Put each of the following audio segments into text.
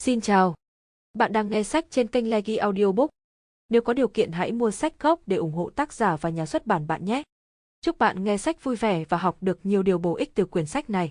Xin chào. Bạn đang nghe sách trên kênh Legi Audiobook. Nếu có điều kiện hãy mua sách gốc để ủng hộ tác giả và nhà xuất bản bạn nhé. Chúc bạn nghe sách vui vẻ và học được nhiều điều bổ ích từ quyển sách này.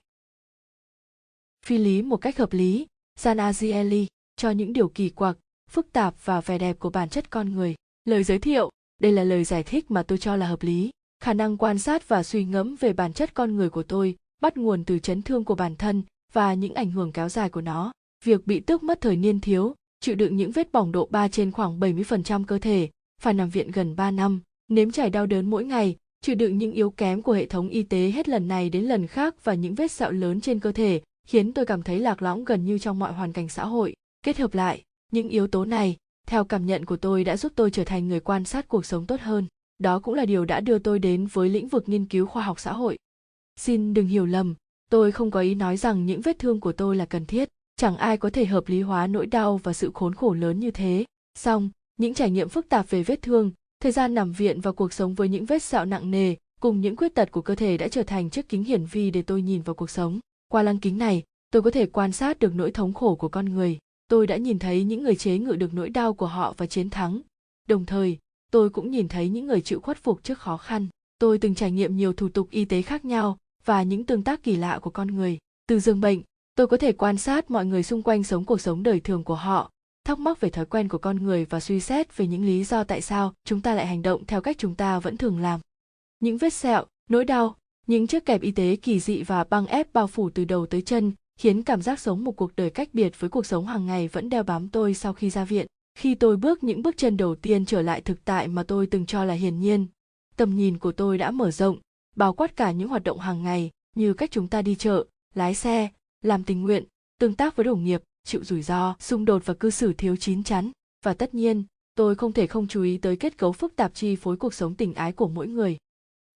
Phi lý một cách hợp lý, Gian Azieli cho những điều kỳ quặc, phức tạp và vẻ đẹp của bản chất con người. Lời giới thiệu, đây là lời giải thích mà tôi cho là hợp lý. Khả năng quan sát và suy ngẫm về bản chất con người của tôi bắt nguồn từ chấn thương của bản thân và những ảnh hưởng kéo dài của nó. Việc bị tước mất thời niên thiếu, chịu đựng những vết bỏng độ 3 trên khoảng 70% cơ thể, phải nằm viện gần 3 năm, nếm trải đau đớn mỗi ngày, chịu đựng những yếu kém của hệ thống y tế hết lần này đến lần khác và những vết sẹo lớn trên cơ thể, khiến tôi cảm thấy lạc lõng gần như trong mọi hoàn cảnh xã hội. Kết hợp lại, những yếu tố này, theo cảm nhận của tôi đã giúp tôi trở thành người quan sát cuộc sống tốt hơn. Đó cũng là điều đã đưa tôi đến với lĩnh vực nghiên cứu khoa học xã hội. Xin đừng hiểu lầm, tôi không có ý nói rằng những vết thương của tôi là cần thiết chẳng ai có thể hợp lý hóa nỗi đau và sự khốn khổ lớn như thế. Song những trải nghiệm phức tạp về vết thương, thời gian nằm viện và cuộc sống với những vết sẹo nặng nề cùng những khuyết tật của cơ thể đã trở thành chiếc kính hiển vi để tôi nhìn vào cuộc sống. Qua lăng kính này, tôi có thể quan sát được nỗi thống khổ của con người. Tôi đã nhìn thấy những người chế ngự được nỗi đau của họ và chiến thắng. Đồng thời, tôi cũng nhìn thấy những người chịu khuất phục trước khó khăn. Tôi từng trải nghiệm nhiều thủ tục y tế khác nhau và những tương tác kỳ lạ của con người. Từ giường bệnh tôi có thể quan sát mọi người xung quanh sống cuộc sống đời thường của họ, thắc mắc về thói quen của con người và suy xét về những lý do tại sao chúng ta lại hành động theo cách chúng ta vẫn thường làm. Những vết sẹo, nỗi đau, những chiếc kẹp y tế kỳ dị và băng ép bao phủ từ đầu tới chân khiến cảm giác sống một cuộc đời cách biệt với cuộc sống hàng ngày vẫn đeo bám tôi sau khi ra viện. Khi tôi bước những bước chân đầu tiên trở lại thực tại mà tôi từng cho là hiển nhiên, tầm nhìn của tôi đã mở rộng, bao quát cả những hoạt động hàng ngày như cách chúng ta đi chợ, lái xe làm tình nguyện, tương tác với đồng nghiệp, chịu rủi ro, xung đột và cư xử thiếu chín chắn. Và tất nhiên, tôi không thể không chú ý tới kết cấu phức tạp chi phối cuộc sống tình ái của mỗi người.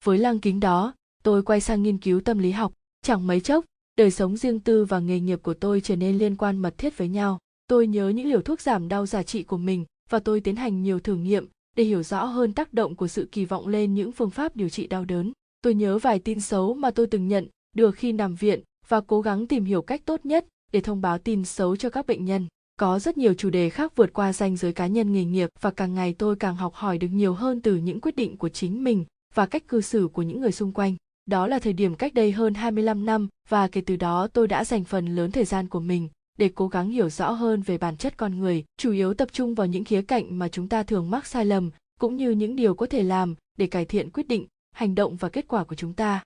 Với lăng kính đó, tôi quay sang nghiên cứu tâm lý học. Chẳng mấy chốc, đời sống riêng tư và nghề nghiệp của tôi trở nên liên quan mật thiết với nhau. Tôi nhớ những liều thuốc giảm đau giả trị của mình và tôi tiến hành nhiều thử nghiệm để hiểu rõ hơn tác động của sự kỳ vọng lên những phương pháp điều trị đau đớn. Tôi nhớ vài tin xấu mà tôi từng nhận được khi nằm viện và cố gắng tìm hiểu cách tốt nhất để thông báo tin xấu cho các bệnh nhân. Có rất nhiều chủ đề khác vượt qua ranh giới cá nhân nghề nghiệp và càng ngày tôi càng học hỏi được nhiều hơn từ những quyết định của chính mình và cách cư xử của những người xung quanh. Đó là thời điểm cách đây hơn 25 năm và kể từ đó tôi đã dành phần lớn thời gian của mình để cố gắng hiểu rõ hơn về bản chất con người, chủ yếu tập trung vào những khía cạnh mà chúng ta thường mắc sai lầm, cũng như những điều có thể làm để cải thiện quyết định, hành động và kết quả của chúng ta.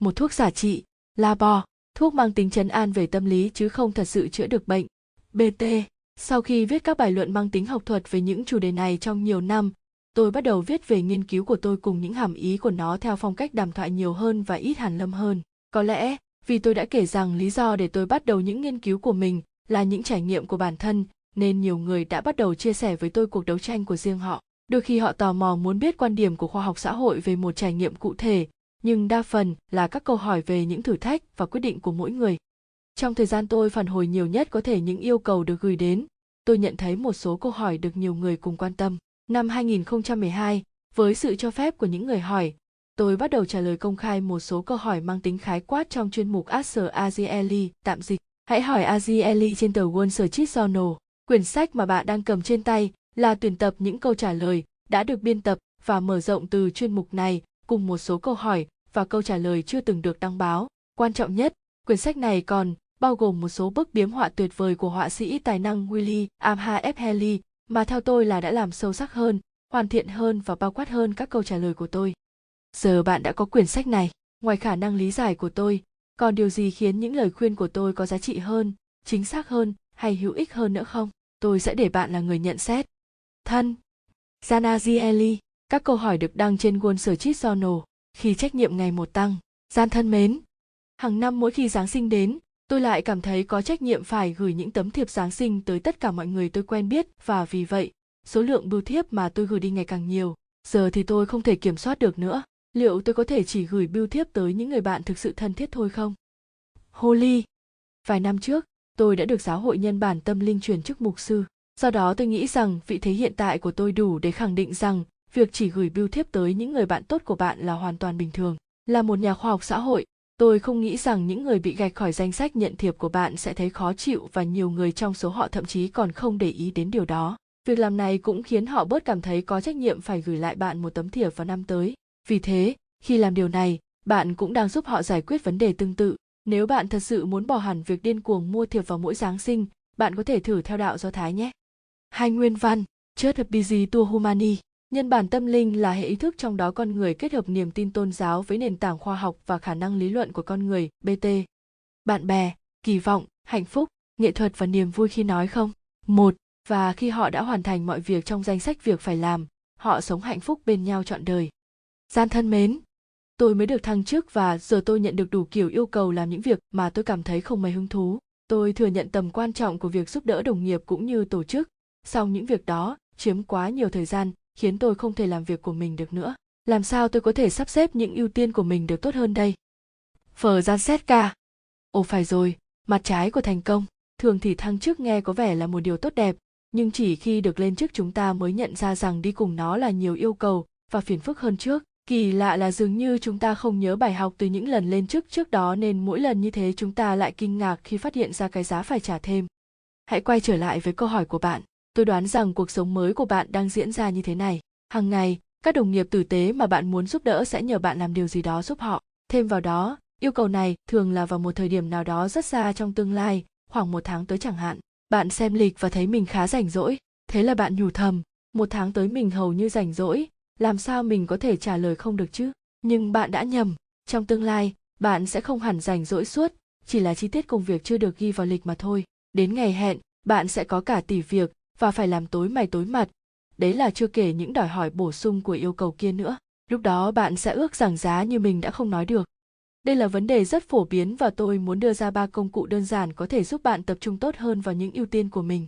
Một thuốc giả trị, Labo thuốc mang tính chấn an về tâm lý chứ không thật sự chữa được bệnh. BT Sau khi viết các bài luận mang tính học thuật về những chủ đề này trong nhiều năm, tôi bắt đầu viết về nghiên cứu của tôi cùng những hàm ý của nó theo phong cách đàm thoại nhiều hơn và ít hàn lâm hơn. Có lẽ, vì tôi đã kể rằng lý do để tôi bắt đầu những nghiên cứu của mình là những trải nghiệm của bản thân, nên nhiều người đã bắt đầu chia sẻ với tôi cuộc đấu tranh của riêng họ. Đôi khi họ tò mò muốn biết quan điểm của khoa học xã hội về một trải nghiệm cụ thể, nhưng đa phần là các câu hỏi về những thử thách và quyết định của mỗi người. Trong thời gian tôi phản hồi nhiều nhất có thể những yêu cầu được gửi đến, tôi nhận thấy một số câu hỏi được nhiều người cùng quan tâm. Năm 2012, với sự cho phép của những người hỏi, tôi bắt đầu trả lời công khai một số câu hỏi mang tính khái quát trong chuyên mục Ask Azieli, tạm dịch. Hãy hỏi Azieli trên tờ Wall Street Journal. Quyển sách mà bạn đang cầm trên tay là tuyển tập những câu trả lời đã được biên tập và mở rộng từ chuyên mục này cùng một số câu hỏi và câu trả lời chưa từng được đăng báo. Quan trọng nhất, quyển sách này còn bao gồm một số bức biếm họa tuyệt vời của họa sĩ tài năng Willie Amha F. Haley mà theo tôi là đã làm sâu sắc hơn, hoàn thiện hơn và bao quát hơn các câu trả lời của tôi. Giờ bạn đã có quyển sách này, ngoài khả năng lý giải của tôi, còn điều gì khiến những lời khuyên của tôi có giá trị hơn, chính xác hơn hay hữu ích hơn nữa không? Tôi sẽ để bạn là người nhận xét. Thân Jana các câu hỏi được đăng trên Wall Street Journal khi trách nhiệm ngày một tăng. Gian thân mến, hàng năm mỗi khi Giáng sinh đến, tôi lại cảm thấy có trách nhiệm phải gửi những tấm thiệp Giáng sinh tới tất cả mọi người tôi quen biết và vì vậy, số lượng bưu thiếp mà tôi gửi đi ngày càng nhiều. Giờ thì tôi không thể kiểm soát được nữa. Liệu tôi có thể chỉ gửi bưu thiếp tới những người bạn thực sự thân thiết thôi không? Holy, Vài năm trước, tôi đã được giáo hội nhân bản tâm linh truyền chức mục sư. Do đó tôi nghĩ rằng vị thế hiện tại của tôi đủ để khẳng định rằng việc chỉ gửi bưu thiếp tới những người bạn tốt của bạn là hoàn toàn bình thường là một nhà khoa học xã hội Tôi không nghĩ rằng những người bị gạch khỏi danh sách nhận thiệp của bạn sẽ thấy khó chịu và nhiều người trong số họ thậm chí còn không để ý đến điều đó. Việc làm này cũng khiến họ bớt cảm thấy có trách nhiệm phải gửi lại bạn một tấm thiệp vào năm tới. Vì thế, khi làm điều này, bạn cũng đang giúp họ giải quyết vấn đề tương tự. Nếu bạn thật sự muốn bỏ hẳn việc điên cuồng mua thiệp vào mỗi Giáng sinh, bạn có thể thử theo đạo Do Thái nhé. Hai nguyên văn, Church Busy Tour Humani. Nhân bản tâm linh là hệ ý thức trong đó con người kết hợp niềm tin tôn giáo với nền tảng khoa học và khả năng lý luận của con người, BT. Bạn bè, kỳ vọng, hạnh phúc, nghệ thuật và niềm vui khi nói không. Một, và khi họ đã hoàn thành mọi việc trong danh sách việc phải làm, họ sống hạnh phúc bên nhau trọn đời. Gian thân mến, tôi mới được thăng chức và giờ tôi nhận được đủ kiểu yêu cầu làm những việc mà tôi cảm thấy không mấy hứng thú. Tôi thừa nhận tầm quan trọng của việc giúp đỡ đồng nghiệp cũng như tổ chức, song những việc đó chiếm quá nhiều thời gian khiến tôi không thể làm việc của mình được nữa. Làm sao tôi có thể sắp xếp những ưu tiên của mình được tốt hơn đây? Phở gian xét ca. Ồ phải rồi, mặt trái của thành công. Thường thì thăng chức nghe có vẻ là một điều tốt đẹp, nhưng chỉ khi được lên chức chúng ta mới nhận ra rằng đi cùng nó là nhiều yêu cầu và phiền phức hơn trước. Kỳ lạ là dường như chúng ta không nhớ bài học từ những lần lên chức trước đó nên mỗi lần như thế chúng ta lại kinh ngạc khi phát hiện ra cái giá phải trả thêm. Hãy quay trở lại với câu hỏi của bạn tôi đoán rằng cuộc sống mới của bạn đang diễn ra như thế này. Hàng ngày, các đồng nghiệp tử tế mà bạn muốn giúp đỡ sẽ nhờ bạn làm điều gì đó giúp họ. Thêm vào đó, yêu cầu này thường là vào một thời điểm nào đó rất xa trong tương lai, khoảng một tháng tới chẳng hạn. Bạn xem lịch và thấy mình khá rảnh rỗi. Thế là bạn nhủ thầm, một tháng tới mình hầu như rảnh rỗi, làm sao mình có thể trả lời không được chứ? Nhưng bạn đã nhầm, trong tương lai, bạn sẽ không hẳn rảnh rỗi suốt, chỉ là chi tiết công việc chưa được ghi vào lịch mà thôi. Đến ngày hẹn, bạn sẽ có cả tỷ việc và phải làm tối mày tối mặt. Đấy là chưa kể những đòi hỏi bổ sung của yêu cầu kia nữa. Lúc đó bạn sẽ ước rằng giá như mình đã không nói được. Đây là vấn đề rất phổ biến và tôi muốn đưa ra ba công cụ đơn giản có thể giúp bạn tập trung tốt hơn vào những ưu tiên của mình.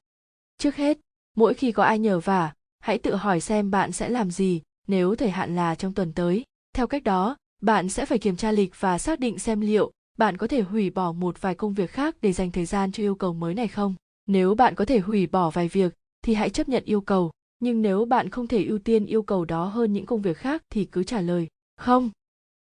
Trước hết, mỗi khi có ai nhờ vả, hãy tự hỏi xem bạn sẽ làm gì nếu thời hạn là trong tuần tới. Theo cách đó, bạn sẽ phải kiểm tra lịch và xác định xem liệu bạn có thể hủy bỏ một vài công việc khác để dành thời gian cho yêu cầu mới này không. Nếu bạn có thể hủy bỏ vài việc thì hãy chấp nhận yêu cầu. Nhưng nếu bạn không thể ưu tiên yêu cầu đó hơn những công việc khác thì cứ trả lời, không.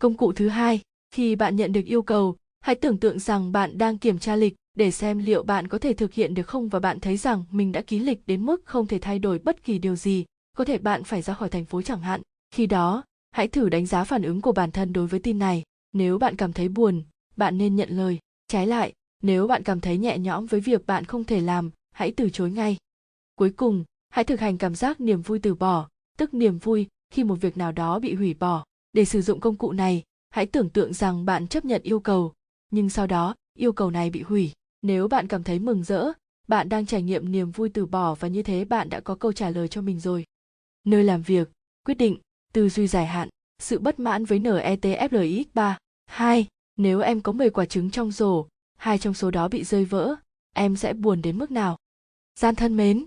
Công cụ thứ hai, khi bạn nhận được yêu cầu, hãy tưởng tượng rằng bạn đang kiểm tra lịch để xem liệu bạn có thể thực hiện được không và bạn thấy rằng mình đã ký lịch đến mức không thể thay đổi bất kỳ điều gì. Có thể bạn phải ra khỏi thành phố chẳng hạn. Khi đó, hãy thử đánh giá phản ứng của bản thân đối với tin này. Nếu bạn cảm thấy buồn, bạn nên nhận lời. Trái lại, nếu bạn cảm thấy nhẹ nhõm với việc bạn không thể làm, hãy từ chối ngay cuối cùng hãy thực hành cảm giác niềm vui từ bỏ tức niềm vui khi một việc nào đó bị hủy bỏ để sử dụng công cụ này hãy tưởng tượng rằng bạn chấp nhận yêu cầu nhưng sau đó yêu cầu này bị hủy nếu bạn cảm thấy mừng rỡ bạn đang trải nghiệm niềm vui từ bỏ và như thế bạn đã có câu trả lời cho mình rồi nơi làm việc quyết định tư duy dài hạn sự bất mãn với NETFLX 3 2. Nếu em có 10 quả trứng trong rổ, hai trong số đó bị rơi vỡ, em sẽ buồn đến mức nào? Gian thân mến,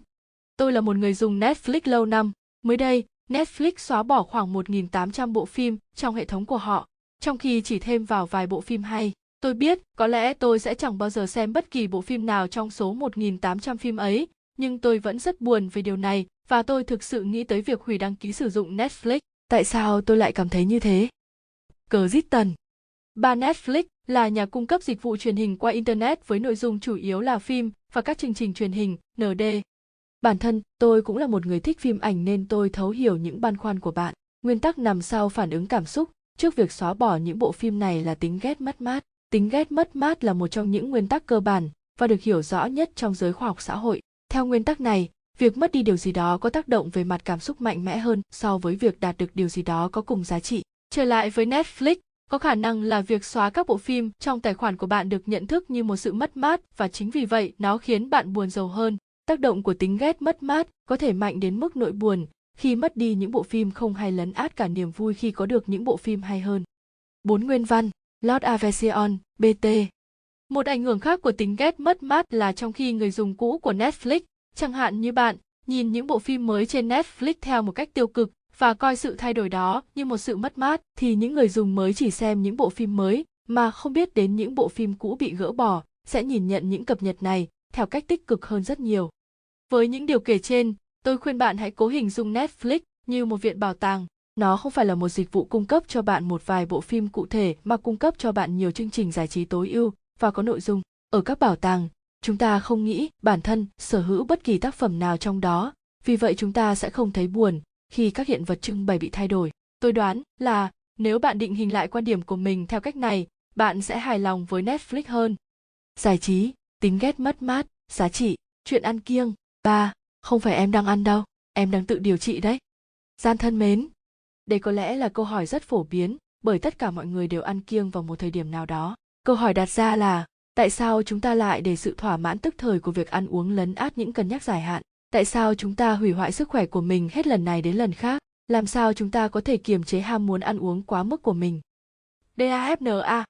Tôi là một người dùng Netflix lâu năm. Mới đây, Netflix xóa bỏ khoảng 1.800 bộ phim trong hệ thống của họ, trong khi chỉ thêm vào vài bộ phim hay. Tôi biết có lẽ tôi sẽ chẳng bao giờ xem bất kỳ bộ phim nào trong số 1.800 phim ấy, nhưng tôi vẫn rất buồn về điều này và tôi thực sự nghĩ tới việc hủy đăng ký sử dụng Netflix. Tại sao tôi lại cảm thấy như thế? Cờ giết Tần Ba Netflix là nhà cung cấp dịch vụ truyền hình qua Internet với nội dung chủ yếu là phim và các chương trình truyền hình, ND. Bản thân tôi cũng là một người thích phim ảnh nên tôi thấu hiểu những băn khoăn của bạn. Nguyên tắc nằm sau phản ứng cảm xúc trước việc xóa bỏ những bộ phim này là tính ghét mất mát. Tính ghét mất mát là một trong những nguyên tắc cơ bản và được hiểu rõ nhất trong giới khoa học xã hội. Theo nguyên tắc này, việc mất đi điều gì đó có tác động về mặt cảm xúc mạnh mẽ hơn so với việc đạt được điều gì đó có cùng giá trị. Trở lại với Netflix, có khả năng là việc xóa các bộ phim trong tài khoản của bạn được nhận thức như một sự mất mát và chính vì vậy nó khiến bạn buồn rầu hơn tác động của tính ghét mất mát có thể mạnh đến mức nỗi buồn khi mất đi những bộ phim không hay lấn át cả niềm vui khi có được những bộ phim hay hơn. Bốn nguyên văn, Lord Aversion, BT. Một ảnh hưởng khác của tính ghét mất mát là trong khi người dùng cũ của Netflix, chẳng hạn như bạn, nhìn những bộ phim mới trên Netflix theo một cách tiêu cực và coi sự thay đổi đó như một sự mất mát, thì những người dùng mới chỉ xem những bộ phim mới mà không biết đến những bộ phim cũ bị gỡ bỏ sẽ nhìn nhận những cập nhật này theo cách tích cực hơn rất nhiều. Với những điều kể trên, tôi khuyên bạn hãy cố hình dung Netflix như một viện bảo tàng, nó không phải là một dịch vụ cung cấp cho bạn một vài bộ phim cụ thể mà cung cấp cho bạn nhiều chương trình giải trí tối ưu và có nội dung. Ở các bảo tàng chúng ta không nghĩ bản thân sở hữu bất kỳ tác phẩm nào trong đó. Vì vậy chúng ta sẽ không thấy buồn khi các hiện vật trưng bày bị thay đổi. Tôi đoán là nếu bạn định hình lại quan điểm của mình theo cách này bạn sẽ hài lòng với netflix hơn. Giải trí tính ghét mất mát, giá trị, chuyện ăn kiêng. Ba, không phải em đang ăn đâu, em đang tự điều trị đấy. Gian thân mến, đây có lẽ là câu hỏi rất phổ biến bởi tất cả mọi người đều ăn kiêng vào một thời điểm nào đó. Câu hỏi đặt ra là, tại sao chúng ta lại để sự thỏa mãn tức thời của việc ăn uống lấn át những cân nhắc dài hạn? Tại sao chúng ta hủy hoại sức khỏe của mình hết lần này đến lần khác? Làm sao chúng ta có thể kiềm chế ham muốn ăn uống quá mức của mình? Dafna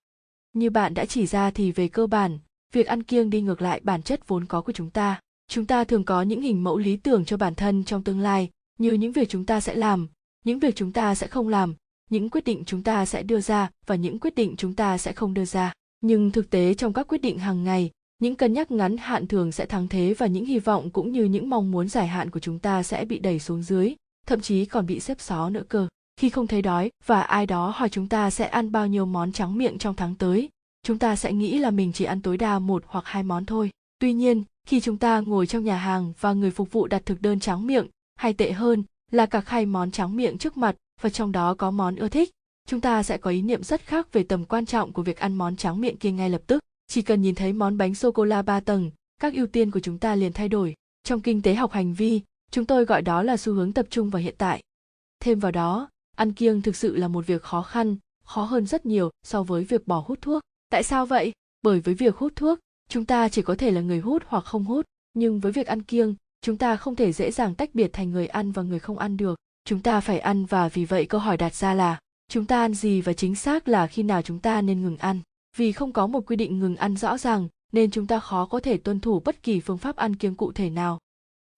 như bạn đã chỉ ra thì về cơ bản việc ăn kiêng đi ngược lại bản chất vốn có của chúng ta. Chúng ta thường có những hình mẫu lý tưởng cho bản thân trong tương lai, như những việc chúng ta sẽ làm, những việc chúng ta sẽ không làm, những quyết định chúng ta sẽ đưa ra và những quyết định chúng ta sẽ không đưa ra. Nhưng thực tế trong các quyết định hàng ngày, những cân nhắc ngắn hạn thường sẽ thắng thế và những hy vọng cũng như những mong muốn dài hạn của chúng ta sẽ bị đẩy xuống dưới, thậm chí còn bị xếp xó nữa cơ. Khi không thấy đói và ai đó hỏi chúng ta sẽ ăn bao nhiêu món trắng miệng trong tháng tới chúng ta sẽ nghĩ là mình chỉ ăn tối đa một hoặc hai món thôi. Tuy nhiên, khi chúng ta ngồi trong nhà hàng và người phục vụ đặt thực đơn trắng miệng, hay tệ hơn là cả khay món trắng miệng trước mặt và trong đó có món ưa thích, chúng ta sẽ có ý niệm rất khác về tầm quan trọng của việc ăn món trắng miệng kia ngay lập tức. Chỉ cần nhìn thấy món bánh sô cô la ba tầng, các ưu tiên của chúng ta liền thay đổi. Trong kinh tế học hành vi, chúng tôi gọi đó là xu hướng tập trung vào hiện tại. Thêm vào đó, ăn kiêng thực sự là một việc khó khăn, khó hơn rất nhiều so với việc bỏ hút thuốc tại sao vậy? Bởi với việc hút thuốc, chúng ta chỉ có thể là người hút hoặc không hút. Nhưng với việc ăn kiêng, chúng ta không thể dễ dàng tách biệt thành người ăn và người không ăn được. Chúng ta phải ăn và vì vậy câu hỏi đặt ra là, chúng ta ăn gì và chính xác là khi nào chúng ta nên ngừng ăn? Vì không có một quy định ngừng ăn rõ ràng, nên chúng ta khó có thể tuân thủ bất kỳ phương pháp ăn kiêng cụ thể nào.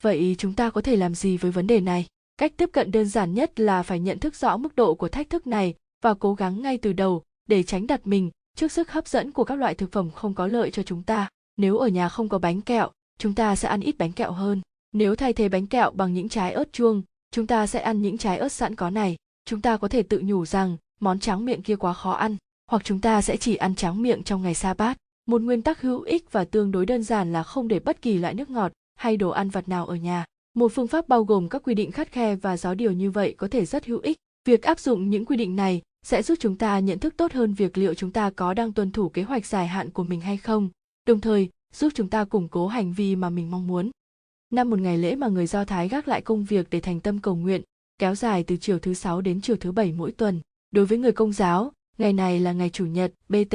Vậy chúng ta có thể làm gì với vấn đề này? Cách tiếp cận đơn giản nhất là phải nhận thức rõ mức độ của thách thức này và cố gắng ngay từ đầu để tránh đặt mình trước sức hấp dẫn của các loại thực phẩm không có lợi cho chúng ta, nếu ở nhà không có bánh kẹo, chúng ta sẽ ăn ít bánh kẹo hơn. Nếu thay thế bánh kẹo bằng những trái ớt chuông, chúng ta sẽ ăn những trái ớt sẵn có này. Chúng ta có thể tự nhủ rằng, món tráng miệng kia quá khó ăn, hoặc chúng ta sẽ chỉ ăn tráng miệng trong ngày sa bát. Một nguyên tắc hữu ích và tương đối đơn giản là không để bất kỳ loại nước ngọt hay đồ ăn vặt nào ở nhà. Một phương pháp bao gồm các quy định khắt khe và giáo điều như vậy có thể rất hữu ích. Việc áp dụng những quy định này sẽ giúp chúng ta nhận thức tốt hơn việc liệu chúng ta có đang tuân thủ kế hoạch dài hạn của mình hay không đồng thời giúp chúng ta củng cố hành vi mà mình mong muốn năm một ngày lễ mà người Do Thái gác lại công việc để thành tâm cầu nguyện, kéo dài từ chiều thứ sáu đến chiều thứ bảy mỗi tuần. Đối với người công giáo, ngày này là ngày chủ nhật, BT.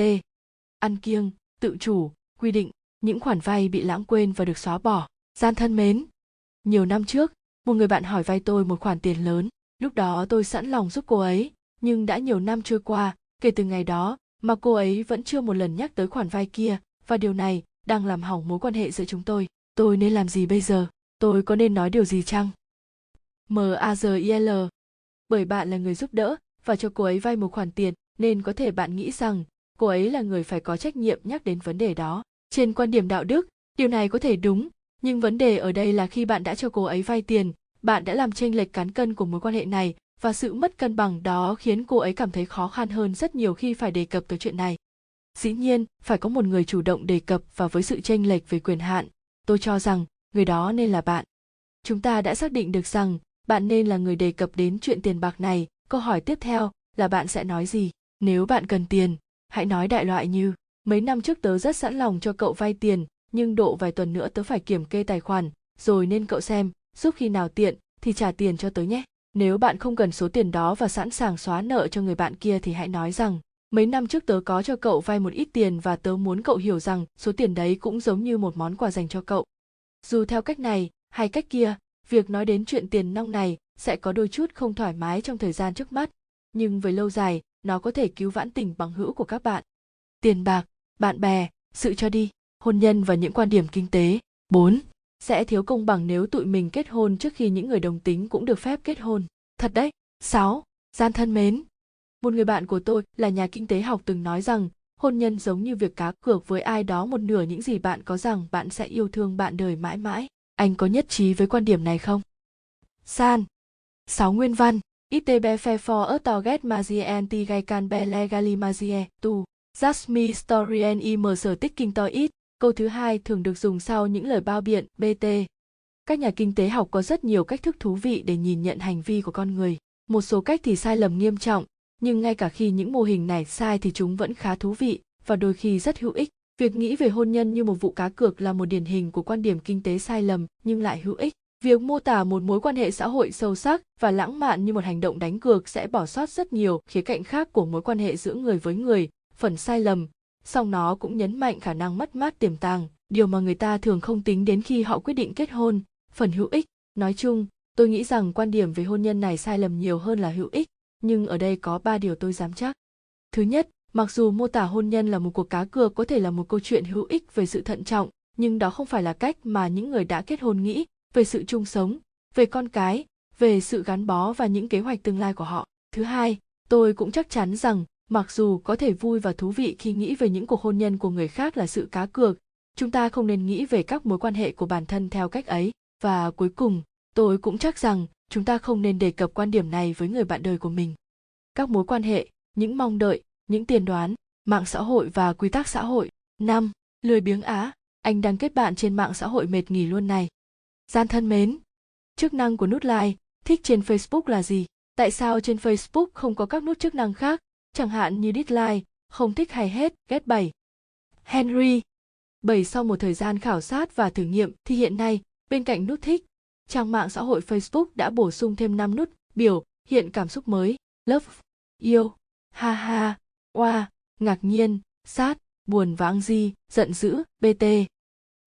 Ăn kiêng, tự chủ, quy định, những khoản vay bị lãng quên và được xóa bỏ. Gian thân mến. Nhiều năm trước, một người bạn hỏi vay tôi một khoản tiền lớn. Lúc đó tôi sẵn lòng giúp cô ấy, nhưng đã nhiều năm trôi qua, kể từ ngày đó mà cô ấy vẫn chưa một lần nhắc tới khoản vay kia, và điều này đang làm hỏng mối quan hệ giữa chúng tôi. Tôi nên làm gì bây giờ? Tôi có nên nói điều gì chăng? M a g i l. Bởi bạn là người giúp đỡ và cho cô ấy vay một khoản tiền nên có thể bạn nghĩ rằng cô ấy là người phải có trách nhiệm nhắc đến vấn đề đó. Trên quan điểm đạo đức điều này có thể đúng nhưng vấn đề ở đây là khi bạn đã cho cô ấy vay tiền bạn đã làm chênh lệch cán cân của mối quan hệ này và sự mất cân bằng đó khiến cô ấy cảm thấy khó khăn hơn rất nhiều khi phải đề cập tới chuyện này. Dĩ nhiên, phải có một người chủ động đề cập và với sự chênh lệch về quyền hạn. Tôi cho rằng, người đó nên là bạn. Chúng ta đã xác định được rằng, bạn nên là người đề cập đến chuyện tiền bạc này. Câu hỏi tiếp theo là bạn sẽ nói gì? Nếu bạn cần tiền, hãy nói đại loại như, mấy năm trước tớ rất sẵn lòng cho cậu vay tiền, nhưng độ vài tuần nữa tớ phải kiểm kê tài khoản, rồi nên cậu xem, giúp khi nào tiện thì trả tiền cho tớ nhé nếu bạn không cần số tiền đó và sẵn sàng xóa nợ cho người bạn kia thì hãy nói rằng, mấy năm trước tớ có cho cậu vay một ít tiền và tớ muốn cậu hiểu rằng số tiền đấy cũng giống như một món quà dành cho cậu. Dù theo cách này hay cách kia, việc nói đến chuyện tiền nong này sẽ có đôi chút không thoải mái trong thời gian trước mắt, nhưng về lâu dài, nó có thể cứu vãn tình bằng hữu của các bạn. Tiền bạc, bạn bè, sự cho đi, hôn nhân và những quan điểm kinh tế. 4. Sẽ thiếu công bằng nếu tụi mình kết hôn trước khi những người đồng tính cũng được phép kết hôn. Thật đấy. 6. Gian thân mến, một người bạn của tôi là nhà kinh tế học từng nói rằng hôn nhân giống như việc cá cược với ai đó một nửa những gì bạn có rằng bạn sẽ yêu thương bạn đời mãi mãi anh có nhất trí với quan điểm này không san sáu nguyên văn ITB for a target magie anti gaikan be legali magie tu. Jasmine story and tích ticking to it. Câu thứ hai thường được dùng sau những lời bao biện BT. Các nhà kinh tế học có rất nhiều cách thức thú vị để nhìn nhận hành vi của con người. Một số cách thì sai lầm nghiêm trọng, nhưng ngay cả khi những mô hình này sai thì chúng vẫn khá thú vị và đôi khi rất hữu ích. Việc nghĩ về hôn nhân như một vụ cá cược là một điển hình của quan điểm kinh tế sai lầm nhưng lại hữu ích. Việc mô tả một mối quan hệ xã hội sâu sắc và lãng mạn như một hành động đánh cược sẽ bỏ sót rất nhiều khía cạnh khác của mối quan hệ giữa người với người, phần sai lầm, song nó cũng nhấn mạnh khả năng mất mát tiềm tàng, điều mà người ta thường không tính đến khi họ quyết định kết hôn, phần hữu ích. Nói chung, tôi nghĩ rằng quan điểm về hôn nhân này sai lầm nhiều hơn là hữu ích, nhưng ở đây có ba điều tôi dám chắc. Thứ nhất, mặc dù mô tả hôn nhân là một cuộc cá cược có thể là một câu chuyện hữu ích về sự thận trọng, nhưng đó không phải là cách mà những người đã kết hôn nghĩ về sự chung sống, về con cái, về sự gắn bó và những kế hoạch tương lai của họ. Thứ hai, tôi cũng chắc chắn rằng mặc dù có thể vui và thú vị khi nghĩ về những cuộc hôn nhân của người khác là sự cá cược, chúng ta không nên nghĩ về các mối quan hệ của bản thân theo cách ấy. Và cuối cùng, tôi cũng chắc rằng chúng ta không nên đề cập quan điểm này với người bạn đời của mình. Các mối quan hệ, những mong đợi, những tiền đoán, mạng xã hội và quy tắc xã hội. 5. Lười biếng á, anh đang kết bạn trên mạng xã hội mệt nghỉ luôn này. Gian thân mến, chức năng của nút like, thích trên Facebook là gì? Tại sao trên Facebook không có các nút chức năng khác, chẳng hạn như dislike, không thích hay hết, ghét bảy. Henry 7 sau một thời gian khảo sát và thử nghiệm thì hiện nay, bên cạnh nút thích, trang mạng xã hội Facebook đã bổ sung thêm 5 nút biểu hiện cảm xúc mới, love, yêu, ha ha, oa, ngạc nhiên, sát, buồn và ăn di, giận dữ, bt.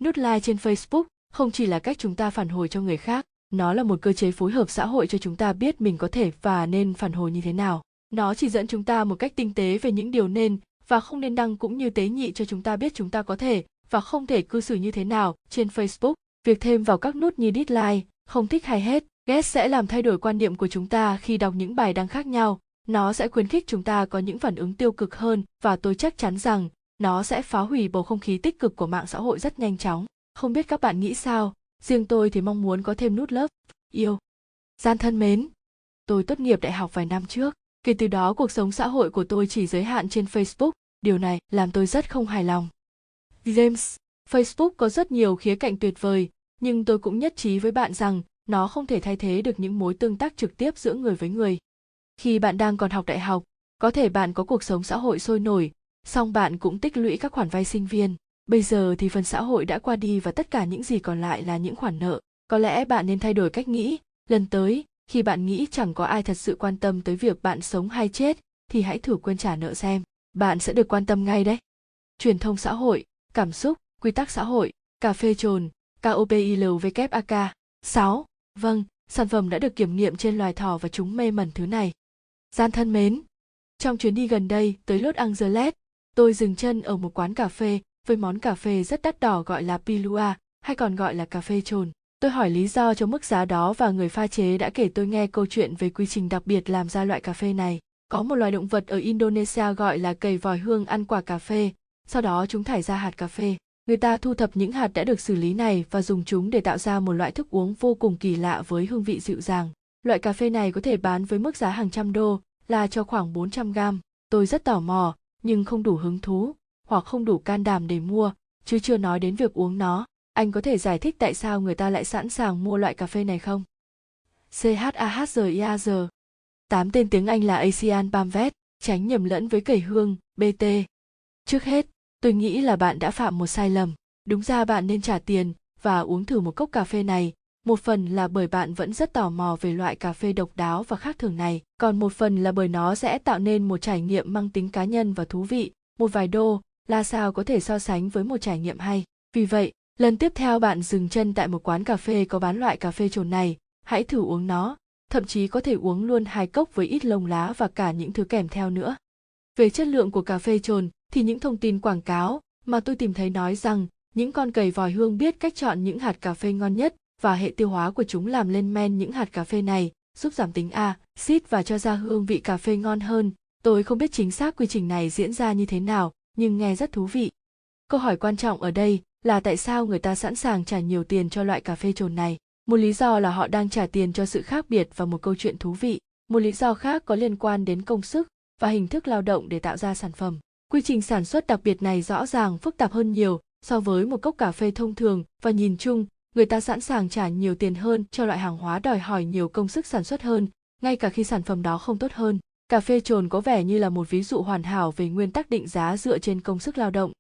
Nút like trên Facebook không chỉ là cách chúng ta phản hồi cho người khác, nó là một cơ chế phối hợp xã hội cho chúng ta biết mình có thể và nên phản hồi như thế nào. Nó chỉ dẫn chúng ta một cách tinh tế về những điều nên và không nên đăng cũng như tế nhị cho chúng ta biết chúng ta có thể và không thể cư xử như thế nào trên Facebook. Việc thêm vào các nút như dislike, không thích hay hết, ghét sẽ làm thay đổi quan điểm của chúng ta khi đọc những bài đăng khác nhau. Nó sẽ khuyến khích chúng ta có những phản ứng tiêu cực hơn và tôi chắc chắn rằng nó sẽ phá hủy bầu không khí tích cực của mạng xã hội rất nhanh chóng. Không biết các bạn nghĩ sao, riêng tôi thì mong muốn có thêm nút lớp yêu. Gian thân mến, tôi tốt nghiệp đại học vài năm trước, kể từ đó cuộc sống xã hội của tôi chỉ giới hạn trên Facebook, điều này làm tôi rất không hài lòng. James, Facebook có rất nhiều khía cạnh tuyệt vời, nhưng tôi cũng nhất trí với bạn rằng nó không thể thay thế được những mối tương tác trực tiếp giữa người với người. Khi bạn đang còn học đại học, có thể bạn có cuộc sống xã hội sôi nổi, song bạn cũng tích lũy các khoản vay sinh viên. Bây giờ thì phần xã hội đã qua đi và tất cả những gì còn lại là những khoản nợ. Có lẽ bạn nên thay đổi cách nghĩ, lần tới, khi bạn nghĩ chẳng có ai thật sự quan tâm tới việc bạn sống hay chết, thì hãy thử quên trả nợ xem. Bạn sẽ được quan tâm ngay đấy. Truyền thông xã hội, cảm xúc, quy tắc xã hội, cà phê trồn, KOPILWK. 6. Vâng, sản phẩm đã được kiểm nghiệm trên loài thỏ và chúng mê mẩn thứ này. Gian thân mến, trong chuyến đi gần đây tới Los Angeles, tôi dừng chân ở một quán cà phê với món cà phê rất đắt đỏ gọi là Pilua, hay còn gọi là cà phê trồn. Tôi hỏi lý do cho mức giá đó và người pha chế đã kể tôi nghe câu chuyện về quy trình đặc biệt làm ra loại cà phê này. Có một loài động vật ở Indonesia gọi là cầy vòi hương ăn quả cà phê, sau đó chúng thải ra hạt cà phê. Người ta thu thập những hạt đã được xử lý này và dùng chúng để tạo ra một loại thức uống vô cùng kỳ lạ với hương vị dịu dàng. Loại cà phê này có thể bán với mức giá hàng trăm đô, là cho khoảng 400 gram. Tôi rất tò mò, nhưng không đủ hứng thú, hoặc không đủ can đảm để mua, chứ chưa nói đến việc uống nó. Anh có thể giải thích tại sao người ta lại sẵn sàng mua loại cà phê này không? CHAHZIAZ Tám tên tiếng Anh là Asian Bamvet, tránh nhầm lẫn với cầy hương, BT. Trước hết, tôi nghĩ là bạn đã phạm một sai lầm. Đúng ra bạn nên trả tiền và uống thử một cốc cà phê này. Một phần là bởi bạn vẫn rất tò mò về loại cà phê độc đáo và khác thường này, còn một phần là bởi nó sẽ tạo nên một trải nghiệm mang tính cá nhân và thú vị. Một vài đô, là sao có thể so sánh với một trải nghiệm hay. Vì vậy, lần tiếp theo bạn dừng chân tại một quán cà phê có bán loại cà phê trồn này, hãy thử uống nó, thậm chí có thể uống luôn hai cốc với ít lông lá và cả những thứ kèm theo nữa. Về chất lượng của cà phê trồn thì những thông tin quảng cáo mà tôi tìm thấy nói rằng những con cầy vòi hương biết cách chọn những hạt cà phê ngon nhất và hệ tiêu hóa của chúng làm lên men những hạt cà phê này, giúp giảm tính axit và cho ra hương vị cà phê ngon hơn. Tôi không biết chính xác quy trình này diễn ra như thế nào, nhưng nghe rất thú vị. Câu hỏi quan trọng ở đây là tại sao người ta sẵn sàng trả nhiều tiền cho loại cà phê trồn này. Một lý do là họ đang trả tiền cho sự khác biệt và một câu chuyện thú vị. một lý do khác có liên quan đến công sức và hình thức lao động để tạo ra sản phẩm quy trình sản xuất đặc biệt này rõ ràng phức tạp hơn nhiều so với một cốc cà phê thông thường và nhìn chung, người ta sẵn sàng trả nhiều tiền hơn cho loại hàng hóa đòi hỏi nhiều công sức sản xuất hơn, ngay cả khi sản phẩm đó không tốt hơn cà phê trồn có vẻ như là một ví dụ hoàn hảo về nguyên tắc định giá dựa trên công sức lao động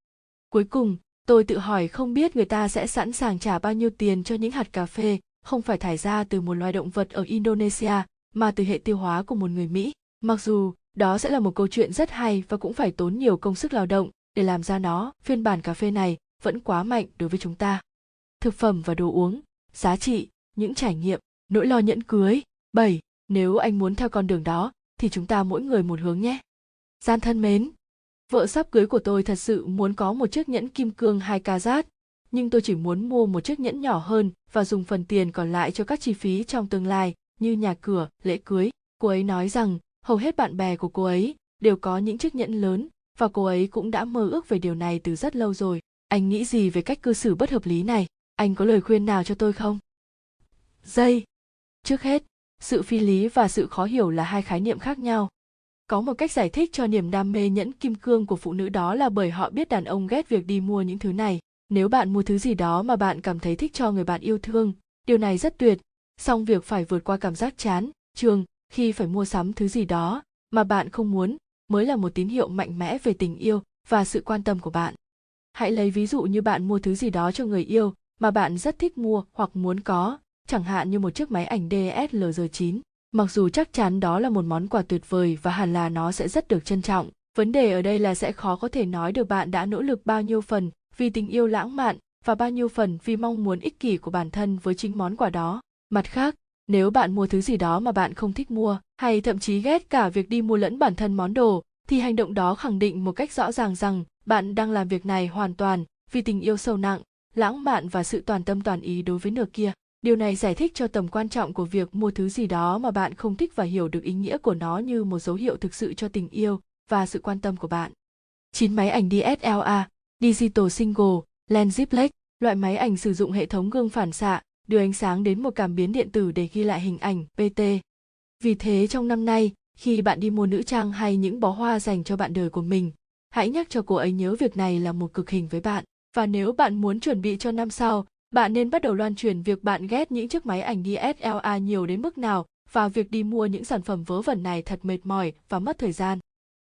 cuối cùng tôi tự hỏi không biết người ta sẽ sẵn sàng trả bao nhiêu tiền cho những hạt cà phê không phải thải ra từ một loài động vật ở indonesia mà từ hệ tiêu hóa của một người mỹ mặc dù đó sẽ là một câu chuyện rất hay và cũng phải tốn nhiều công sức lao động để làm ra nó phiên bản cà phê này vẫn quá mạnh đối với chúng ta thực phẩm và đồ uống giá trị những trải nghiệm nỗi lo nhẫn cưới 7. Nếu anh muốn theo con đường đó, thì chúng ta mỗi người một hướng nhé. Gian thân mến, vợ sắp cưới của tôi thật sự muốn có một chiếc nhẫn kim cương 2 carat, nhưng tôi chỉ muốn mua một chiếc nhẫn nhỏ hơn và dùng phần tiền còn lại cho các chi phí trong tương lai như nhà cửa, lễ cưới. Cô ấy nói rằng hầu hết bạn bè của cô ấy đều có những chiếc nhẫn lớn và cô ấy cũng đã mơ ước về điều này từ rất lâu rồi. Anh nghĩ gì về cách cư xử bất hợp lý này? Anh có lời khuyên nào cho tôi không? Dây. Trước hết, sự phi lý và sự khó hiểu là hai khái niệm khác nhau có một cách giải thích cho niềm đam mê nhẫn kim cương của phụ nữ đó là bởi họ biết đàn ông ghét việc đi mua những thứ này. Nếu bạn mua thứ gì đó mà bạn cảm thấy thích cho người bạn yêu thương, điều này rất tuyệt. Song việc phải vượt qua cảm giác chán trường khi phải mua sắm thứ gì đó mà bạn không muốn mới là một tín hiệu mạnh mẽ về tình yêu và sự quan tâm của bạn. Hãy lấy ví dụ như bạn mua thứ gì đó cho người yêu mà bạn rất thích mua hoặc muốn có, chẳng hạn như một chiếc máy ảnh DSLR 9. Mặc dù chắc chắn đó là một món quà tuyệt vời và hẳn là nó sẽ rất được trân trọng, vấn đề ở đây là sẽ khó có thể nói được bạn đã nỗ lực bao nhiêu phần vì tình yêu lãng mạn và bao nhiêu phần vì mong muốn ích kỷ của bản thân với chính món quà đó. Mặt khác, nếu bạn mua thứ gì đó mà bạn không thích mua hay thậm chí ghét cả việc đi mua lẫn bản thân món đồ thì hành động đó khẳng định một cách rõ ràng rằng bạn đang làm việc này hoàn toàn vì tình yêu sâu nặng lãng mạn và sự toàn tâm toàn ý đối với nửa kia điều này giải thích cho tầm quan trọng của việc mua thứ gì đó mà bạn không thích và hiểu được ý nghĩa của nó như một dấu hiệu thực sự cho tình yêu và sự quan tâm của bạn 9 máy ảnh DSLR Digital Single Lens Ziplex loại máy ảnh sử dụng hệ thống gương phản xạ đưa ánh sáng đến một cảm biến điện tử để ghi lại hình ảnh PT. Vì thế trong năm nay, khi bạn đi mua nữ trang hay những bó hoa dành cho bạn đời của mình, hãy nhắc cho cô ấy nhớ việc này là một cực hình với bạn. Và nếu bạn muốn chuẩn bị cho năm sau, bạn nên bắt đầu loan truyền việc bạn ghét những chiếc máy ảnh DSLR nhiều đến mức nào và việc đi mua những sản phẩm vớ vẩn này thật mệt mỏi và mất thời gian.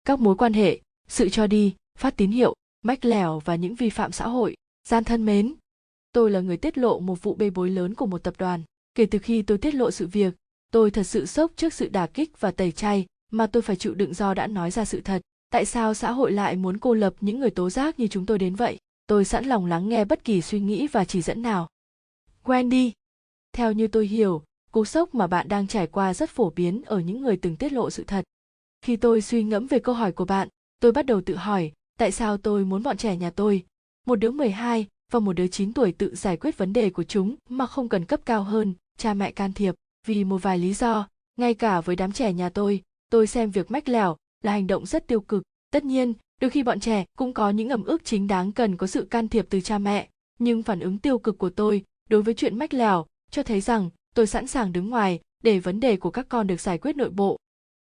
Các mối quan hệ, sự cho đi, phát tín hiệu, mách lẻo và những vi phạm xã hội. Gian thân mến, tôi là người tiết lộ một vụ bê bối lớn của một tập đoàn. Kể từ khi tôi tiết lộ sự việc, tôi thật sự sốc trước sự đả kích và tẩy chay mà tôi phải chịu đựng do đã nói ra sự thật. Tại sao xã hội lại muốn cô lập những người tố giác như chúng tôi đến vậy? Tôi sẵn lòng lắng nghe bất kỳ suy nghĩ và chỉ dẫn nào wendy theo như tôi hiểu cú sốc mà bạn đang trải qua rất phổ biến ở những người từng tiết lộ sự thật khi tôi suy ngẫm về câu hỏi của bạn tôi bắt đầu tự hỏi tại sao tôi muốn bọn trẻ nhà tôi một đứa 12 và một đứa 9 tuổi tự giải quyết vấn đề của chúng mà không cần cấp cao hơn, cha mẹ can thiệp. Vì một vài lý do, ngay cả với đám trẻ nhà tôi, tôi xem việc mách lẻo là hành động rất tiêu cực. Tất nhiên, đôi khi bọn trẻ cũng có những ẩm ước chính đáng cần có sự can thiệp từ cha mẹ, nhưng phản ứng tiêu cực của tôi đối với chuyện mách lèo cho thấy rằng tôi sẵn sàng đứng ngoài để vấn đề của các con được giải quyết nội bộ.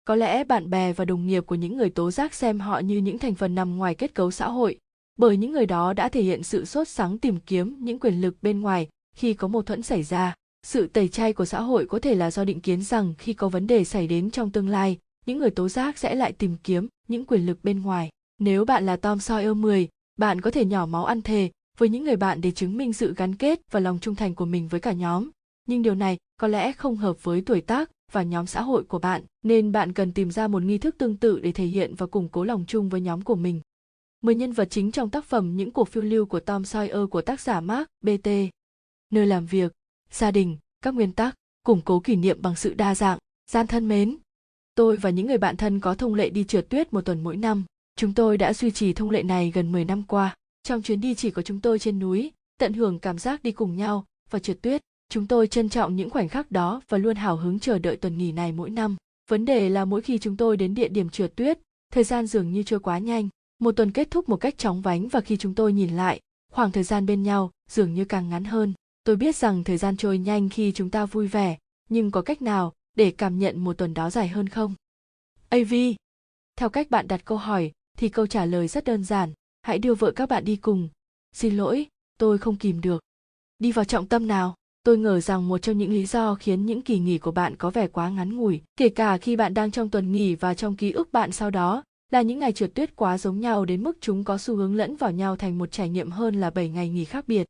Có lẽ bạn bè và đồng nghiệp của những người tố giác xem họ như những thành phần nằm ngoài kết cấu xã hội, bởi những người đó đã thể hiện sự sốt sắng tìm kiếm những quyền lực bên ngoài khi có mâu thuẫn xảy ra. Sự tẩy chay của xã hội có thể là do định kiến rằng khi có vấn đề xảy đến trong tương lai, những người tố giác sẽ lại tìm kiếm những quyền lực bên ngoài nếu bạn là Tom Sawyer 10, bạn có thể nhỏ máu ăn thề với những người bạn để chứng minh sự gắn kết và lòng trung thành của mình với cả nhóm. Nhưng điều này có lẽ không hợp với tuổi tác và nhóm xã hội của bạn, nên bạn cần tìm ra một nghi thức tương tự để thể hiện và củng cố lòng chung với nhóm của mình. 10 nhân vật chính trong tác phẩm Những cuộc phiêu lưu của Tom Sawyer của tác giả Mark BT. Nơi làm việc, gia đình, các nguyên tắc, củng cố kỷ niệm bằng sự đa dạng, gian thân mến. Tôi và những người bạn thân có thông lệ đi trượt tuyết một tuần mỗi năm. Chúng tôi đã duy trì thông lệ này gần 10 năm qua. Trong chuyến đi chỉ có chúng tôi trên núi, tận hưởng cảm giác đi cùng nhau và trượt tuyết. Chúng tôi trân trọng những khoảnh khắc đó và luôn hào hứng chờ đợi tuần nghỉ này mỗi năm. Vấn đề là mỗi khi chúng tôi đến địa điểm trượt tuyết, thời gian dường như trôi quá nhanh. Một tuần kết thúc một cách chóng vánh và khi chúng tôi nhìn lại, khoảng thời gian bên nhau dường như càng ngắn hơn. Tôi biết rằng thời gian trôi nhanh khi chúng ta vui vẻ, nhưng có cách nào để cảm nhận một tuần đó dài hơn không? AV. Theo cách bạn đặt câu hỏi thì câu trả lời rất đơn giản, hãy đưa vợ các bạn đi cùng. Xin lỗi, tôi không kìm được. Đi vào trọng tâm nào, tôi ngờ rằng một trong những lý do khiến những kỳ nghỉ của bạn có vẻ quá ngắn ngủi, kể cả khi bạn đang trong tuần nghỉ và trong ký ức bạn sau đó, là những ngày trượt tuyết quá giống nhau đến mức chúng có xu hướng lẫn vào nhau thành một trải nghiệm hơn là 7 ngày nghỉ khác biệt.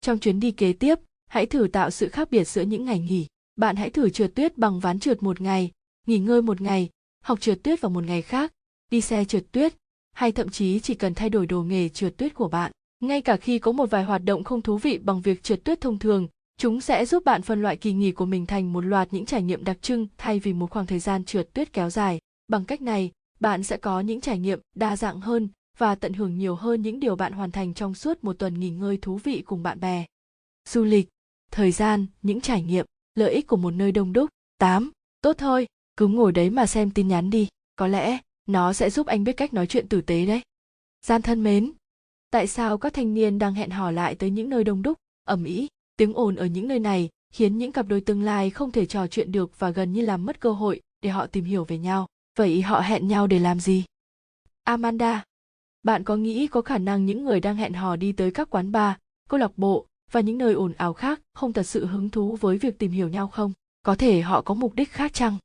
Trong chuyến đi kế tiếp, hãy thử tạo sự khác biệt giữa những ngày nghỉ. Bạn hãy thử trượt tuyết bằng ván trượt một ngày, nghỉ ngơi một ngày, học trượt tuyết vào một ngày khác, đi xe trượt tuyết, hay thậm chí chỉ cần thay đổi đồ nghề trượt tuyết của bạn. Ngay cả khi có một vài hoạt động không thú vị bằng việc trượt tuyết thông thường, chúng sẽ giúp bạn phân loại kỳ nghỉ của mình thành một loạt những trải nghiệm đặc trưng thay vì một khoảng thời gian trượt tuyết kéo dài. Bằng cách này, bạn sẽ có những trải nghiệm đa dạng hơn và tận hưởng nhiều hơn những điều bạn hoàn thành trong suốt một tuần nghỉ ngơi thú vị cùng bạn bè. Du lịch, thời gian, những trải nghiệm, lợi ích của một nơi đông đúc. 8. Tốt thôi, cứ ngồi đấy mà xem tin nhắn đi, có lẽ nó sẽ giúp anh biết cách nói chuyện tử tế đấy. Gian thân mến, tại sao các thanh niên đang hẹn hò lại tới những nơi đông đúc, ẩm ĩ, tiếng ồn ở những nơi này khiến những cặp đôi tương lai không thể trò chuyện được và gần như làm mất cơ hội để họ tìm hiểu về nhau. Vậy họ hẹn nhau để làm gì? Amanda, bạn có nghĩ có khả năng những người đang hẹn hò đi tới các quán bar, câu lạc bộ và những nơi ồn ào khác không thật sự hứng thú với việc tìm hiểu nhau không? Có thể họ có mục đích khác chăng?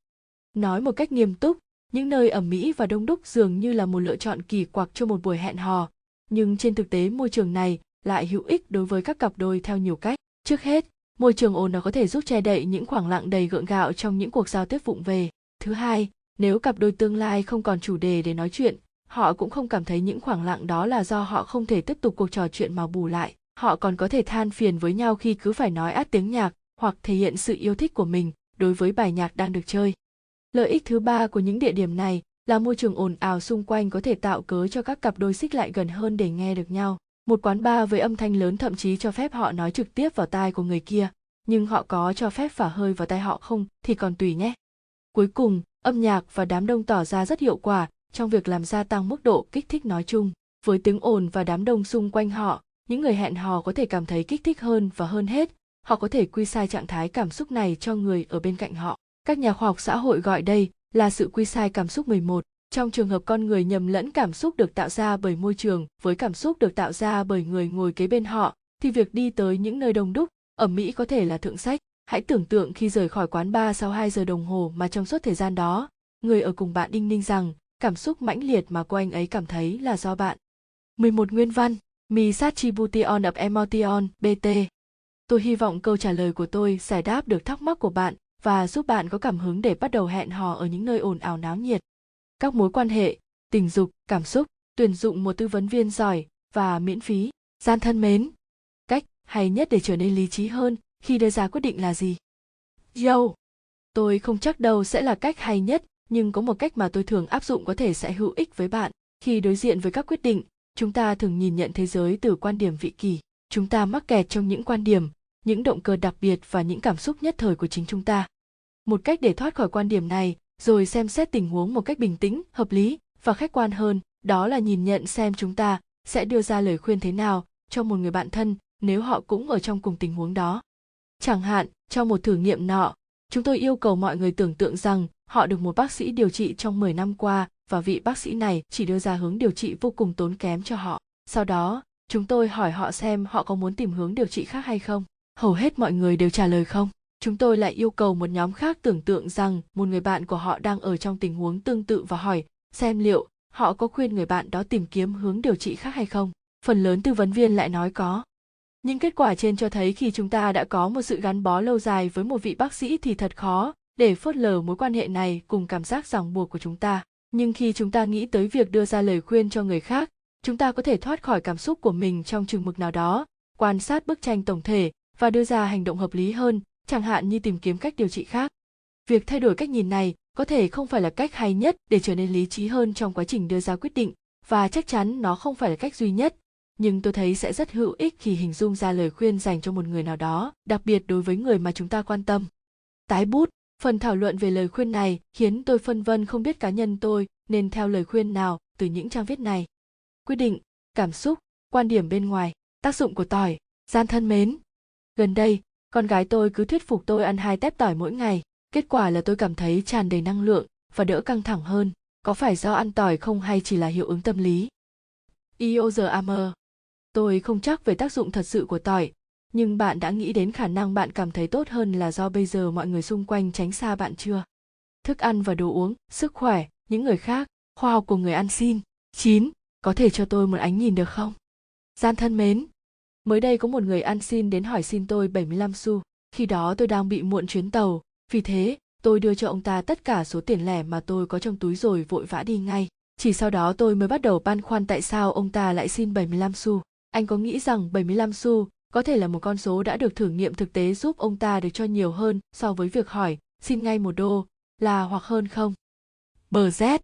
Nói một cách nghiêm túc, những nơi ẩm mỹ và đông đúc dường như là một lựa chọn kỳ quặc cho một buổi hẹn hò, nhưng trên thực tế môi trường này lại hữu ích đối với các cặp đôi theo nhiều cách. Trước hết, môi trường ồn nó có thể giúp che đậy những khoảng lặng đầy gượng gạo trong những cuộc giao tiếp vụng về. Thứ hai, nếu cặp đôi tương lai không còn chủ đề để nói chuyện họ cũng không cảm thấy những khoảng lặng đó là do họ không thể tiếp tục cuộc trò chuyện mà bù lại họ còn có thể than phiền với nhau khi cứ phải nói át tiếng nhạc hoặc thể hiện sự yêu thích của mình đối với bài nhạc đang được chơi lợi ích thứ ba của những địa điểm này là môi trường ồn ào xung quanh có thể tạo cớ cho các cặp đôi xích lại gần hơn để nghe được nhau. Một quán bar với âm thanh lớn thậm chí cho phép họ nói trực tiếp vào tai của người kia, nhưng họ có cho phép phả hơi vào tai họ không thì còn tùy nhé. Cuối cùng, âm nhạc và đám đông tỏ ra rất hiệu quả trong việc làm gia tăng mức độ kích thích nói chung. Với tiếng ồn và đám đông xung quanh họ, những người hẹn hò có thể cảm thấy kích thích hơn và hơn hết, họ có thể quy sai trạng thái cảm xúc này cho người ở bên cạnh họ các nhà khoa học xã hội gọi đây là sự quy sai cảm xúc 11. Trong trường hợp con người nhầm lẫn cảm xúc được tạo ra bởi môi trường với cảm xúc được tạo ra bởi người ngồi kế bên họ, thì việc đi tới những nơi đông đúc, ở Mỹ có thể là thượng sách. Hãy tưởng tượng khi rời khỏi quán bar sau 2 giờ đồng hồ mà trong suốt thời gian đó, người ở cùng bạn đinh ninh rằng cảm xúc mãnh liệt mà cô anh ấy cảm thấy là do bạn. 11 nguyên văn, Misachibution of Emotion, BT. Tôi hy vọng câu trả lời của tôi giải đáp được thắc mắc của bạn và giúp bạn có cảm hứng để bắt đầu hẹn hò ở những nơi ồn ào náo nhiệt. Các mối quan hệ, tình dục, cảm xúc, tuyển dụng một tư vấn viên giỏi và miễn phí. Gian thân mến, cách hay nhất để trở nên lý trí hơn khi đưa ra quyết định là gì? Yo, tôi không chắc đâu sẽ là cách hay nhất, nhưng có một cách mà tôi thường áp dụng có thể sẽ hữu ích với bạn. Khi đối diện với các quyết định, chúng ta thường nhìn nhận thế giới từ quan điểm vị kỷ. Chúng ta mắc kẹt trong những quan điểm, những động cơ đặc biệt và những cảm xúc nhất thời của chính chúng ta. Một cách để thoát khỏi quan điểm này, rồi xem xét tình huống một cách bình tĩnh, hợp lý và khách quan hơn, đó là nhìn nhận xem chúng ta sẽ đưa ra lời khuyên thế nào cho một người bạn thân nếu họ cũng ở trong cùng tình huống đó. Chẳng hạn, trong một thử nghiệm nọ, chúng tôi yêu cầu mọi người tưởng tượng rằng họ được một bác sĩ điều trị trong 10 năm qua và vị bác sĩ này chỉ đưa ra hướng điều trị vô cùng tốn kém cho họ. Sau đó, chúng tôi hỏi họ xem họ có muốn tìm hướng điều trị khác hay không. Hầu hết mọi người đều trả lời không. Chúng tôi lại yêu cầu một nhóm khác tưởng tượng rằng một người bạn của họ đang ở trong tình huống tương tự và hỏi xem liệu họ có khuyên người bạn đó tìm kiếm hướng điều trị khác hay không. Phần lớn tư vấn viên lại nói có. Những kết quả trên cho thấy khi chúng ta đã có một sự gắn bó lâu dài với một vị bác sĩ thì thật khó để phớt lờ mối quan hệ này cùng cảm giác ràng buộc của chúng ta. Nhưng khi chúng ta nghĩ tới việc đưa ra lời khuyên cho người khác, chúng ta có thể thoát khỏi cảm xúc của mình trong chừng mực nào đó, quan sát bức tranh tổng thể và đưa ra hành động hợp lý hơn, chẳng hạn như tìm kiếm cách điều trị khác. Việc thay đổi cách nhìn này có thể không phải là cách hay nhất để trở nên lý trí hơn trong quá trình đưa ra quyết định và chắc chắn nó không phải là cách duy nhất. Nhưng tôi thấy sẽ rất hữu ích khi hình dung ra lời khuyên dành cho một người nào đó đặc biệt đối với người mà chúng ta quan tâm. Tái bút phần thảo luận về lời khuyên này khiến tôi phân vân không biết cá nhân tôi nên theo lời khuyên nào từ những trang viết này. Quyết định cảm xúc quan điểm bên ngoài tác dụng của tỏi gian thân mến gần đây con gái tôi cứ thuyết phục tôi ăn hai tép tỏi mỗi ngày kết quả là tôi cảm thấy tràn đầy năng lượng và đỡ căng thẳng hơn có phải do ăn tỏi không hay chỉ là hiệu ứng tâm lý Iozer Tôi không chắc về tác dụng thật sự của tỏi, nhưng bạn đã nghĩ đến khả năng bạn cảm thấy tốt hơn là do bây giờ mọi người xung quanh tránh xa bạn chưa? Thức ăn và đồ uống, sức khỏe, những người khác, khoa học của người ăn xin. chín Có thể cho tôi một ánh nhìn được không? Gian thân mến. Mới đây có một người ăn xin đến hỏi xin tôi 75 xu. Khi đó tôi đang bị muộn chuyến tàu, vì thế tôi đưa cho ông ta tất cả số tiền lẻ mà tôi có trong túi rồi vội vã đi ngay. Chỉ sau đó tôi mới bắt đầu băn khoăn tại sao ông ta lại xin 75 xu. Anh có nghĩ rằng 75 xu có thể là một con số đã được thử nghiệm thực tế giúp ông ta được cho nhiều hơn so với việc hỏi xin ngay một đô là hoặc hơn không? Bờ Z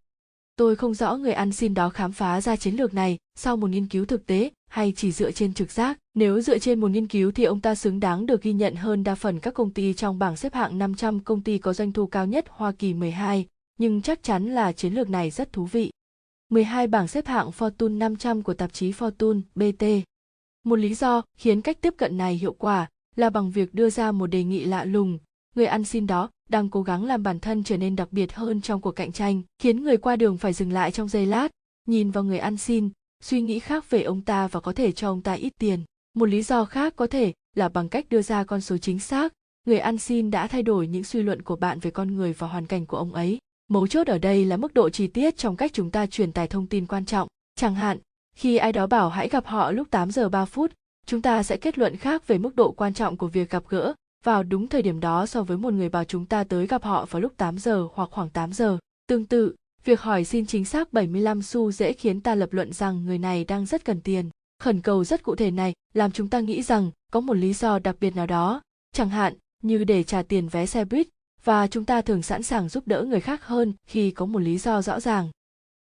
Tôi không rõ người ăn xin đó khám phá ra chiến lược này sau một nghiên cứu thực tế hay chỉ dựa trên trực giác. Nếu dựa trên một nghiên cứu thì ông ta xứng đáng được ghi nhận hơn đa phần các công ty trong bảng xếp hạng 500 công ty có doanh thu cao nhất Hoa Kỳ 12, nhưng chắc chắn là chiến lược này rất thú vị. 12 bảng xếp hạng Fortune 500 của tạp chí Fortune BT. Một lý do khiến cách tiếp cận này hiệu quả là bằng việc đưa ra một đề nghị lạ lùng. Người ăn xin đó đang cố gắng làm bản thân trở nên đặc biệt hơn trong cuộc cạnh tranh, khiến người qua đường phải dừng lại trong giây lát, nhìn vào người ăn xin, suy nghĩ khác về ông ta và có thể cho ông ta ít tiền. Một lý do khác có thể là bằng cách đưa ra con số chính xác, người ăn xin đã thay đổi những suy luận của bạn về con người và hoàn cảnh của ông ấy. Mấu chốt ở đây là mức độ chi tiết trong cách chúng ta truyền tải thông tin quan trọng. Chẳng hạn, khi ai đó bảo hãy gặp họ lúc 8 giờ 3 phút, chúng ta sẽ kết luận khác về mức độ quan trọng của việc gặp gỡ vào đúng thời điểm đó so với một người bảo chúng ta tới gặp họ vào lúc 8 giờ hoặc khoảng 8 giờ. Tương tự, việc hỏi xin chính xác 75 xu dễ khiến ta lập luận rằng người này đang rất cần tiền. Khẩn cầu rất cụ thể này làm chúng ta nghĩ rằng có một lý do đặc biệt nào đó, chẳng hạn như để trả tiền vé xe buýt và chúng ta thường sẵn sàng giúp đỡ người khác hơn khi có một lý do rõ ràng.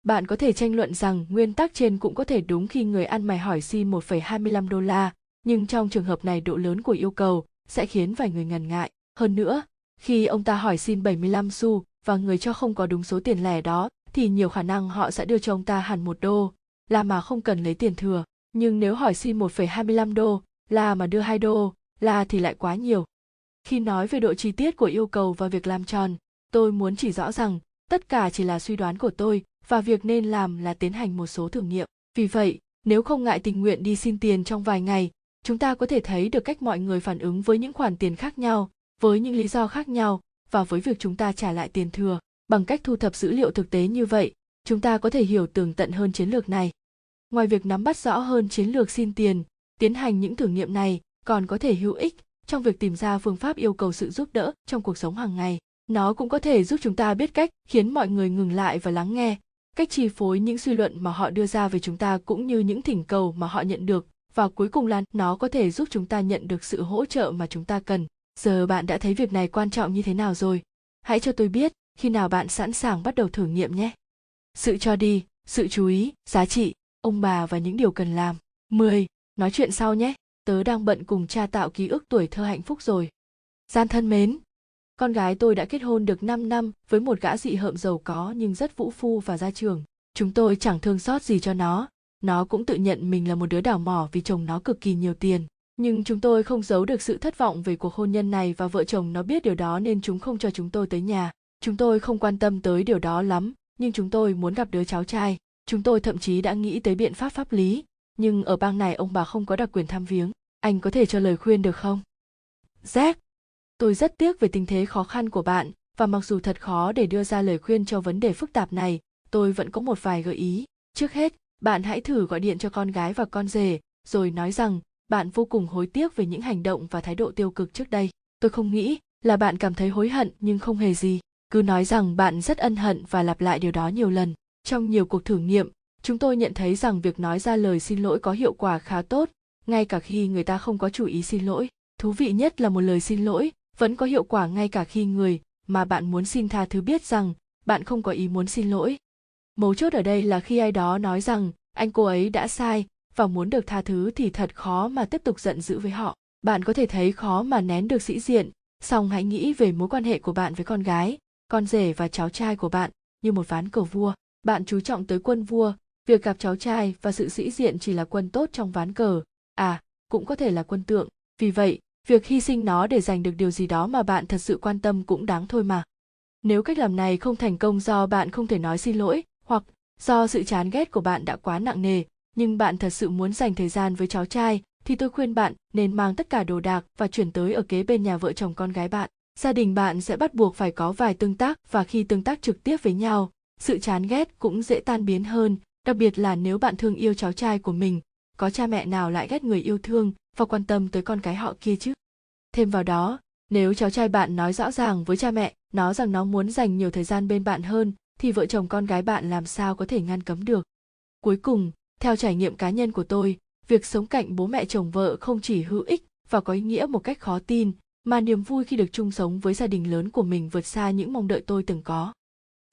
Bạn có thể tranh luận rằng nguyên tắc trên cũng có thể đúng khi người ăn mày hỏi xin 1,25 đô la, nhưng trong trường hợp này độ lớn của yêu cầu sẽ khiến vài người ngần ngại. Hơn nữa, khi ông ta hỏi xin 75 xu và người cho không có đúng số tiền lẻ đó, thì nhiều khả năng họ sẽ đưa cho ông ta hẳn một đô, là mà không cần lấy tiền thừa. Nhưng nếu hỏi xin 1,25 đô, là mà đưa 2 đô, là thì lại quá nhiều. Khi nói về độ chi tiết của yêu cầu và việc làm tròn, tôi muốn chỉ rõ rằng tất cả chỉ là suy đoán của tôi và việc nên làm là tiến hành một số thử nghiệm. Vì vậy, nếu không ngại tình nguyện đi xin tiền trong vài ngày, chúng ta có thể thấy được cách mọi người phản ứng với những khoản tiền khác nhau, với những lý do khác nhau và với việc chúng ta trả lại tiền thừa. Bằng cách thu thập dữ liệu thực tế như vậy, chúng ta có thể hiểu tường tận hơn chiến lược này. Ngoài việc nắm bắt rõ hơn chiến lược xin tiền, tiến hành những thử nghiệm này còn có thể hữu ích trong việc tìm ra phương pháp yêu cầu sự giúp đỡ trong cuộc sống hàng ngày nó cũng có thể giúp chúng ta biết cách khiến mọi người ngừng lại và lắng nghe cách chi phối những suy luận mà họ đưa ra về chúng ta cũng như những thỉnh cầu mà họ nhận được và cuối cùng là nó có thể giúp chúng ta nhận được sự hỗ trợ mà chúng ta cần giờ bạn đã thấy việc này quan trọng như thế nào rồi hãy cho tôi biết khi nào bạn sẵn sàng bắt đầu thử nghiệm nhé sự cho đi sự chú ý giá trị ông bà và những điều cần làm 10. nói chuyện sau nhé tớ đang bận cùng cha tạo ký ức tuổi thơ hạnh phúc rồi. Gian thân mến, con gái tôi đã kết hôn được 5 năm với một gã dị hợm giàu có nhưng rất vũ phu và ra trường. Chúng tôi chẳng thương xót gì cho nó, nó cũng tự nhận mình là một đứa đảo mỏ vì chồng nó cực kỳ nhiều tiền. Nhưng chúng tôi không giấu được sự thất vọng về cuộc hôn nhân này và vợ chồng nó biết điều đó nên chúng không cho chúng tôi tới nhà. Chúng tôi không quan tâm tới điều đó lắm, nhưng chúng tôi muốn gặp đứa cháu trai. Chúng tôi thậm chí đã nghĩ tới biện pháp pháp lý, nhưng ở bang này ông bà không có đặc quyền tham viếng anh có thể cho lời khuyên được không jack tôi rất tiếc về tình thế khó khăn của bạn và mặc dù thật khó để đưa ra lời khuyên cho vấn đề phức tạp này tôi vẫn có một vài gợi ý trước hết bạn hãy thử gọi điện cho con gái và con rể rồi nói rằng bạn vô cùng hối tiếc về những hành động và thái độ tiêu cực trước đây. Tôi không nghĩ là bạn cảm thấy hối hận, nhưng không hề gì. Cứ nói rằng bạn rất ân hận và lặp lại điều đó nhiều lần. Trong nhiều cuộc thử nghiệm, chúng tôi nhận thấy rằng việc nói ra lời xin lỗi có hiệu quả khá tốt, ngay cả khi người ta không có chủ ý xin lỗi. Thú vị nhất là một lời xin lỗi vẫn có hiệu quả ngay cả khi người mà bạn muốn xin tha thứ biết rằng bạn không có ý muốn xin lỗi. Mấu chốt ở đây là khi ai đó nói rằng, anh cô ấy đã sai và muốn được tha thứ thì thật khó mà tiếp tục giận dữ với họ. Bạn có thể thấy khó mà nén được sĩ diện, song hãy nghĩ về mối quan hệ của bạn với con gái, con rể và cháu trai của bạn, như một ván cờ vua. Bạn chú trọng tới quân vua, việc gặp cháu trai và sự sĩ diện chỉ là quân tốt trong ván cờ. À cũng có thể là quân tượng. Vì vậy, việc hy sinh nó để giành được điều gì đó mà bạn thật sự quan tâm cũng đáng thôi mà. Nếu cách làm này không thành công do bạn không thể nói xin lỗi, hoặc do sự chán ghét của bạn đã quá nặng nề nhưng bạn thật sự muốn dành thời gian với cháu trai, thì tôi khuyên bạn nên mang tất cả đồ đạc và chuyển tới ở kế bên nhà vợ chồng con gái bạn. Gia đình bạn sẽ bắt buộc phải có vài tương tác và khi tương tác trực tiếp với nhau, sự chán ghét cũng dễ tan biến hơn, đặc biệt là nếu bạn thương yêu cháu trai của mình, có cha mẹ nào lại ghét người yêu thương và quan tâm tới con cái họ kia chứ? Thêm vào đó, nếu cháu trai bạn nói rõ ràng với cha mẹ nó rằng nó muốn dành nhiều thời gian bên bạn hơn, thì vợ chồng con gái bạn làm sao có thể ngăn cấm được? Cuối cùng theo trải nghiệm cá nhân của tôi, việc sống cạnh bố mẹ chồng vợ không chỉ hữu ích và có ý nghĩa một cách khó tin, mà niềm vui khi được chung sống với gia đình lớn của mình vượt xa những mong đợi tôi từng có.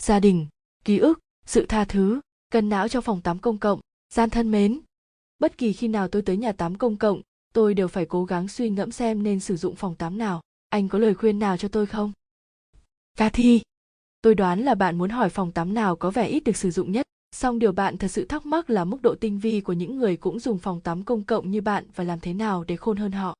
Gia đình, ký ức, sự tha thứ, cân não cho phòng tắm công cộng, gian thân mến. Bất kỳ khi nào tôi tới nhà tắm công cộng, tôi đều phải cố gắng suy ngẫm xem nên sử dụng phòng tắm nào. Anh có lời khuyên nào cho tôi không? Cathy, tôi đoán là bạn muốn hỏi phòng tắm nào có vẻ ít được sử dụng nhất song điều bạn thật sự thắc mắc là mức độ tinh vi của những người cũng dùng phòng tắm công cộng như bạn và làm thế nào để khôn hơn họ.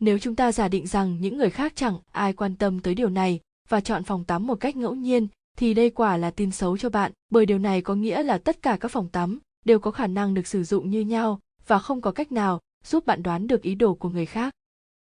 Nếu chúng ta giả định rằng những người khác chẳng ai quan tâm tới điều này và chọn phòng tắm một cách ngẫu nhiên, thì đây quả là tin xấu cho bạn, bởi điều này có nghĩa là tất cả các phòng tắm đều có khả năng được sử dụng như nhau và không có cách nào giúp bạn đoán được ý đồ của người khác.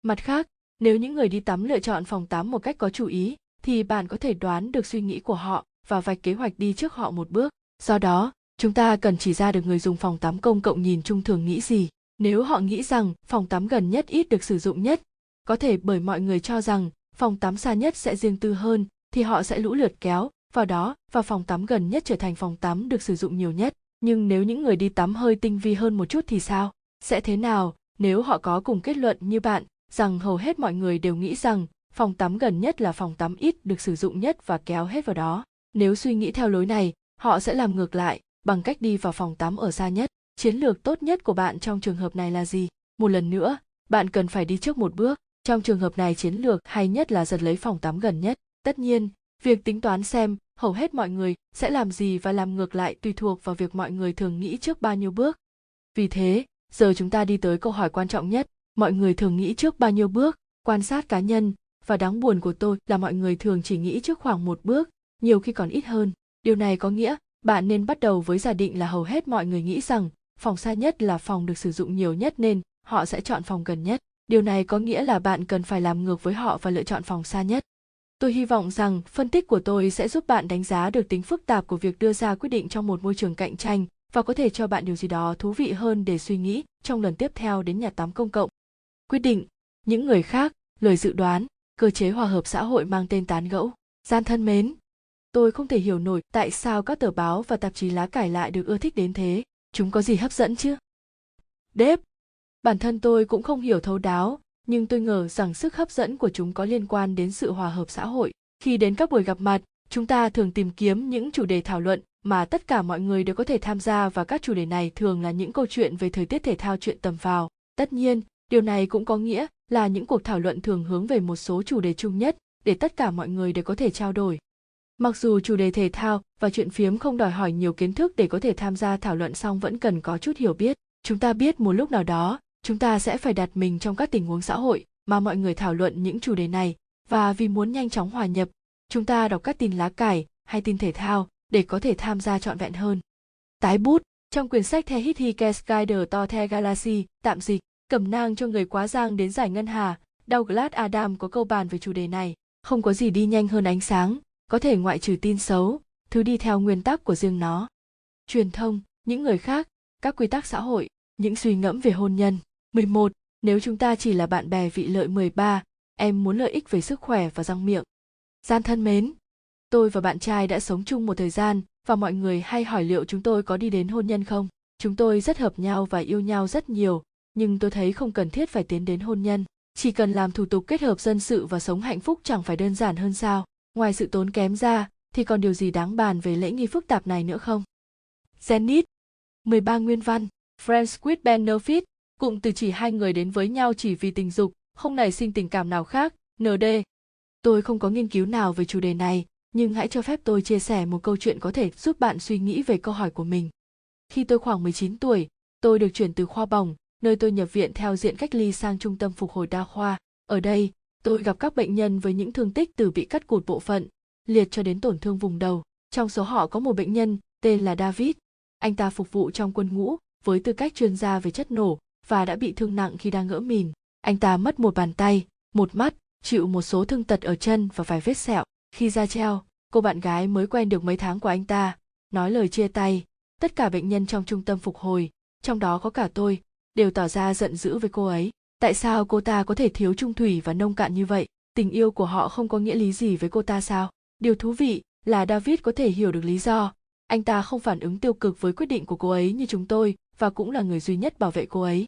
Mặt khác, nếu những người đi tắm lựa chọn phòng tắm một cách có chủ ý, thì bạn có thể đoán được suy nghĩ của họ và vạch kế hoạch đi trước họ một bước do đó, chúng ta cần chỉ ra được người dùng phòng tắm công cộng nhìn chung thường nghĩ gì. Nếu họ nghĩ rằng phòng tắm gần nhất ít được sử dụng nhất, có thể bởi mọi người cho rằng phòng tắm xa nhất sẽ riêng tư hơn, thì họ sẽ lũ lượt kéo vào đó và phòng tắm gần nhất trở thành phòng tắm được sử dụng nhiều nhất. Nhưng nếu những người đi tắm hơi tinh vi hơn một chút thì sao? Sẽ thế nào? Nếu họ có cùng kết luận như bạn rằng hầu hết mọi người đều nghĩ rằng phòng tắm gần nhất là phòng tắm ít được sử dụng nhất và kéo hết vào đó. Nếu suy nghĩ theo lối này họ sẽ làm ngược lại, bằng cách đi vào phòng tắm ở xa nhất. Chiến lược tốt nhất của bạn trong trường hợp này là gì? Một lần nữa, bạn cần phải đi trước một bước. Trong trường hợp này, chiến lược hay nhất là giật lấy phòng tắm gần nhất. Tất nhiên, việc tính toán xem hầu hết mọi người sẽ làm gì và làm ngược lại tùy thuộc vào việc mọi người thường nghĩ trước bao nhiêu bước. Vì thế, giờ chúng ta đi tới câu hỏi quan trọng nhất. Mọi người thường nghĩ trước bao nhiêu bước? Quan sát cá nhân, và đáng buồn của tôi là mọi người thường chỉ nghĩ trước khoảng một bước, nhiều khi còn ít hơn điều này có nghĩa bạn nên bắt đầu với giả định là hầu hết mọi người nghĩ rằng phòng xa nhất là phòng được sử dụng nhiều nhất nên họ sẽ chọn phòng gần nhất. Điều này có nghĩa là bạn cần phải làm ngược với họ và lựa chọn phòng xa nhất. Tôi hy vọng rằng phân tích của tôi sẽ giúp bạn đánh giá được tính phức tạp của việc đưa ra quyết định trong một môi trường cạnh tranh và có thể cho bạn điều gì đó thú vị hơn để suy nghĩ trong lần tiếp theo đến nhà tắm công cộng. Quyết định, những người khác, lời dự đoán, cơ chế hòa hợp xã hội mang tên tán gẫu, gian thân mến tôi không thể hiểu nổi tại sao các tờ báo và tạp chí lá cải lại được ưa thích đến thế. Chúng có gì hấp dẫn chứ? Đếp bản thân tôi cũng không hiểu thấu đáo, nhưng tôi ngờ rằng sức hấp dẫn của chúng có liên quan đến sự hòa hợp xã hội. Khi đến các buổi gặp mặt, chúng ta thường tìm kiếm những chủ đề thảo luận mà tất cả mọi người đều có thể tham gia và các chủ đề này thường là những câu chuyện về thời tiết thể thao chuyện tầm vào tất nhiên, điều này cũng có nghĩa là những cuộc thảo luận thường hướng về một số chủ đề chung nhất để tất cả mọi người đều có thể trao đổi mặc dù chủ đề thể thao và chuyện phiếm không đòi hỏi nhiều kiến thức để có thể tham gia thảo luận song vẫn cần có chút hiểu biết. Chúng ta biết một lúc nào đó, chúng ta sẽ phải đặt mình trong các tình huống xã hội mà mọi người thảo luận những chủ đề này. Và vì muốn nhanh chóng hòa nhập, chúng ta đọc các tin lá cải hay tin thể thao để có thể tham gia trọn vẹn hơn. Tái bút, trong quyển sách The Hitchhiker's Guide to the Galaxy, tạm dịch, cẩm nang cho người quá giang đến giải ngân hà, Douglas Adam có câu bàn về chủ đề này. Không có gì đi nhanh hơn ánh sáng có thể ngoại trừ tin xấu thứ đi theo nguyên tắc của riêng nó truyền thông những người khác các quy tắc xã hội những suy ngẫm về hôn nhân 11. Nếu chúng ta chỉ là bạn bè vị lợi 13, em muốn lợi ích về sức khỏe và răng miệng. Gian thân mến, tôi và bạn trai đã sống chung một thời gian và mọi người hay hỏi liệu chúng tôi có đi đến hôn nhân không. Chúng tôi rất hợp nhau và yêu nhau rất nhiều, nhưng tôi thấy không cần thiết phải tiến đến hôn nhân. Chỉ cần làm thủ tục kết hợp dân sự và sống hạnh phúc chẳng phải đơn giản hơn sao. Ngoài sự tốn kém ra, thì còn điều gì đáng bàn về lễ nghi phức tạp này nữa không? Zenith 13 nguyên văn Friends with benefit cụm từ chỉ hai người đến với nhau chỉ vì tình dục, không nảy sinh tình cảm nào khác, ND. Tôi không có nghiên cứu nào về chủ đề này, nhưng hãy cho phép tôi chia sẻ một câu chuyện có thể giúp bạn suy nghĩ về câu hỏi của mình. Khi tôi khoảng 19 tuổi, tôi được chuyển từ khoa bỏng, nơi tôi nhập viện theo diện cách ly sang trung tâm phục hồi đa khoa. Ở đây, tôi gặp các bệnh nhân với những thương tích từ bị cắt cụt bộ phận, liệt cho đến tổn thương vùng đầu. Trong số họ có một bệnh nhân tên là David. Anh ta phục vụ trong quân ngũ với tư cách chuyên gia về chất nổ và đã bị thương nặng khi đang ngỡ mìn. Anh ta mất một bàn tay, một mắt, chịu một số thương tật ở chân và vài vết sẹo. Khi ra treo, cô bạn gái mới quen được mấy tháng của anh ta, nói lời chia tay. Tất cả bệnh nhân trong trung tâm phục hồi, trong đó có cả tôi, đều tỏ ra giận dữ với cô ấy. Tại sao cô ta có thể thiếu trung thủy và nông cạn như vậy? Tình yêu của họ không có nghĩa lý gì với cô ta sao? Điều thú vị là David có thể hiểu được lý do. Anh ta không phản ứng tiêu cực với quyết định của cô ấy như chúng tôi và cũng là người duy nhất bảo vệ cô ấy.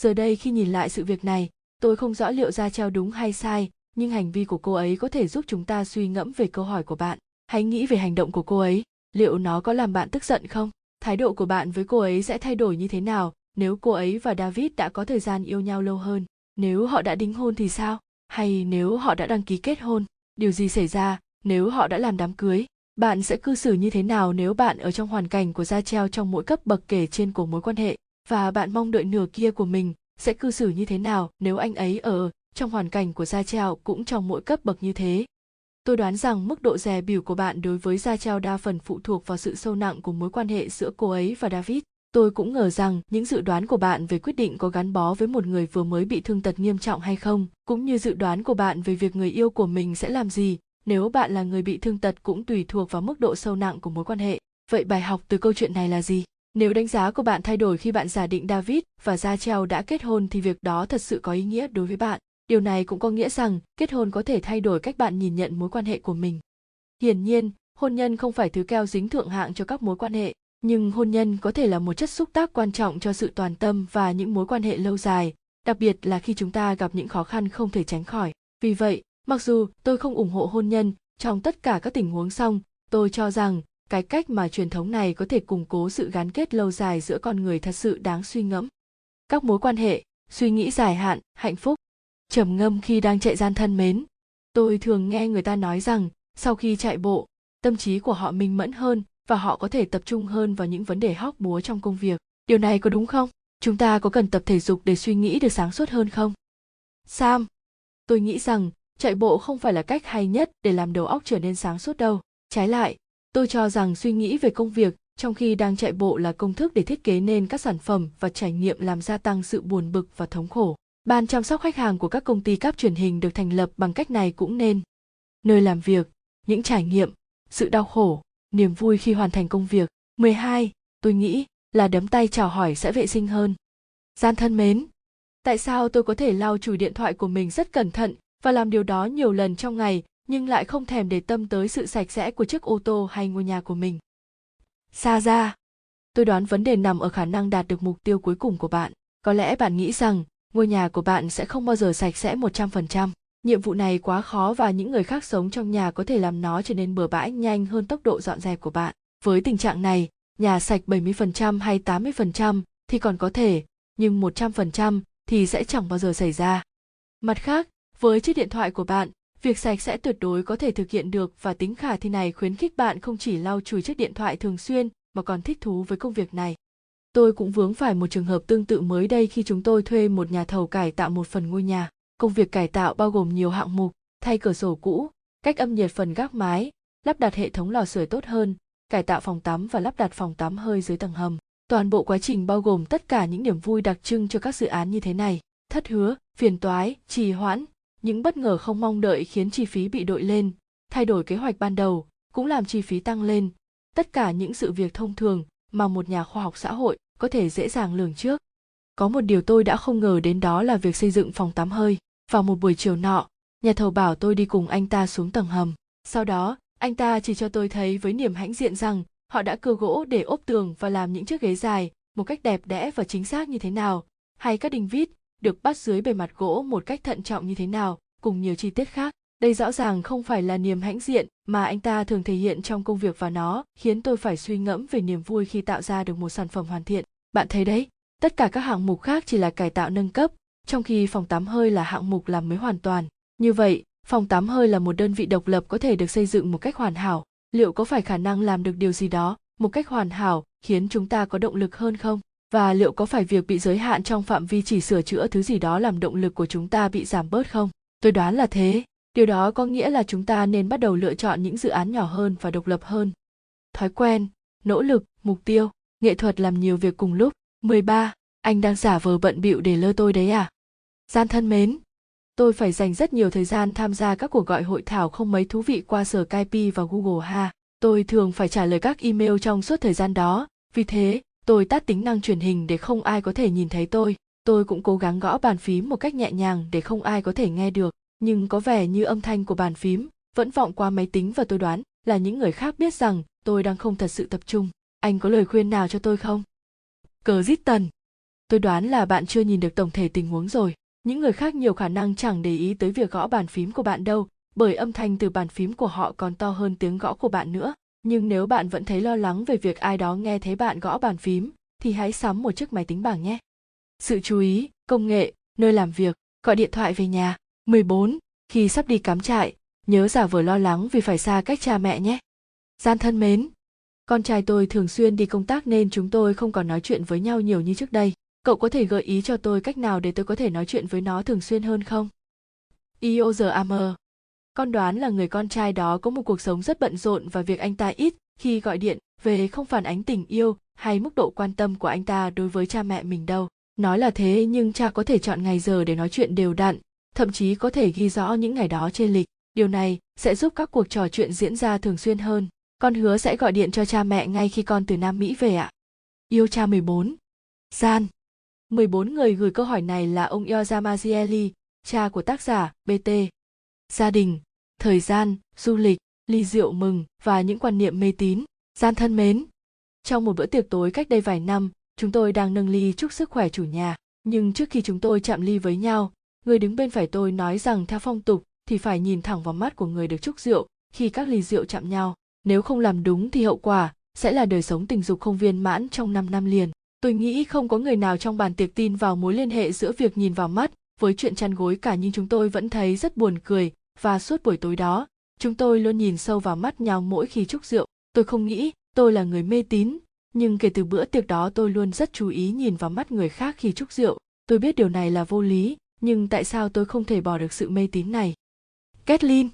Giờ đây khi nhìn lại sự việc này, tôi không rõ liệu ra treo đúng hay sai, nhưng hành vi của cô ấy có thể giúp chúng ta suy ngẫm về câu hỏi của bạn. Hãy nghĩ về hành động của cô ấy, liệu nó có làm bạn tức giận không? Thái độ của bạn với cô ấy sẽ thay đổi như thế nào nếu cô ấy và David đã có thời gian yêu nhau lâu hơn? Nếu họ đã đính hôn thì sao? Hay nếu họ đã đăng ký kết hôn? Điều gì xảy ra nếu họ đã làm đám cưới? Bạn sẽ cư xử như thế nào nếu bạn ở trong hoàn cảnh của gia treo trong mỗi cấp bậc kể trên của mối quan hệ? Và bạn mong đợi nửa kia của mình sẽ cư xử như thế nào nếu anh ấy ở trong hoàn cảnh của gia treo cũng trong mỗi cấp bậc như thế? Tôi đoán rằng mức độ dè bỉu của bạn đối với Gia Treo đa phần phụ thuộc vào sự sâu nặng của mối quan hệ giữa cô ấy và David. Tôi cũng ngờ rằng những dự đoán của bạn về quyết định có gắn bó với một người vừa mới bị thương tật nghiêm trọng hay không, cũng như dự đoán của bạn về việc người yêu của mình sẽ làm gì nếu bạn là người bị thương tật cũng tùy thuộc vào mức độ sâu nặng của mối quan hệ. Vậy bài học từ câu chuyện này là gì? Nếu đánh giá của bạn thay đổi khi bạn giả định David và Gia Treo đã kết hôn thì việc đó thật sự có ý nghĩa đối với bạn điều này cũng có nghĩa rằng kết hôn có thể thay đổi cách bạn nhìn nhận mối quan hệ của mình hiển nhiên hôn nhân không phải thứ keo dính thượng hạng cho các mối quan hệ nhưng hôn nhân có thể là một chất xúc tác quan trọng cho sự toàn tâm và những mối quan hệ lâu dài, đặc biệt là khi chúng ta gặp những khó khăn không thể tránh khỏi. Vì vậy, mặc dù tôi không ủng hộ hôn nhân, trong tất cả các tình huống xong, tôi cho rằng cái cách mà truyền thống này có thể củng cố sự gắn kết lâu dài giữa con người thật sự đáng suy ngẫm. Các mối quan hệ, suy nghĩ dài hạn, hạnh phúc, trầm ngâm khi đang chạy gian thân mến. Tôi thường nghe người ta nói rằng, sau khi chạy bộ, tâm trí của họ minh mẫn hơn và họ có thể tập trung hơn vào những vấn đề hóc búa trong công việc. Điều này có đúng không? Chúng ta có cần tập thể dục để suy nghĩ được sáng suốt hơn không? Sam tôi nghĩ rằng chạy bộ không phải là cách hay nhất để làm đầu óc trở nên sáng suốt đâu. Trái lại tôi cho rằng suy nghĩ về công việc trong khi đang chạy bộ là công thức để thiết kế nên các sản phẩm và trải nghiệm làm gia tăng sự buồn bực và thống khổ. Ban chăm sóc khách hàng của các công ty cáp truyền hình được thành lập bằng cách này cũng nên. Nơi làm việc, những trải nghiệm, sự đau khổ, niềm vui khi hoàn thành công việc. 12. Tôi nghĩ là đấm tay chào hỏi sẽ vệ sinh hơn. Gian thân mến, tại sao tôi có thể lau chùi điện thoại của mình rất cẩn thận và làm điều đó nhiều lần trong ngày nhưng lại không thèm để tâm tới sự sạch sẽ của chiếc ô tô hay ngôi nhà của mình. Xa ra, tôi đoán vấn đề nằm ở khả năng đạt được mục tiêu cuối cùng của bạn. Có lẽ bạn nghĩ rằng ngôi nhà của bạn sẽ không bao giờ sạch sẽ 100%. Nhiệm vụ này quá khó và những người khác sống trong nhà có thể làm nó trở nên bừa bãi nhanh hơn tốc độ dọn dẹp của bạn. Với tình trạng này, nhà sạch 70% hay 80% thì còn có thể, nhưng 100% thì sẽ chẳng bao giờ xảy ra. Mặt khác, với chiếc điện thoại của bạn, việc sạch sẽ tuyệt đối có thể thực hiện được và tính khả thi này khuyến khích bạn không chỉ lau chùi chiếc điện thoại thường xuyên mà còn thích thú với công việc này. Tôi cũng vướng phải một trường hợp tương tự mới đây khi chúng tôi thuê một nhà thầu cải tạo một phần ngôi nhà. Công việc cải tạo bao gồm nhiều hạng mục, thay cửa sổ cũ, cách âm nhiệt phần gác mái, lắp đặt hệ thống lò sưởi tốt hơn, cải tạo phòng tắm và lắp đặt phòng tắm hơi dưới tầng hầm. Toàn bộ quá trình bao gồm tất cả những niềm vui đặc trưng cho các dự án như thế này. Thất hứa, phiền toái, trì hoãn, những bất ngờ không mong đợi khiến chi phí bị đội lên, thay đổi kế hoạch ban đầu cũng làm chi phí tăng lên. Tất cả những sự việc thông thường mà một nhà khoa học xã hội có thể dễ dàng lường trước. Có một điều tôi đã không ngờ đến đó là việc xây dựng phòng tắm hơi. Vào một buổi chiều nọ, nhà thầu bảo tôi đi cùng anh ta xuống tầng hầm. Sau đó, anh ta chỉ cho tôi thấy với niềm hãnh diện rằng họ đã cưa gỗ để ốp tường và làm những chiếc ghế dài một cách đẹp đẽ và chính xác như thế nào, hay các đinh vít được bắt dưới bề mặt gỗ một cách thận trọng như thế nào, cùng nhiều chi tiết khác. Đây rõ ràng không phải là niềm hãnh diện mà anh ta thường thể hiện trong công việc và nó khiến tôi phải suy ngẫm về niềm vui khi tạo ra được một sản phẩm hoàn thiện. Bạn thấy đấy, tất cả các hạng mục khác chỉ là cải tạo nâng cấp, trong khi phòng tắm hơi là hạng mục làm mới hoàn toàn. Như vậy, phòng tắm hơi là một đơn vị độc lập có thể được xây dựng một cách hoàn hảo. Liệu có phải khả năng làm được điều gì đó một cách hoàn hảo khiến chúng ta có động lực hơn không? và liệu có phải việc bị giới hạn trong phạm vi chỉ sửa chữa thứ gì đó làm động lực của chúng ta bị giảm bớt không tôi đoán là thế điều đó có nghĩa là chúng ta nên bắt đầu lựa chọn những dự án nhỏ hơn và độc lập hơn thói quen nỗ lực mục tiêu nghệ thuật làm nhiều việc cùng lúc 13. anh đang giả vờ bận bịu để lơ tôi đấy à gian thân mến tôi phải dành rất nhiều thời gian tham gia các cuộc gọi hội thảo không mấy thú vị qua sở Skype và Google ha. Tôi thường phải trả lời các email trong suốt thời gian đó, vì thế tôi tắt tính năng truyền hình để không ai có thể nhìn thấy tôi. Tôi cũng cố gắng gõ bàn phím một cách nhẹ nhàng để không ai có thể nghe được, nhưng có vẻ như âm thanh của bàn phím vẫn vọng qua máy tính và tôi đoán là những người khác biết rằng tôi đang không thật sự tập trung. Anh có lời khuyên nào cho tôi không? Cờ dít tần. Tôi đoán là bạn chưa nhìn được tổng thể tình huống rồi những người khác nhiều khả năng chẳng để ý tới việc gõ bàn phím của bạn đâu bởi âm thanh từ bàn phím của họ còn to hơn tiếng gõ của bạn nữa nhưng nếu bạn vẫn thấy lo lắng về việc ai đó nghe thấy bạn gõ bàn phím thì hãy sắm một chiếc máy tính bảng nhé sự chú ý công nghệ nơi làm việc gọi điện thoại về nhà 14. Khi sắp đi cắm trại, nhớ giả vờ lo lắng vì phải xa cách cha mẹ nhé. Gian thân mến, con trai tôi thường xuyên đi công tác nên chúng tôi không còn nói chuyện với nhau nhiều như trước đây cậu có thể gợi ý cho tôi cách nào để tôi có thể nói chuyện với nó thường xuyên hơn không? Iozam con đoán là người con trai đó có một cuộc sống rất bận rộn và việc anh ta ít khi gọi điện về không phản ánh tình yêu hay mức độ quan tâm của anh ta đối với cha mẹ mình đâu. Nói là thế nhưng cha có thể chọn ngày giờ để nói chuyện đều đặn, thậm chí có thể ghi rõ những ngày đó trên lịch. Điều này sẽ giúp các cuộc trò chuyện diễn ra thường xuyên hơn. Con hứa sẽ gọi điện cho cha mẹ ngay khi con từ Nam Mỹ về ạ. Yêu cha 14. Gian. 14 người gửi câu hỏi này là ông Yoza Mazieli, cha của tác giả BT. Gia đình, thời gian, du lịch, ly rượu mừng và những quan niệm mê tín. Gian thân mến. Trong một bữa tiệc tối cách đây vài năm, chúng tôi đang nâng ly chúc sức khỏe chủ nhà. Nhưng trước khi chúng tôi chạm ly với nhau, người đứng bên phải tôi nói rằng theo phong tục thì phải nhìn thẳng vào mắt của người được chúc rượu khi các ly rượu chạm nhau. Nếu không làm đúng thì hậu quả sẽ là đời sống tình dục không viên mãn trong 5 năm liền. Tôi nghĩ không có người nào trong bàn tiệc tin vào mối liên hệ giữa việc nhìn vào mắt với chuyện chăn gối cả nhưng chúng tôi vẫn thấy rất buồn cười và suốt buổi tối đó, chúng tôi luôn nhìn sâu vào mắt nhau mỗi khi chúc rượu. Tôi không nghĩ tôi là người mê tín, nhưng kể từ bữa tiệc đó tôi luôn rất chú ý nhìn vào mắt người khác khi chúc rượu. Tôi biết điều này là vô lý, nhưng tại sao tôi không thể bỏ được sự mê tín này? Kathleen,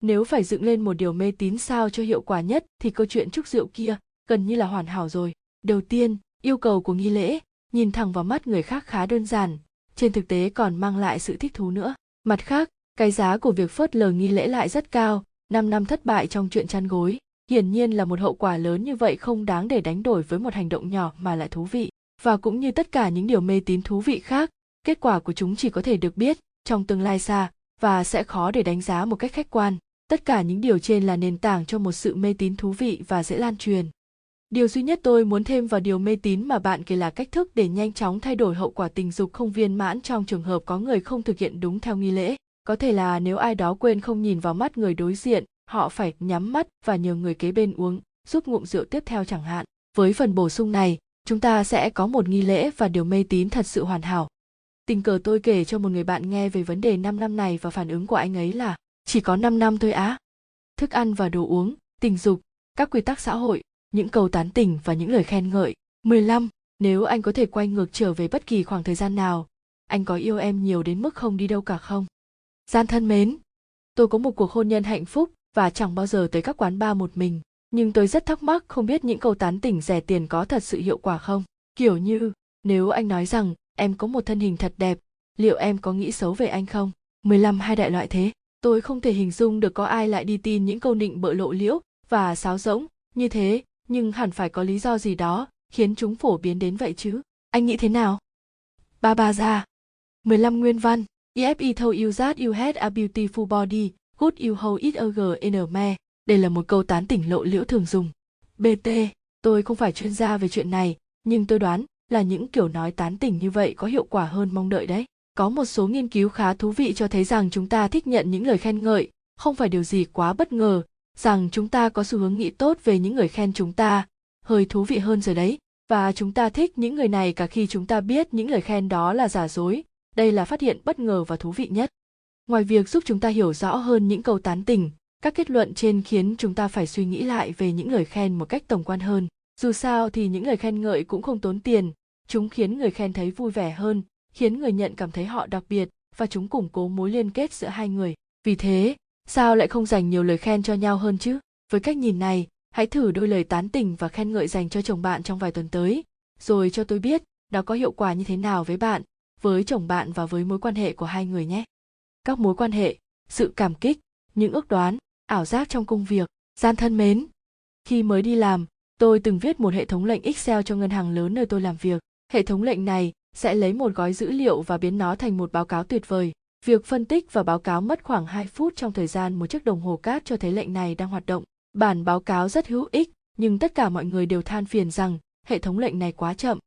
nếu phải dựng lên một điều mê tín sao cho hiệu quả nhất thì câu chuyện chúc rượu kia gần như là hoàn hảo rồi. Đầu tiên, yêu cầu của nghi lễ, nhìn thẳng vào mắt người khác khá đơn giản, trên thực tế còn mang lại sự thích thú nữa. Mặt khác, cái giá của việc phớt lờ nghi lễ lại rất cao 5 năm thất bại trong chuyện chăn gối, hiển nhiên là một hậu quả lớn như vậy không đáng để đánh đổi với một hành động nhỏ mà lại thú vị. Và cũng như tất cả những điều mê tín thú vị khác, kết quả của chúng chỉ có thể được biết trong tương lai xa, và sẽ khó để đánh giá một cách khách quan. Tất cả những điều trên là nền tảng cho một sự mê tín thú vị và dễ lan truyền. Điều duy nhất tôi muốn thêm vào điều mê tín mà bạn kể là cách thức để nhanh chóng thay đổi hậu quả tình dục không viên mãn trong trường hợp có người không thực hiện đúng theo nghi lễ. Có thể là nếu ai đó quên không nhìn vào mắt người đối diện, họ phải nhắm mắt và nhờ người kế bên uống, giúp ngụm rượu tiếp theo chẳng hạn. Với phần bổ sung này, chúng ta sẽ có một nghi lễ và điều mê tín thật sự hoàn hảo. Tình cờ tôi kể cho một người bạn nghe về vấn đề 5 năm này và phản ứng của anh ấy là chỉ có 5 năm thôi á. Thức ăn và đồ uống, tình dục, các quy tắc xã hội, những câu tán tỉnh và những lời khen ngợi. 15. Nếu anh có thể quay ngược trở về bất kỳ khoảng thời gian nào, anh có yêu em nhiều đến mức không đi đâu cả không? Gian thân mến, tôi có một cuộc hôn nhân hạnh phúc và chẳng bao giờ tới các quán bar một mình, nhưng tôi rất thắc mắc không biết những câu tán tỉnh rẻ tiền có thật sự hiệu quả không? Kiểu như, nếu anh nói rằng em có một thân hình thật đẹp, liệu em có nghĩ xấu về anh không? 15 hai đại loại thế. Tôi không thể hình dung được có ai lại đi tin những câu nịnh bợ lộ liễu và sáo rỗng như thế nhưng hẳn phải có lý do gì đó khiến chúng phổ biến đến vậy chứ. Anh nghĩ thế nào? Ba ba ra. 15 nguyên văn. EFE told you that you had a beautiful body, good you hold it a in a me. Đây là một câu tán tỉnh lộ liễu thường dùng. BT, tôi không phải chuyên gia về chuyện này, nhưng tôi đoán là những kiểu nói tán tỉnh như vậy có hiệu quả hơn mong đợi đấy. Có một số nghiên cứu khá thú vị cho thấy rằng chúng ta thích nhận những lời khen ngợi, không phải điều gì quá bất ngờ rằng chúng ta có xu hướng nghĩ tốt về những người khen chúng ta. Hơi thú vị hơn rồi đấy. Và chúng ta thích những người này cả khi chúng ta biết những lời khen đó là giả dối. Đây là phát hiện bất ngờ và thú vị nhất. Ngoài việc giúp chúng ta hiểu rõ hơn những câu tán tỉnh các kết luận trên khiến chúng ta phải suy nghĩ lại về những lời khen một cách tổng quan hơn. Dù sao thì những lời khen ngợi cũng không tốn tiền. Chúng khiến người khen thấy vui vẻ hơn, khiến người nhận cảm thấy họ đặc biệt, và chúng củng cố mối liên kết giữa hai người. Vì thế sao lại không dành nhiều lời khen cho nhau hơn chứ? Với cách nhìn này, hãy thử đôi lời tán tỉnh và khen ngợi dành cho chồng bạn trong vài tuần tới. Rồi cho tôi biết, nó có hiệu quả như thế nào với bạn, với chồng bạn và với mối quan hệ của hai người nhé. Các mối quan hệ, sự cảm kích, những ước đoán, ảo giác trong công việc, gian thân mến. Khi mới đi làm, tôi từng viết một hệ thống lệnh excel cho ngân hàng lớn nơi tôi làm việc. Hệ thống lệnh này sẽ lấy một gói dữ liệu và biến nó thành một báo cáo tuyệt vời việc phân tích và báo cáo mất khoảng 2 phút trong thời gian một chiếc đồng hồ cát cho thấy lệnh này đang hoạt động. Bản báo cáo rất hữu ích, nhưng tất cả mọi người đều than phiền rằng hệ thống lệnh này quá chậm.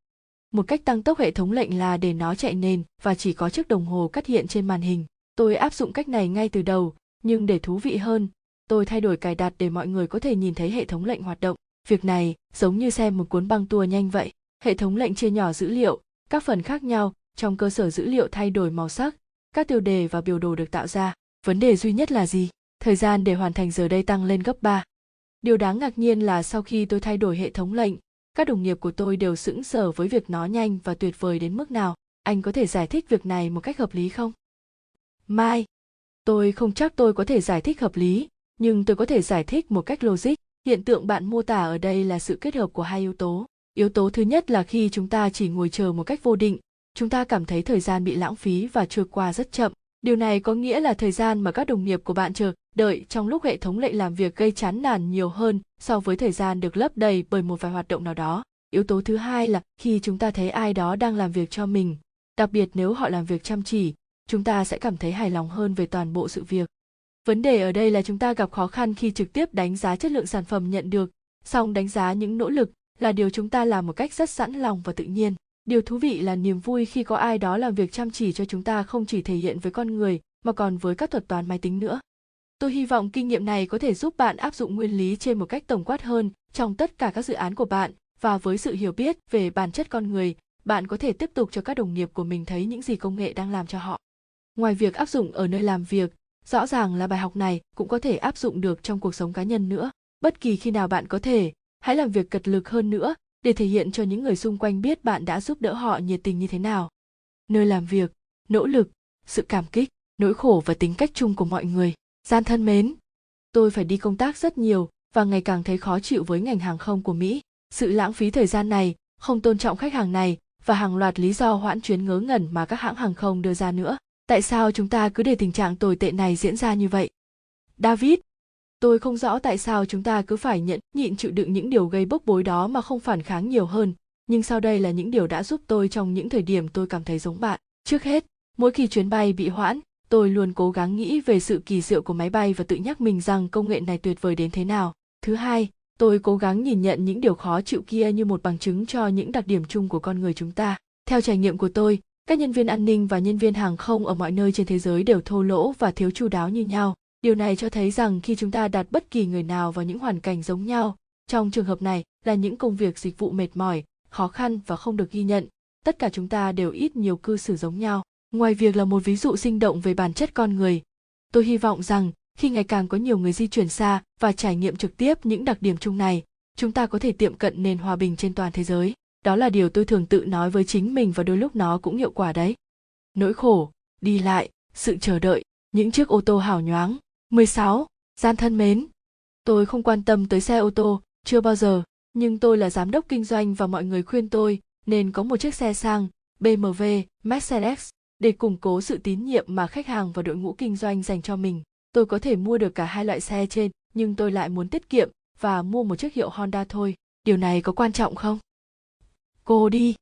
Một cách tăng tốc, hệ thống lệnh là để nó chạy nền và chỉ có chiếc đồng hồ cắt hiện trên màn hình. Tôi áp dụng cách này ngay từ đầu, nhưng để thú vị hơn, tôi thay đổi cài đặt để mọi người có thể nhìn thấy hệ thống lệnh hoạt động. Việc này giống như xem một cuốn băng tua nhanh vậy. Hệ thống lệnh chia nhỏ dữ liệu, các phần khác nhau, trong cơ sở dữ liệu thay đổi màu sắc các tiêu đề và biểu đồ được tạo ra vấn đề duy nhất là gì thời gian để hoàn thành giờ đây tăng lên gấp 3. Điều đáng ngạc nhiên là sau khi tôi thay đổi hệ thống lệnh, các đồng nghiệp của tôi đều sững sờ với việc nó nhanh và tuyệt vời đến mức nào. Anh có thể giải thích việc này một cách hợp lý không? Mai, tôi không chắc tôi có thể giải thích hợp lý, nhưng tôi có thể giải thích một cách logic. Hiện tượng bạn mô tả ở đây là sự kết hợp của hai yếu tố. Yếu tố thứ nhất là khi chúng ta chỉ ngồi chờ một cách vô định, chúng ta cảm thấy thời gian bị lãng phí và trôi qua rất chậm. Điều này có nghĩa là thời gian mà các đồng nghiệp của bạn chờ đợi trong lúc hệ thống lệnh làm việc gây chán nản nhiều hơn so với thời gian được lấp đầy bởi một vài hoạt động nào đó. Yếu tố thứ hai là khi chúng ta thấy ai đó đang làm việc cho mình, đặc biệt nếu họ làm việc chăm chỉ, chúng ta sẽ cảm thấy hài lòng hơn về toàn bộ sự việc. Vấn đề ở đây là chúng ta gặp khó khăn khi trực tiếp đánh giá chất lượng sản phẩm nhận được, song đánh giá những nỗ lực là điều chúng ta làm một cách rất sẵn lòng và tự nhiên. Điều thú vị là niềm vui khi có ai đó làm việc chăm chỉ cho chúng ta không chỉ thể hiện với con người mà còn với các thuật toán máy tính nữa. Tôi hy vọng kinh nghiệm này có thể giúp bạn áp dụng nguyên lý trên một cách tổng quát hơn trong tất cả các dự án của bạn và với sự hiểu biết về bản chất con người, bạn có thể tiếp tục cho các đồng nghiệp của mình thấy những gì công nghệ đang làm cho họ. Ngoài việc áp dụng ở nơi làm việc, rõ ràng là bài học này cũng có thể áp dụng được trong cuộc sống cá nhân nữa. Bất kỳ khi nào bạn có thể, hãy làm việc cật lực hơn nữa để thể hiện cho những người xung quanh biết bạn đã giúp đỡ họ nhiệt tình như thế nào. Nơi làm việc, nỗ lực, sự cảm kích, nỗi khổ và tính cách chung của mọi người. Gian thân mến, tôi phải đi công tác rất nhiều và ngày càng thấy khó chịu với ngành hàng không của Mỹ. Sự lãng phí thời gian này, không tôn trọng khách hàng này và hàng loạt lý do hoãn chuyến ngớ ngẩn mà các hãng hàng không đưa ra nữa. Tại sao chúng ta cứ để tình trạng tồi tệ này diễn ra như vậy? David, tôi không rõ tại sao chúng ta cứ phải nhẫn nhịn chịu đựng những điều gây bốc bối đó mà không phản kháng nhiều hơn. Nhưng sau đây là những điều đã giúp tôi trong những thời điểm tôi cảm thấy giống bạn. Trước hết, mỗi khi chuyến bay bị hoãn, tôi luôn cố gắng nghĩ về sự kỳ diệu của máy bay và tự nhắc mình rằng công nghệ này tuyệt vời đến thế nào. Thứ hai, tôi cố gắng nhìn nhận những điều khó chịu kia như một bằng chứng cho những đặc điểm chung của con người chúng ta. Theo trải nghiệm của tôi, các nhân viên an ninh và nhân viên hàng không ở mọi nơi trên thế giới đều thô lỗ và thiếu chu đáo như nhau điều này cho thấy rằng khi chúng ta đặt bất kỳ người nào vào những hoàn cảnh giống nhau, trong trường hợp này là những công việc dịch vụ mệt mỏi, khó khăn và không được ghi nhận, tất cả chúng ta đều ít nhiều cư xử giống nhau. Ngoài việc là một ví dụ sinh động về bản chất con người, tôi hy vọng rằng khi ngày càng có nhiều người di chuyển xa và trải nghiệm trực tiếp những đặc điểm chung này, chúng ta có thể tiệm cận nền hòa bình trên toàn thế giới. Đó là điều tôi thường tự nói với chính mình và đôi lúc nó cũng hiệu quả đấy. Nỗi khổ, đi lại, sự chờ đợi, những chiếc ô tô hào nhoáng. 16. Gian thân mến. Tôi không quan tâm tới xe ô tô, chưa bao giờ, nhưng tôi là giám đốc kinh doanh và mọi người khuyên tôi nên có một chiếc xe sang, BMW, Mercedes, để củng cố sự tín nhiệm mà khách hàng và đội ngũ kinh doanh dành cho mình. Tôi có thể mua được cả hai loại xe trên, nhưng tôi lại muốn tiết kiệm và mua một chiếc hiệu Honda thôi. Điều này có quan trọng không? Cô đi.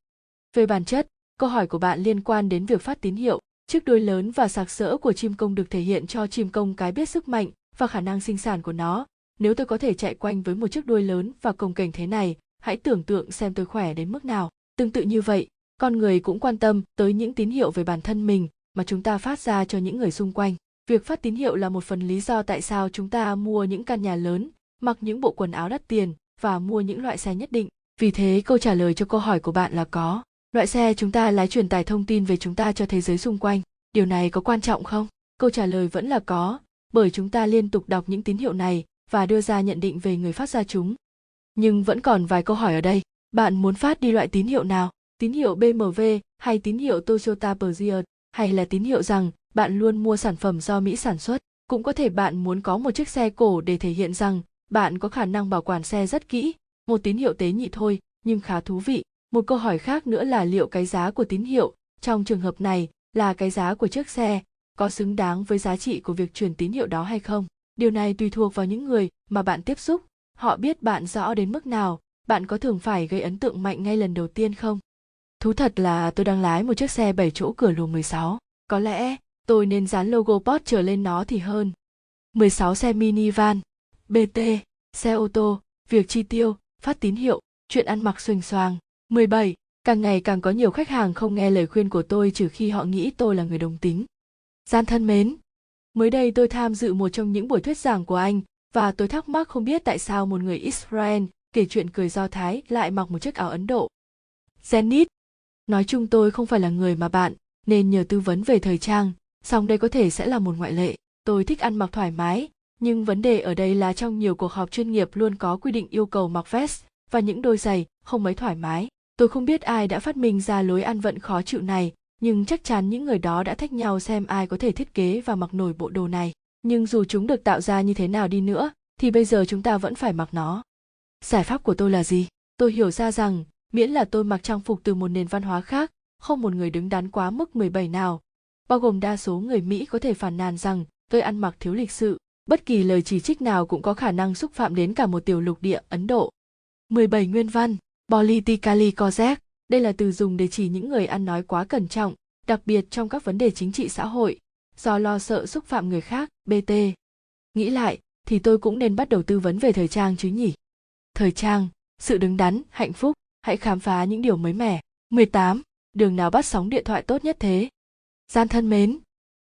Về bản chất, câu hỏi của bạn liên quan đến việc phát tín hiệu, Chiếc đuôi lớn và sạc sỡ của chim công được thể hiện cho chim công cái biết sức mạnh và khả năng sinh sản của nó. Nếu tôi có thể chạy quanh với một chiếc đuôi lớn và cồng kềnh thế này, hãy tưởng tượng xem tôi khỏe đến mức nào. Tương tự như vậy, con người cũng quan tâm tới những tín hiệu về bản thân mình mà chúng ta phát ra cho những người xung quanh. Việc phát tín hiệu là một phần lý do tại sao chúng ta mua những căn nhà lớn, mặc những bộ quần áo đắt tiền và mua những loại xe nhất định. Vì thế câu trả lời cho câu hỏi của bạn là có. Loại xe chúng ta lái truyền tải thông tin về chúng ta cho thế giới xung quanh. Điều này có quan trọng không? Câu trả lời vẫn là có, bởi chúng ta liên tục đọc những tín hiệu này và đưa ra nhận định về người phát ra chúng. Nhưng vẫn còn vài câu hỏi ở đây. Bạn muốn phát đi loại tín hiệu nào? tín hiệu BMW hay tín hiệu Toyota Peugeot hay là tín hiệu rằng bạn luôn mua sản phẩm do Mỹ sản xuất. Cũng có thể bạn muốn có một chiếc xe cổ để thể hiện rằng bạn có khả năng bảo quản xe rất kỹ, một tín hiệu tế nhị thôi, nhưng khá thú vị. Một câu hỏi khác nữa là liệu cái giá của tín hiệu trong trường hợp này là cái giá của chiếc xe có xứng đáng với giá trị của việc truyền tín hiệu đó hay không. Điều này tùy thuộc vào những người mà bạn tiếp xúc, họ biết bạn rõ đến mức nào, bạn có thường phải gây ấn tượng mạnh ngay lần đầu tiên không? Thú thật là tôi đang lái một chiếc xe 7 chỗ cửa lùa 16. Có lẽ tôi nên dán logo Porsche lên nó thì hơn. 16 xe minivan, BT, xe ô tô, việc chi tiêu, phát tín hiệu, chuyện ăn mặc xuềnh xoàng. 17. Càng ngày càng có nhiều khách hàng không nghe lời khuyên của tôi trừ khi họ nghĩ tôi là người đồng tính. Gian thân mến, mới đây tôi tham dự một trong những buổi thuyết giảng của anh và tôi thắc mắc không biết tại sao một người Israel kể chuyện cười do Thái lại mặc một chiếc áo Ấn Độ. Zenith, nói chung tôi không phải là người mà bạn nên nhờ tư vấn về thời trang, song đây có thể sẽ là một ngoại lệ. Tôi thích ăn mặc thoải mái, nhưng vấn đề ở đây là trong nhiều cuộc họp chuyên nghiệp luôn có quy định yêu cầu mặc vest và những đôi giày không mấy thoải mái. Tôi không biết ai đã phát minh ra lối ăn vận khó chịu này, nhưng chắc chắn những người đó đã thách nhau xem ai có thể thiết kế và mặc nổi bộ đồ này. Nhưng dù chúng được tạo ra như thế nào đi nữa, thì bây giờ chúng ta vẫn phải mặc nó. Giải pháp của tôi là gì? Tôi hiểu ra rằng, miễn là tôi mặc trang phục từ một nền văn hóa khác, không một người đứng đắn quá mức 17 nào, bao gồm đa số người Mỹ có thể phàn nàn rằng tôi ăn mặc thiếu lịch sự, bất kỳ lời chỉ trích nào cũng có khả năng xúc phạm đến cả một tiểu lục địa Ấn Độ. 17 nguyên văn, politically correct, đây là từ dùng để chỉ những người ăn nói quá cẩn trọng, đặc biệt trong các vấn đề chính trị xã hội, do lo sợ xúc phạm người khác, BT. Nghĩ lại, thì tôi cũng nên bắt đầu tư vấn về thời trang chứ nhỉ? Thời trang, sự đứng đắn, hạnh phúc, hãy khám phá những điều mới mẻ. 18. Đường nào bắt sóng điện thoại tốt nhất thế? Gian thân mến,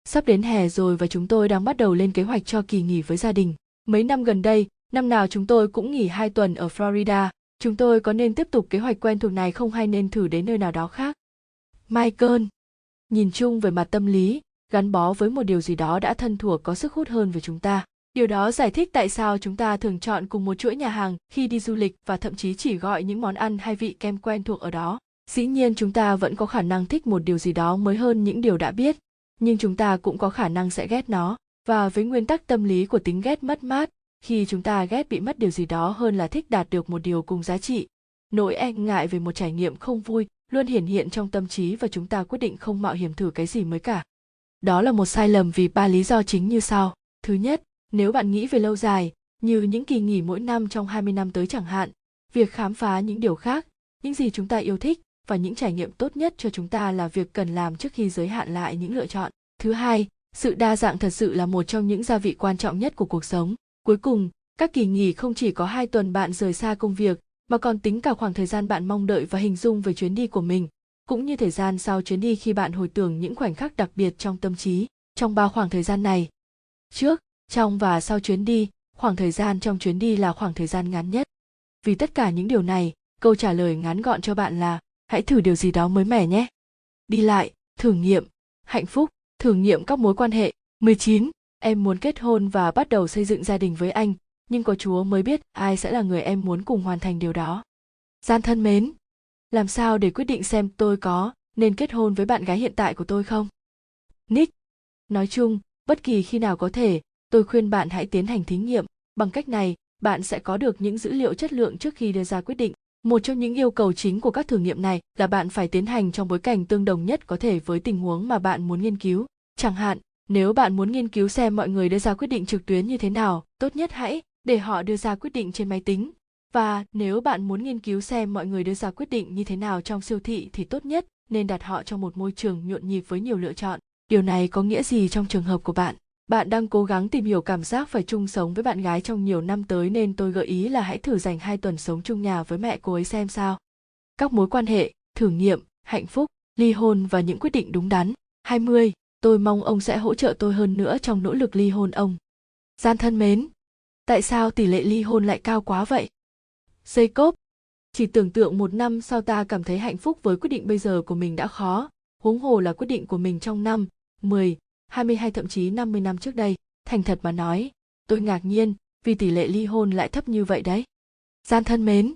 sắp đến hè rồi và chúng tôi đang bắt đầu lên kế hoạch cho kỳ nghỉ với gia đình. Mấy năm gần đây, năm nào chúng tôi cũng nghỉ hai tuần ở Florida. Chúng tôi có nên tiếp tục kế hoạch quen thuộc này không hay nên thử đến nơi nào đó khác? Michael, nhìn chung về mặt tâm lý, gắn bó với một điều gì đó đã thân thuộc có sức hút hơn với chúng ta. Điều đó giải thích tại sao chúng ta thường chọn cùng một chuỗi nhà hàng khi đi du lịch và thậm chí chỉ gọi những món ăn hay vị kem quen thuộc ở đó. Dĩ nhiên chúng ta vẫn có khả năng thích một điều gì đó mới hơn những điều đã biết, nhưng chúng ta cũng có khả năng sẽ ghét nó. Và với nguyên tắc tâm lý của tính ghét mất mát, khi chúng ta ghét bị mất điều gì đó hơn là thích đạt được một điều cùng giá trị, nỗi e ngại về một trải nghiệm không vui luôn hiển hiện trong tâm trí và chúng ta quyết định không mạo hiểm thử cái gì mới cả. Đó là một sai lầm vì ba lý do chính như sau. Thứ nhất, nếu bạn nghĩ về lâu dài, như những kỳ nghỉ mỗi năm trong 20 năm tới chẳng hạn, việc khám phá những điều khác, những gì chúng ta yêu thích và những trải nghiệm tốt nhất cho chúng ta là việc cần làm trước khi giới hạn lại những lựa chọn. Thứ hai, sự đa dạng thật sự là một trong những gia vị quan trọng nhất của cuộc sống. Cuối cùng, các kỳ nghỉ không chỉ có hai tuần bạn rời xa công việc, mà còn tính cả khoảng thời gian bạn mong đợi và hình dung về chuyến đi của mình, cũng như thời gian sau chuyến đi khi bạn hồi tưởng những khoảnh khắc đặc biệt trong tâm trí. Trong ba khoảng thời gian này, trước, trong và sau chuyến đi khoảng thời gian trong chuyến đi là khoảng thời gian ngắn nhất vì tất cả những điều này câu trả lời ngắn gọn cho bạn là hãy thử điều gì đó mới mẻ nhé đi lại thử nghiệm hạnh phúc thử nghiệm các mối quan hệ 19. Em muốn kết hôn và bắt đầu xây dựng gia đình với anh, nhưng có Chúa mới biết ai sẽ là người em muốn cùng hoàn thành điều đó. Gian thân mến, làm sao để quyết định xem tôi có nên kết hôn với bạn gái hiện tại của tôi không? Nick, nói chung, bất kỳ khi nào có thể, tôi khuyên bạn hãy tiến hành thí nghiệm bằng cách này bạn sẽ có được những dữ liệu chất lượng trước khi đưa ra quyết định một trong những yêu cầu chính của các thử nghiệm này là bạn phải tiến hành trong bối cảnh tương đồng nhất có thể với tình huống mà bạn muốn nghiên cứu chẳng hạn nếu bạn muốn nghiên cứu xem mọi người đưa ra quyết định trực tuyến như thế nào tốt nhất hãy để họ đưa ra quyết định trên máy tính và nếu bạn muốn nghiên cứu xem mọi người đưa ra quyết định như thế nào trong siêu thị thì tốt nhất nên đặt họ trong một môi trường nhộn nhịp với nhiều lựa chọn điều này có nghĩa gì trong trường hợp của bạn bạn đang cố gắng tìm hiểu cảm giác phải chung sống với bạn gái trong nhiều năm tới nên tôi gợi ý là hãy thử dành hai tuần sống chung nhà với mẹ cô ấy xem sao. Các mối quan hệ, thử nghiệm, hạnh phúc, ly hôn và những quyết định đúng đắn. 20. Tôi mong ông sẽ hỗ trợ tôi hơn nữa trong nỗ lực ly hôn ông. Gian thân mến, tại sao tỷ lệ ly hôn lại cao quá vậy? Jacob, chỉ tưởng tượng một năm sau ta cảm thấy hạnh phúc với quyết định bây giờ của mình đã khó, huống hồ là quyết định của mình trong năm, 10, 22 thậm chí 50 năm trước đây, thành thật mà nói, tôi ngạc nhiên vì tỷ lệ ly hôn lại thấp như vậy đấy. Gian thân mến,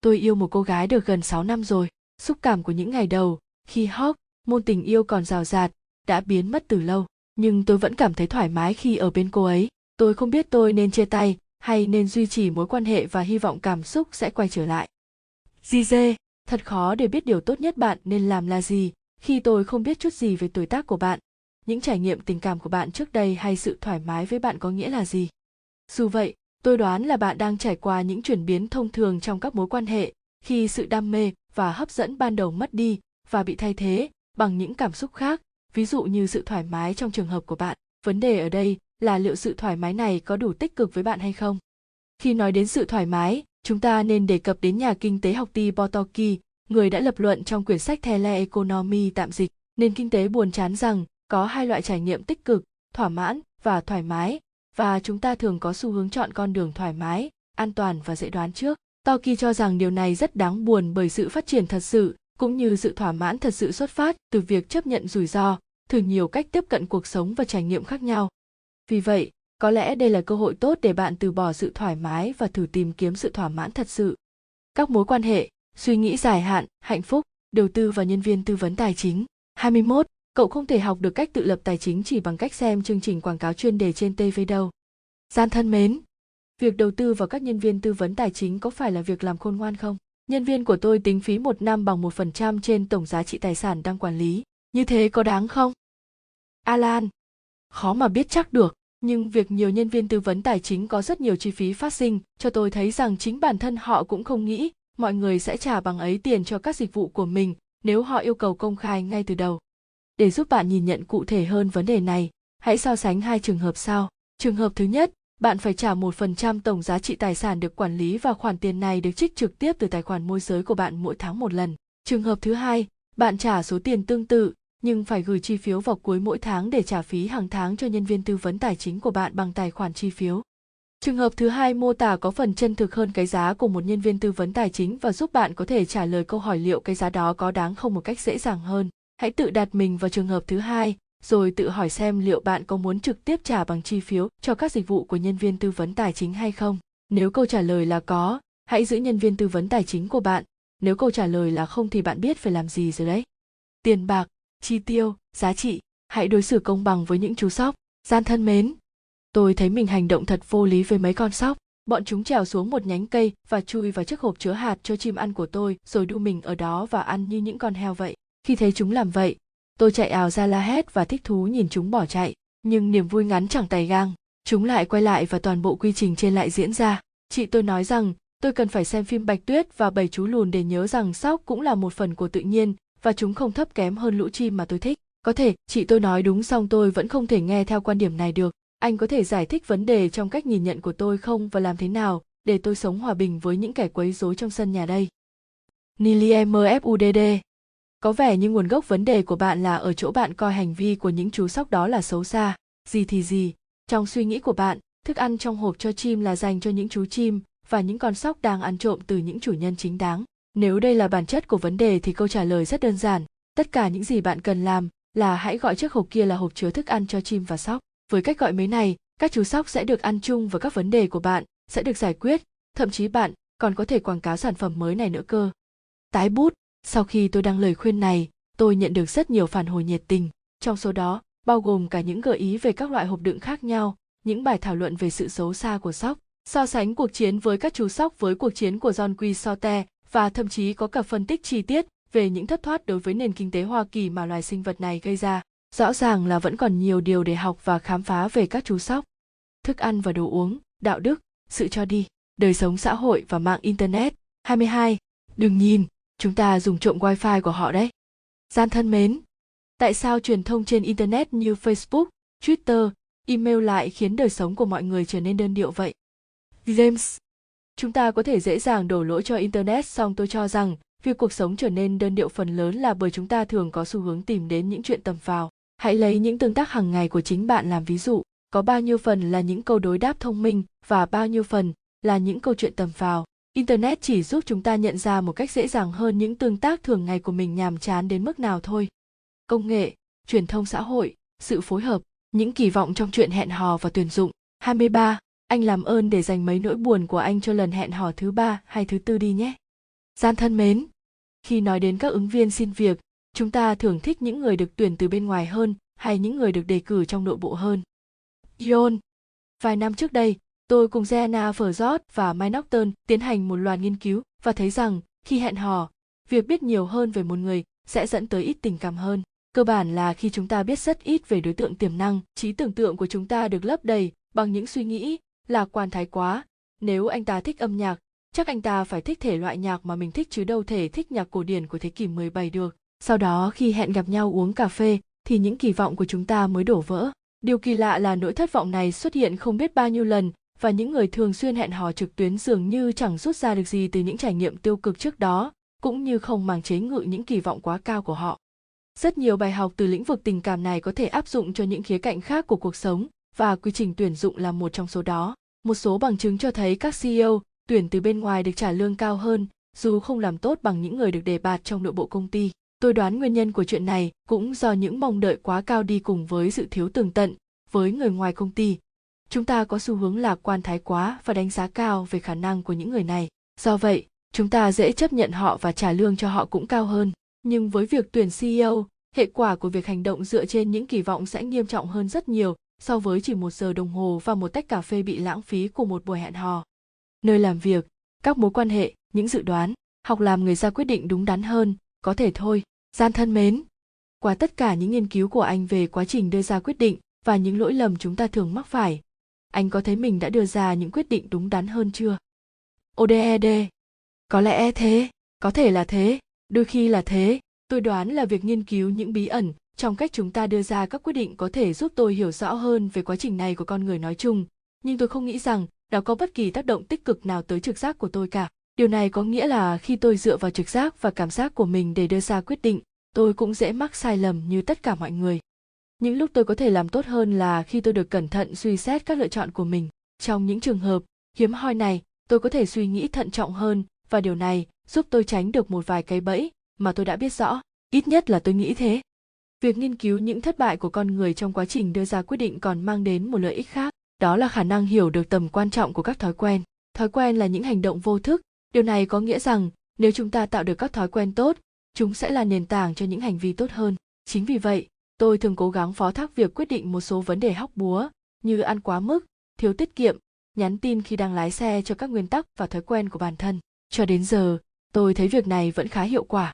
tôi yêu một cô gái được gần 6 năm rồi, xúc cảm của những ngày đầu khi hóc môn tình yêu còn rào rạt đã biến mất từ lâu. Nhưng tôi vẫn cảm thấy thoải mái khi ở bên cô ấy. Tôi không biết tôi nên chia tay hay nên duy trì mối quan hệ và hy vọng cảm xúc sẽ quay trở lại. Gj thật khó để biết điều tốt nhất bạn nên làm là gì khi tôi không biết chút gì về tuổi tác của bạn. Những trải nghiệm tình cảm của bạn trước đây hay sự thoải mái với bạn có nghĩa là gì? Dù vậy, tôi đoán là bạn đang trải qua những chuyển biến thông thường trong các mối quan hệ khi sự đam mê và hấp dẫn ban đầu mất đi và bị thay thế bằng những cảm xúc khác ví dụ như sự thoải mái trong trường hợp của bạn vấn đề ở đây là liệu sự thoải mái này có đủ tích cực với bạn hay không khi nói đến sự thoải mái chúng ta nên đề cập đến nhà kinh tế học T. Botoki, người đã lập luận trong quyển sách Tele Economy tạm dịch, nền kinh tế buồn chán rằng có hai loại trải nghiệm tích cực, thỏa mãn và thoải mái, và chúng ta thường có xu hướng chọn con đường thoải mái, an toàn và dễ đoán trước. Toki cho rằng điều này rất đáng buồn bởi sự phát triển thật sự cũng như sự thỏa mãn thật sự xuất phát từ việc chấp nhận rủi ro, thử nhiều cách tiếp cận cuộc sống và trải nghiệm khác nhau. Vì vậy, có lẽ đây là cơ hội tốt để bạn từ bỏ sự thoải mái và thử tìm kiếm sự thỏa mãn thật sự. Các mối quan hệ, suy nghĩ dài hạn, hạnh phúc, đầu tư và nhân viên tư vấn tài chính. 21. Cậu không thể học được cách tự lập tài chính chỉ bằng cách xem chương trình quảng cáo chuyên đề trên TV đâu. Gian thân mến, việc đầu tư vào các nhân viên tư vấn tài chính có phải là việc làm khôn ngoan không? Nhân viên của tôi tính phí một năm bằng một phần trăm trên tổng giá trị tài sản đang quản lý. Như thế có đáng không? Alan, khó mà biết chắc được, nhưng việc nhiều nhân viên tư vấn tài chính có rất nhiều chi phí phát sinh cho tôi thấy rằng chính bản thân họ cũng không nghĩ mọi người sẽ trả bằng ấy tiền cho các dịch vụ của mình nếu họ yêu cầu công khai ngay từ đầu. Để giúp bạn nhìn nhận cụ thể hơn vấn đề này, hãy so sánh hai trường hợp sau. Trường hợp thứ nhất, bạn phải trả 1% tổng giá trị tài sản được quản lý và khoản tiền này được trích trực tiếp từ tài khoản môi giới của bạn mỗi tháng một lần. Trường hợp thứ hai, bạn trả số tiền tương tự nhưng phải gửi chi phiếu vào cuối mỗi tháng để trả phí hàng tháng cho nhân viên tư vấn tài chính của bạn bằng tài khoản chi phiếu. Trường hợp thứ hai mô tả có phần chân thực hơn cái giá của một nhân viên tư vấn tài chính và giúp bạn có thể trả lời câu hỏi liệu cái giá đó có đáng không một cách dễ dàng hơn. Hãy tự đặt mình vào trường hợp thứ hai, rồi tự hỏi xem liệu bạn có muốn trực tiếp trả bằng chi phiếu cho các dịch vụ của nhân viên tư vấn tài chính hay không. Nếu câu trả lời là có, hãy giữ nhân viên tư vấn tài chính của bạn. Nếu câu trả lời là không thì bạn biết phải làm gì rồi đấy. Tiền bạc, chi tiêu, giá trị, hãy đối xử công bằng với những chú sóc. Gian thân mến, tôi thấy mình hành động thật vô lý với mấy con sóc. Bọn chúng trèo xuống một nhánh cây và chui vào chiếc hộp chứa hạt cho chim ăn của tôi rồi đu mình ở đó và ăn như những con heo vậy. Khi thấy chúng làm vậy, tôi chạy ào ra la hét và thích thú nhìn chúng bỏ chạy. Nhưng niềm vui ngắn chẳng tay gang. Chúng lại quay lại và toàn bộ quy trình trên lại diễn ra. Chị tôi nói rằng tôi cần phải xem phim Bạch Tuyết và Bảy chú lùn để nhớ rằng sóc cũng là một phần của tự nhiên và chúng không thấp kém hơn lũ chim mà tôi thích. Có thể, chị tôi nói đúng xong tôi vẫn không thể nghe theo quan điểm này được. Anh có thể giải thích vấn đề trong cách nhìn nhận của tôi không và làm thế nào để tôi sống hòa bình với những kẻ quấy rối trong sân nhà đây. Nili MFUDD có vẻ như nguồn gốc vấn đề của bạn là ở chỗ bạn coi hành vi của những chú sóc đó là xấu xa. Gì thì gì, trong suy nghĩ của bạn, thức ăn trong hộp cho chim là dành cho những chú chim và những con sóc đang ăn trộm từ những chủ nhân chính đáng. Nếu đây là bản chất của vấn đề thì câu trả lời rất đơn giản. Tất cả những gì bạn cần làm là hãy gọi chiếc hộp kia là hộp chứa thức ăn cho chim và sóc. Với cách gọi mới này, các chú sóc sẽ được ăn chung và các vấn đề của bạn sẽ được giải quyết, thậm chí bạn còn có thể quảng cáo sản phẩm mới này nữa cơ. Tái bút, sau khi tôi đăng lời khuyên này, tôi nhận được rất nhiều phản hồi nhiệt tình, trong số đó bao gồm cả những gợi ý về các loại hộp đựng khác nhau, những bài thảo luận về sự xấu xa của sóc, so sánh cuộc chiến với các chú sóc với cuộc chiến của John Quixote và thậm chí có cả phân tích chi tiết về những thất thoát đối với nền kinh tế Hoa Kỳ mà loài sinh vật này gây ra. Rõ ràng là vẫn còn nhiều điều để học và khám phá về các chú sóc. Thức ăn và đồ uống, đạo đức, sự cho đi, đời sống xã hội và mạng Internet. 22. Đừng nhìn, chúng ta dùng trộm wifi của họ đấy. Gian thân mến, tại sao truyền thông trên Internet như Facebook, Twitter, email lại khiến đời sống của mọi người trở nên đơn điệu vậy? James chúng ta có thể dễ dàng đổ lỗi cho internet song tôi cho rằng việc cuộc sống trở nên đơn điệu phần lớn là bởi chúng ta thường có xu hướng tìm đến những chuyện tầm phào hãy lấy những tương tác hàng ngày của chính bạn làm ví dụ có bao nhiêu phần là những câu đối đáp thông minh và bao nhiêu phần là những câu chuyện tầm phào internet chỉ giúp chúng ta nhận ra một cách dễ dàng hơn những tương tác thường ngày của mình nhàm chán đến mức nào thôi. Công nghệ truyền thông xã hội sự phối hợp những kỳ vọng trong chuyện hẹn hò và tuyển dụng. 23 anh làm ơn để dành mấy nỗi buồn của anh cho lần hẹn hò thứ ba hay thứ tư đi nhé. Gian thân mến khi nói đến các ứng viên xin việc chúng ta thường thích những người được tuyển từ bên ngoài hơn hay những người được đề cử trong nội bộ hơn. Yon Vài năm trước đây, tôi cùng Jenna Ferzot và Mike Norton tiến hành một loạt nghiên cứu và thấy rằng khi hẹn hò, việc biết nhiều hơn về một người sẽ dẫn tới ít tình cảm hơn. Cơ bản là khi chúng ta biết rất ít về đối tượng tiềm năng, trí tưởng tượng của chúng ta được lấp đầy bằng những suy nghĩ lạc quan thái quá. Nếu anh ta thích âm nhạc, chắc anh ta phải thích thể loại nhạc mà mình thích chứ đâu thể thích nhạc cổ điển của thế kỷ 17 được. Sau đó khi hẹn gặp nhau uống cà phê thì những kỳ vọng của chúng ta mới đổ vỡ. Điều kỳ lạ là nỗi thất vọng này xuất hiện không biết bao nhiêu lần và những người thường xuyên hẹn hò trực tuyến dường như chẳng rút ra được gì từ những trải nghiệm tiêu cực trước đó, cũng như không mang chế ngự những kỳ vọng quá cao của họ. Rất nhiều bài học từ lĩnh vực tình cảm này có thể áp dụng cho những khía cạnh khác của cuộc sống và quy trình tuyển dụng là một trong số đó. Một số bằng chứng cho thấy các CEO tuyển từ bên ngoài được trả lương cao hơn dù không làm tốt bằng những người được đề bạt trong nội bộ công ty. Tôi đoán nguyên nhân của chuyện này cũng do những mong đợi quá cao đi cùng với sự thiếu tường tận với người ngoài công ty. Chúng ta có xu hướng lạc quan thái quá và đánh giá cao về khả năng của những người này. Do vậy, chúng ta dễ chấp nhận họ và trả lương cho họ cũng cao hơn. Nhưng với việc tuyển CEO, hệ quả của việc hành động dựa trên những kỳ vọng sẽ nghiêm trọng hơn rất nhiều so với chỉ một giờ đồng hồ và một tách cà phê bị lãng phí của một buổi hẹn hò. Nơi làm việc, các mối quan hệ, những dự đoán, học làm người ra quyết định đúng đắn hơn, có thể thôi. Gian thân mến, qua tất cả những nghiên cứu của anh về quá trình đưa ra quyết định và những lỗi lầm chúng ta thường mắc phải, anh có thấy mình đã đưa ra những quyết định đúng đắn hơn chưa? ODED. Có lẽ thế, có thể là thế, đôi khi là thế. Tôi đoán là việc nghiên cứu những bí ẩn trong cách chúng ta đưa ra các quyết định có thể giúp tôi hiểu rõ hơn về quá trình này của con người nói chung, nhưng tôi không nghĩ rằng đó có bất kỳ tác động tích cực nào tới trực giác của tôi cả điều này có nghĩa là khi tôi dựa vào trực giác và cảm giác của mình để đưa ra quyết định tôi cũng dễ mắc sai lầm như tất cả mọi người những lúc tôi có thể làm tốt hơn là khi tôi được cẩn thận suy xét các lựa chọn của mình. Trong những trường hợp hiếm hoi này, tôi có thể suy nghĩ thận trọng hơn và điều này giúp tôi tránh được một vài cái bẫy mà tôi đã biết rõ. Ít nhất là tôi nghĩ thế. Việc nghiên cứu những thất bại của con người trong quá trình đưa ra quyết định còn mang đến một lợi ích khác, đó là khả năng hiểu được tầm quan trọng của các thói quen. Thói quen là những hành động vô thức. Điều này có nghĩa rằng nếu chúng ta tạo được các thói quen tốt, chúng sẽ là nền tảng cho những hành vi tốt hơn. Chính vì vậy tôi thường cố gắng phó thác việc quyết định một số vấn đề hóc búa, như ăn quá mức, thiếu tiết kiệm, nhắn tin khi đang lái xe cho các nguyên tắc và thói quen của bản thân. Cho đến giờ, tôi thấy việc này vẫn khá hiệu quả.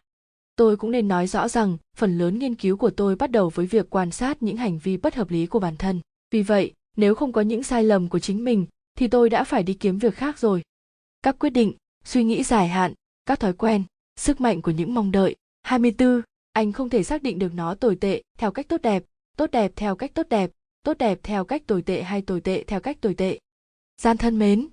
Tôi cũng nên nói rõ rằng, phần lớn nghiên cứu của tôi bắt đầu với việc quan sát những hành vi bất hợp lý của bản thân. Vì vậy, nếu không có những sai lầm của chính mình, thì tôi đã phải đi kiếm việc khác rồi. Các quyết định, suy nghĩ dài hạn, các thói quen, sức mạnh của những mong đợi. 24 anh không thể xác định được nó tồi tệ theo cách tốt đẹp tốt đẹp theo cách tốt đẹp tốt đẹp theo cách tồi tệ hay tồi tệ theo cách tồi tệ gian thân mến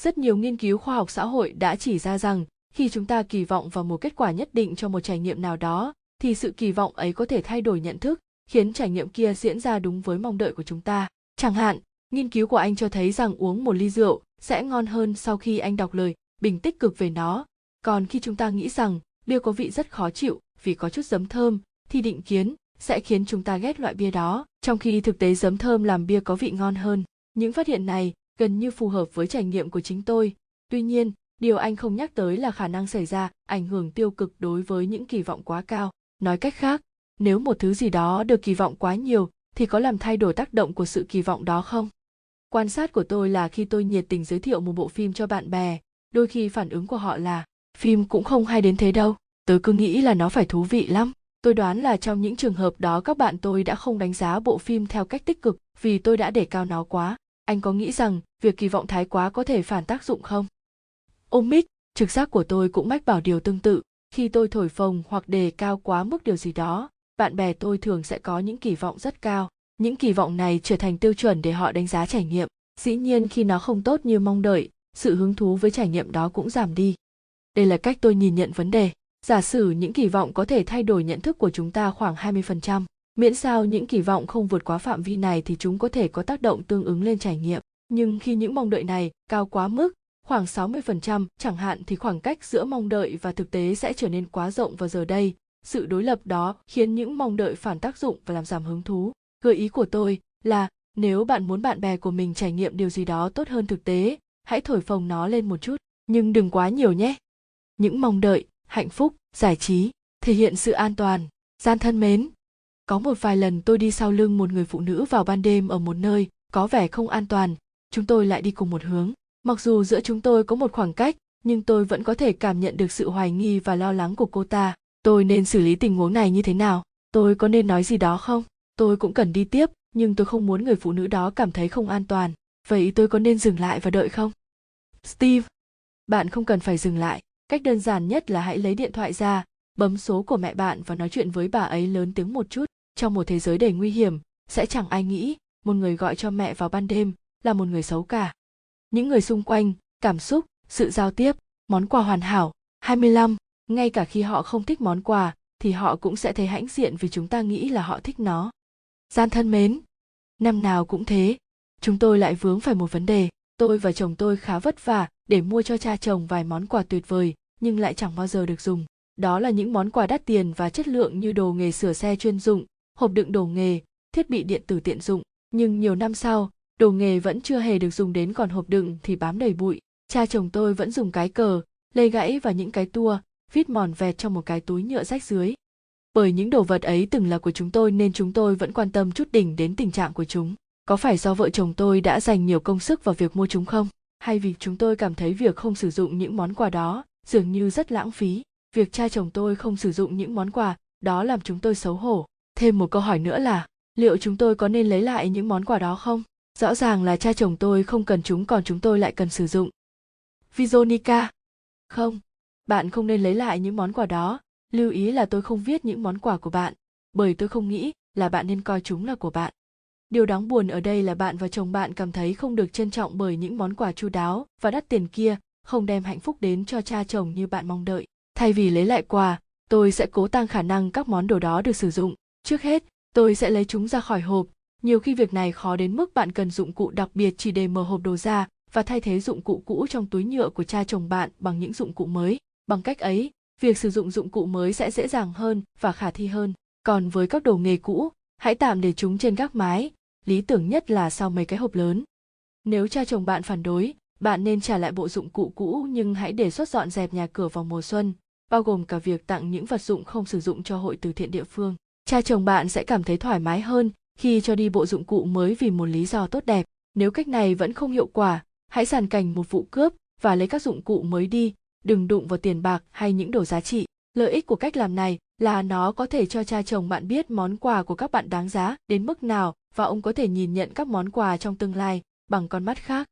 rất nhiều nghiên cứu khoa học xã hội đã chỉ ra rằng khi chúng ta kỳ vọng vào một kết quả nhất định cho một trải nghiệm nào đó thì sự kỳ vọng ấy có thể thay đổi nhận thức khiến trải nghiệm kia diễn ra đúng với mong đợi của chúng ta Chẳng hạn, nghiên cứu của anh cho thấy rằng uống một ly rượu sẽ ngon hơn sau khi anh đọc lời bình tích cực về nó. Còn khi chúng ta nghĩ rằng bia có vị rất khó chịu vì có chút giấm thơm, thì định kiến sẽ khiến chúng ta ghét loại bia đó, trong khi thực tế giấm thơm làm bia có vị ngon hơn. Những phát hiện này gần như phù hợp với trải nghiệm của chính tôi. Tuy nhiên, điều anh không nhắc tới là khả năng xảy ra ảnh hưởng tiêu cực đối với những kỳ vọng quá cao. Nói cách khác, nếu một thứ gì đó được kỳ vọng quá nhiều thì có làm thay đổi tác động của sự kỳ vọng đó không quan sát của tôi là khi tôi nhiệt tình giới thiệu một bộ phim cho bạn bè đôi khi phản ứng của họ là phim cũng không hay đến thế đâu tớ cứ nghĩ là nó phải thú vị lắm. Tôi đoán là trong những trường hợp đó các bạn tôi đã không đánh giá bộ phim theo cách tích cực vì tôi đã để cao nó quá. Anh có nghĩ rằng việc kỳ vọng thái quá có thể phản tác dụng không? Ôm mít trực giác của tôi cũng mách bảo điều tương tự. Khi tôi thổi phồng hoặc đề cao quá mức điều gì đó, bạn bè tôi thường sẽ có những kỳ vọng rất cao. Những kỳ vọng này trở thành tiêu chuẩn để họ đánh giá trải nghiệm. Dĩ nhiên khi nó không tốt như mong đợi, sự hứng thú với trải nghiệm đó cũng giảm đi. Đây là cách tôi nhìn nhận vấn đề giả sử những kỳ vọng có thể thay đổi nhận thức của chúng ta khoảng 20%. Miễn sao những kỳ vọng không vượt quá phạm vi này thì chúng có thể có tác động tương ứng lên trải nghiệm. Nhưng khi những mong đợi này cao quá mức, khoảng 60% chẳng hạn thì khoảng cách giữa mong đợi và thực tế sẽ trở nên quá rộng vào giờ đây, sự đối lập đó khiến những mong đợi phản tác dụng và làm giảm hứng thú gợi ý của tôi là nếu bạn muốn bạn bè của mình trải nghiệm điều gì đó tốt hơn thực tế hãy thổi phồng nó lên một chút nhưng đừng quá nhiều nhé những mong đợi hạnh phúc, giải trí, thể hiện sự an toàn, gian thân mến. Có một vài lần tôi đi sau lưng một người phụ nữ vào ban đêm ở một nơi có vẻ không an toàn, chúng tôi lại đi cùng một hướng. Mặc dù giữa chúng tôi có một khoảng cách, nhưng tôi vẫn có thể cảm nhận được sự hoài nghi và lo lắng của cô ta. Tôi nên xử lý tình huống này như thế nào? Tôi có nên nói gì đó không? Tôi cũng cần đi tiếp, nhưng tôi không muốn người phụ nữ đó cảm thấy không an toàn. Vậy tôi có nên dừng lại và đợi không? Steve, bạn không cần phải dừng lại cách đơn giản nhất là hãy lấy điện thoại ra, bấm số của mẹ bạn và nói chuyện với bà ấy lớn tiếng một chút. Trong một thế giới đầy nguy hiểm, sẽ chẳng ai nghĩ một người gọi cho mẹ vào ban đêm là một người xấu cả. Những người xung quanh, cảm xúc, sự giao tiếp, món quà hoàn hảo 25 ngay cả khi họ không thích món quà, thì họ cũng sẽ thấy hãnh diện vì chúng ta nghĩ là họ thích nó. Gian thân mến, năm nào cũng thế. Chúng tôi lại vướng phải một vấn đề. Tôi và chồng tôi khá vất vả để mua cho cha chồng vài món quà tuyệt vời nhưng lại chẳng bao giờ được dùng. Đó là những món quà đắt tiền và chất lượng như đồ nghề sửa xe chuyên dụng, hộp đựng đồ nghề, thiết bị điện tử tiện dụng. Nhưng nhiều năm sau, đồ nghề vẫn chưa hề được dùng đến còn hộp đựng thì bám đầy bụi. Cha chồng tôi vẫn dùng cái cờ lây gãy và những cái tua vít mòn vẹt trong một cái túi nhựa rách dưới. Bởi những đồ vật ấy từng là của chúng tôi nên chúng tôi vẫn quan tâm chút đỉnh đến tình trạng của chúng. Có phải do vợ chồng tôi đã dành nhiều công sức vào việc mua chúng không? Hay vì chúng tôi cảm thấy việc không sử dụng những món quà đó dường như rất lãng phí. Việc cha chồng tôi không sử dụng những món quà, đó làm chúng tôi xấu hổ. Thêm một câu hỏi nữa là, liệu chúng tôi có nên lấy lại những món quà đó không? Rõ ràng là cha chồng tôi không cần chúng, còn chúng tôi lại cần sử dụng. Vizonica không, bạn không nên lấy lại những món quà đó. Lưu ý là tôi không viết những món quà của bạn, bởi tôi không nghĩ là bạn nên coi chúng là của bạn. Điều đáng buồn ở đây là bạn và chồng bạn cảm thấy không được trân trọng bởi những món quà chu đáo và đắt tiền kia không đem hạnh phúc đến cho cha chồng như bạn mong đợi. Thay vì lấy lại quà, tôi sẽ cố tăng khả năng các món đồ đó được sử dụng. Trước hết, tôi sẽ lấy chúng ra khỏi hộp. Nhiều khi việc này khó đến mức bạn cần dụng cụ đặc biệt chỉ để mở hộp đồ ra và thay thế dụng cụ cũ trong túi nhựa của cha chồng bạn bằng những dụng cụ mới. Bằng cách ấy, việc sử dụng dụng cụ mới sẽ dễ dàng hơn và khả thi hơn. Còn với các đồ nghề cũ, hãy tạm để chúng trên gác mái. Lý tưởng nhất là sau mấy cái hộp lớn. Nếu cha chồng bạn phản đối bạn nên trả lại bộ dụng cụ cũ nhưng hãy đề xuất dọn dẹp nhà cửa vào mùa xuân, bao gồm cả việc tặng những vật dụng không sử dụng cho hội từ thiện địa phương. Cha chồng bạn sẽ cảm thấy thoải mái hơn khi cho đi bộ dụng cụ mới vì một lý do tốt đẹp. Nếu cách này vẫn không hiệu quả, hãy sàn cảnh một vụ cướp và lấy các dụng cụ mới đi, đừng đụng vào tiền bạc hay những đồ giá trị. Lợi ích của cách làm này là nó có thể cho cha chồng bạn biết món quà của các bạn đáng giá đến mức nào và ông có thể nhìn nhận các món quà trong tương lai bằng con mắt khác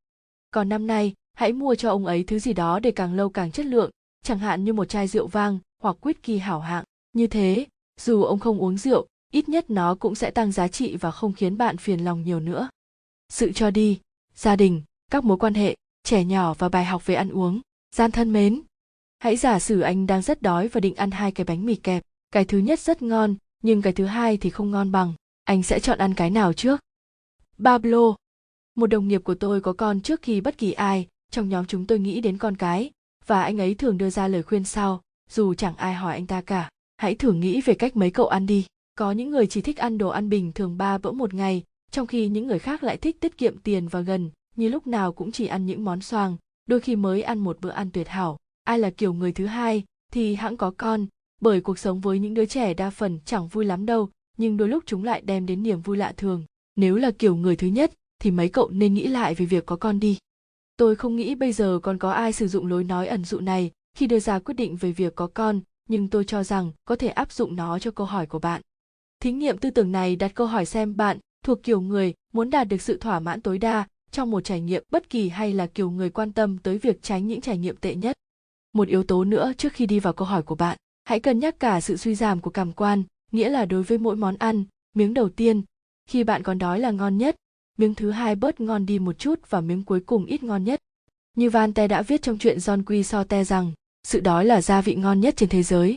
còn năm nay, hãy mua cho ông ấy thứ gì đó để càng lâu càng chất lượng, chẳng hạn như một chai rượu vang hoặc whisky hảo hạng. Như thế, dù ông không uống rượu, ít nhất nó cũng sẽ tăng giá trị và không khiến bạn phiền lòng nhiều nữa. Sự cho đi, gia đình, các mối quan hệ, trẻ nhỏ và bài học về ăn uống, gian thân mến. Hãy giả sử anh đang rất đói và định ăn hai cái bánh mì kẹp. Cái thứ nhất rất ngon, nhưng cái thứ hai thì không ngon bằng. Anh sẽ chọn ăn cái nào trước? Pablo một đồng nghiệp của tôi có con trước khi bất kỳ ai trong nhóm chúng tôi nghĩ đến con cái, và anh ấy thường đưa ra lời khuyên sau, dù chẳng ai hỏi anh ta cả. Hãy thử nghĩ về cách mấy cậu ăn đi. Có những người chỉ thích ăn đồ ăn bình thường ba bữa một ngày, trong khi những người khác lại thích tiết kiệm tiền và gần, như lúc nào cũng chỉ ăn những món xoàng đôi khi mới ăn một bữa ăn tuyệt hảo. Ai là kiểu người thứ hai thì hãng có con, bởi cuộc sống với những đứa trẻ đa phần chẳng vui lắm đâu, nhưng đôi lúc chúng lại đem đến niềm vui lạ thường. Nếu là kiểu người thứ nhất thì mấy cậu nên nghĩ lại về việc có con đi. Tôi không nghĩ bây giờ còn có ai sử dụng lối nói ẩn dụ này khi đưa ra quyết định về việc có con, nhưng tôi cho rằng có thể áp dụng nó cho câu hỏi của bạn. Thí nghiệm tư tưởng này đặt câu hỏi xem bạn thuộc kiểu người muốn đạt được sự thỏa mãn tối đa trong một trải nghiệm bất kỳ hay là kiểu người quan tâm tới việc tránh những trải nghiệm tệ nhất. Một yếu tố nữa trước khi đi vào câu hỏi của bạn, hãy cân nhắc cả sự suy giảm của cảm quan, nghĩa là đối với mỗi món ăn, miếng đầu tiên, khi bạn còn đói là ngon nhất miếng thứ hai bớt ngon đi một chút và miếng cuối cùng ít ngon nhất. Như Van Te đã viết trong chuyện John Quy So Te rằng, sự đói là gia vị ngon nhất trên thế giới.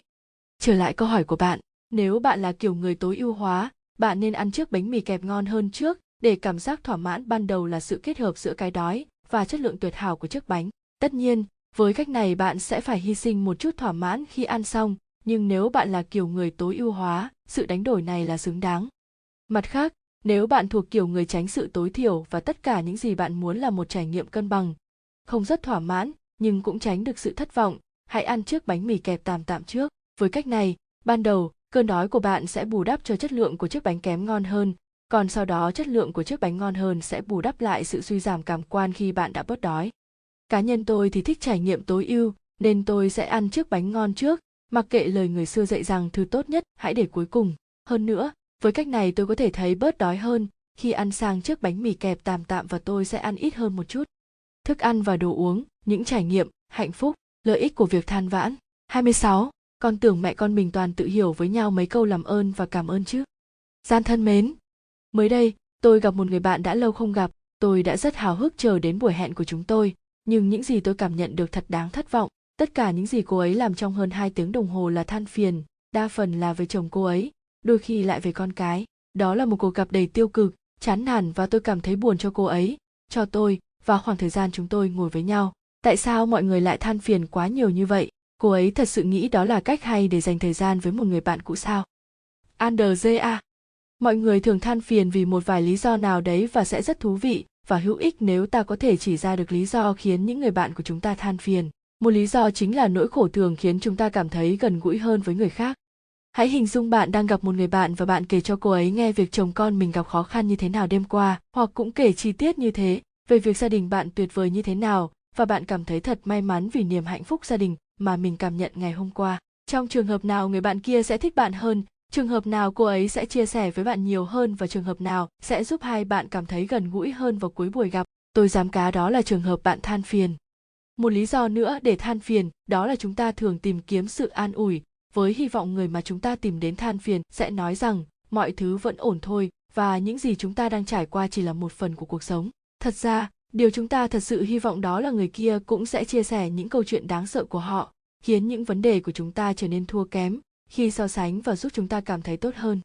Trở lại câu hỏi của bạn, nếu bạn là kiểu người tối ưu hóa, bạn nên ăn trước bánh mì kẹp ngon hơn trước, để cảm giác thỏa mãn ban đầu là sự kết hợp giữa cái đói và chất lượng tuyệt hảo của chiếc bánh. Tất nhiên, với cách này bạn sẽ phải hy sinh một chút thỏa mãn khi ăn xong, nhưng nếu bạn là kiểu người tối ưu hóa, sự đánh đổi này là xứng đáng. Mặt khác nếu bạn thuộc kiểu người tránh sự tối thiểu và tất cả những gì bạn muốn là một trải nghiệm cân bằng, không rất thỏa mãn, nhưng cũng tránh được sự thất vọng, hãy ăn trước bánh mì kẹp tạm tạm trước. Với cách này, ban đầu, cơn đói của bạn sẽ bù đắp cho chất lượng của chiếc bánh kém ngon hơn, còn sau đó chất lượng của chiếc bánh ngon hơn sẽ bù đắp lại sự suy giảm cảm quan khi bạn đã bớt đói. Cá nhân tôi thì thích trải nghiệm tối ưu, nên tôi sẽ ăn chiếc bánh ngon trước, mặc kệ lời người xưa dạy rằng thứ tốt nhất, hãy để cuối cùng. Hơn nữa với cách này tôi có thể thấy bớt đói hơn khi ăn sang trước bánh mì kẹp tạm tạm và tôi sẽ ăn ít hơn một chút thức ăn và đồ uống những trải nghiệm hạnh phúc lợi ích của việc than vãn 26. Con tưởng mẹ con mình toàn tự hiểu với nhau mấy câu làm ơn và cảm ơn chứ. Gian thân mến. Mới đây, tôi gặp một người bạn đã lâu không gặp, tôi đã rất hào hức chờ đến buổi hẹn của chúng tôi, nhưng những gì tôi cảm nhận được thật đáng thất vọng. Tất cả những gì cô ấy làm trong hơn 2 tiếng đồng hồ là than phiền, đa phần là về chồng cô ấy, đôi khi lại về con cái. Đó là một cuộc gặp đầy tiêu cực, chán nản và tôi cảm thấy buồn cho cô ấy, cho tôi và khoảng thời gian chúng tôi ngồi với nhau. Tại sao mọi người lại than phiền quá nhiều như vậy? Cô ấy thật sự nghĩ đó là cách hay để dành thời gian với một người bạn cũ sao? Andrea Mọi người thường than phiền vì một vài lý do nào đấy và sẽ rất thú vị và hữu ích nếu ta có thể chỉ ra được lý do khiến những người bạn của chúng ta than phiền. Một lý do chính là nỗi khổ thường khiến chúng ta cảm thấy gần gũi hơn với người khác. Hãy hình dung bạn đang gặp một người bạn và bạn kể cho cô ấy nghe việc chồng con mình gặp khó khăn như thế nào đêm qua, hoặc cũng kể chi tiết như thế về việc gia đình bạn tuyệt vời như thế nào và bạn cảm thấy thật may mắn vì niềm hạnh phúc gia đình mà mình cảm nhận ngày hôm qua. Trong trường hợp nào người bạn kia sẽ thích bạn hơn, trường hợp nào cô ấy sẽ chia sẻ với bạn nhiều hơn và trường hợp nào sẽ giúp hai bạn cảm thấy gần gũi hơn vào cuối buổi gặp. Tôi dám cá đó là trường hợp bạn than phiền. Một lý do nữa để than phiền đó là chúng ta thường tìm kiếm sự an ủi, với hy vọng người mà chúng ta tìm đến than phiền sẽ nói rằng mọi thứ vẫn ổn thôi và những gì chúng ta đang trải qua chỉ là một phần của cuộc sống. Thật ra, điều chúng ta thật sự hy vọng đó là người kia cũng sẽ chia sẻ những câu chuyện đáng sợ của họ khiến những vấn đề của chúng ta trở nên thua kém khi so sánh và giúp chúng ta cảm thấy tốt hơn.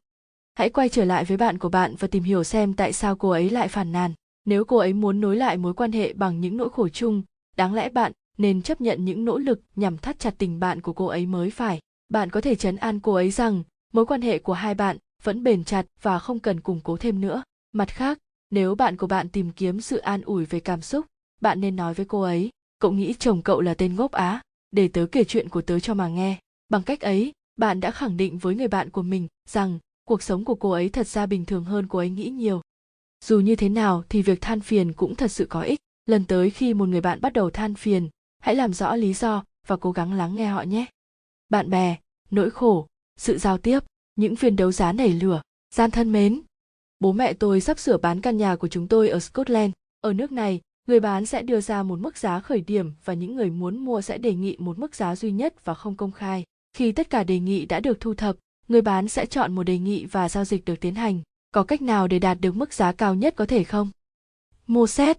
Hãy quay trở lại với bạn của bạn và tìm hiểu xem tại sao cô ấy lại phản nàn. Nếu cô ấy muốn nối lại mối quan hệ bằng những nỗi khổ chung đáng lẽ bạn nên chấp nhận những nỗ lực nhằm thắt chặt tình bạn của cô ấy mới phải bạn có thể chấn an cô ấy rằng, mối quan hệ của hai bạn vẫn bền chặt và không cần củng cố thêm nữa. Mặt khác, nếu bạn của bạn tìm kiếm sự an ủi về cảm xúc, bạn nên nói với cô ấy, cậu nghĩ chồng cậu là tên ngốc á? Để tớ kể chuyện của tớ cho mà nghe. Bằng cách ấy, bạn đã khẳng định với người bạn của mình rằng cuộc sống của cô ấy thật ra bình thường hơn cô ấy nghĩ nhiều. Dù như thế nào thì việc than phiền cũng thật sự có ích. Lần tới khi một người bạn bắt đầu than phiền, hãy làm rõ lý do và cố gắng lắng nghe họ nhé bạn bè, nỗi khổ, sự giao tiếp, những phiên đấu giá nảy lửa, gian thân mến. Bố mẹ tôi sắp sửa bán căn nhà của chúng tôi ở scotland. Ở nước này, người bán sẽ đưa ra một mức giá khởi điểm và những người muốn mua sẽ đề nghị một mức giá duy nhất và không công khai. Khi tất cả đề nghị đã được thu thập, người bán sẽ chọn một đề nghị và giao dịch được tiến hành. Có cách nào để đạt được mức giá cao nhất có thể không? Mua xét.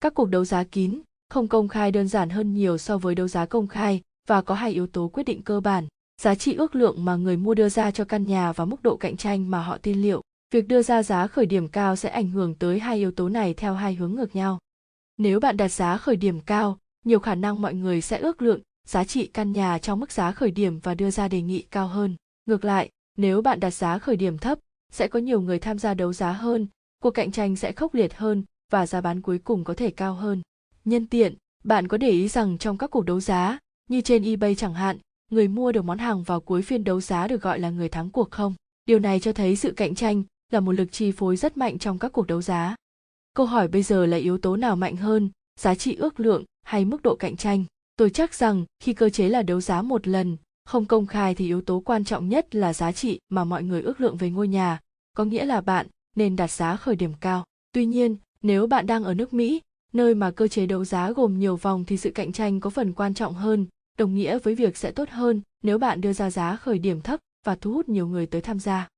Các cuộc đấu giá kín, không công khai đơn giản hơn nhiều so với đấu giá công khai và có hai yếu tố quyết định cơ bản giá trị ước lượng mà người mua đưa ra cho căn nhà và mức độ cạnh tranh mà họ tin liệu việc đưa ra giá khởi điểm cao sẽ ảnh hưởng tới hai yếu tố này theo hai hướng ngược nhau nếu bạn đặt giá khởi điểm cao, nhiều khả năng mọi người sẽ ước lượng giá trị căn nhà trong mức giá khởi điểm và đưa ra đề nghị cao hơn. Ngược lại, nếu bạn đặt giá khởi điểm thấp, sẽ có nhiều người tham gia đấu giá hơn, cuộc cạnh tranh sẽ khốc liệt hơn và giá bán cuối cùng có thể cao hơn. Nhân tiện, bạn có để ý rằng trong các cuộc đấu giá, như trên eBay chẳng hạn, người mua được món hàng vào cuối phiên đấu giá được gọi là người thắng cuộc không? Điều này cho thấy sự cạnh tranh là một lực chi phối rất mạnh trong các cuộc đấu giá. Câu hỏi bây giờ là yếu tố nào mạnh hơn giá trị ước lượng hay mức độ cạnh tranh? Tôi chắc rằng khi cơ chế là đấu giá một lần không công khai thì yếu tố quan trọng nhất là giá trị mà mọi người ước lượng về ngôi nhà có nghĩa là bạn nên đặt giá khởi điểm cao. Tuy nhiên nếu bạn đang ở nước mỹ nơi mà cơ chế đấu giá gồm nhiều vòng thì sự cạnh tranh có phần quan trọng hơn đồng nghĩa với việc sẽ tốt hơn nếu bạn đưa ra giá khởi điểm thấp và thu hút nhiều người tới tham gia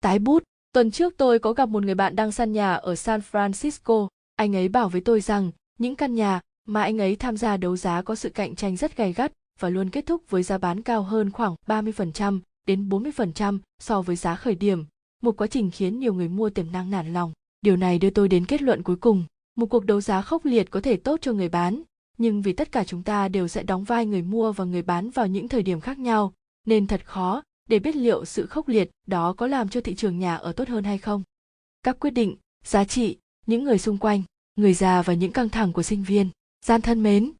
tái bút Tuần trước tôi có gặp một người bạn đang săn nhà ở San Francisco. Anh ấy bảo với tôi rằng những căn nhà mà anh ấy tham gia đấu giá có sự cạnh tranh rất gay gắt và luôn kết thúc với giá bán cao hơn khoảng 30% đến 40% so với giá khởi điểm, một quá trình khiến nhiều người mua tiềm năng nản lòng. Điều này đưa tôi đến kết luận cuối cùng, một cuộc đấu giá khốc liệt có thể tốt cho người bán, nhưng vì tất cả chúng ta đều sẽ đóng vai người mua và người bán vào những thời điểm khác nhau, nên thật khó để biết liệu sự khốc liệt đó có làm cho thị trường nhà ở tốt hơn hay không. Các quyết định, giá trị, những người xung quanh, người già và những căng thẳng của sinh viên. Gian thân mến,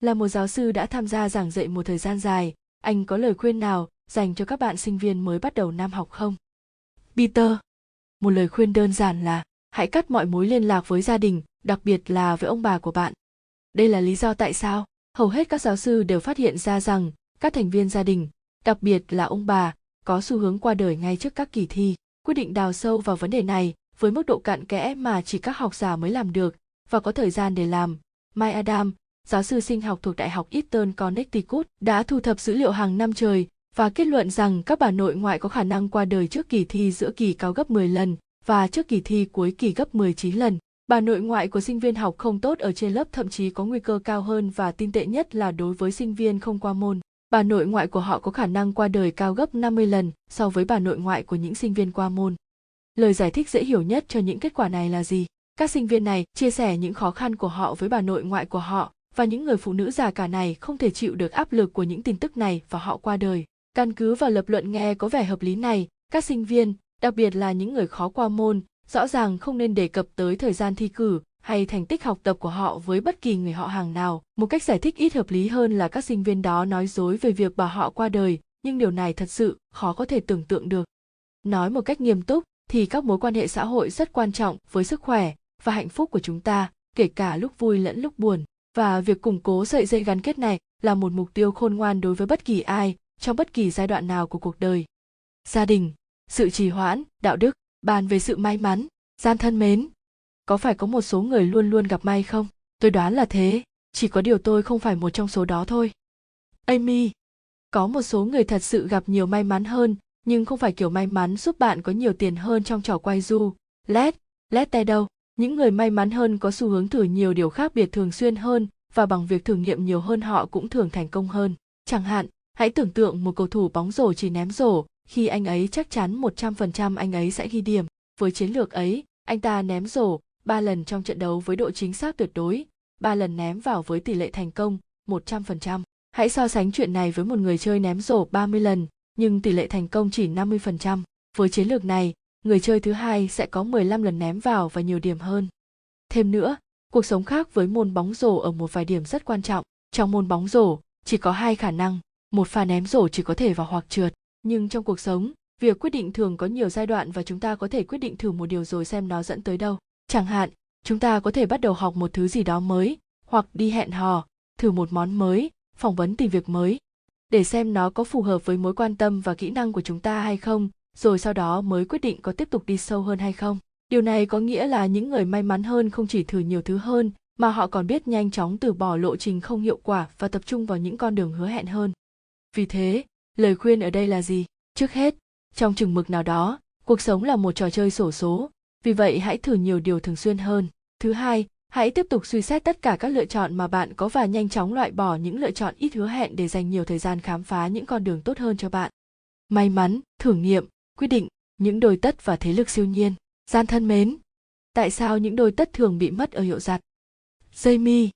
là một giáo sư đã tham gia giảng dạy một thời gian dài, anh có lời khuyên nào dành cho các bạn sinh viên mới bắt đầu năm học không? Peter, một lời khuyên đơn giản là hãy cắt mọi mối liên lạc với gia đình, đặc biệt là với ông bà của bạn. Đây là lý do tại sao hầu hết các giáo sư đều phát hiện ra rằng các thành viên gia đình, đặc biệt là ông bà, có xu hướng qua đời ngay trước các kỳ thi. Quyết định đào sâu vào vấn đề này với mức độ cạn kẽ mà chỉ các học giả mới làm được và có thời gian để làm. Mai Adam, giáo sư sinh học thuộc Đại học Eastern Connecticut, đã thu thập dữ liệu hàng năm trời và kết luận rằng các bà nội ngoại có khả năng qua đời trước kỳ thi giữa kỳ cao gấp 10 lần và trước kỳ thi cuối kỳ gấp 19 lần. Bà nội ngoại của sinh viên học không tốt ở trên lớp thậm chí có nguy cơ cao hơn và tin tệ nhất là đối với sinh viên không qua môn. Bà nội ngoại của họ có khả năng qua đời cao gấp 50 lần so với bà nội ngoại của những sinh viên qua môn. Lời giải thích dễ hiểu nhất cho những kết quả này là gì? Các sinh viên này chia sẻ những khó khăn của họ với bà nội ngoại của họ và những người phụ nữ già cả này không thể chịu được áp lực của những tin tức này và họ qua đời. Căn cứ vào lập luận nghe có vẻ hợp lý này, các sinh viên, đặc biệt là những người khó qua môn, rõ ràng không nên đề cập tới thời gian thi cử hay thành tích học tập của họ với bất kỳ người họ hàng nào. Một cách giải thích ít hợp lý hơn là các sinh viên đó nói dối về việc bà họ qua đời, nhưng điều này thật sự khó có thể tưởng tượng được. Nói một cách nghiêm túc thì các mối quan hệ xã hội rất quan trọng với sức khỏe và hạnh phúc của chúng ta, kể cả lúc vui lẫn lúc buồn. Và việc củng cố sợi dây gắn kết này là một mục tiêu khôn ngoan đối với bất kỳ ai trong bất kỳ giai đoạn nào của cuộc đời. Gia đình, sự trì hoãn, đạo đức, bàn về sự may mắn, gian thân mến. Có phải có một số người luôn luôn gặp may không? Tôi đoán là thế, chỉ có điều tôi không phải một trong số đó thôi. Amy, có một số người thật sự gặp nhiều may mắn hơn, nhưng không phải kiểu may mắn giúp bạn có nhiều tiền hơn trong trò quay du, led, led tay đâu. Những người may mắn hơn có xu hướng thử nhiều điều khác biệt thường xuyên hơn và bằng việc thử nghiệm nhiều hơn họ cũng thường thành công hơn. Chẳng hạn, hãy tưởng tượng một cầu thủ bóng rổ chỉ ném rổ, khi anh ấy chắc chắn 100% anh ấy sẽ ghi điểm. Với chiến lược ấy, anh ta ném rổ 3 lần trong trận đấu với độ chính xác tuyệt đối, 3 lần ném vào với tỷ lệ thành công 100%. Hãy so sánh chuyện này với một người chơi ném rổ 30 lần, nhưng tỷ lệ thành công chỉ 50%. Với chiến lược này, người chơi thứ hai sẽ có 15 lần ném vào và nhiều điểm hơn. Thêm nữa, cuộc sống khác với môn bóng rổ ở một vài điểm rất quan trọng. Trong môn bóng rổ, chỉ có hai khả năng, một pha ném rổ chỉ có thể vào hoặc trượt. Nhưng trong cuộc sống, việc quyết định thường có nhiều giai đoạn và chúng ta có thể quyết định thử một điều rồi xem nó dẫn tới đâu. Chẳng hạn, chúng ta có thể bắt đầu học một thứ gì đó mới, hoặc đi hẹn hò, thử một món mới, phỏng vấn tìm việc mới, để xem nó có phù hợp với mối quan tâm và kỹ năng của chúng ta hay không, rồi sau đó mới quyết định có tiếp tục đi sâu hơn hay không. Điều này có nghĩa là những người may mắn hơn không chỉ thử nhiều thứ hơn, mà họ còn biết nhanh chóng từ bỏ lộ trình không hiệu quả và tập trung vào những con đường hứa hẹn hơn. Vì thế, lời khuyên ở đây là gì? Trước hết, trong chừng mực nào đó, cuộc sống là một trò chơi sổ số, vì vậy hãy thử nhiều điều thường xuyên hơn. Thứ hai, hãy tiếp tục suy xét tất cả các lựa chọn mà bạn có và nhanh chóng loại bỏ những lựa chọn ít hứa hẹn để dành nhiều thời gian khám phá những con đường tốt hơn cho bạn. May mắn, thử nghiệm, quyết định, những đôi tất và thế lực siêu nhiên. Gian thân mến, tại sao những đôi tất thường bị mất ở hiệu giặt? Jamie,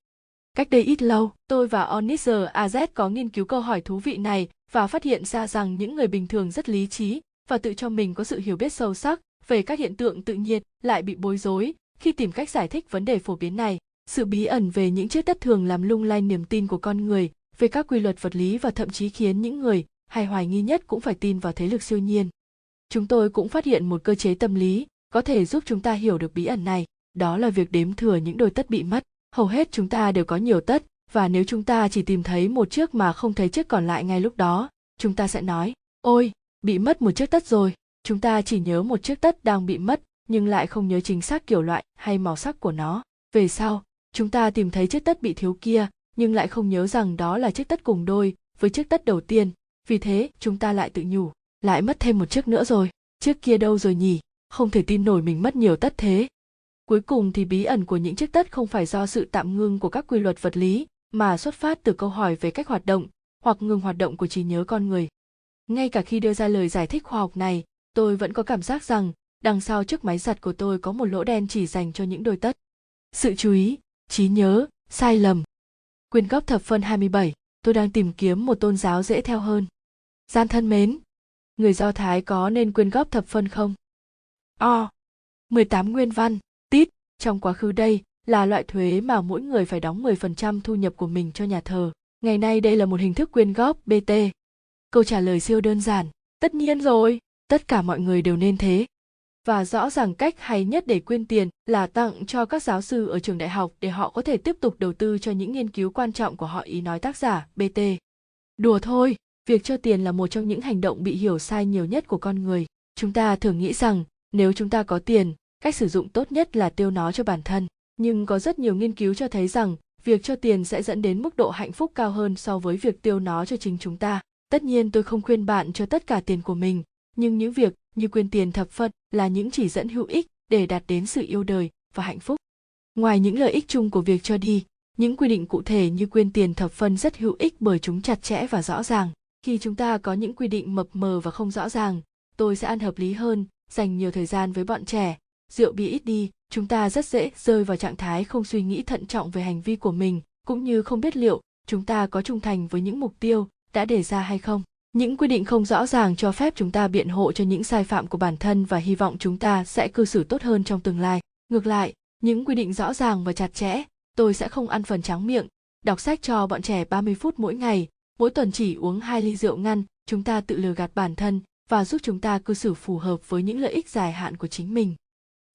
Cách đây ít lâu, tôi và Onizer AZ có nghiên cứu câu hỏi thú vị này và phát hiện ra rằng những người bình thường rất lý trí và tự cho mình có sự hiểu biết sâu sắc về các hiện tượng tự nhiên lại bị bối rối khi tìm cách giải thích vấn đề phổ biến này. Sự bí ẩn về những chiếc đất thường làm lung lay niềm tin của con người về các quy luật vật lý và thậm chí khiến những người hay hoài nghi nhất cũng phải tin vào thế lực siêu nhiên. Chúng tôi cũng phát hiện một cơ chế tâm lý có thể giúp chúng ta hiểu được bí ẩn này, đó là việc đếm thừa những đôi tất bị mất hầu hết chúng ta đều có nhiều tất và nếu chúng ta chỉ tìm thấy một chiếc mà không thấy chiếc còn lại ngay lúc đó chúng ta sẽ nói ôi bị mất một chiếc tất rồi. Chúng ta chỉ nhớ một chiếc tất đang bị mất nhưng lại không nhớ chính xác kiểu loại hay màu sắc của nó. Về sau chúng ta tìm thấy chiếc tất bị thiếu kia nhưng lại không nhớ rằng đó là chiếc tất cùng đôi với chiếc tất đầu tiên. Vì thế chúng ta lại tự nhủ lại mất thêm một chiếc nữa rồi. Chiếc kia đâu rồi nhỉ? Không thể tin nổi mình mất nhiều tất thế. Cuối cùng thì bí ẩn của những chiếc tất không phải do sự tạm ngưng của các quy luật vật lý, mà xuất phát từ câu hỏi về cách hoạt động hoặc ngừng hoạt động của trí nhớ con người. Ngay cả khi đưa ra lời giải thích khoa học này, tôi vẫn có cảm giác rằng đằng sau chiếc máy giặt của tôi có một lỗ đen chỉ dành cho những đôi tất. Sự chú ý, trí nhớ, sai lầm. Quyên góp thập phân 27, tôi đang tìm kiếm một tôn giáo dễ theo hơn. Gian thân mến, người Do Thái có nên quyên góp thập phân không? O. 18 nguyên văn, Tít, trong quá khứ đây là loại thuế mà mỗi người phải đóng 10% thu nhập của mình cho nhà thờ. Ngày nay đây là một hình thức quyên góp BT. câu trả lời siêu đơn giản, tất nhiên rồi, tất cả mọi người đều nên thế và rõ ràng cách hay nhất để quyên tiền là tặng cho các giáo sư ở trường đại học để họ có thể tiếp tục đầu tư cho những nghiên cứu quan trọng của họ, ý nói tác giả bt đùa thôi, việc cho tiền là một trong những hành động bị hiểu sai nhiều nhất của con người chúng ta thường nghĩ rằng, nếu chúng ta có tiền, cách sử dụng tốt nhất là tiêu nó cho bản thân nhưng có rất nhiều nghiên cứu cho thấy rằng, việc cho tiền sẽ dẫn đến mức độ hạnh phúc cao hơn so với việc tiêu nó cho chính chúng ta. Tất nhiên tôi không khuyên bạn cho tất cả tiền của mình, nhưng những việc như quyên tiền thập phân là những chỉ dẫn hữu ích để đạt đến sự yêu đời và hạnh phúc. Ngoài những lợi ích chung của việc cho đi, những quy định cụ thể như quyên tiền thập phân rất hữu ích bởi chúng chặt chẽ và rõ ràng. Khi chúng ta có những quy định mập mờ và không rõ ràng, tôi sẽ ăn hợp lý hơn, dành nhiều thời gian với bọn trẻ rượu bia ít đi, chúng ta rất dễ rơi vào trạng thái không suy nghĩ thận trọng về hành vi của mình. Cũng như không biết liệu, chúng ta có trung thành với những mục tiêu đã đề ra hay không. Những quy định không rõ ràng cho phép chúng ta biện hộ cho những sai phạm của bản thân và hy vọng chúng ta sẽ cư xử tốt hơn trong tương lai. Ngược lại, những quy định rõ ràng và chặt chẽ, tôi sẽ không ăn phần trắng miệng. Đọc sách cho bọn trẻ 30 phút mỗi ngày, mỗi tuần chỉ uống hai ly rượu ngăn, chúng ta tự lừa gạt bản thân và giúp chúng ta cư xử phù hợp với những lợi ích dài hạn của chính mình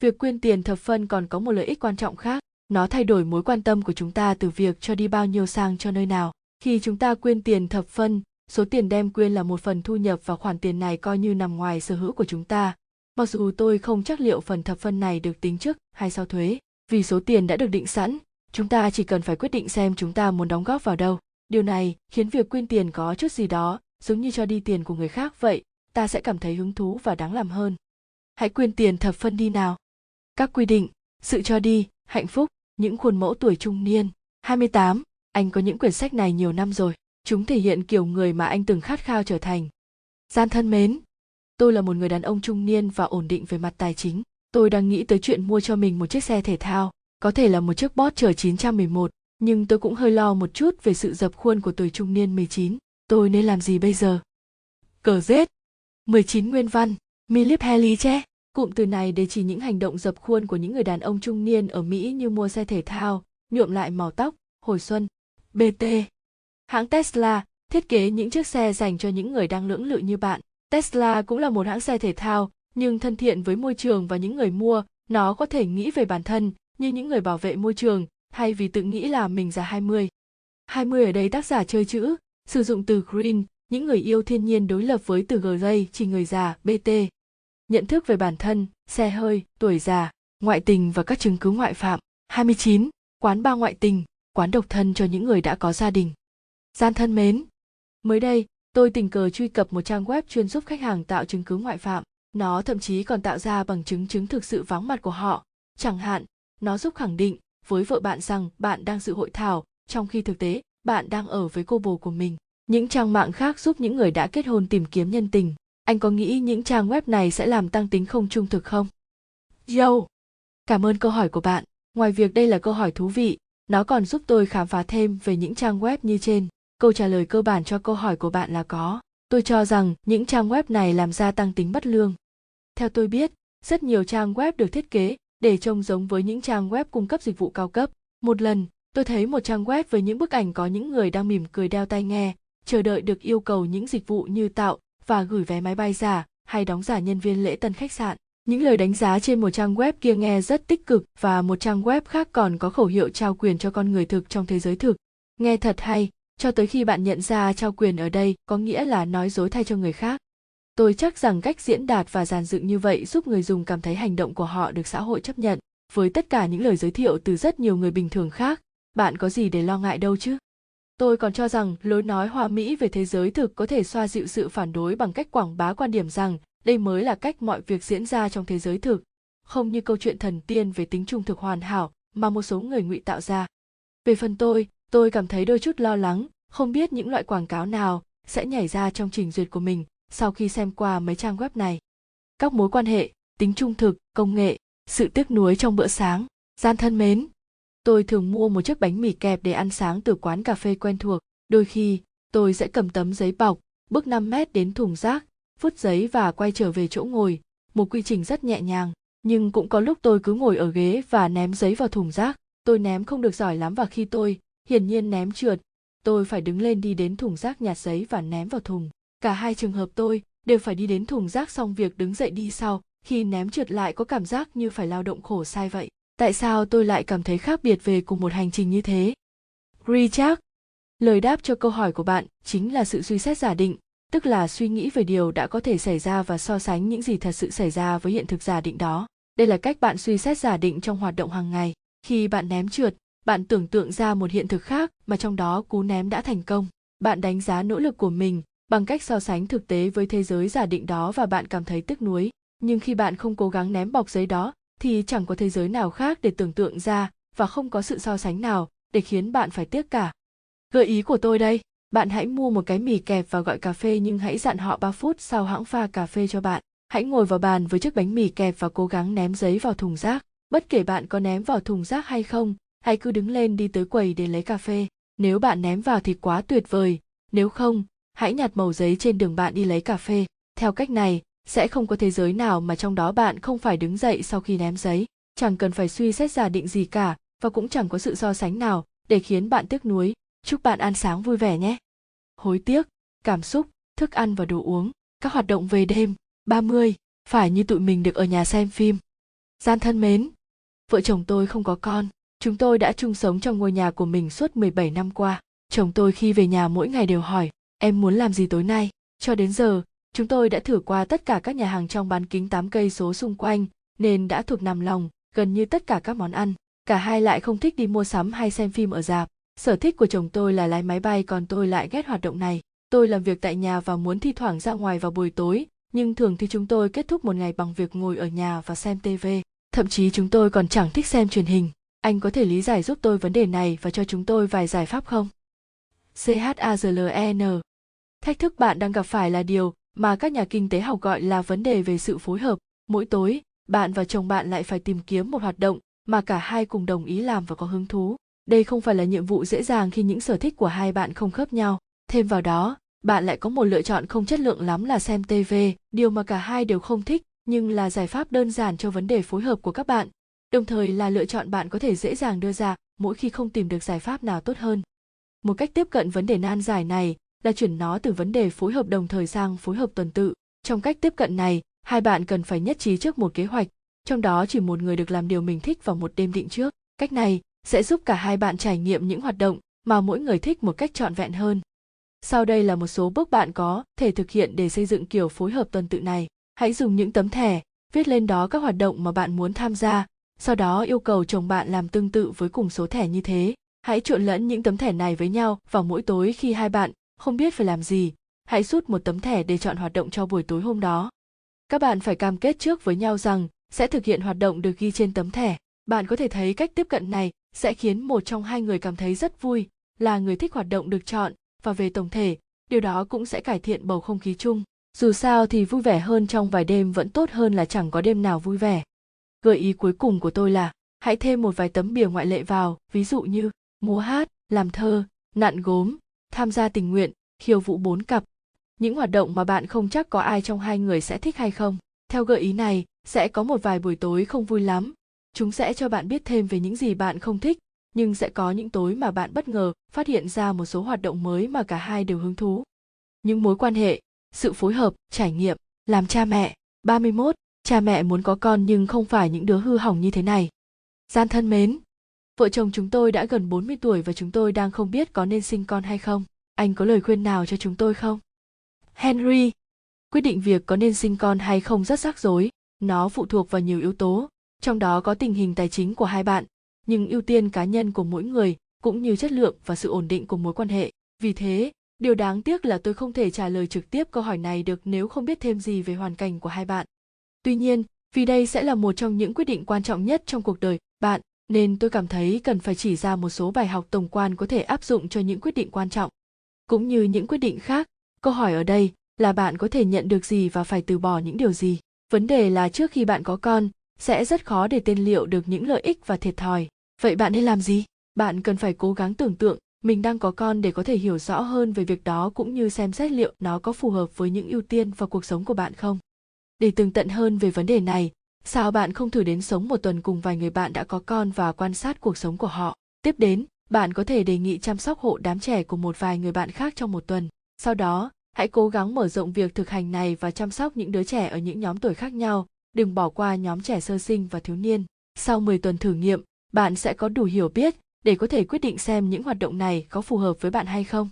việc quyên tiền thập phân còn có một lợi ích quan trọng khác. Nó thay đổi mối quan tâm của chúng ta từ việc cho đi bao nhiêu sang cho nơi nào. Khi chúng ta quyên tiền thập phân, số tiền đem quyên là một phần thu nhập và khoản tiền này coi như nằm ngoài sở hữu của chúng ta. Mặc dù tôi không chắc liệu phần thập phân này được tính trước hay sau thuế, vì số tiền đã được định sẵn, chúng ta chỉ cần phải quyết định xem chúng ta muốn đóng góp vào đâu. Điều này khiến việc quyên tiền có chút gì đó, giống như cho đi tiền của người khác vậy, ta sẽ cảm thấy hứng thú và đáng làm hơn. Hãy quyên tiền thập phân đi nào các quy định. Sự cho đi, hạnh phúc, những khuôn mẫu tuổi trung niên. 28 anh có những quyển sách này nhiều năm rồi. Chúng thể hiện kiểu người mà anh từng khát khao trở thành. Gian thân mến, tôi là một người đàn ông trung niên và ổn định về mặt tài chính. Tôi đang nghĩ tới chuyện mua cho mình một chiếc xe thể thao, có thể là một chiếc Porsche 911 nhưng tôi cũng hơi lo một chút về sự dập khuôn của tuổi trung niên 19. Tôi nên làm gì bây giờ? Cờ rết 19 nguyên văn. Milip Haley che. Cụm từ này để chỉ những hành động dập khuôn của những người đàn ông trung niên ở Mỹ như mua xe thể thao, nhuộm lại màu tóc, hồi xuân. BT Hãng Tesla thiết kế những chiếc xe dành cho những người đang lưỡng lự như bạn. Tesla cũng là một hãng xe thể thao, nhưng thân thiện với môi trường và những người mua, nó có thể nghĩ về bản thân như những người bảo vệ môi trường, thay vì tự nghĩ là mình già 20. 20 ở đây tác giả chơi chữ, sử dụng từ green, những người yêu thiên nhiên đối lập với từ gray chỉ người già, BT. Nhận thức về bản thân, xe hơi, tuổi già, ngoại tình và các chứng cứ ngoại phạm. 29. Quán ba ngoại tình, quán độc thân cho những người đã có gia đình. Gian thân mến. Mới đây, tôi tình cờ truy cập một trang web chuyên giúp khách hàng tạo chứng cứ ngoại phạm. Nó thậm chí còn tạo ra bằng chứng chứng thực sự vắng mặt của họ. Chẳng hạn, nó giúp khẳng định với vợ bạn rằng bạn đang dự hội thảo, trong khi thực tế bạn đang ở với cô bồ của mình. Những trang mạng khác giúp những người đã kết hôn tìm kiếm nhân tình. Anh có nghĩ những trang web này sẽ làm tăng tính không trung thực không? Yo! Cảm ơn câu hỏi của bạn. Ngoài việc đây là câu hỏi thú vị, nó còn giúp tôi khám phá thêm về những trang web như trên. Câu trả lời cơ bản cho câu hỏi của bạn là có. Tôi cho rằng những trang web này làm gia tăng tính bất lương. Theo tôi biết, rất nhiều trang web được thiết kế để trông giống với những trang web cung cấp dịch vụ cao cấp. Một lần, tôi thấy một trang web với những bức ảnh có những người đang mỉm cười đeo tai nghe, chờ đợi được yêu cầu những dịch vụ như tạo và gửi vé máy bay giả hay đóng giả nhân viên lễ tân khách sạn. Những lời đánh giá trên một trang web kia nghe rất tích cực và một trang web khác còn có khẩu hiệu trao quyền cho con người thực trong thế giới thực. Nghe thật hay, cho tới khi bạn nhận ra trao quyền ở đây có nghĩa là nói dối thay cho người khác. Tôi chắc rằng cách diễn đạt và giàn dựng như vậy giúp người dùng cảm thấy hành động của họ được xã hội chấp nhận. Với tất cả những lời giới thiệu từ rất nhiều người bình thường khác, bạn có gì để lo ngại đâu chứ? Tôi còn cho rằng lối nói hòa mỹ về thế giới thực có thể xoa dịu sự phản đối bằng cách quảng bá quan điểm rằng đây mới là cách mọi việc diễn ra trong thế giới thực, không như câu chuyện thần tiên về tính trung thực hoàn hảo mà một số người ngụy tạo ra. Về phần tôi, tôi cảm thấy đôi chút lo lắng, không biết những loại quảng cáo nào sẽ nhảy ra trong trình duyệt của mình sau khi xem qua mấy trang web này. Các mối quan hệ, tính trung thực, công nghệ, sự tiếc nuối trong bữa sáng, gian thân mến. Tôi thường mua một chiếc bánh mì kẹp để ăn sáng từ quán cà phê quen thuộc. Đôi khi, tôi sẽ cầm tấm giấy bọc, bước 5 mét đến thùng rác, vứt giấy và quay trở về chỗ ngồi. Một quy trình rất nhẹ nhàng, nhưng cũng có lúc tôi cứ ngồi ở ghế và ném giấy vào thùng rác. Tôi ném không được giỏi lắm và khi tôi, hiển nhiên ném trượt, tôi phải đứng lên đi đến thùng rác nhặt giấy và ném vào thùng cả hai trường hợp tôi đều phải đi đến thùng rác xong việc đứng dậy đi sau khi ném trượt lại có cảm giác như phải lao động khổ sai vậy tại sao tôi lại cảm thấy khác biệt về cùng một hành trình như thế? Richard, lời đáp cho câu hỏi của bạn chính là sự suy xét giả định, tức là suy nghĩ về điều đã có thể xảy ra và so sánh những gì thật sự xảy ra với hiện thực giả định đó. Đây là cách bạn suy xét giả định trong hoạt động hàng ngày. Khi bạn ném trượt, bạn tưởng tượng ra một hiện thực khác mà trong đó cú ném đã thành công. Bạn đánh giá nỗ lực của mình bằng cách so sánh thực tế với thế giới giả định đó và bạn cảm thấy tiếc nuối. Nhưng khi bạn không cố gắng ném bọc giấy đó thì chẳng có thế giới nào khác để tưởng tượng ra và không có sự so sánh nào để khiến bạn phải tiếc cả gợi ý của tôi đây bạn hãy mua một cái mì kẹp và gọi cà phê nhưng hãy dặn họ 3 phút sau hãng pha cà phê cho bạn. Hãy ngồi vào bàn với chiếc bánh mì kẹp và cố gắng ném giấy vào thùng rác. Bất kể bạn có ném vào thùng rác hay không, hãy cứ đứng lên đi tới quầy để lấy cà phê. Nếu bạn ném vào thì quá tuyệt vời, nếu không, hãy nhặt màu giấy trên đường bạn đi lấy cà phê. Theo cách này, sẽ không có thế giới nào mà trong đó bạn không phải đứng dậy sau khi ném giấy. Chẳng cần phải suy xét giả định gì cả và cũng chẳng có sự so sánh nào để khiến bạn tiếc nuối Chúc bạn ăn sáng vui vẻ nhé. Hối tiếc, cảm xúc, thức ăn và đồ uống, các hoạt động về đêm, 30, phải như tụi mình được ở nhà xem phim. Gian thân mến, vợ chồng tôi không có con, chúng tôi đã chung sống trong ngôi nhà của mình suốt 17 năm qua. Chồng tôi khi về nhà mỗi ngày đều hỏi, em muốn làm gì tối nay? Cho đến giờ, chúng tôi đã thử qua tất cả các nhà hàng trong bán kính 8 cây số xung quanh, nên đã thuộc nằm lòng, gần như tất cả các món ăn. Cả hai lại không thích đi mua sắm hay xem phim ở dạp, sở thích của chồng tôi là lái máy bay còn tôi lại ghét hoạt động này. Tôi làm việc tại nhà và muốn thi thoảng ra ngoài vào buổi tối nhưng thường thì chúng tôi kết thúc một ngày bằng việc ngồi ở nhà và xem tv thậm chí chúng tôi còn chẳng thích xem truyền hình. Anh có thể lý giải giúp tôi vấn đề này và cho chúng tôi vài giải pháp không? Chazlen thách thức bạn đang gặp phải là điều mà các nhà kinh tế học gọi là vấn đề về sự phối hợp. Mỗi tối, bạn và chồng bạn lại phải tìm kiếm một hoạt động mà cả hai cùng đồng ý làm và có hứng thú. Đây không phải là nhiệm vụ dễ dàng khi những sở thích của hai bạn không khớp nhau. Thêm vào đó, bạn lại có một lựa chọn không chất lượng lắm là xem tv điều mà cả hai đều không thích, nhưng là giải pháp đơn giản cho vấn đề phối hợp của các bạn. Đồng thời là lựa chọn bạn có thể dễ dàng đưa ra, mỗi khi không tìm được giải pháp nào tốt hơn. Một cách tiếp cận vấn đề nan giải này là chuyển nó từ vấn đề phối hợp đồng thời sang phối hợp tuần tự trong cách tiếp cận này hai bạn cần phải nhất trí trước một kế hoạch trong đó chỉ một người được làm điều mình thích vào một đêm định trước cách này sẽ giúp cả hai bạn trải nghiệm những hoạt động mà mỗi người thích một cách trọn vẹn hơn. Sau đây là một số bước bạn có thể thực hiện để xây dựng kiểu phối hợp tuần tự này. Hãy dùng những tấm thẻ, viết lên đó các hoạt động mà bạn muốn tham gia, sau đó yêu cầu chồng bạn làm tương tự với cùng số thẻ như thế. Hãy trộn lẫn những tấm thẻ này với nhau vào mỗi tối khi hai bạn không biết phải làm gì. Hãy rút một tấm thẻ để chọn hoạt động cho buổi tối hôm đó. Các bạn phải cam kết trước với nhau rằng sẽ thực hiện hoạt động được ghi trên tấm thẻ. Bạn có thể thấy cách tiếp cận này sẽ khiến một trong hai người cảm thấy rất vui, là người thích hoạt động được chọn và về tổng thể, điều đó cũng sẽ cải thiện bầu không khí chung dù sao thì vui vẻ hơn trong vài đêm vẫn tốt hơn là chẳng có đêm nào vui vẻ gợi ý cuối cùng của tôi là, hãy thêm một vài tấm bìa ngoại lệ vào, ví dụ như múa hát, làm thơ, nặn gốm tham gia tình nguyện khiêu vũ bốn cặp những hoạt động mà bạn không chắc có ai trong hai người sẽ thích hay không theo gợi ý này sẽ có một vài buổi tối không vui lắm chúng sẽ cho bạn biết thêm về những gì bạn không thích nhưng sẽ có những tối mà bạn bất ngờ phát hiện ra một số hoạt động mới mà cả hai đều hứng thú. Những mối quan hệ, sự phối hợp, trải nghiệm, làm cha mẹ. 31. Cha mẹ muốn có con nhưng không phải những đứa hư hỏng như thế này. Gian thân mến, vợ chồng chúng tôi đã gần 40 tuổi và chúng tôi đang không biết có nên sinh con hay không. Anh có lời khuyên nào cho chúng tôi không? Henry, quyết định việc có nên sinh con hay không rất rắc rối, nó phụ thuộc vào nhiều yếu tố, trong đó có tình hình tài chính của hai bạn. Nhưng ưu tiên cá nhân của mỗi người cũng như chất lượng và sự ổn định của mối quan hệ. Vì thế điều đáng tiếc là tôi không thể trả lời trực tiếp câu hỏi này được nếu không biết thêm gì về hoàn cảnh của hai bạn. Tuy nhiên vì đây sẽ là một trong những quyết định quan trọng nhất trong cuộc đời bạn nên tôi cảm thấy cần phải chỉ ra một số bài học tổng quan có thể áp dụng cho những quyết định quan trọng. Cũng như những quyết định khác, câu hỏi ở đây là bạn có thể nhận được gì và phải từ bỏ những điều gì? Vấn đề là trước khi bạn có con, sẽ rất khó để tên liệu được những lợi ích và thiệt thòi. Vậy bạn nên làm gì? Bạn cần phải cố gắng tưởng tượng mình đang có con để có thể hiểu rõ hơn về việc đó cũng như xem xét liệu nó có phù hợp với những ưu tiên và cuộc sống của bạn không. Để tường tận hơn về vấn đề này sao bạn không thử đến sống một tuần cùng vài người bạn đã có con và quan sát cuộc sống của họ tiếp đến bạn có thể đề nghị chăm sóc hộ đám trẻ của một vài người bạn khác trong một tuần sau đó hãy cố gắng mở rộng việc thực hành này và chăm sóc những đứa trẻ ở những nhóm tuổi khác nhau, đừng bỏ qua nhóm trẻ sơ sinh và thiếu niên. Sau 10 tuần thử nghiệm, bạn sẽ có đủ hiểu biết để có thể quyết định xem những hoạt động này có phù hợp với bạn hay không.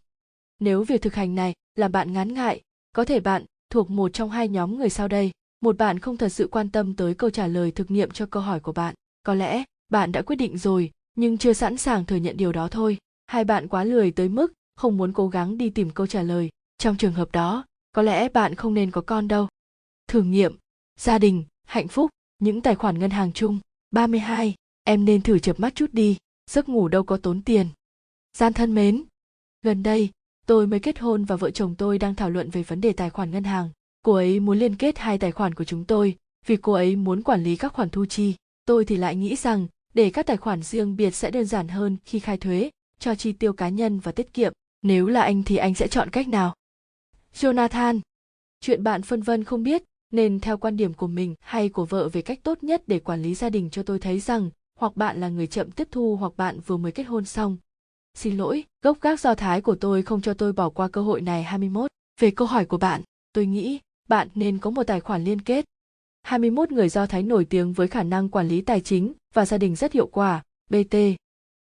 Nếu việc thực hành này làm bạn ngán ngại, có thể bạn thuộc một trong hai nhóm người sau đây. Một bạn không thật sự quan tâm tới câu trả lời thực nghiệm cho câu hỏi của bạn. Có lẽ bạn đã quyết định rồi, nhưng chưa sẵn sàng thừa nhận điều đó thôi. Hai bạn quá lười tới mức không muốn cố gắng đi tìm câu trả lời. Trong trường hợp đó, có lẽ bạn không nên có con đâu. Thử nghiệm, gia đình, hạnh phúc, những tài khoản ngân hàng chung. 32. Em nên thử chập mắt chút đi, giấc ngủ đâu có tốn tiền. Gian thân mến, gần đây, tôi mới kết hôn và vợ chồng tôi đang thảo luận về vấn đề tài khoản ngân hàng. Cô ấy muốn liên kết hai tài khoản của chúng tôi vì cô ấy muốn quản lý các khoản thu chi. Tôi thì lại nghĩ rằng để các tài khoản riêng biệt sẽ đơn giản hơn khi khai thuế, cho chi tiêu cá nhân và tiết kiệm. Nếu là anh thì anh sẽ chọn cách nào? Jonathan, chuyện bạn phân vân không biết nên theo quan điểm của mình hay của vợ về cách tốt nhất để quản lý gia đình cho tôi thấy rằng hoặc bạn là người chậm tiếp thu hoặc bạn vừa mới kết hôn xong. Xin lỗi, gốc gác do thái của tôi không cho tôi bỏ qua cơ hội này 21. Về câu hỏi của bạn, tôi nghĩ bạn nên có một tài khoản liên kết. 21 người Do Thái nổi tiếng với khả năng quản lý tài chính và gia đình rất hiệu quả, BT.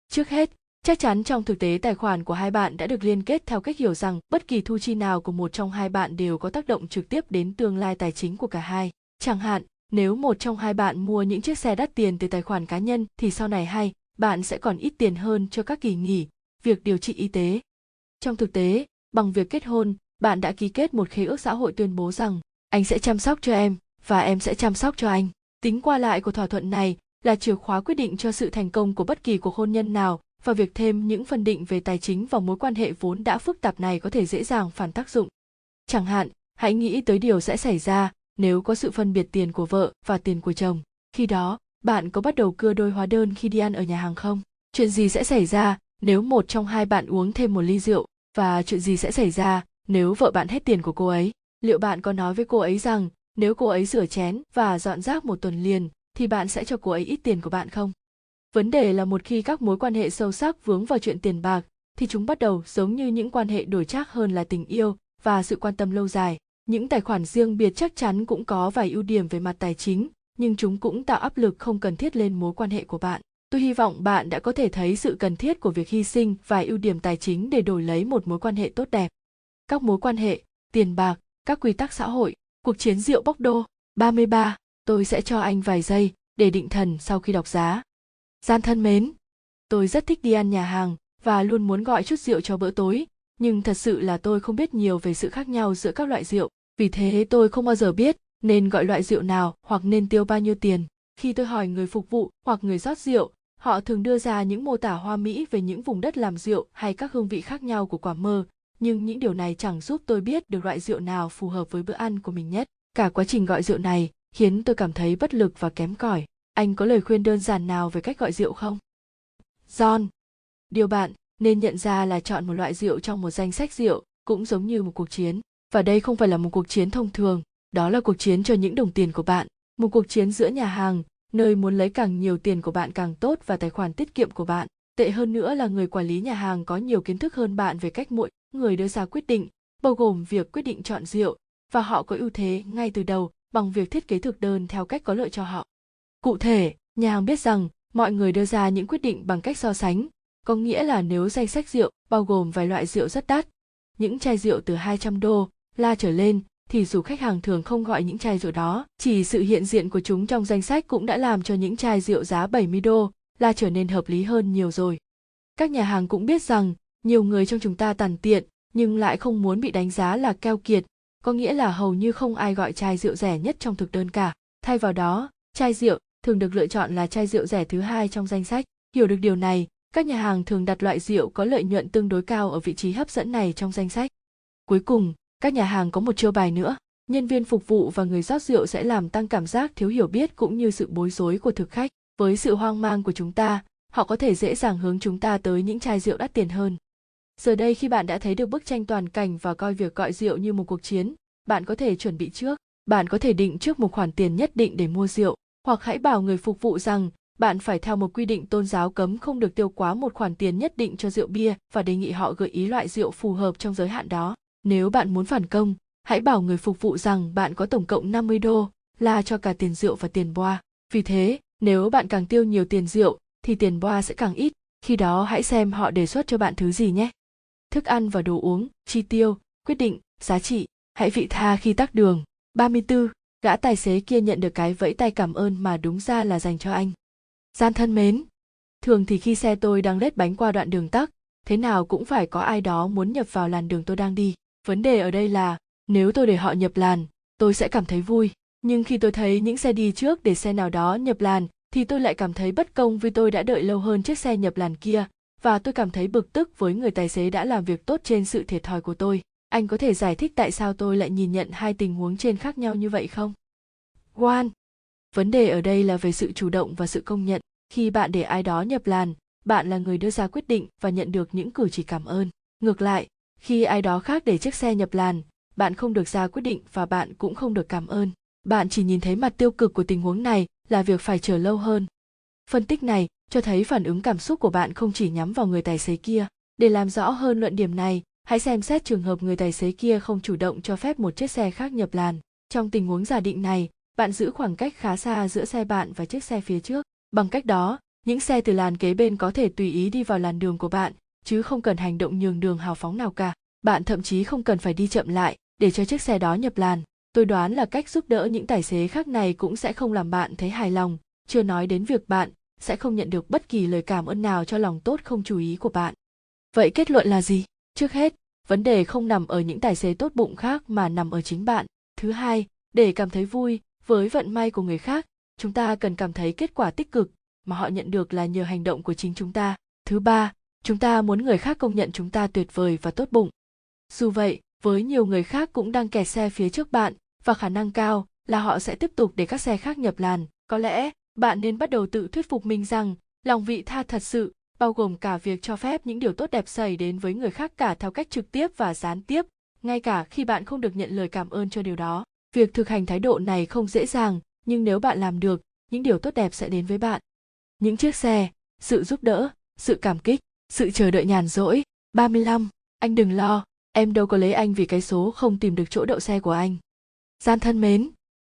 Trước hết, chắc chắn trong thực tế tài khoản của hai bạn đã được liên kết theo cách hiểu rằng bất kỳ thu chi nào của một trong hai bạn đều có tác động trực tiếp đến tương lai tài chính của cả hai. Chẳng hạn, nếu một trong hai bạn mua những chiếc xe đắt tiền từ tài khoản cá nhân thì sau này hay, bạn sẽ còn ít tiền hơn cho các kỳ nghỉ, việc điều trị y tế. Trong thực tế, bằng việc kết hôn, bạn đã ký kết một khế ước xã hội tuyên bố rằng anh sẽ chăm sóc cho em và em sẽ chăm sóc cho anh. Tính qua lại của thỏa thuận này là chìa khóa quyết định cho sự thành công của bất kỳ cuộc hôn nhân nào và việc thêm những phân định về tài chính vào mối quan hệ vốn đã phức tạp này có thể dễ dàng phản tác dụng. Chẳng hạn, hãy nghĩ tới điều sẽ xảy ra nếu có sự phân biệt tiền của vợ và tiền của chồng. Khi đó, bạn có bắt đầu cưa đôi hóa đơn khi đi ăn ở nhà hàng không? Chuyện gì sẽ xảy ra nếu một trong hai bạn uống thêm một ly rượu và chuyện gì sẽ xảy ra nếu vợ bạn hết tiền của cô ấy, liệu bạn có nói với cô ấy rằng nếu cô ấy rửa chén và dọn rác một tuần liền, thì bạn sẽ cho cô ấy ít tiền của bạn không? Vấn đề là một khi các mối quan hệ sâu sắc vướng vào chuyện tiền bạc, thì chúng bắt đầu giống như những quan hệ đổi trác hơn là tình yêu và sự quan tâm lâu dài. Những tài khoản riêng biệt chắc chắn cũng có vài ưu điểm về mặt tài chính, nhưng chúng cũng tạo áp lực không cần thiết lên mối quan hệ của bạn. Tôi hy vọng bạn đã có thể thấy sự cần thiết của việc hy sinh vài ưu điểm tài chính để đổi lấy một mối quan hệ tốt đẹp các mối quan hệ, tiền bạc, các quy tắc xã hội, cuộc chiến rượu bốc đô. 33, tôi sẽ cho anh vài giây để định thần sau khi đọc giá. Gian thân mến, tôi rất thích đi ăn nhà hàng và luôn muốn gọi chút rượu cho bữa tối, nhưng thật sự là tôi không biết nhiều về sự khác nhau giữa các loại rượu, vì thế tôi không bao giờ biết nên gọi loại rượu nào hoặc nên tiêu bao nhiêu tiền. Khi tôi hỏi người phục vụ hoặc người rót rượu, họ thường đưa ra những mô tả hoa mỹ về những vùng đất làm rượu hay các hương vị khác nhau của quả mơ, nhưng những điều này chẳng giúp tôi biết được loại rượu nào phù hợp với bữa ăn của mình nhất. Cả quá trình gọi rượu này khiến tôi cảm thấy bất lực và kém cỏi. Anh có lời khuyên đơn giản nào về cách gọi rượu không? John, điều bạn nên nhận ra là chọn một loại rượu trong một danh sách rượu cũng giống như một cuộc chiến. Và đây không phải là một cuộc chiến thông thường, đó là cuộc chiến cho những đồng tiền của bạn. Một cuộc chiến giữa nhà hàng, nơi muốn lấy càng nhiều tiền của bạn càng tốt và tài khoản tiết kiệm của bạn. Tệ hơn nữa là người quản lý nhà hàng có nhiều kiến thức hơn bạn về cách mỗi người đưa ra quyết định, bao gồm việc quyết định chọn rượu, và họ có ưu thế ngay từ đầu bằng việc thiết kế thực đơn theo cách có lợi cho họ. Cụ thể, nhà hàng biết rằng mọi người đưa ra những quyết định bằng cách so sánh, có nghĩa là nếu danh sách rượu bao gồm vài loại rượu rất đắt, những chai rượu từ 200 đô la trở lên thì dù khách hàng thường không gọi những chai rượu đó, chỉ sự hiện diện của chúng trong danh sách cũng đã làm cho những chai rượu giá 70 đô la trở nên hợp lý hơn nhiều rồi. Các nhà hàng cũng biết rằng nhiều người trong chúng ta tàn tiện, nhưng lại không muốn bị đánh giá là keo kiệt, có nghĩa là hầu như không ai gọi chai rượu rẻ nhất trong thực đơn cả. Thay vào đó, chai rượu thường được lựa chọn là chai rượu rẻ thứ hai trong danh sách. Hiểu được điều này, các nhà hàng thường đặt loại rượu có lợi nhuận tương đối cao ở vị trí hấp dẫn này trong danh sách. Cuối cùng, các nhà hàng có một chiêu bài nữa, nhân viên phục vụ và người rót rượu sẽ làm tăng cảm giác thiếu hiểu biết cũng như sự bối rối của thực khách. Với sự hoang mang của chúng ta, họ có thể dễ dàng hướng chúng ta tới những chai rượu đắt tiền hơn. Giờ đây khi bạn đã thấy được bức tranh toàn cảnh và coi việc gọi rượu như một cuộc chiến, bạn có thể chuẩn bị trước. Bạn có thể định trước một khoản tiền nhất định để mua rượu, hoặc hãy bảo người phục vụ rằng bạn phải theo một quy định tôn giáo cấm không được tiêu quá một khoản tiền nhất định cho rượu bia và đề nghị họ gợi ý loại rượu phù hợp trong giới hạn đó. Nếu bạn muốn phản công, hãy bảo người phục vụ rằng bạn có tổng cộng 50 đô, là cho cả tiền rượu và tiền boa. Vì thế, nếu bạn càng tiêu nhiều tiền rượu, thì tiền boa sẽ càng ít. Khi đó hãy xem họ đề xuất cho bạn thứ gì nhé. Thức ăn và đồ uống, chi tiêu, quyết định, giá trị, hãy vị tha khi tắc đường. 34. Gã tài xế kia nhận được cái vẫy tay cảm ơn mà đúng ra là dành cho anh. Gian thân mến, thường thì khi xe tôi đang lết bánh qua đoạn đường tắc, thế nào cũng phải có ai đó muốn nhập vào làn đường tôi đang đi. Vấn đề ở đây là, nếu tôi để họ nhập làn, tôi sẽ cảm thấy vui. Nhưng khi tôi thấy những xe đi trước để xe nào đó nhập làn, thì tôi lại cảm thấy bất công vì tôi đã đợi lâu hơn chiếc xe nhập làn kia, và tôi cảm thấy bực tức với người tài xế đã làm việc tốt trên sự thiệt thòi của tôi. Anh có thể giải thích tại sao tôi lại nhìn nhận hai tình huống trên khác nhau như vậy không? Juan, Vấn đề ở đây là về sự chủ động và sự công nhận. Khi bạn để ai đó nhập làn, bạn là người đưa ra quyết định và nhận được những cử chỉ cảm ơn. Ngược lại, khi ai đó khác để chiếc xe nhập làn, bạn không được ra quyết định và bạn cũng không được cảm ơn. Bạn chỉ nhìn thấy mặt tiêu cực của tình huống này là việc phải chờ lâu hơn. Phân tích này cho thấy phản ứng cảm xúc của bạn không chỉ nhắm vào người tài xế kia. Để làm rõ hơn luận điểm này, hãy xem xét trường hợp người tài xế kia không chủ động cho phép một chiếc xe khác nhập làn. Trong tình huống giả định này, bạn giữ khoảng cách khá xa giữa xe bạn và chiếc xe phía trước. Bằng cách đó, những xe từ làn kế bên có thể tùy ý đi vào làn đường của bạn, chứ không cần hành động nhường đường hào phóng nào cả. Bạn thậm chí không cần phải đi chậm lại để cho chiếc xe đó nhập làn. Tôi đoán là cách giúp đỡ những tài xế khác này cũng sẽ không làm bạn thấy hài lòng, chưa nói đến việc bạn sẽ không nhận được bất kỳ lời cảm ơn nào cho lòng tốt không chú ý của bạn. Vậy kết luận là gì? Trước hết, vấn đề không nằm ở những tài xế tốt bụng khác mà nằm ở chính bạn. Thứ hai, để cảm thấy vui với vận may của người khác, chúng ta cần cảm thấy kết quả tích cực mà họ nhận được là nhờ hành động của chính chúng ta. Thứ ba, chúng ta muốn người khác công nhận chúng ta tuyệt vời và tốt bụng. Dù vậy, với nhiều người khác cũng đang kẹt xe phía trước bạn và khả năng cao là họ sẽ tiếp tục để các xe khác nhập làn. Có lẽ bạn nên bắt đầu tự thuyết phục mình rằng lòng vị tha thật sự bao gồm cả việc cho phép những điều tốt đẹp xảy đến với người khác cả theo cách trực tiếp và gián tiếp, ngay cả khi bạn không được nhận lời cảm ơn cho điều đó. Việc thực hành thái độ này không dễ dàng, nhưng nếu bạn làm được, những điều tốt đẹp sẽ đến với bạn. Những chiếc xe, sự giúp đỡ, sự cảm kích, sự chờ đợi nhàn rỗi. 35. Anh đừng lo, em đâu có lấy anh vì cái số không tìm được chỗ đậu xe của anh. Gian thân mến,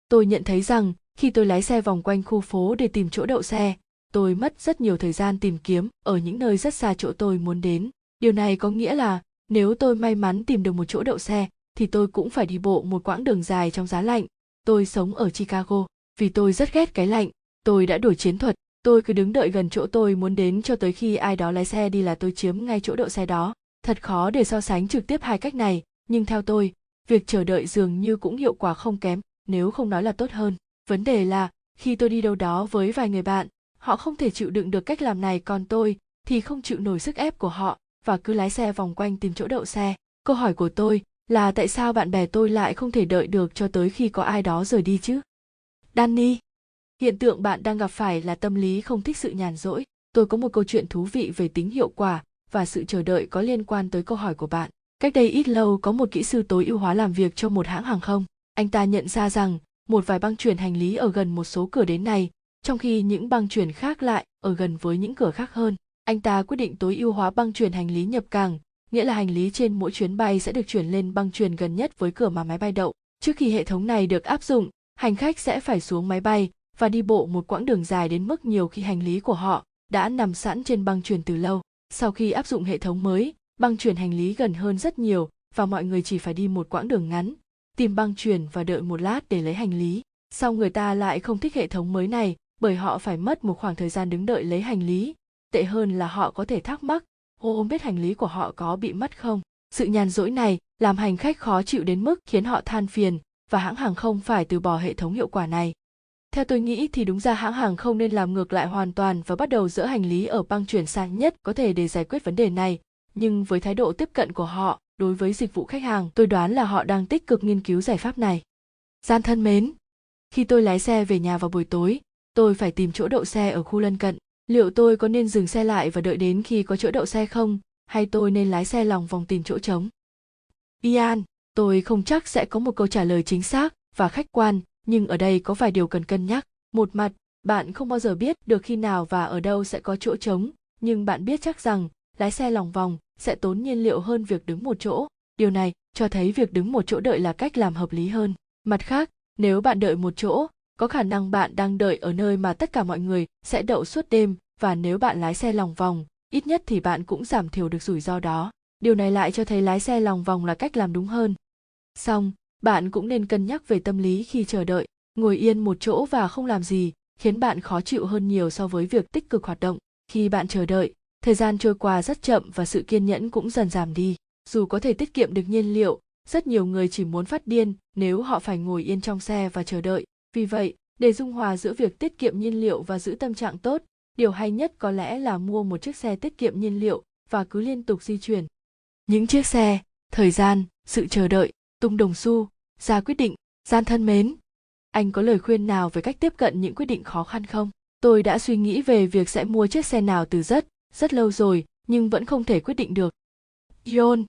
tôi nhận thấy rằng khi tôi lái xe vòng quanh khu phố để tìm chỗ đậu xe, tôi mất rất nhiều thời gian tìm kiếm ở những nơi rất xa chỗ tôi muốn đến. Điều này có nghĩa là nếu tôi may mắn tìm được một chỗ đậu xe thì tôi cũng phải đi bộ một quãng đường dài trong giá lạnh. Tôi sống ở Chicago, vì tôi rất ghét cái lạnh, tôi đã đổi chiến thuật, tôi cứ đứng đợi gần chỗ tôi muốn đến cho tới khi ai đó lái xe đi là tôi chiếm ngay chỗ đậu xe đó. Thật khó để so sánh trực tiếp hai cách này, nhưng theo tôi, việc chờ đợi dường như cũng hiệu quả không kém, nếu không nói là tốt hơn. Vấn đề là, khi tôi đi đâu đó với vài người bạn, họ không thể chịu đựng được cách làm này còn tôi thì không chịu nổi sức ép của họ và cứ lái xe vòng quanh tìm chỗ đậu xe. Câu hỏi của tôi là tại sao bạn bè tôi lại không thể đợi được cho tới khi có ai đó rời đi chứ? Danny, hiện tượng bạn đang gặp phải là tâm lý không thích sự nhàn rỗi. Tôi có một câu chuyện thú vị về tính hiệu quả và sự chờ đợi có liên quan tới câu hỏi của bạn. Cách đây ít lâu có một kỹ sư tối ưu hóa làm việc cho một hãng hàng không. Anh ta nhận ra rằng một vài băng chuyển hành lý ở gần một số cửa đến này, trong khi những băng chuyển khác lại ở gần với những cửa khác hơn. Anh ta quyết định tối ưu hóa băng chuyển hành lý nhập cảng, nghĩa là hành lý trên mỗi chuyến bay sẽ được chuyển lên băng chuyển gần nhất với cửa mà máy bay đậu. Trước khi hệ thống này được áp dụng, hành khách sẽ phải xuống máy bay và đi bộ một quãng đường dài đến mức nhiều khi hành lý của họ đã nằm sẵn trên băng chuyển từ lâu. Sau khi áp dụng hệ thống mới, băng chuyển hành lý gần hơn rất nhiều và mọi người chỉ phải đi một quãng đường ngắn, tìm băng chuyển và đợi một lát để lấy hành lý. Sau người ta lại không thích hệ thống mới này bởi họ phải mất một khoảng thời gian đứng đợi lấy hành lý. Tệ hơn là họ có thể thắc mắc, ô không biết hành lý của họ có bị mất không. Sự nhàn rỗi này làm hành khách khó chịu đến mức khiến họ than phiền và hãng hàng không phải từ bỏ hệ thống hiệu quả này. Theo tôi nghĩ thì đúng ra hãng hàng không nên làm ngược lại hoàn toàn và bắt đầu dỡ hành lý ở băng chuyển xa nhất có thể để giải quyết vấn đề này. Nhưng với thái độ tiếp cận của họ đối với dịch vụ khách hàng, tôi đoán là họ đang tích cực nghiên cứu giải pháp này. Gian thân mến, khi tôi lái xe về nhà vào buổi tối, tôi phải tìm chỗ đậu xe ở khu lân cận. Liệu tôi có nên dừng xe lại và đợi đến khi có chỗ đậu xe không, hay tôi nên lái xe lòng vòng tìm chỗ trống? Ian, tôi không chắc sẽ có một câu trả lời chính xác và khách quan nhưng ở đây có vài điều cần cân nhắc một mặt bạn không bao giờ biết được khi nào và ở đâu sẽ có chỗ trống nhưng bạn biết chắc rằng lái xe lòng vòng, sẽ tốn nhiên liệu hơn việc đứng một chỗ. Điều này cho thấy việc đứng một chỗ đợi là cách làm hợp lý hơn. Mặt khác, nếu bạn đợi một chỗ, có khả năng bạn đang đợi ở nơi mà tất cả mọi người sẽ đậu suốt đêm, và nếu bạn lái xe lòng vòng, ít nhất thì bạn cũng giảm thiểu được rủi ro đó. Điều này lại cho thấy lái xe lòng vòng là cách làm đúng hơn. Xong, bạn cũng nên cân nhắc về tâm lý khi chờ đợi. Ngồi yên một chỗ và không làm gì khiến bạn khó chịu hơn nhiều so với việc tích cực hoạt động. Khi bạn chờ đợi thời gian trôi qua rất chậm và sự kiên nhẫn cũng dần giảm đi. Dù có thể tiết kiệm được nhiên liệu, rất nhiều người chỉ muốn phát điên nếu họ phải ngồi yên trong xe và chờ đợi. Vì vậy, để dung hòa giữa việc tiết kiệm nhiên liệu và giữ tâm trạng tốt, điều hay nhất có lẽ là mua một chiếc xe tiết kiệm nhiên liệu và cứ liên tục di chuyển. Những chiếc xe, thời gian, sự chờ đợi, tung đồng xu, ra quyết định, gian thân mến. Anh có lời khuyên nào về cách tiếp cận những quyết định khó khăn không? Tôi đã suy nghĩ về việc sẽ mua chiếc xe nào từ rất rất lâu rồi, nhưng vẫn không thể quyết định được. Yon,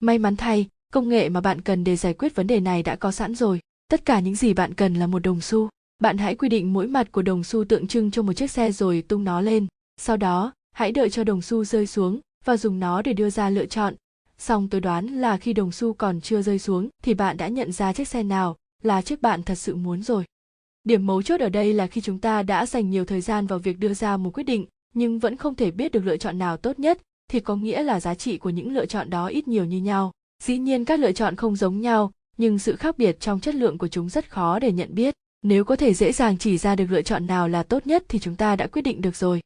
may mắn thay, công nghệ mà bạn cần để giải quyết vấn đề này đã có sẵn rồi. Tất cả những gì bạn cần là một đồng xu. Bạn hãy quy định mỗi mặt của đồng xu tượng trưng cho một chiếc xe rồi tung nó lên. Sau đó, hãy đợi cho đồng xu rơi xuống và dùng nó để đưa ra lựa chọn. Song tôi đoán là khi đồng xu còn chưa rơi xuống thì bạn đã nhận ra chiếc xe nào là chiếc bạn thật sự muốn rồi. Điểm mấu chốt ở đây là khi chúng ta đã dành nhiều thời gian vào việc đưa ra một quyết định nhưng vẫn không thể biết được lựa chọn nào tốt nhất thì có nghĩa là giá trị của những lựa chọn đó ít nhiều như nhau. Dĩ nhiên các lựa chọn không giống nhau, nhưng sự khác biệt trong chất lượng của chúng rất khó để nhận biết. Nếu có thể dễ dàng chỉ ra được lựa chọn nào là tốt nhất thì chúng ta đã quyết định được rồi.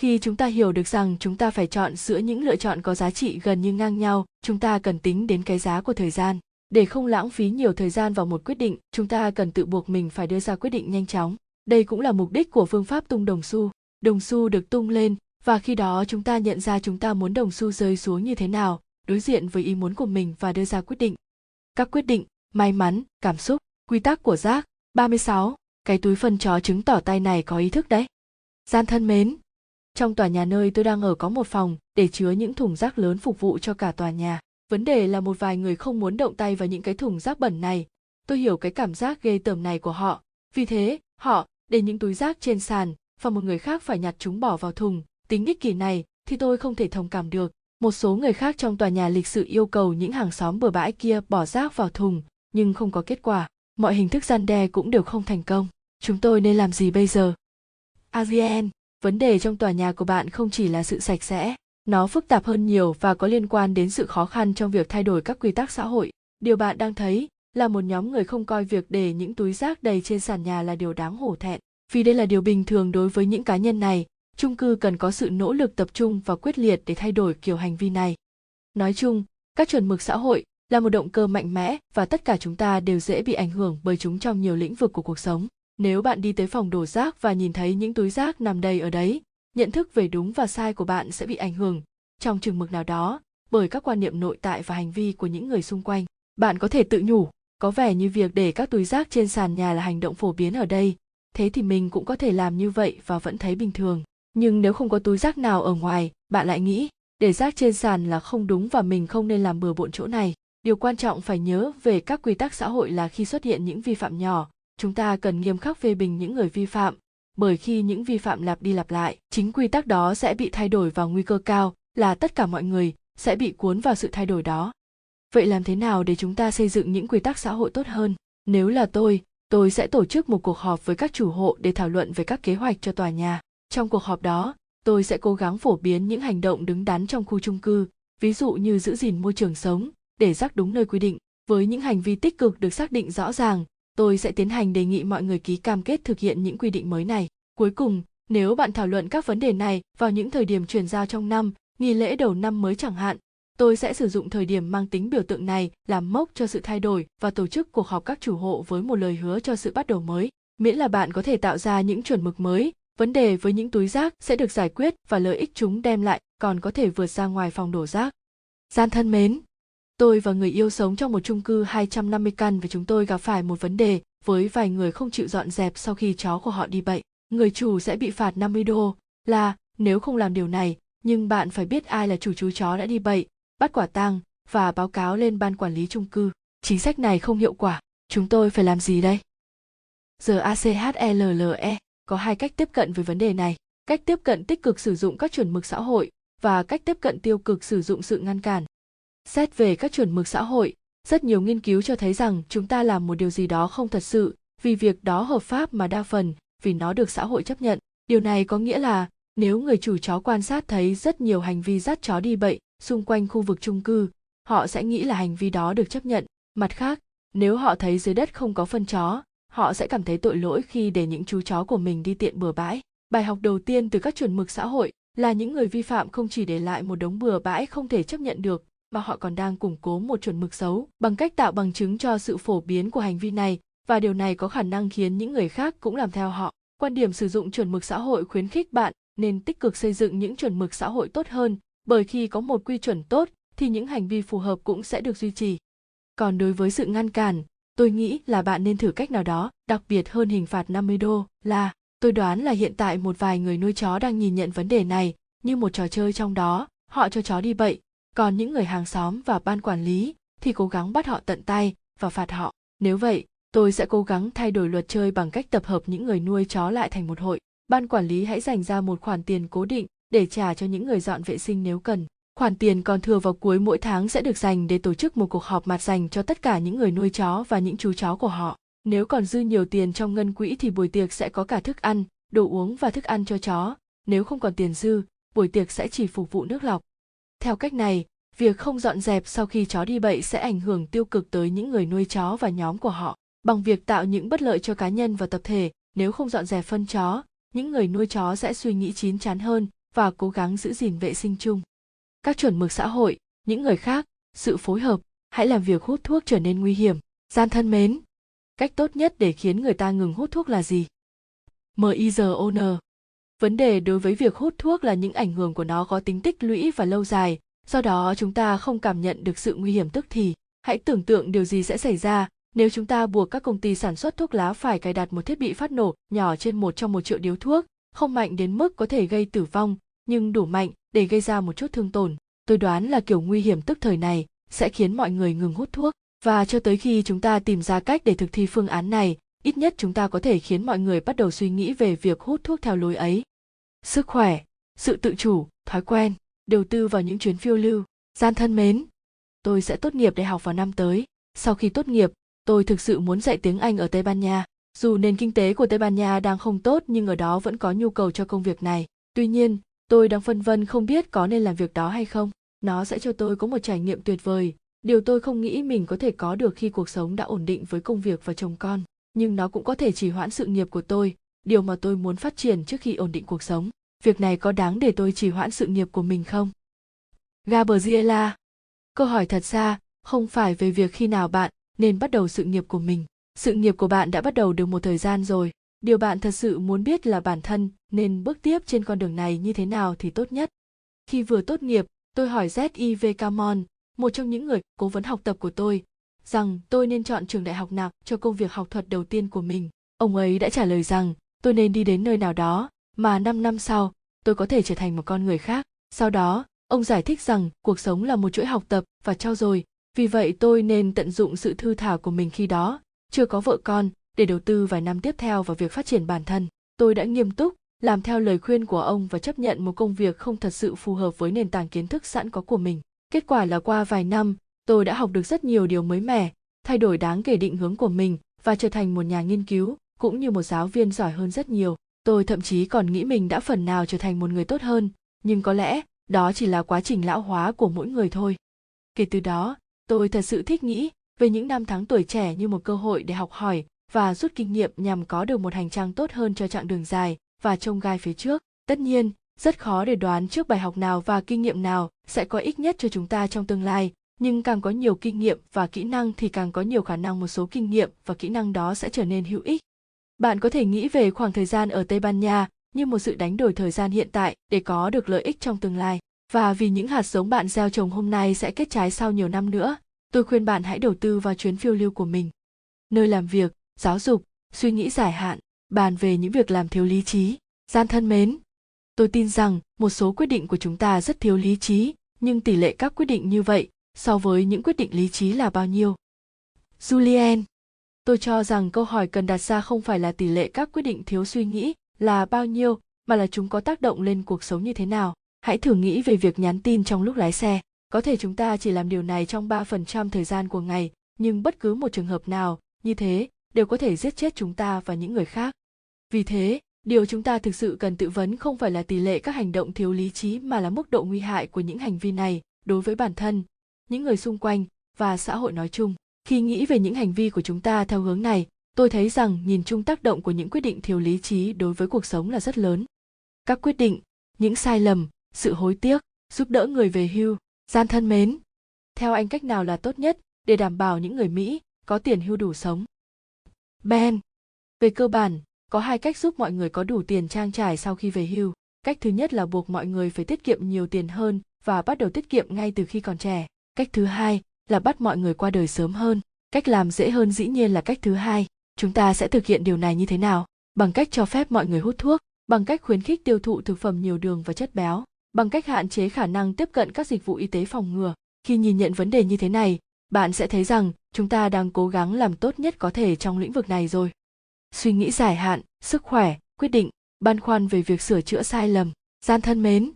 Khi chúng ta hiểu được rằng chúng ta phải chọn giữa những lựa chọn có giá trị gần như ngang nhau, chúng ta cần tính đến cái giá của thời gian. Để không lãng phí nhiều thời gian vào một quyết định, chúng ta cần tự buộc mình phải đưa ra quyết định nhanh chóng. Đây cũng là mục đích của phương pháp tung đồng xu đồng xu được tung lên và khi đó chúng ta nhận ra chúng ta muốn đồng xu rơi xuống như thế nào, đối diện với ý muốn của mình và đưa ra quyết định. Các quyết định, may mắn, cảm xúc, quy tắc của rác 36. cái túi phân chó chứng tỏ tay này có ý thức đấy. Gian thân mến, trong tòa nhà nơi tôi đang ở có một phòng để chứa những thùng rác lớn phục vụ cho cả tòa nhà. Vấn đề là một vài người không muốn động tay vào những cái thùng rác bẩn này. Tôi hiểu cái cảm giác ghê tởm này của họ. Vì thế, họ để những túi rác trên sàn và một người khác phải nhặt chúng bỏ vào thùng. Tính ích kỷ này thì tôi không thể thông cảm được. Một số người khác trong tòa nhà lịch sự yêu cầu những hàng xóm bừa bãi kia bỏ rác vào thùng, nhưng không có kết quả. Mọi hình thức gian đe cũng đều không thành công. Chúng tôi nên làm gì bây giờ? Avn vấn đề trong tòa nhà của bạn không chỉ là sự sạch sẽ, nó phức tạp hơn nhiều và có liên quan đến sự khó khăn trong việc thay đổi các quy tắc xã hội. Điều bạn đang thấy là một nhóm người không coi việc để những túi rác đầy trên sàn nhà là điều đáng hổ thẹn vì đây là điều bình thường đối với những cá nhân này, chung cư cần có sự nỗ lực tập trung và quyết liệt để thay đổi kiểu hành vi này. Nói chung, các chuẩn mực xã hội là một động cơ mạnh mẽ và tất cả chúng ta đều dễ bị ảnh hưởng bởi chúng trong nhiều lĩnh vực của cuộc sống. Nếu bạn đi tới phòng đổ rác và nhìn thấy những túi rác nằm đầy ở đấy, nhận thức về đúng và sai của bạn sẽ bị ảnh hưởng trong chừng mực nào đó bởi các quan niệm nội tại và hành vi của những người xung quanh. Bạn có thể tự nhủ, có vẻ như việc để các túi rác trên sàn nhà là hành động phổ biến ở đây thế thì mình cũng có thể làm như vậy và vẫn thấy bình thường. Nhưng nếu không có túi rác nào ở ngoài, bạn lại nghĩ, để rác trên sàn là không đúng và mình không nên làm bừa bộn chỗ này. Điều quan trọng phải nhớ về các quy tắc xã hội là khi xuất hiện những vi phạm nhỏ, chúng ta cần nghiêm khắc phê bình những người vi phạm. Bởi khi những vi phạm lặp đi lặp lại, chính quy tắc đó sẽ bị thay đổi và nguy cơ cao là tất cả mọi người sẽ bị cuốn vào sự thay đổi đó. Vậy làm thế nào để chúng ta xây dựng những quy tắc xã hội tốt hơn? Nếu là tôi tôi sẽ tổ chức một cuộc họp với các chủ hộ để thảo luận về các kế hoạch cho tòa nhà. Trong cuộc họp đó, tôi sẽ cố gắng phổ biến những hành động đứng đắn trong khu chung cư, ví dụ như giữ gìn môi trường sống, để rác đúng nơi quy định. Với những hành vi tích cực được xác định rõ ràng, tôi sẽ tiến hành đề nghị mọi người ký cam kết thực hiện những quy định mới này. Cuối cùng, nếu bạn thảo luận các vấn đề này vào những thời điểm chuyển giao trong năm, nghi lễ đầu năm mới chẳng hạn tôi sẽ sử dụng thời điểm mang tính biểu tượng này làm mốc cho sự thay đổi và tổ chức cuộc họp các chủ hộ với một lời hứa cho sự bắt đầu mới miễn là bạn có thể tạo ra những chuẩn mực mới vấn đề với những túi rác sẽ được giải quyết và lợi ích chúng đem lại còn có thể vượt ra ngoài phòng đổ rác. Gian thân mến, tôi và người yêu sống trong một chung cư 250 căn và chúng tôi gặp phải một vấn đề với vài người không chịu dọn dẹp sau khi chó của họ đi bệnh. Người chủ sẽ bị phạt 50 đô, là nếu không làm điều này, nhưng bạn phải biết ai là chủ chú chó đã đi bậy, bắt quả tang và báo cáo lên ban quản lý chung cư. Chính sách này không hiệu quả, chúng tôi phải làm gì đây? Giờ ACHLLE có hai cách tiếp cận với vấn đề này cách tiếp cận tích cực sử dụng các chuẩn mực xã hội và cách tiếp cận tiêu cực sử dụng sự ngăn cản Xét về các chuẩn mực xã hội, rất nhiều nghiên cứu cho thấy rằng chúng ta làm một điều gì đó không thật sự, vì việc đó hợp pháp mà đa phần vì nó được xã hội chấp nhận. Điều này có nghĩa là nếu người chủ chó quan sát thấy rất nhiều hành vi dắt chó đi bậy xung quanh khu vực chung cư, họ sẽ nghĩ là hành vi đó được chấp nhận. Mặt khác, nếu họ thấy dưới đất không có phân chó, họ sẽ cảm thấy tội lỗi khi để những chú chó của mình đi tiện bừa bãi. Bài học đầu tiên từ các chuẩn mực xã hội là những người vi phạm không chỉ để lại một đống bừa bãi không thể chấp nhận được, mà họ còn đang củng cố một chuẩn mực xấu bằng cách tạo bằng chứng cho sự phổ biến của hành vi này và điều này có khả năng khiến những người khác cũng làm theo họ. Quan điểm sử dụng chuẩn mực xã hội khuyến khích bạn nên tích cực xây dựng những chuẩn mực xã hội tốt hơn, bởi khi có một quy chuẩn tốt thì những hành vi phù hợp cũng sẽ được duy trì. Còn đối với sự ngăn cản, tôi nghĩ là bạn nên thử cách nào đó, đặc biệt hơn hình phạt 50 đô là tôi đoán là hiện tại một vài người nuôi chó đang nhìn nhận vấn đề này như một trò chơi trong đó, họ cho chó đi bậy, còn những người hàng xóm và ban quản lý thì cố gắng bắt họ tận tay và phạt họ. Nếu vậy, tôi sẽ cố gắng thay đổi luật chơi bằng cách tập hợp những người nuôi chó lại thành một hội. Ban quản lý hãy dành ra một khoản tiền cố định để trả cho những người dọn vệ sinh nếu cần. Khoản tiền còn thừa vào cuối mỗi tháng sẽ được dành để tổ chức một cuộc họp mặt dành cho tất cả những người nuôi chó và những chú chó của họ. Nếu còn dư nhiều tiền trong ngân quỹ thì buổi tiệc sẽ có cả thức ăn, đồ uống và thức ăn cho chó. Nếu không còn tiền dư, buổi tiệc sẽ chỉ phục vụ nước lọc. Theo cách này, việc không dọn dẹp sau khi chó đi bậy sẽ ảnh hưởng tiêu cực tới những người nuôi chó và nhóm của họ. Bằng việc tạo những bất lợi cho cá nhân và tập thể, nếu không dọn dẹp phân chó, những người nuôi chó sẽ suy nghĩ chín chắn hơn và cố gắng giữ gìn vệ sinh chung. Các chuẩn mực xã hội, những người khác, sự phối hợp, hãy làm việc hút thuốc trở nên nguy hiểm. Gian thân mến, cách tốt nhất để khiến người ta ngừng hút thuốc là gì? MIZON Vấn đề đối với việc hút thuốc là những ảnh hưởng của nó có tính tích lũy và lâu dài, do đó chúng ta không cảm nhận được sự nguy hiểm tức thì. Hãy tưởng tượng điều gì sẽ xảy ra nếu chúng ta buộc các công ty sản xuất thuốc lá phải cài đặt một thiết bị phát nổ nhỏ trên một trong một triệu điếu thuốc, không mạnh đến mức có thể gây tử vong, nhưng đủ mạnh để gây ra một chút thương tổn. Tôi đoán là kiểu nguy hiểm tức thời này sẽ khiến mọi người ngừng hút thuốc và cho tới khi chúng ta tìm ra cách để thực thi phương án này, ít nhất chúng ta có thể khiến mọi người bắt đầu suy nghĩ về việc hút thuốc theo lối ấy. Sức khỏe, sự tự chủ, thói quen, đầu tư vào những chuyến phiêu lưu, gian thân mến. Tôi sẽ tốt nghiệp đại học vào năm tới. Sau khi tốt nghiệp, tôi thực sự muốn dạy tiếng Anh ở Tây Ban Nha. Dù nền kinh tế của Tây Ban Nha đang không tốt nhưng ở đó vẫn có nhu cầu cho công việc này. Tuy nhiên, tôi đang phân vân không biết có nên làm việc đó hay không. Nó sẽ cho tôi có một trải nghiệm tuyệt vời, điều tôi không nghĩ mình có thể có được khi cuộc sống đã ổn định với công việc và chồng con. Nhưng nó cũng có thể trì hoãn sự nghiệp của tôi, điều mà tôi muốn phát triển trước khi ổn định cuộc sống. Việc này có đáng để tôi trì hoãn sự nghiệp của mình không? Gabriela Câu hỏi thật ra không phải về việc khi nào bạn nên bắt đầu sự nghiệp của mình. Sự nghiệp của bạn đã bắt đầu được một thời gian rồi. Điều bạn thật sự muốn biết là bản thân nên bước tiếp trên con đường này như thế nào thì tốt nhất. Khi vừa tốt nghiệp, tôi hỏi ZIV Camon, một trong những người cố vấn học tập của tôi, rằng tôi nên chọn trường đại học nào cho công việc học thuật đầu tiên của mình. Ông ấy đã trả lời rằng tôi nên đi đến nơi nào đó mà 5 năm sau tôi có thể trở thành một con người khác. Sau đó, ông giải thích rằng cuộc sống là một chuỗi học tập và trau dồi, vì vậy tôi nên tận dụng sự thư thả của mình khi đó, chưa có vợ con, để đầu tư vài năm tiếp theo vào việc phát triển bản thân. Tôi đã nghiêm túc, làm theo lời khuyên của ông và chấp nhận một công việc không thật sự phù hợp với nền tảng kiến thức sẵn có của mình. Kết quả là qua vài năm, tôi đã học được rất nhiều điều mới mẻ, thay đổi đáng kể định hướng của mình và trở thành một nhà nghiên cứu, cũng như một giáo viên giỏi hơn rất nhiều. Tôi thậm chí còn nghĩ mình đã phần nào trở thành một người tốt hơn, nhưng có lẽ đó chỉ là quá trình lão hóa của mỗi người thôi. Kể từ đó, tôi thật sự thích nghĩ về những năm tháng tuổi trẻ như một cơ hội để học hỏi và rút kinh nghiệm nhằm có được một hành trang tốt hơn cho chặng đường dài và trông gai phía trước. Tất nhiên, rất khó để đoán trước bài học nào và kinh nghiệm nào sẽ có ích nhất cho chúng ta trong tương lai, nhưng càng có nhiều kinh nghiệm và kỹ năng thì càng có nhiều khả năng một số kinh nghiệm và kỹ năng đó sẽ trở nên hữu ích. Bạn có thể nghĩ về khoảng thời gian ở Tây Ban Nha như một sự đánh đổi thời gian hiện tại để có được lợi ích trong tương lai. Và vì những hạt giống bạn gieo trồng hôm nay sẽ kết trái sau nhiều năm nữa, tôi khuyên bạn hãy đầu tư vào chuyến phiêu lưu của mình. Nơi làm việc, giáo dục, suy nghĩ dài hạn, bàn về những việc làm thiếu lý trí. Gian thân mến, tôi tin rằng một số quyết định của chúng ta rất thiếu lý trí, nhưng tỷ lệ các quyết định như vậy so với những quyết định lý trí là bao nhiêu? Julien tôi cho rằng câu hỏi cần đặt ra không phải là tỷ lệ các quyết định thiếu suy nghĩ là bao nhiêu mà là chúng có tác động lên cuộc sống như thế nào hãy thử nghĩ về việc nhắn tin trong lúc lái xe Có thể chúng ta chỉ làm điều này trong 3% thời gian của ngày, nhưng bất cứ một trường hợp nào như thế đều có thể giết chết chúng ta và những người khác. Vì thế, điều chúng ta thực sự cần tự vấn không phải là tỷ lệ các hành động thiếu lý trí mà là mức độ nguy hại của những hành vi này đối với bản thân, những người xung quanh và xã hội nói chung. Khi nghĩ về những hành vi của chúng ta theo hướng này, tôi thấy rằng nhìn chung tác động của những quyết định thiếu lý trí đối với cuộc sống là rất lớn. Các quyết định, những sai lầm, sự hối tiếc, giúp đỡ người về hưu, gian thân mến. Theo anh cách nào là tốt nhất để đảm bảo những người Mỹ có tiền hưu đủ sống? Ben. Về cơ bản, có hai cách giúp mọi người có đủ tiền trang trải sau khi về hưu. Cách thứ nhất là buộc mọi người phải tiết kiệm nhiều tiền hơn và bắt đầu tiết kiệm ngay từ khi còn trẻ. Cách thứ hai là bắt mọi người qua đời sớm hơn. Cách làm dễ hơn dĩ nhiên là cách thứ hai. Chúng ta sẽ thực hiện điều này như thế nào? Bằng cách cho phép mọi người hút thuốc, bằng cách khuyến khích tiêu thụ thực phẩm nhiều đường và chất béo, bằng cách hạn chế khả năng tiếp cận các dịch vụ y tế phòng ngừa. Khi nhìn nhận vấn đề như thế này, bạn sẽ thấy rằng chúng ta đang cố gắng làm tốt nhất có thể trong lĩnh vực này rồi. Suy nghĩ dài hạn, sức khỏe, quyết định, băn khoăn về việc sửa chữa sai lầm, gian thân mến.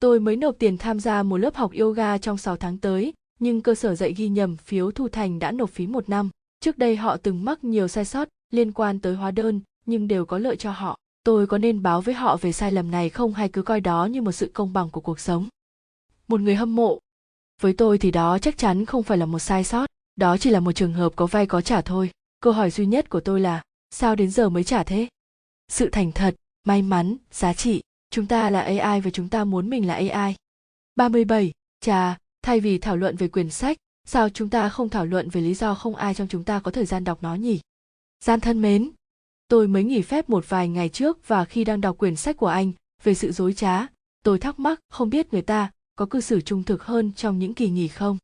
Tôi mới nộp tiền tham gia một lớp học yoga trong 6 tháng tới, nhưng cơ sở dạy ghi nhầm phiếu thu thành đã nộp phí một năm. Trước đây họ từng mắc nhiều sai sót liên quan tới hóa đơn, nhưng đều có lợi cho họ. Tôi có nên báo với họ về sai lầm này không hay cứ coi đó như một sự công bằng của cuộc sống? Một người hâm mộ. Với tôi thì đó chắc chắn không phải là một sai sót đó chỉ là một trường hợp có vay có trả thôi câu hỏi duy nhất của tôi là sao đến giờ mới trả thế sự thành thật may mắn giá trị chúng ta là ai và chúng ta muốn mình là ai 37. Chà, thay vì thảo luận về quyển sách, sao chúng ta không thảo luận về lý do không ai trong chúng ta có thời gian đọc nó nhỉ? Gian thân mến, tôi mới nghỉ phép một vài ngày trước và khi đang đọc quyển sách của anh về sự dối trá, tôi thắc mắc không biết người ta có cư xử trung thực hơn trong những kỳ nghỉ không?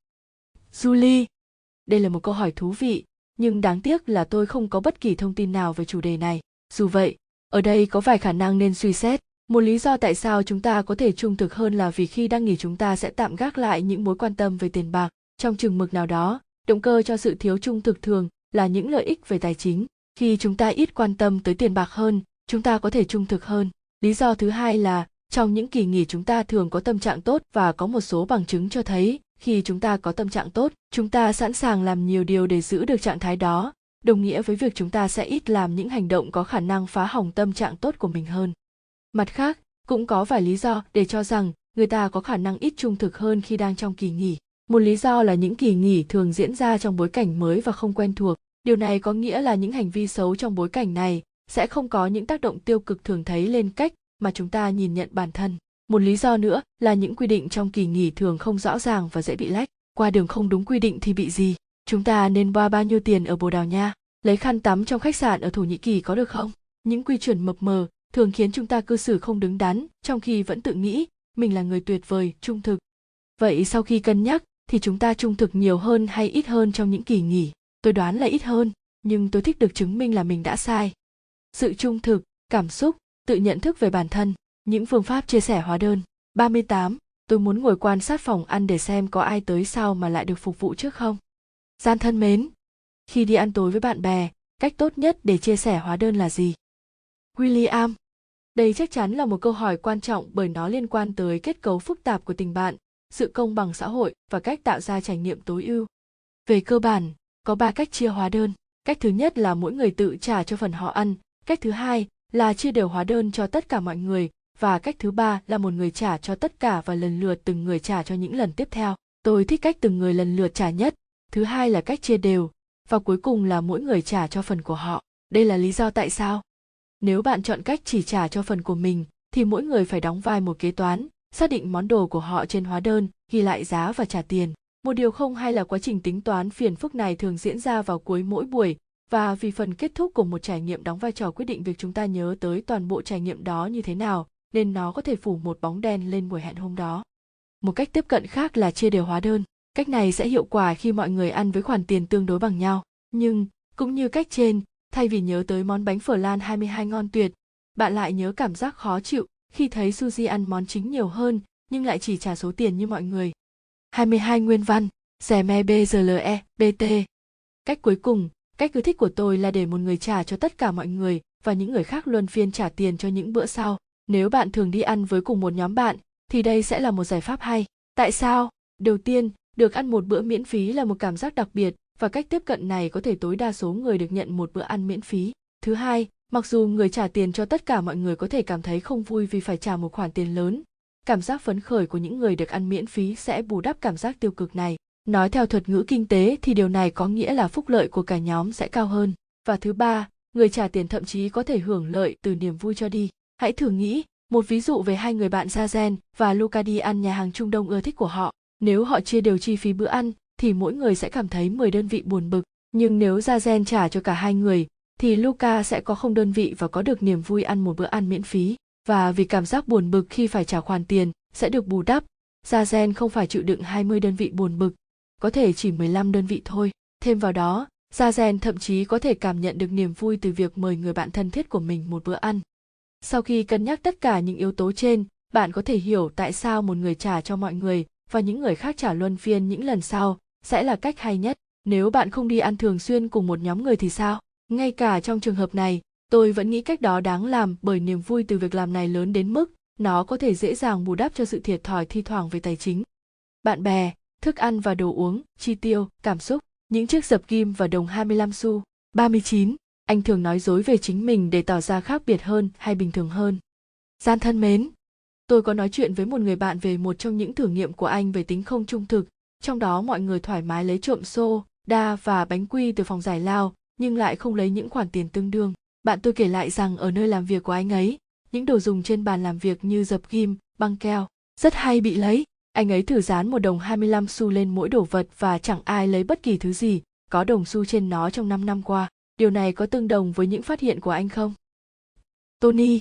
Julie, đây là một câu hỏi thú vị, nhưng đáng tiếc là tôi không có bất kỳ thông tin nào về chủ đề này. Dù vậy, ở đây có vài khả năng nên suy xét. Một lý do tại sao chúng ta có thể trung thực hơn là vì khi đang nghỉ chúng ta sẽ tạm gác lại những mối quan tâm về tiền bạc. Trong chừng mực nào đó, động cơ cho sự thiếu trung thực thường là những lợi ích về tài chính. Khi chúng ta ít quan tâm tới tiền bạc hơn, chúng ta có thể trung thực hơn. Lý do thứ hai là trong những kỳ nghỉ chúng ta thường có tâm trạng tốt và có một số bằng chứng cho thấy khi chúng ta có tâm trạng tốt, chúng ta sẵn sàng làm nhiều điều để giữ được trạng thái đó. Đồng nghĩa với việc chúng ta sẽ ít làm những hành động có khả năng phá hỏng tâm trạng tốt của mình hơn. Mặt khác, cũng có vài lý do để cho rằng người ta có khả năng ít trung thực hơn khi đang trong kỳ nghỉ. Một lý do là những kỳ nghỉ thường diễn ra trong bối cảnh mới và không quen thuộc. Điều này có nghĩa là những hành vi xấu trong bối cảnh này sẽ không có những tác động tiêu cực thường thấy lên cách mà chúng ta nhìn nhận bản thân một lý do nữa là những quy định trong kỳ nghỉ thường không rõ ràng và dễ bị lách. Qua đường không đúng quy định thì bị gì? Chúng ta nên boa bao nhiêu tiền ở bồ đào nha? Lấy khăn tắm trong khách sạn ở thổ nhĩ kỳ có được không? Những quy chuẩn mập mờ thường khiến chúng ta cư xử không đứng đắn, trong khi vẫn tự nghĩ mình là người tuyệt vời, trung thực. Vậy sau khi cân nhắc thì chúng ta trung thực nhiều hơn hay ít hơn trong những kỳ nghỉ? Tôi đoán là ít hơn, nhưng tôi thích được chứng minh là mình đã sai. Sự trung thực, cảm xúc, tự nhận thức về bản thân những phương pháp chia sẻ hóa đơn 38. Tôi muốn ngồi quan sát phòng ăn để xem có ai tới sau mà lại được phục vụ trước không. Gian thân mến, khi đi ăn tối với bạn bè, cách tốt nhất để chia sẻ hóa đơn là gì? William, đây chắc chắn là một câu hỏi quan trọng bởi nó liên quan tới kết cấu phức tạp của tình bạn, sự công bằng xã hội và cách tạo ra trải nghiệm tối ưu. Về cơ bản, có ba cách chia hóa đơn. Cách thứ nhất là mỗi người tự trả cho phần họ ăn, cách thứ hai là chia đều hóa đơn cho tất cả mọi người và cách thứ ba là một người trả cho tất cả và lần lượt từng người trả cho những lần tiếp theo. Tôi thích cách từng người lần lượt trả nhất. Thứ hai là cách chia đều. Và cuối cùng là mỗi người trả cho phần của họ. Đây là lý do tại sao? Nếu bạn chọn cách chỉ trả cho phần của mình, thì mỗi người phải đóng vai một kế toán, xác định món đồ của họ trên hóa đơn, ghi lại giá và trả tiền. Một điều không hay là quá trình tính toán phiền phức này thường diễn ra vào cuối mỗi buổi. Và vì phần kết thúc của một trải nghiệm đóng vai trò quyết định việc chúng ta nhớ tới toàn bộ trải nghiệm đó như thế nào nên nó có thể phủ một bóng đen lên buổi hẹn hôm đó. Một cách tiếp cận khác là chia đều hóa đơn. Cách này sẽ hiệu quả khi mọi người ăn với khoản tiền tương đối bằng nhau. Nhưng, cũng như cách trên, thay vì nhớ tới món bánh phở lan 22 ngon tuyệt, bạn lại nhớ cảm giác khó chịu khi thấy Suzy ăn món chính nhiều hơn nhưng lại chỉ trả số tiền như mọi người. 22 nguyên văn, rẻ me B e, BT. Cách cuối cùng, cách cứ thích của tôi là để một người trả cho tất cả mọi người và những người khác luân phiên trả tiền cho những bữa sau nếu bạn thường đi ăn với cùng một nhóm bạn thì đây sẽ là một giải pháp hay tại sao Đầu tiên, được ăn một bữa miễn phí là một cảm giác đặc biệt và cách tiếp cận này có thể tối đa số người được nhận một bữa ăn miễn phí. Thứ hai, mặc dù người trả tiền cho tất cả mọi người có thể cảm thấy không vui vì phải trả một khoản tiền lớn, cảm giác phấn khởi của những người được ăn miễn phí sẽ bù đắp cảm giác tiêu cực này. Nói theo thuật ngữ kinh tế thì điều này có nghĩa là phúc lợi của cả nhóm sẽ cao hơn. Và thứ ba, người trả tiền thậm chí có thể hưởng lợi từ niềm vui cho đi. Hãy thử nghĩ, một ví dụ về hai người bạn Zazen và Luca đi ăn nhà hàng Trung Đông ưa thích của họ. Nếu họ chia đều chi phí bữa ăn, thì mỗi người sẽ cảm thấy 10 đơn vị buồn bực. Nhưng nếu Zazen trả cho cả hai người, thì Luca sẽ có không đơn vị và có được niềm vui ăn một bữa ăn miễn phí. Và vì cảm giác buồn bực khi phải trả khoản tiền sẽ được bù đắp, Zazen không phải chịu đựng 20 đơn vị buồn bực, có thể chỉ 15 đơn vị thôi. Thêm vào đó, Zazen thậm chí có thể cảm nhận được niềm vui từ việc mời người bạn thân thiết của mình một bữa ăn. Sau khi cân nhắc tất cả những yếu tố trên, bạn có thể hiểu tại sao một người trả cho mọi người và những người khác trả luân phiên những lần sau sẽ là cách hay nhất. Nếu bạn không đi ăn thường xuyên cùng một nhóm người thì sao? Ngay cả trong trường hợp này, tôi vẫn nghĩ cách đó đáng làm bởi niềm vui từ việc làm này lớn đến mức nó có thể dễ dàng bù đắp cho sự thiệt thòi thi thoảng về tài chính. Bạn bè, thức ăn và đồ uống, chi tiêu, cảm xúc, những chiếc dập kim và đồng 25 xu. 39. Anh thường nói dối về chính mình để tỏ ra khác biệt hơn hay bình thường hơn. Gian thân mến, tôi có nói chuyện với một người bạn về một trong những thử nghiệm của anh về tính không trung thực, trong đó mọi người thoải mái lấy trộm xô, đa và bánh quy từ phòng giải lao, nhưng lại không lấy những khoản tiền tương đương. Bạn tôi kể lại rằng ở nơi làm việc của anh ấy, những đồ dùng trên bàn làm việc như dập ghim, băng keo, rất hay bị lấy. Anh ấy thử dán một đồng 25 xu lên mỗi đồ vật và chẳng ai lấy bất kỳ thứ gì, có đồng xu trên nó trong 5 năm qua. Điều này có tương đồng với những phát hiện của anh không? Tony,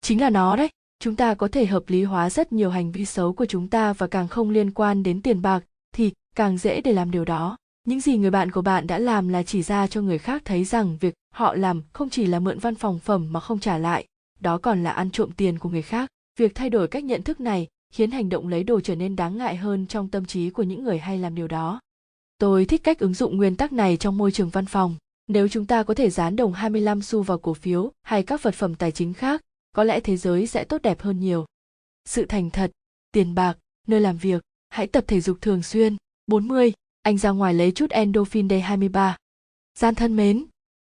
chính là nó đấy. Chúng ta có thể hợp lý hóa rất nhiều hành vi xấu của chúng ta và càng không liên quan đến tiền bạc thì càng dễ để làm điều đó. Những gì người bạn của bạn đã làm là chỉ ra cho người khác thấy rằng việc họ làm không chỉ là mượn văn phòng phẩm mà không trả lại, đó còn là ăn trộm tiền của người khác. Việc thay đổi cách nhận thức này khiến hành động lấy đồ trở nên đáng ngại hơn trong tâm trí của những người hay làm điều đó. Tôi thích cách ứng dụng nguyên tắc này trong môi trường văn phòng. Nếu chúng ta có thể dán đồng 25 xu vào cổ phiếu hay các vật phẩm tài chính khác, có lẽ thế giới sẽ tốt đẹp hơn nhiều. Sự thành thật, tiền bạc, nơi làm việc, hãy tập thể dục thường xuyên. 40. Anh ra ngoài lấy chút endorphin day 23. Gian thân mến,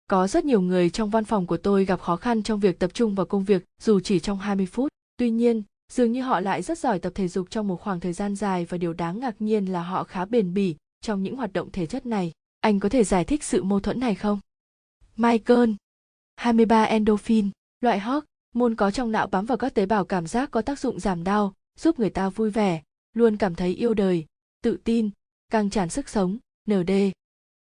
có rất nhiều người trong văn phòng của tôi gặp khó khăn trong việc tập trung vào công việc dù chỉ trong 20 phút. Tuy nhiên, dường như họ lại rất giỏi tập thể dục trong một khoảng thời gian dài và điều đáng ngạc nhiên là họ khá bền bỉ trong những hoạt động thể chất này. Anh có thể giải thích sự mâu thuẫn này không? Michael 23 endorphin, loại hormone có trong não bám vào các tế bào cảm giác có tác dụng giảm đau, giúp người ta vui vẻ, luôn cảm thấy yêu đời, tự tin, căng tràn sức sống, ND.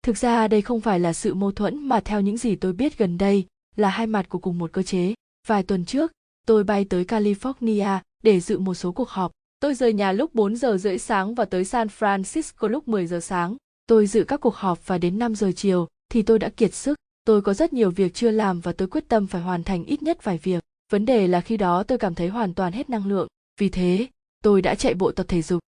Thực ra đây không phải là sự mâu thuẫn mà theo những gì tôi biết gần đây là hai mặt của cùng một cơ chế. Vài tuần trước, tôi bay tới California để dự một số cuộc họp. Tôi rời nhà lúc 4 giờ rưỡi sáng và tới San Francisco lúc 10 giờ sáng. Tôi dự các cuộc họp và đến 5 giờ chiều thì tôi đã kiệt sức. Tôi có rất nhiều việc chưa làm và tôi quyết tâm phải hoàn thành ít nhất vài việc. Vấn đề là khi đó tôi cảm thấy hoàn toàn hết năng lượng. Vì thế, tôi đã chạy bộ tập thể dục.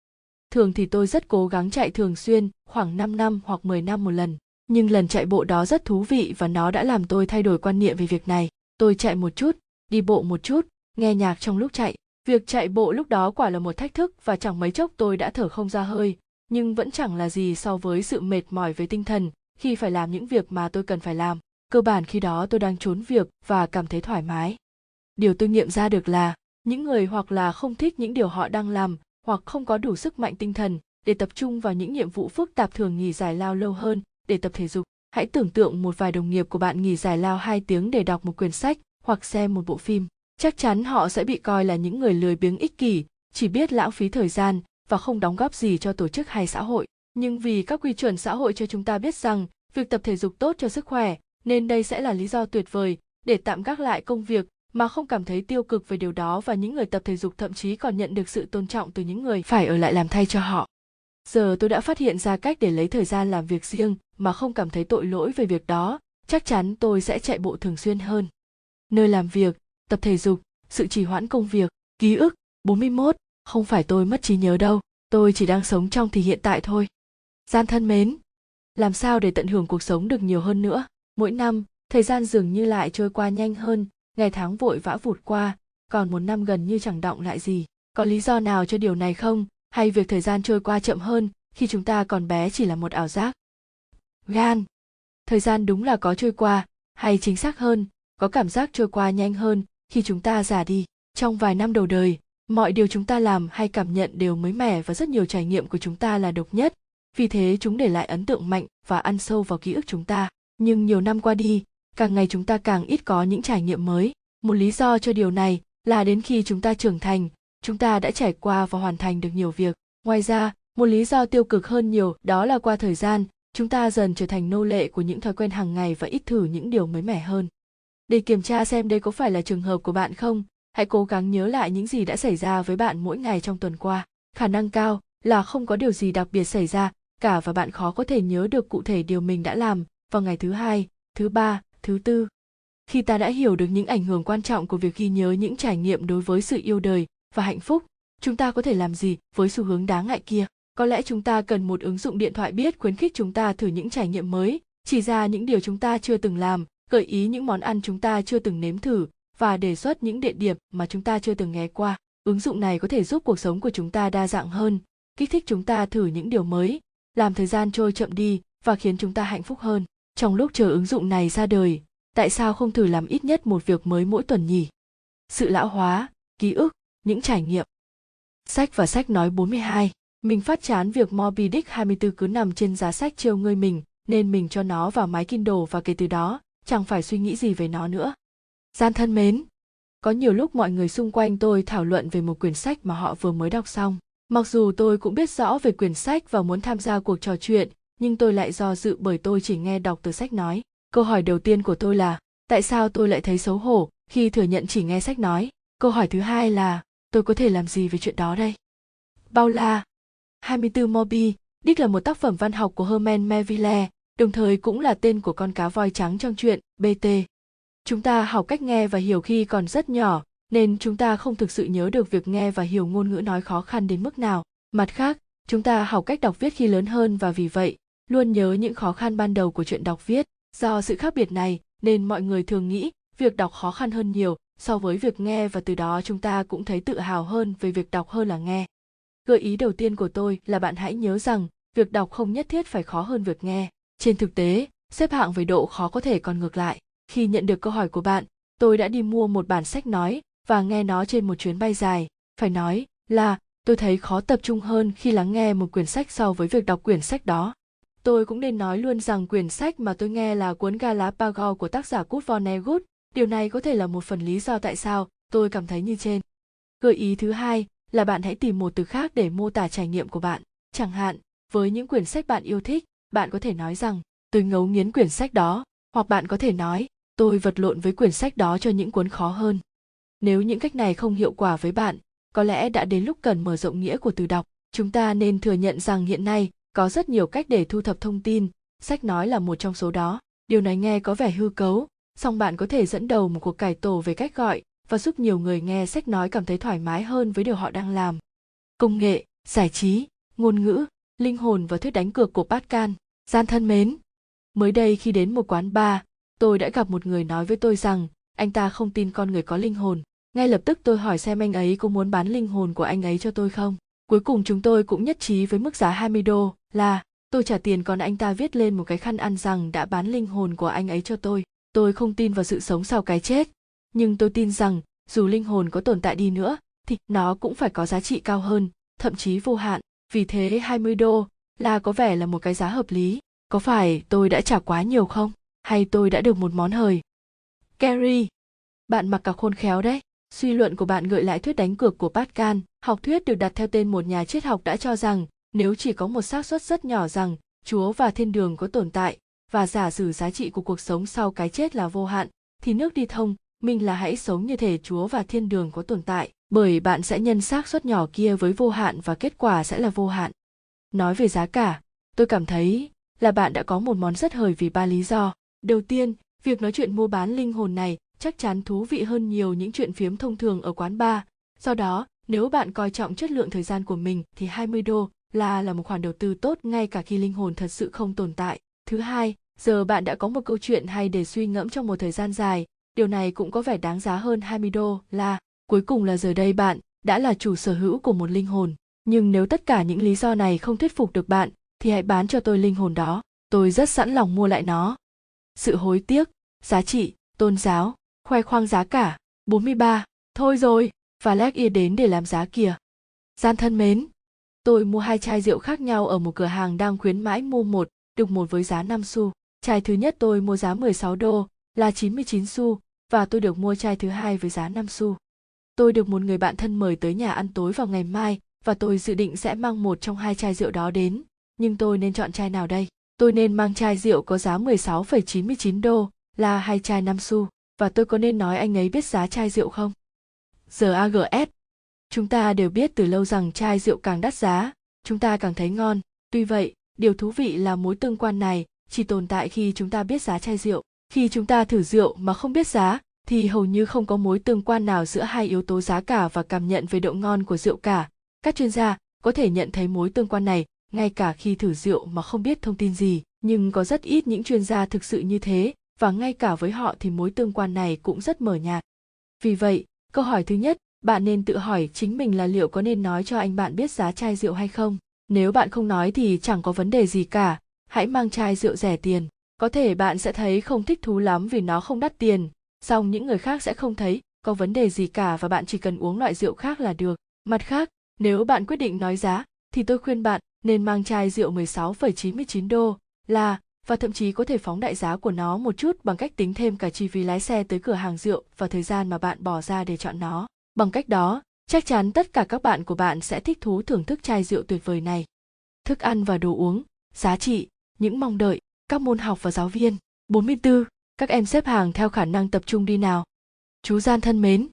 Thường thì tôi rất cố gắng chạy thường xuyên, khoảng 5 năm hoặc 10 năm một lần. Nhưng lần chạy bộ đó rất thú vị và nó đã làm tôi thay đổi quan niệm về việc này. Tôi chạy một chút, đi bộ một chút, nghe nhạc trong lúc chạy. Việc chạy bộ lúc đó quả là một thách thức và chẳng mấy chốc tôi đã thở không ra hơi, nhưng vẫn chẳng là gì so với sự mệt mỏi về tinh thần khi phải làm những việc mà tôi cần phải làm. Cơ bản khi đó tôi đang trốn việc và cảm thấy thoải mái. Điều tôi nghiệm ra được là những người hoặc là không thích những điều họ đang làm hoặc không có đủ sức mạnh tinh thần để tập trung vào những nhiệm vụ phức tạp thường nghỉ giải lao lâu hơn để tập thể dục. Hãy tưởng tượng một vài đồng nghiệp của bạn nghỉ giải lao 2 tiếng để đọc một quyển sách hoặc xem một bộ phim. Chắc chắn họ sẽ bị coi là những người lười biếng ích kỷ, chỉ biết lãng phí thời gian và không đóng góp gì cho tổ chức hay xã hội. Nhưng vì các quy chuẩn xã hội cho chúng ta biết rằng việc tập thể dục tốt cho sức khỏe, nên đây sẽ là lý do tuyệt vời để tạm gác lại công việc mà không cảm thấy tiêu cực về điều đó và những người tập thể dục thậm chí còn nhận được sự tôn trọng từ những người phải ở lại làm thay cho họ. Giờ tôi đã phát hiện ra cách để lấy thời gian làm việc riêng mà không cảm thấy tội lỗi về việc đó, chắc chắn tôi sẽ chạy bộ thường xuyên hơn. Nơi làm việc, tập thể dục, sự trì hoãn công việc, ký ức, 41, không phải tôi mất trí nhớ đâu, tôi chỉ đang sống trong thì hiện tại thôi. Gian thân mến, làm sao để tận hưởng cuộc sống được nhiều hơn nữa? Mỗi năm, thời gian dường như lại trôi qua nhanh hơn, ngày tháng vội vã vụt qua còn một năm gần như chẳng động lại gì có lý do nào cho điều này không hay việc thời gian trôi qua chậm hơn khi chúng ta còn bé chỉ là một ảo giác gan thời gian đúng là có trôi qua hay chính xác hơn có cảm giác trôi qua nhanh hơn khi chúng ta già đi trong vài năm đầu đời mọi điều chúng ta làm hay cảm nhận đều mới mẻ và rất nhiều trải nghiệm của chúng ta là độc nhất. Vì thế, chúng để lại ấn tượng mạnh và ăn sâu vào ký ức chúng ta. Nhưng nhiều năm qua đi, càng ngày chúng ta càng ít có những trải nghiệm mới. Một lý do cho điều này là đến khi chúng ta trưởng thành, chúng ta đã trải qua và hoàn thành được nhiều việc. Ngoài ra, một lý do tiêu cực hơn nhiều đó là qua thời gian, chúng ta dần trở thành nô lệ của những thói quen hàng ngày và ít thử những điều mới mẻ hơn. Để kiểm tra xem đây có phải là trường hợp của bạn không hãy cố gắng nhớ lại những gì đã xảy ra với bạn mỗi ngày trong tuần qua. Khả năng cao là không có điều gì đặc biệt xảy ra, cả và bạn khó có thể nhớ được cụ thể điều mình đã làm vào ngày thứ hai, thứ ba, thứ tư. Khi ta đã hiểu được những ảnh hưởng quan trọng của việc ghi nhớ những trải nghiệm đối với sự yêu đời và hạnh phúc, chúng ta có thể làm gì với xu hướng đáng ngại kia? Có lẽ chúng ta cần một ứng dụng điện thoại biết khuyến khích chúng ta thử những trải nghiệm mới, chỉ ra những điều chúng ta chưa từng làm, gợi ý những món ăn chúng ta chưa từng nếm thử và đề xuất những địa điểm mà chúng ta chưa từng nghe qua. Ứng dụng này có thể giúp cuộc sống của chúng ta đa dạng hơn, kích thích chúng ta thử những điều mới, làm thời gian trôi chậm đi và khiến chúng ta hạnh phúc hơn. Trong lúc chờ ứng dụng này ra đời, tại sao không thử làm ít nhất một việc mới mỗi tuần nhỉ? Sự lão hóa, ký ức, những trải nghiệm. Sách và sách nói 42 mình phát chán việc Moby Dick 24 cứ nằm trên giá sách trêu ngươi mình, nên mình cho nó vào máy Kindle và kể từ đó, chẳng phải suy nghĩ gì về nó nữa gian thân mến có nhiều lúc mọi người xung quanh tôi thảo luận về một quyển sách mà họ vừa mới đọc xong. Mặc dù tôi cũng biết rõ về quyển sách và muốn tham gia cuộc trò chuyện nhưng tôi lại do dự bởi tôi chỉ nghe đọc từ sách nói. Câu hỏi đầu tiên của tôi là tại sao tôi lại thấy xấu hổ khi thừa nhận chỉ nghe sách nói? Câu hỏi thứ hai là tôi có thể làm gì về chuyện đó đây? Bao la 24 Moby đích là một tác phẩm văn học của Herman Melville, đồng thời cũng là tên của con cá voi trắng trong truyện BT. Chúng ta học cách nghe và hiểu khi còn rất nhỏ, nên chúng ta không thực sự nhớ được việc nghe và hiểu ngôn ngữ nói khó khăn đến mức nào. Mặt khác, chúng ta học cách đọc viết khi lớn hơn và vì vậy, luôn nhớ những khó khăn ban đầu của chuyện đọc viết. Do sự khác biệt này, nên mọi người thường nghĩ việc đọc khó khăn hơn nhiều so với việc nghe và từ đó chúng ta cũng thấy tự hào hơn về việc đọc hơn là nghe. Gợi ý đầu tiên của tôi là bạn hãy nhớ rằng việc đọc không nhất thiết phải khó hơn việc nghe. Trên thực tế, xếp hạng về độ khó có thể còn ngược lại. Khi nhận được câu hỏi của bạn, tôi đã đi mua một bản sách nói và nghe nó trên một chuyến bay dài. Phải nói là tôi thấy khó tập trung hơn khi lắng nghe một quyển sách so với việc đọc quyển sách đó. Tôi cũng nên nói luôn rằng quyển sách mà tôi nghe là cuốn Galapagos của tác giả Kurt Vonnegut. Điều này có thể là một phần lý do tại sao tôi cảm thấy như trên. Gợi ý thứ hai là bạn hãy tìm một từ khác để mô tả trải nghiệm của bạn. Chẳng hạn, với những quyển sách bạn yêu thích, bạn có thể nói rằng tôi ngấu nghiến quyển sách đó, hoặc bạn có thể nói tôi vật lộn với quyển sách đó cho những cuốn khó hơn. Nếu những cách này không hiệu quả với bạn, có lẽ đã đến lúc cần mở rộng nghĩa của từ đọc. Chúng ta nên thừa nhận rằng hiện nay có rất nhiều cách để thu thập thông tin, sách nói là một trong số đó. Điều này nghe có vẻ hư cấu, song bạn có thể dẫn đầu một cuộc cải tổ về cách gọi và giúp nhiều người nghe sách nói cảm thấy thoải mái hơn với điều họ đang làm. Công nghệ, giải trí, ngôn ngữ, linh hồn và thuyết đánh cược của Pascal. Gian thân mến, mới đây khi đến một quán bar, tôi đã gặp một người nói với tôi rằng anh ta không tin con người có linh hồn. Ngay lập tức tôi hỏi xem anh ấy có muốn bán linh hồn của anh ấy cho tôi không. Cuối cùng chúng tôi cũng nhất trí với mức giá 20 đô là tôi trả tiền còn anh ta viết lên một cái khăn ăn rằng đã bán linh hồn của anh ấy cho tôi. Tôi không tin vào sự sống sau cái chết, nhưng tôi tin rằng dù linh hồn có tồn tại đi nữa thì nó cũng phải có giá trị cao hơn, thậm chí vô hạn. Vì thế 20 đô là có vẻ là một cái giá hợp lý. Có phải tôi đã trả quá nhiều không? Hay tôi đã được một món hời? Gary, bạn mặc cả khôn khéo đấy. Suy luận của bạn gợi lại thuyết đánh cược của Pascal. Học thuyết được đặt theo tên một nhà triết học đã cho rằng nếu chỉ có một xác suất rất nhỏ rằng Chúa và thiên đường có tồn tại và giả sử giá trị của cuộc sống sau cái chết là vô hạn, thì nước đi thông, mình là hãy sống như thể Chúa và thiên đường có tồn tại, bởi bạn sẽ nhân xác suất nhỏ kia với vô hạn và kết quả sẽ là vô hạn. Nói về giá cả, tôi cảm thấy là bạn đã có một món rất hời vì ba lý do. Đầu tiên, việc nói chuyện mua bán linh hồn này chắc chắn thú vị hơn nhiều những chuyện phiếm thông thường ở quán bar. Do đó, nếu bạn coi trọng chất lượng thời gian của mình thì 20 đô là là một khoản đầu tư tốt ngay cả khi linh hồn thật sự không tồn tại. Thứ hai, giờ bạn đã có một câu chuyện hay để suy ngẫm trong một thời gian dài, điều này cũng có vẻ đáng giá hơn 20 đô là cuối cùng là giờ đây bạn đã là chủ sở hữu của một linh hồn. nhưng nếu tất cả những lý do này không thuyết phục được bạn thì hãy bán cho tôi linh hồn đó tôi rất sẵn lòng mua lại nó sự hối tiếc giá trị tôn giáo khoe khoang giá cả 43. thôi rồi và lét ia đến để làm giá kìa gian thân mến tôi mua hai chai rượu khác nhau ở một cửa hàng đang khuyến mãi mua một được một với giá 5 xu chai thứ nhất tôi mua giá 16 đô là 99 xu và tôi được mua chai thứ hai với giá 5 xu. Tôi được một người bạn thân mời tới nhà ăn tối vào ngày mai và tôi dự định sẽ mang một trong hai chai rượu đó đến, nhưng tôi nên chọn chai nào đây? Tôi nên mang chai rượu có giá 16,99 đô là hai chai năm xu và tôi có nên nói anh ấy biết giá chai rượu không? GAGS Chúng ta đều biết từ lâu rằng chai rượu càng đắt giá, chúng ta càng thấy ngon. Tuy vậy, điều thú vị là mối tương quan này chỉ tồn tại khi chúng ta biết giá chai rượu khi chúng ta thử rượu mà không biết giá thì hầu như không có mối tương quan nào giữa hai yếu tố giá cả và cảm nhận về độ ngon của rượu cả các chuyên gia có thể nhận thấy mối tương quan này ngay cả khi thử rượu mà không biết thông tin gì, nhưng có rất ít những chuyên gia thực sự như thế, và ngay cả với họ thì mối tương quan này cũng rất mờ nhạt. Vì vậy, câu hỏi thứ nhất, bạn nên tự hỏi chính mình là liệu có nên nói cho anh bạn biết giá chai rượu hay không? Nếu bạn không nói thì chẳng có vấn đề gì cả, hãy mang chai rượu rẻ tiền. Có thể bạn sẽ thấy không thích thú lắm vì nó không đắt tiền, song những người khác sẽ không thấy có vấn đề gì cả và bạn chỉ cần uống loại rượu khác là được. Mặt khác, nếu bạn quyết định nói giá thì tôi khuyên bạn nên mang chai rượu 16,99 đô là và thậm chí có thể phóng đại giá của nó một chút bằng cách tính thêm cả chi phí lái xe tới cửa hàng rượu và thời gian mà bạn bỏ ra để chọn nó. Bằng cách đó, chắc chắn tất cả các bạn của bạn sẽ thích thú thưởng thức chai rượu tuyệt vời này. Thức ăn và đồ uống, giá trị, những mong đợi, các môn học và giáo viên. 44. Các em xếp hàng theo khả năng tập trung đi nào. Chú Gian thân mến,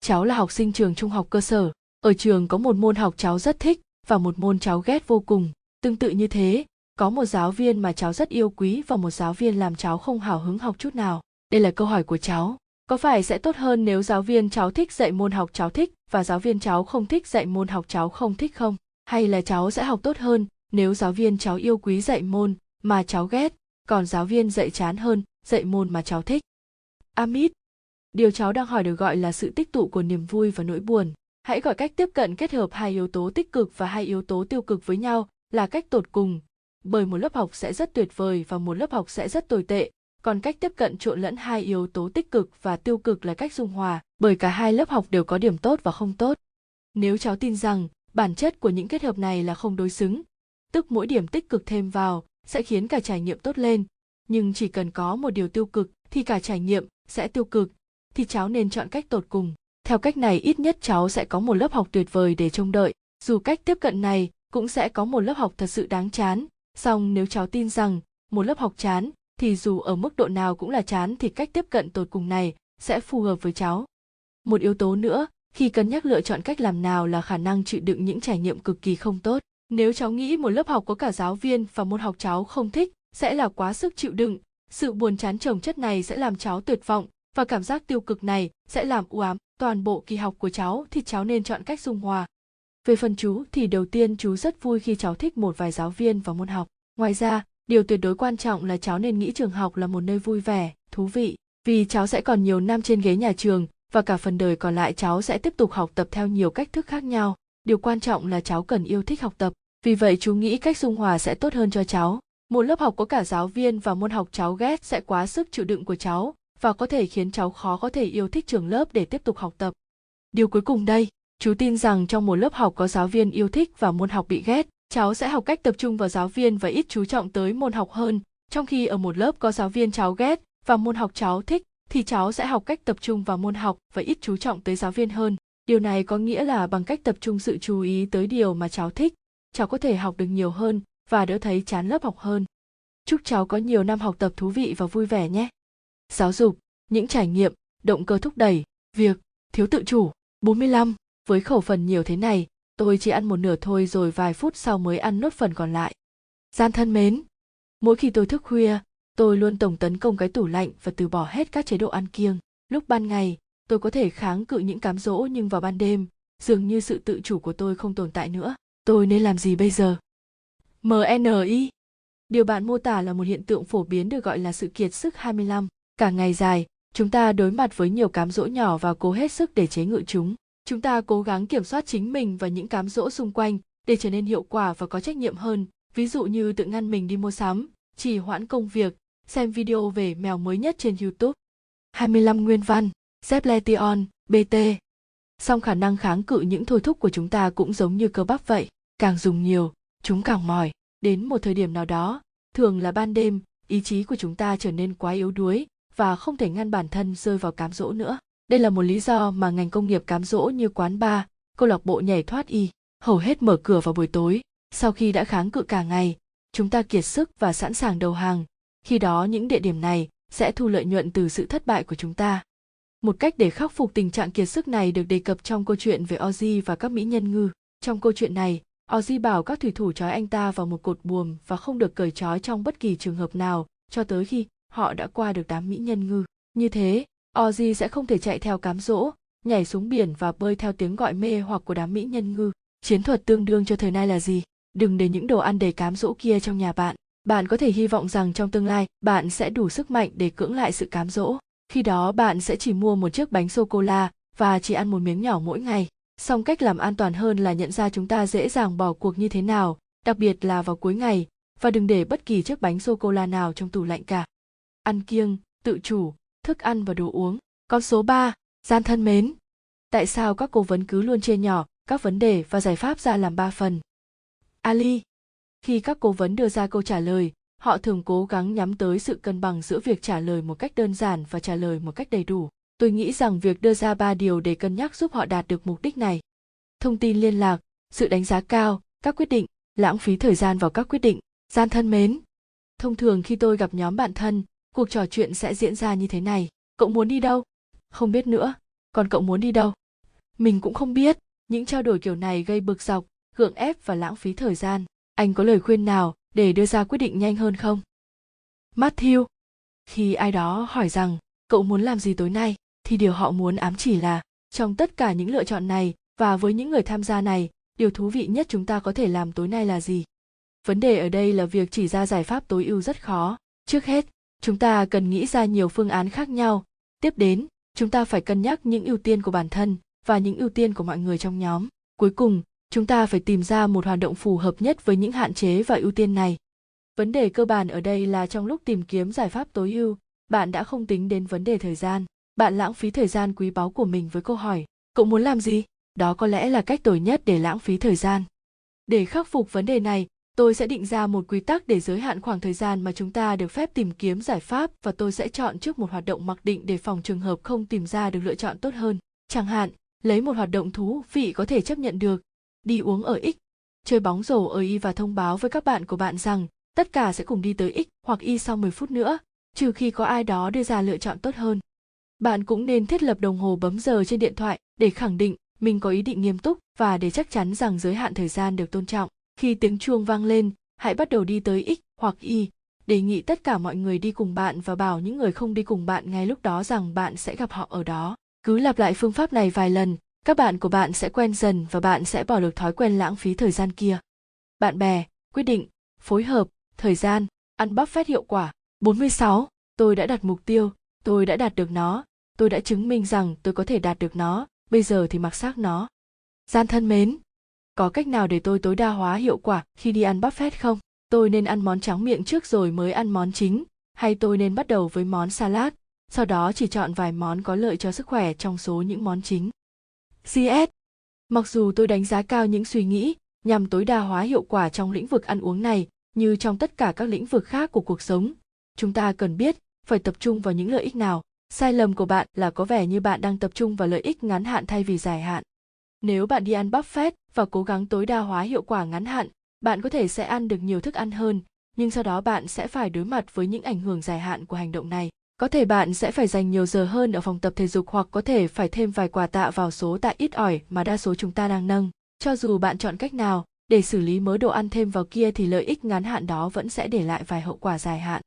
cháu là học sinh trường trung học cơ sở. Ở trường có một môn học cháu rất thích và một môn cháu ghét vô cùng. Tương tự như thế, có một giáo viên mà cháu rất yêu quý và một giáo viên làm cháu không hào hứng học chút nào. Đây là câu hỏi của cháu. Có phải sẽ tốt hơn nếu giáo viên cháu thích dạy môn học cháu thích và giáo viên cháu không thích dạy môn học cháu không thích không? Hay là cháu sẽ học tốt hơn nếu giáo viên cháu yêu quý dạy môn mà cháu ghét, còn giáo viên dạy chán hơn, dạy môn mà cháu thích. Amit, điều cháu đang hỏi được gọi là sự tích tụ của niềm vui và nỗi buồn. Hãy gọi cách tiếp cận kết hợp hai yếu tố tích cực và hai yếu tố tiêu cực với nhau là cách tột cùng, bởi một lớp học sẽ rất tuyệt vời và một lớp học sẽ rất tồi tệ, còn cách tiếp cận trộn lẫn hai yếu tố tích cực và tiêu cực là cách dung hòa, bởi cả hai lớp học đều có điểm tốt và không tốt. Nếu cháu tin rằng bản chất của những kết hợp này là không đối xứng, tức mỗi điểm tích cực thêm vào sẽ khiến cả trải nghiệm tốt lên. Nhưng chỉ cần có một điều tiêu cực thì cả trải nghiệm sẽ tiêu cực thì cháu nên chọn cách tột cùng theo cách này ít nhất cháu sẽ có một lớp học tuyệt vời để trông đợi. Dù cách tiếp cận này cũng sẽ có một lớp học thật sự đáng chán. Song nếu cháu tin rằng một lớp học chán thì dù ở mức độ nào cũng là chán thì cách tiếp cận tột cùng này sẽ phù hợp với cháu. Một yếu tố nữa khi cân nhắc lựa chọn cách làm nào là khả năng chịu đựng những trải nghiệm cực kỳ không tốt. Nếu cháu nghĩ một lớp học có cả giáo viên và môn học cháu không thích sẽ là quá sức chịu đựng, sự buồn chán chồng chất này sẽ làm cháu tuyệt vọng và cảm giác tiêu cực này sẽ làm u ám toàn bộ kỳ học của cháu thì cháu nên chọn cách dung hòa. Về phần chú thì đầu tiên chú rất vui khi cháu thích một vài giáo viên và môn học. Ngoài ra, điều tuyệt đối quan trọng là cháu nên nghĩ trường học là một nơi vui vẻ, thú vị, vì cháu sẽ còn nhiều năm trên ghế nhà trường và cả phần đời còn lại cháu sẽ tiếp tục học tập theo nhiều cách thức khác nhau điều quan trọng là cháu cần yêu thích học tập vì vậy chú nghĩ cách dung hòa sẽ tốt hơn cho cháu một lớp học có cả giáo viên và môn học cháu ghét sẽ quá sức chịu đựng của cháu và có thể khiến cháu khó có thể yêu thích trường lớp để tiếp tục học tập. Điều cuối cùng đây, chú tin rằng trong một lớp học có giáo viên yêu thích và môn học bị ghét, cháu sẽ học cách tập trung vào giáo viên và ít chú trọng tới môn học hơn. Trong khi ở một lớp có giáo viên cháu ghét và môn học cháu thích, thì cháu sẽ học cách tập trung vào môn học và ít chú trọng tới giáo viên hơn. Điều này có nghĩa là bằng cách tập trung sự chú ý tới điều mà cháu thích, cháu có thể học được nhiều hơn và đỡ thấy chán lớp học hơn. Chúc cháu có nhiều năm học tập thú vị và vui vẻ nhé! Giáo dục, những trải nghiệm, động cơ thúc đẩy, việc thiếu tự chủ. 45 với khẩu phần nhiều thế này, tôi chỉ ăn một nửa thôi rồi vài phút sau mới ăn nốt phần còn lại. Gian thân mến, mỗi khi tôi thức khuya, tôi luôn tổng tấn công cái tủ lạnh và từ bỏ hết các chế độ ăn kiêng. Lúc ban ngày, tôi có thể kháng cự những cám dỗ nhưng vào ban đêm, dường như sự tự chủ của tôi không tồn tại nữa. Tôi nên làm gì bây giờ? Mni điều bạn mô tả là một hiện tượng phổ biến được gọi là sự kiệt sức 25. Cả ngày dài, chúng ta đối mặt với nhiều cám dỗ nhỏ và cố hết sức để chế ngự chúng. Chúng ta cố gắng kiểm soát chính mình và những cám dỗ xung quanh để trở nên hiệu quả và có trách nhiệm hơn, ví dụ như tự ngăn mình đi mua sắm, trì hoãn công việc, xem video về mèo mới nhất trên YouTube. 25 nguyên văn, Zepletion, BT. Song khả năng kháng cự những thôi thúc của chúng ta cũng giống như cơ bắp vậy, càng dùng nhiều, chúng càng mỏi. Đến một thời điểm nào đó, thường là ban đêm, ý chí của chúng ta trở nên quá yếu đuối và không thể ngăn bản thân rơi vào cám dỗ nữa. Đây là một lý do mà ngành công nghiệp cám dỗ như quán bar, câu lạc bộ nhảy thoát y, hầu hết mở cửa vào buổi tối. Sau khi đã kháng cự cả ngày, chúng ta kiệt sức và sẵn sàng đầu hàng. Khi đó những địa điểm này sẽ thu lợi nhuận từ sự thất bại của chúng ta. Một cách để khắc phục tình trạng kiệt sức này được đề cập trong câu chuyện về Ozzy và các mỹ nhân ngư. Trong câu chuyện này, Ozzy bảo các thủy thủ trói anh ta vào một cột buồm và không được cởi trói trong bất kỳ trường hợp nào cho tới khi họ đã qua được đám mỹ nhân ngư. Như thế, Ozzy sẽ không thể chạy theo cám dỗ, nhảy xuống biển và bơi theo tiếng gọi mê hoặc của đám mỹ nhân ngư. Chiến thuật tương đương cho thời nay là gì? Đừng để những đồ ăn đầy cám dỗ kia trong nhà bạn. Bạn có thể hy vọng rằng trong tương lai bạn sẽ đủ sức mạnh để cưỡng lại sự cám dỗ. Khi đó bạn sẽ chỉ mua một chiếc bánh sô cô la và chỉ ăn một miếng nhỏ mỗi ngày. Song cách làm an toàn hơn là nhận ra chúng ta dễ dàng bỏ cuộc như thế nào, đặc biệt là vào cuối ngày, và đừng để bất kỳ chiếc bánh sô cô la nào trong tủ lạnh cả. Ăn kiêng, tự chủ, thức ăn và đồ uống. Con số 3, gian thân mến. Tại sao các cố vấn cứ luôn chia nhỏ các vấn đề và giải pháp ra làm ba phần? Ali. Khi các cố vấn đưa ra câu trả lời, họ thường cố gắng nhắm tới sự cân bằng giữa việc trả lời một cách đơn giản và trả lời một cách đầy đủ. Tôi nghĩ rằng việc đưa ra ba điều để cân nhắc giúp họ đạt được mục đích này. Thông tin liên lạc, sự đánh giá cao, các quyết định, lãng phí thời gian vào các quyết định, gian thân mến. Thông thường khi tôi gặp nhóm bạn thân, cuộc trò chuyện sẽ diễn ra như thế này. Cậu muốn đi đâu? Không biết nữa. Còn cậu muốn đi đâu? Mình cũng không biết. Những trao đổi kiểu này gây bực dọc, gượng ép và lãng phí thời gian. Anh có lời khuyên nào để đưa ra quyết định nhanh hơn không? Matthew. Khi ai đó hỏi rằng cậu muốn làm gì tối nay, thì điều họ muốn ám chỉ là trong tất cả những lựa chọn này và với những người tham gia này, điều thú vị nhất chúng ta có thể làm tối nay là gì? Vấn đề ở đây là việc chỉ ra giải pháp tối ưu rất khó. Trước hết, chúng ta cần nghĩ ra nhiều phương án khác nhau. Tiếp đến, chúng ta phải cân nhắc những ưu tiên của bản thân và những ưu tiên của mọi người trong nhóm. Cuối cùng, chúng ta phải tìm ra một hoạt động phù hợp nhất với những hạn chế và ưu tiên này. Vấn đề cơ bản ở đây là trong lúc tìm kiếm giải pháp tối ưu, bạn đã không tính đến vấn đề thời gian bạn lãng phí thời gian quý báu của mình với câu hỏi cậu muốn làm gì đó có lẽ là cách tồi nhất để lãng phí thời gian để khắc phục vấn đề này tôi sẽ định ra một quy tắc để giới hạn khoảng thời gian mà chúng ta được phép tìm kiếm giải pháp và tôi sẽ chọn trước một hoạt động mặc định để phòng trường hợp không tìm ra được lựa chọn tốt hơn. Chẳng hạn, lấy một hoạt động thú vị có thể chấp nhận được. Đi uống ở x, chơi bóng rổ ở y và thông báo với các bạn của bạn rằng tất cả sẽ cùng đi tới x hoặc y sau 10 phút nữa, trừ khi có ai đó đưa ra lựa chọn tốt hơn. Bạn cũng nên thiết lập đồng hồ bấm giờ trên điện thoại để khẳng định mình có ý định nghiêm túc và để chắc chắn rằng giới hạn thời gian được tôn trọng. Khi tiếng chuông vang lên, hãy bắt đầu đi tới X hoặc Y, đề nghị tất cả mọi người đi cùng bạn và bảo những người không đi cùng bạn ngay lúc đó rằng bạn sẽ gặp họ ở đó. Cứ lặp lại phương pháp này vài lần, các bạn của bạn sẽ quen dần và bạn sẽ bỏ được thói quen lãng phí thời gian kia. Bạn bè, quyết định, phối hợp, thời gian, ăn bắp phát hiệu quả. 46. Tôi đã đặt mục tiêu, tôi đã đạt được nó tôi đã chứng minh rằng tôi có thể đạt được nó bây giờ thì mặc xác nó gian thân mến có cách nào để tôi tối đa hóa hiệu quả khi đi ăn buffet không? Tôi nên ăn món tráng miệng trước rồi mới ăn món chính, hay tôi nên bắt đầu với món salad, sau đó chỉ chọn vài món có lợi cho sức khỏe trong số những món chính. Cs mặc dù tôi đánh giá cao những suy nghĩ nhằm tối đa hóa hiệu quả trong lĩnh vực ăn uống này, như trong tất cả các lĩnh vực khác của cuộc sống, chúng ta cần biết phải tập trung vào những lợi ích nào. Sai lầm của bạn là có vẻ như bạn đang tập trung vào lợi ích ngắn hạn thay vì dài hạn nếu bạn đi ăn buffet và cố gắng tối đa hóa hiệu quả ngắn hạn, bạn có thể sẽ ăn được nhiều thức ăn hơn, nhưng sau đó bạn sẽ phải đối mặt với những ảnh hưởng dài hạn của hành động này. Có thể bạn sẽ phải dành nhiều giờ hơn ở phòng tập thể dục hoặc có thể phải thêm vài quà tạ vào số tạ ít ỏi mà đa số chúng ta đang nâng. Cho dù bạn chọn cách nào, để xử lý mớ đồ ăn thêm vào kia thì lợi ích ngắn hạn đó vẫn sẽ để lại vài hậu quả dài hạn.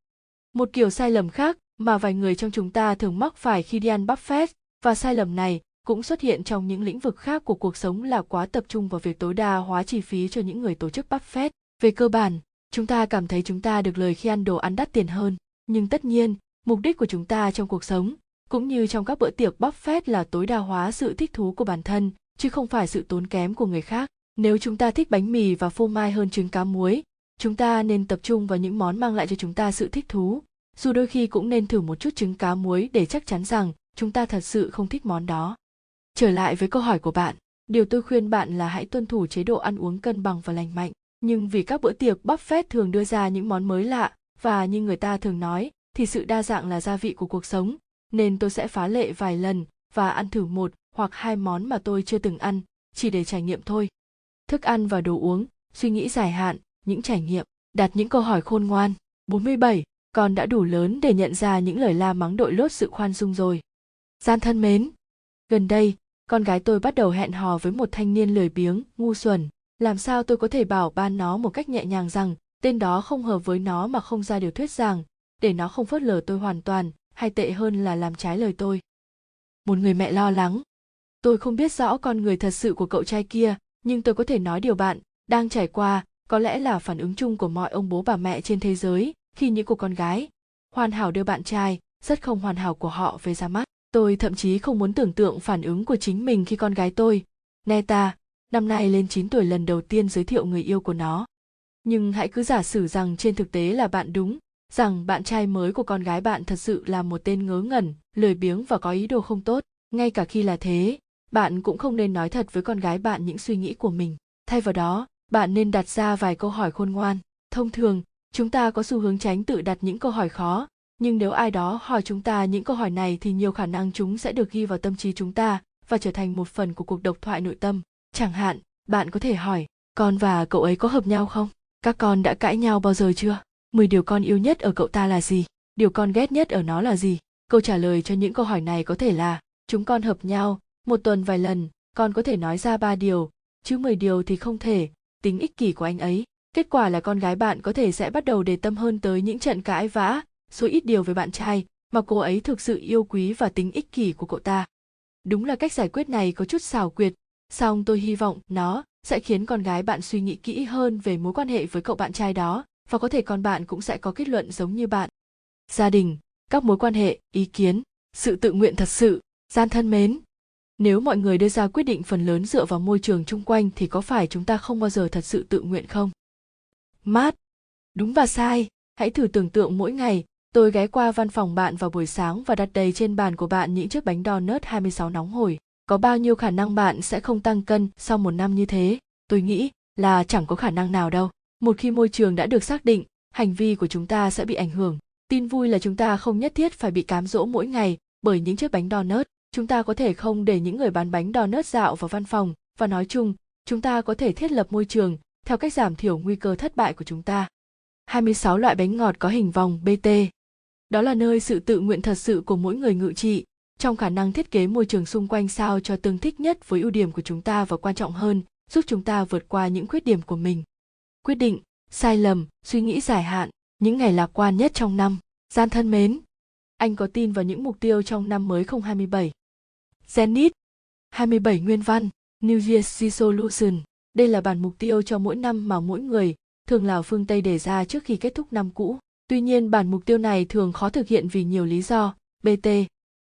Một kiểu sai lầm khác mà vài người trong chúng ta thường mắc phải khi đi ăn buffet, và sai lầm này cũng xuất hiện trong những lĩnh vực khác của cuộc sống là quá tập trung vào việc tối đa hóa chi phí cho những người tổ chức Buffett. Về cơ bản, chúng ta cảm thấy chúng ta được lời khi ăn đồ ăn đắt tiền hơn, nhưng tất nhiên, mục đích của chúng ta trong cuộc sống cũng như trong các bữa tiệc Buffett là tối đa hóa sự thích thú của bản thân, chứ không phải sự tốn kém của người khác. Nếu chúng ta thích bánh mì và phô mai hơn trứng cá muối, chúng ta nên tập trung vào những món mang lại cho chúng ta sự thích thú. Dù đôi khi cũng nên thử một chút trứng cá muối để chắc chắn rằng chúng ta thật sự không thích món đó. Trở lại với câu hỏi của bạn, điều tôi khuyên bạn là hãy tuân thủ chế độ ăn uống cân bằng và lành mạnh. Nhưng vì các bữa tiệc buffet thường đưa ra những món mới lạ và như người ta thường nói thì sự đa dạng là gia vị của cuộc sống, nên tôi sẽ phá lệ vài lần và ăn thử một hoặc hai món mà tôi chưa từng ăn, chỉ để trải nghiệm thôi. Thức ăn và đồ uống, suy nghĩ dài hạn, những trải nghiệm, đặt những câu hỏi khôn ngoan. 47. Con đã đủ lớn để nhận ra những lời la mắng đội lốt sự khoan dung rồi. Gian thân mến. Gần đây, con gái tôi bắt đầu hẹn hò với một thanh niên lười biếng, ngu xuẩn. Làm sao tôi có thể bảo ban nó một cách nhẹ nhàng rằng tên đó không hợp với nó mà không ra điều thuyết rằng để nó không phớt lờ tôi hoàn toàn hay tệ hơn là làm trái lời tôi? Một người mẹ lo lắng. Tôi không biết rõ con người thật sự của cậu trai kia nhưng tôi có thể nói điều bạn. Đang trải qua có lẽ là phản ứng chung của mọi ông bố bà mẹ trên thế giới khi những cô con gái hoàn hảo đưa bạn trai rất không hoàn hảo của họ về ra mắt tôi thậm chí không muốn tưởng tượng phản ứng của chính mình khi con gái tôi, neta, năm nay lên 9 tuổi lần đầu tiên giới thiệu người yêu của nó. Nhưng hãy cứ giả sử rằng trên thực tế là bạn đúng, rằng bạn trai mới của con gái bạn thật sự là một tên ngớ ngẩn, lười biếng và có ý đồ không tốt. Ngay cả khi là thế, bạn cũng không nên nói thật với con gái bạn những suy nghĩ của mình. Thay vào đó, bạn nên đặt ra vài câu hỏi khôn ngoan. Thông thường, chúng ta có xu hướng tránh tự đặt những câu hỏi khó nhưng nếu ai đó hỏi chúng ta những câu hỏi này thì nhiều khả năng chúng sẽ được ghi vào tâm trí chúng ta và trở thành một phần của cuộc độc thoại nội tâm. Chẳng hạn, bạn có thể hỏi, con và cậu ấy có hợp nhau không? Các con đã cãi nhau bao giờ chưa? 10 điều con yêu nhất ở cậu ta là gì? Điều con ghét nhất ở nó là gì? Câu trả lời cho những câu hỏi này có thể là, chúng con hợp nhau, một tuần vài lần, con có thể nói ra ba điều, chứ 10 điều thì không thể, tính ích kỷ của anh ấy. Kết quả là con gái bạn có thể sẽ bắt đầu để tâm hơn tới những trận cãi vã số ít điều về bạn trai mà cô ấy thực sự yêu quý và tính ích kỷ của cậu ta. Đúng là cách giải quyết này có chút xảo quyệt, song tôi hy vọng nó sẽ khiến con gái bạn suy nghĩ kỹ hơn về mối quan hệ với cậu bạn trai đó, và có thể con bạn cũng sẽ có kết luận giống như bạn. Gia đình, các mối quan hệ, ý kiến, sự tự nguyện thật sự, gian thân mến. Nếu mọi người đưa ra quyết định phần lớn dựa vào môi trường chung quanh thì có phải chúng ta không bao giờ thật sự tự nguyện không? Mát đúng và sai. Hãy thử tưởng tượng mỗi ngày tôi ghé qua văn phòng bạn vào buổi sáng và đặt đầy trên bàn của bạn những chiếc bánh donut 26 nóng hổi. Có bao nhiêu khả năng bạn sẽ không tăng cân sau một năm như thế? Tôi nghĩ là chẳng có khả năng nào đâu một khi môi trường đã được xác định, hành vi của chúng ta sẽ bị ảnh hưởng tin vui là chúng ta không nhất thiết phải bị cám dỗ mỗi ngày bởi những chiếc bánh donut chúng ta có thể không để những người bán bánh donut dạo vào văn phòng và nói chung, chúng ta có thể thiết lập môi trường theo cách giảm thiểu nguy cơ thất bại của chúng ta 26 loại bánh ngọt có hình vòng BT. Đó là nơi sự tự nguyện thật sự của mỗi người ngự trị, trong khả năng thiết kế môi trường xung quanh sao cho tương thích nhất với ưu điểm của chúng ta và quan trọng hơn, giúp chúng ta vượt qua những khuyết điểm của mình quyết định, sai lầm, suy nghĩ dài hạn, những ngày lạc quan nhất trong năm. Gian thân mến, anh có tin vào những mục tiêu trong năm mới 2027. Zenith 27 nguyên văn, New Year's Resolution. Đây là bản mục tiêu cho mỗi năm mà mỗi người, thường là phương Tây đề ra trước khi kết thúc năm cũ. Tuy nhiên bản mục tiêu này thường khó thực hiện vì nhiều lý do. BT.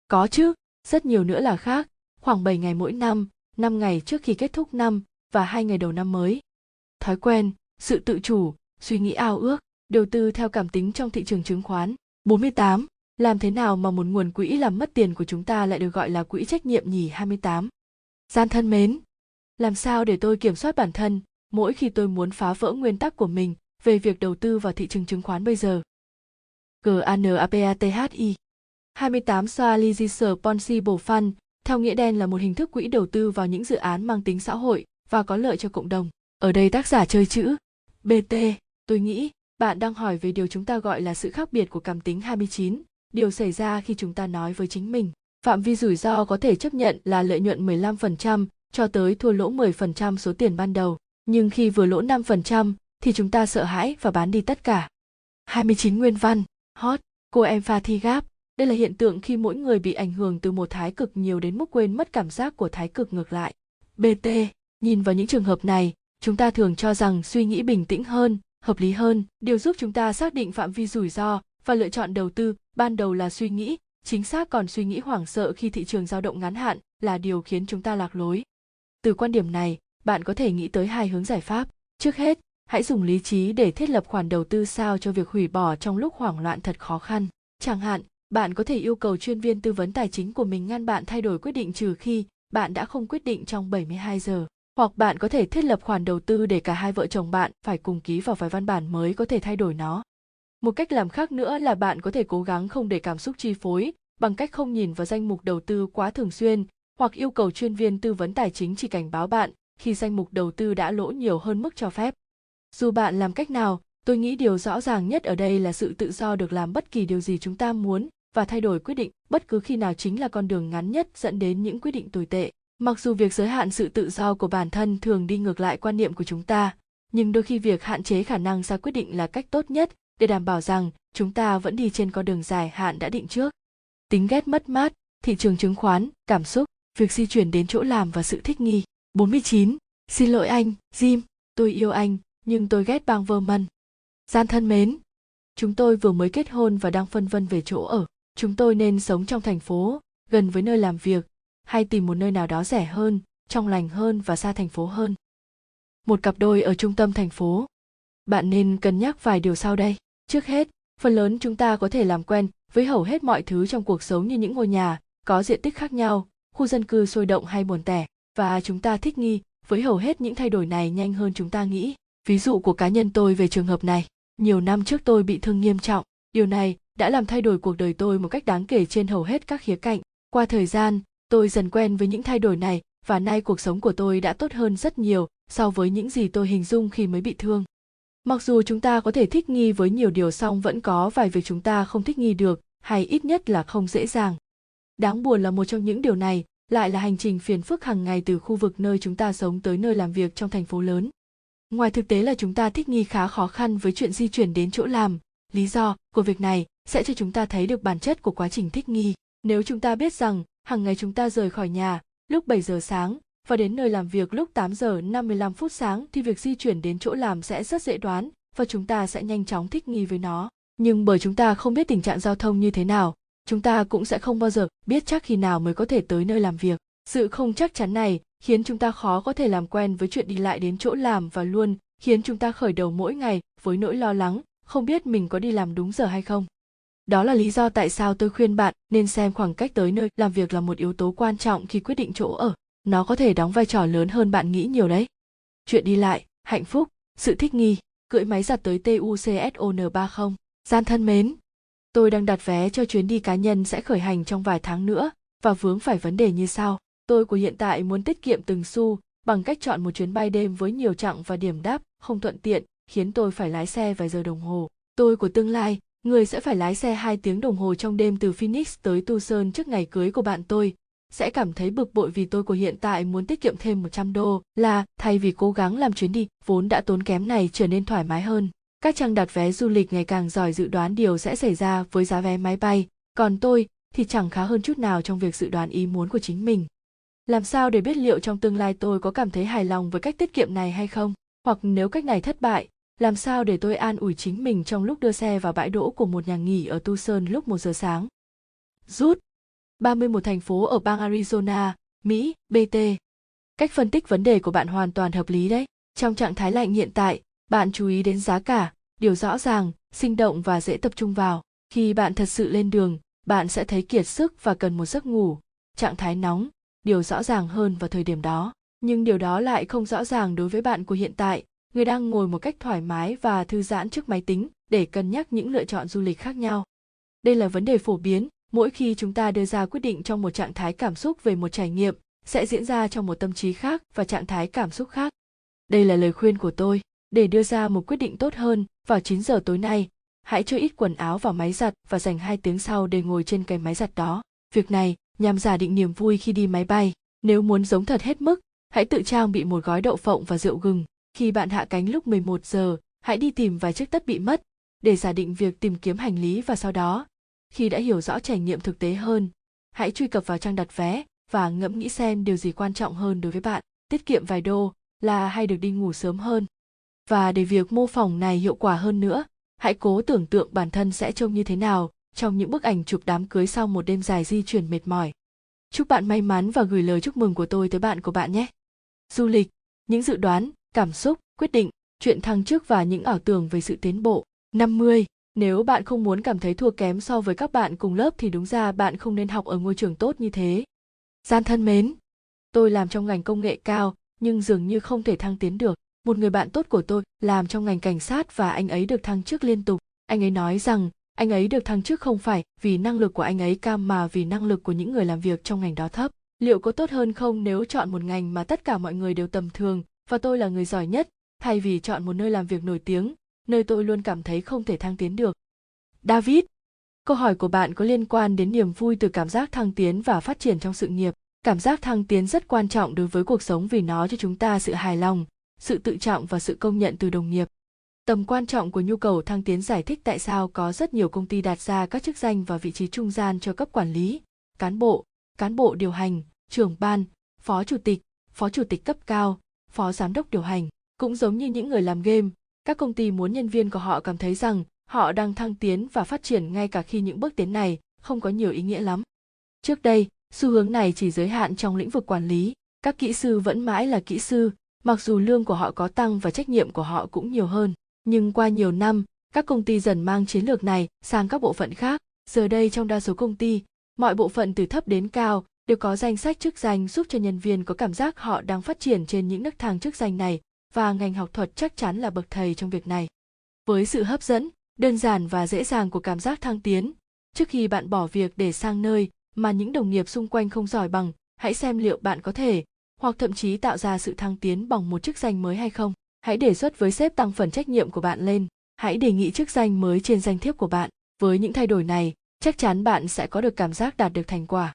Có chứ, rất nhiều nữa là khác, khoảng 7 ngày mỗi năm, 5 ngày trước khi kết thúc năm và 2 ngày đầu năm mới. Thói quen, sự tự chủ, suy nghĩ ao ước, đầu tư theo cảm tính trong thị trường chứng khoán. 48. Làm thế nào mà một nguồn quỹ làm mất tiền của chúng ta lại được gọi là quỹ trách nhiệm nhỉ 28? Gian thân mến, làm sao để tôi kiểm soát bản thân mỗi khi tôi muốn phá vỡ nguyên tắc của mình về việc đầu tư vào thị trường chứng khoán bây giờ? GANAPATHI 28 Soalizer Ponzi Fund theo nghĩa đen là một hình thức quỹ đầu tư vào những dự án mang tính xã hội và có lợi cho cộng đồng. Ở đây tác giả chơi chữ BT, tôi nghĩ bạn đang hỏi về điều chúng ta gọi là sự khác biệt của cảm tính 29, điều xảy ra khi chúng ta nói với chính mình. Phạm vi rủi ro có thể chấp nhận là lợi nhuận 15% cho tới thua lỗ 10% số tiền ban đầu, nhưng khi vừa lỗ 5% thì chúng ta sợ hãi và bán đi tất cả. 29 nguyên văn, hot, cô em pha thi gáp. Đây là hiện tượng khi mỗi người bị ảnh hưởng từ một thái cực nhiều đến mức quên mất cảm giác của thái cực ngược lại. BT, nhìn vào những trường hợp này, chúng ta thường cho rằng suy nghĩ bình tĩnh hơn hợp lý hơn điều giúp chúng ta xác định phạm vi rủi ro và lựa chọn đầu tư ban đầu là suy nghĩ chính xác còn suy nghĩ hoảng sợ khi thị trường dao động ngắn hạn là điều khiến chúng ta lạc lối từ quan điểm này bạn có thể nghĩ tới hai hướng giải pháp. Trước hết, hãy dùng lý trí để thiết lập khoản đầu tư sao cho việc hủy bỏ trong lúc hoảng loạn thật khó khăn. Chẳng hạn, bạn có thể yêu cầu chuyên viên tư vấn tài chính của mình ngăn bạn thay đổi quyết định trừ khi bạn đã không quyết định trong 72 giờ. Hoặc bạn có thể thiết lập khoản đầu tư để cả hai vợ chồng bạn phải cùng ký vào vài văn bản mới có thể thay đổi nó. Một cách làm khác nữa là bạn có thể cố gắng không để cảm xúc chi phối bằng cách không nhìn vào danh mục đầu tư quá thường xuyên hoặc yêu cầu chuyên viên tư vấn tài chính chỉ cảnh báo bạn khi danh mục đầu tư đã lỗ nhiều hơn mức cho phép. Dù bạn làm cách nào, tôi nghĩ điều rõ ràng nhất ở đây là sự tự do được làm bất kỳ điều gì chúng ta muốn và thay đổi quyết định bất cứ khi nào chính là con đường ngắn nhất dẫn đến những quyết định tồi tệ. Mặc dù việc giới hạn sự tự do của bản thân thường đi ngược lại quan niệm của chúng ta, nhưng đôi khi việc hạn chế khả năng ra quyết định là cách tốt nhất để đảm bảo rằng chúng ta vẫn đi trên con đường dài hạn đã định trước. Tính ghét mất mát, thị trường chứng khoán, cảm xúc, việc di chuyển đến chỗ làm và sự thích nghi. 49. Xin lỗi anh, Jim, tôi yêu anh, nhưng tôi ghét bang Vermont. Gian thân mến, chúng tôi vừa mới kết hôn và đang phân vân về chỗ ở. Chúng tôi nên sống trong thành phố, gần với nơi làm việc, hay tìm một nơi nào đó rẻ hơn, trong lành hơn và xa thành phố hơn. Một cặp đôi ở trung tâm thành phố. Bạn nên cân nhắc vài điều sau đây. Trước hết, phần lớn chúng ta có thể làm quen với hầu hết mọi thứ trong cuộc sống như những ngôi nhà có diện tích khác nhau, khu dân cư sôi động hay buồn tẻ, và chúng ta thích nghi với hầu hết những thay đổi này nhanh hơn chúng ta nghĩ. Ví dụ của cá nhân tôi về trường hợp này, nhiều năm trước tôi bị thương nghiêm trọng, điều này đã làm thay đổi cuộc đời tôi một cách đáng kể trên hầu hết các khía cạnh. Qua thời gian, tôi dần quen với những thay đổi này và nay cuộc sống của tôi đã tốt hơn rất nhiều so với những gì tôi hình dung khi mới bị thương. Mặc dù chúng ta có thể thích nghi với nhiều điều song vẫn có vài việc chúng ta không thích nghi được, hay ít nhất là không dễ dàng. Đáng buồn là một trong những điều này lại là hành trình phiền phức hàng ngày từ khu vực nơi chúng ta sống tới nơi làm việc trong thành phố lớn. Ngoài thực tế là chúng ta thích nghi khá khó khăn với chuyện di chuyển đến chỗ làm, lý do của việc này sẽ cho chúng ta thấy được bản chất của quá trình thích nghi. Nếu chúng ta biết rằng hàng ngày chúng ta rời khỏi nhà lúc 7 giờ sáng và đến nơi làm việc lúc 8 giờ 55 phút sáng thì việc di chuyển đến chỗ làm sẽ rất dễ đoán và chúng ta sẽ nhanh chóng thích nghi với nó. Nhưng bởi chúng ta không biết tình trạng giao thông như thế nào, chúng ta cũng sẽ không bao giờ biết chắc khi nào mới có thể tới nơi làm việc. Sự không chắc chắn này khiến chúng ta khó có thể làm quen với chuyện đi lại đến chỗ làm và luôn khiến chúng ta khởi đầu mỗi ngày với nỗi lo lắng, không biết mình có đi làm đúng giờ hay không. Đó là lý do tại sao tôi khuyên bạn nên xem khoảng cách tới nơi làm việc là một yếu tố quan trọng khi quyết định chỗ ở. Nó có thể đóng vai trò lớn hơn bạn nghĩ nhiều đấy. Chuyện đi lại, hạnh phúc, sự thích nghi, cưỡi máy giặt tới TUCSON30. Gian thân mến, tôi đang đặt vé cho chuyến đi cá nhân sẽ khởi hành trong vài tháng nữa và vướng phải vấn đề như sau. Tôi của hiện tại muốn tiết kiệm từng xu bằng cách chọn một chuyến bay đêm với nhiều chặng và điểm đáp không thuận tiện, khiến tôi phải lái xe vài giờ đồng hồ. Tôi của tương lai người sẽ phải lái xe 2 tiếng đồng hồ trong đêm từ Phoenix tới Tucson trước ngày cưới của bạn tôi, sẽ cảm thấy bực bội vì tôi của hiện tại muốn tiết kiệm thêm 100 đô là thay vì cố gắng làm chuyến đi vốn đã tốn kém này trở nên thoải mái hơn. Các trang đặt vé du lịch ngày càng giỏi dự đoán điều sẽ xảy ra với giá vé máy bay, còn tôi thì chẳng khá hơn chút nào trong việc dự đoán ý muốn của chính mình. Làm sao để biết liệu trong tương lai tôi có cảm thấy hài lòng với cách tiết kiệm này hay không? Hoặc nếu cách này thất bại, làm sao để tôi an ủi chính mình trong lúc đưa xe vào bãi đỗ của một nhà nghỉ ở Tucson lúc 1 giờ sáng. Rút 31 thành phố ở bang Arizona, Mỹ, BT. Cách phân tích vấn đề của bạn hoàn toàn hợp lý đấy. Trong trạng thái lạnh hiện tại, bạn chú ý đến giá cả, điều rõ ràng, sinh động và dễ tập trung vào. Khi bạn thật sự lên đường, bạn sẽ thấy kiệt sức và cần một giấc ngủ. Trạng thái nóng, điều rõ ràng hơn vào thời điểm đó. Nhưng điều đó lại không rõ ràng đối với bạn của hiện tại, người đang ngồi một cách thoải mái và thư giãn trước máy tính để cân nhắc những lựa chọn du lịch khác nhau. Đây là vấn đề phổ biến. Mỗi khi chúng ta đưa ra quyết định trong một trạng thái cảm xúc về một trải nghiệm sẽ diễn ra trong một tâm trí khác và trạng thái cảm xúc khác. Đây là lời khuyên của tôi. Để đưa ra một quyết định tốt hơn vào 9 giờ tối nay hãy cho ít quần áo vào máy giặt và dành hai tiếng sau để ngồi trên cái máy giặt đó. Việc này nhằm giả định niềm vui khi đi máy bay nếu muốn giống thật hết mức hãy tự trang bị một gói đậu phộng và rượu gừng. Khi bạn hạ cánh lúc 11 giờ, hãy đi tìm vài chiếc tất bị mất để giả định việc tìm kiếm hành lý và sau đó, khi đã hiểu rõ trải nghiệm thực tế hơn, hãy truy cập vào trang đặt vé và ngẫm nghĩ xem điều gì quan trọng hơn đối với bạn, tiết kiệm vài đô là hay được đi ngủ sớm hơn. Và để việc mô phỏng này hiệu quả hơn nữa, hãy cố tưởng tượng bản thân sẽ trông như thế nào trong những bức ảnh chụp đám cưới sau một đêm dài di chuyển mệt mỏi. Chúc bạn may mắn và gửi lời chúc mừng của tôi tới bạn của bạn nhé. Du lịch những dự đoán, cảm xúc, quyết định, chuyện thăng chức và những ảo tưởng về sự tiến bộ. 50. Nếu bạn không muốn cảm thấy thua kém so với các bạn cùng lớp thì đúng ra bạn không nên học ở ngôi trường tốt như thế. Gian thân mến, tôi làm trong ngành công nghệ cao nhưng dường như không thể thăng tiến được. Một người bạn tốt của tôi làm trong ngành cảnh sát và anh ấy được thăng chức liên tục. Anh ấy nói rằng anh ấy được thăng chức không phải vì năng lực của anh ấy cao mà vì năng lực của những người làm việc trong ngành đó thấp. Liệu có tốt hơn không nếu chọn một ngành mà tất cả mọi người đều tầm thường và tôi là người giỏi nhất, thay vì chọn một nơi làm việc nổi tiếng, nơi tôi luôn cảm thấy không thể thăng tiến được? David, câu hỏi của bạn có liên quan đến niềm vui từ cảm giác thăng tiến và phát triển trong sự nghiệp. Cảm giác thăng tiến rất quan trọng đối với cuộc sống vì nó cho chúng ta sự hài lòng, sự tự trọng và sự công nhận từ đồng nghiệp tầm quan trọng của nhu cầu thăng tiến giải thích tại sao có rất nhiều công ty đặt ra các chức danh và vị trí trung gian cho cấp quản lý, cán bộ cán bộ điều hành, trưởng ban, phó chủ tịch, phó chủ tịch cấp cao, phó giám đốc điều hành. Cũng giống như những người làm game, các công ty muốn nhân viên của họ cảm thấy rằng họ đang thăng tiến và phát triển ngay cả khi những bước tiến này không có nhiều ý nghĩa lắm. Trước đây, xu hướng này chỉ giới hạn trong lĩnh vực quản lý. Các kỹ sư vẫn mãi là kỹ sư, mặc dù lương của họ có tăng và trách nhiệm của họ cũng nhiều hơn nhưng qua nhiều năm các công ty dần mang chiến lược này sang các bộ phận khác giờ đây trong đa số công ty mọi bộ phận từ thấp đến cao đều có danh sách chức danh giúp cho nhân viên có cảm giác họ đang phát triển trên những nấc thang chức danh này và ngành học thuật chắc chắn là bậc thầy trong việc này. Với sự hấp dẫn, đơn giản và dễ dàng của cảm giác thăng tiến, trước khi bạn bỏ việc để sang nơi mà những đồng nghiệp xung quanh không giỏi bằng, hãy xem liệu bạn có thể hoặc thậm chí tạo ra sự thăng tiến bằng một chức danh mới hay không. Hãy đề xuất với sếp tăng phần trách nhiệm của bạn lên. Hãy đề nghị chức danh mới trên danh thiếp của bạn. Với những thay đổi này, chắc chắn bạn sẽ có được cảm giác đạt được thành quả.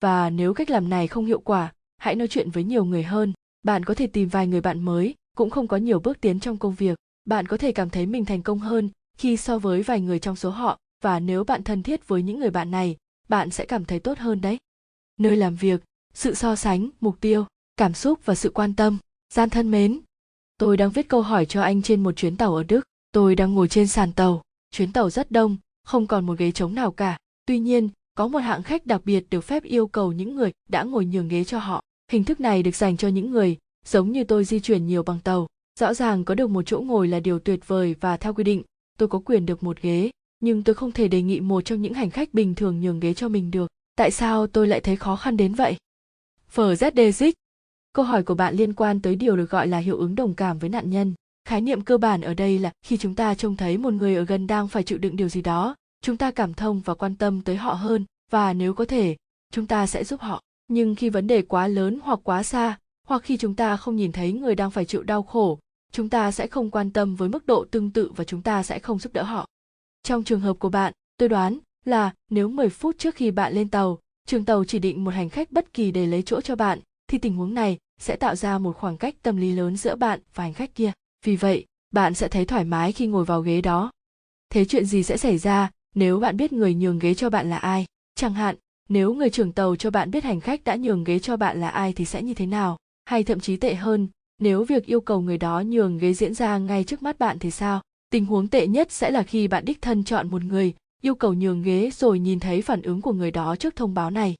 Và nếu cách làm này không hiệu quả, hãy nói chuyện với nhiều người hơn. Bạn có thể tìm vài người bạn mới cũng không có nhiều bước tiến trong công việc bạn có thể cảm thấy mình thành công hơn khi so với vài người trong số họ và nếu bạn thân thiết với những người bạn này bạn sẽ cảm thấy tốt hơn đấy nơi làm việc sự so sánh mục tiêu cảm xúc và sự quan tâm gian thân mến tôi đang viết câu hỏi cho anh trên một chuyến tàu ở đức. Tôi đang ngồi trên sàn tàu. Chuyến tàu rất đông, không còn một ghế trống nào cả. Tuy nhiên, có một hạng khách đặc biệt được phép yêu cầu những người đã ngồi nhường ghế cho họ. Hình thức này được dành cho những người giống như tôi di chuyển nhiều bằng tàu. Rõ ràng có được một chỗ ngồi là điều tuyệt vời và theo quy định, tôi có quyền được một ghế. Nhưng tôi không thể đề nghị một trong những hành khách bình thường nhường ghế cho mình được. Tại sao tôi lại thấy khó khăn đến vậy? Phở zdzik câu hỏi của bạn liên quan tới điều được gọi là hiệu ứng đồng cảm với nạn nhân. Khái niệm cơ bản ở đây là khi chúng ta trông thấy một người ở gần đang phải chịu đựng điều gì đó, chúng ta cảm thông và quan tâm tới họ hơn, và nếu có thể, chúng ta sẽ giúp họ. Nhưng khi vấn đề quá lớn hoặc quá xa, hoặc khi chúng ta không nhìn thấy người đang phải chịu đau khổ, chúng ta sẽ không quan tâm với mức độ tương tự và chúng ta sẽ không giúp đỡ họ. Trong trường hợp của bạn, tôi đoán là nếu 10 phút trước khi bạn lên tàu, trường tàu chỉ định một hành khách bất kỳ để lấy chỗ cho bạn thì tình huống này sẽ tạo ra một khoảng cách tâm lý lớn giữa bạn và hành khách kia. Vì vậy, bạn sẽ thấy thoải mái khi ngồi vào ghế đó. Thế chuyện gì sẽ xảy ra nếu bạn biết người nhường ghế cho bạn là ai? Chẳng hạn, nếu người trưởng tàu cho bạn biết hành khách đã nhường ghế cho bạn là ai thì sẽ như thế nào? Hay thậm chí tệ hơn, nếu việc yêu cầu người đó nhường ghế diễn ra ngay trước mắt bạn thì sao? Tình huống tệ nhất sẽ là khi bạn đích thân chọn một người yêu cầu nhường ghế rồi nhìn thấy phản ứng của người đó trước thông báo này.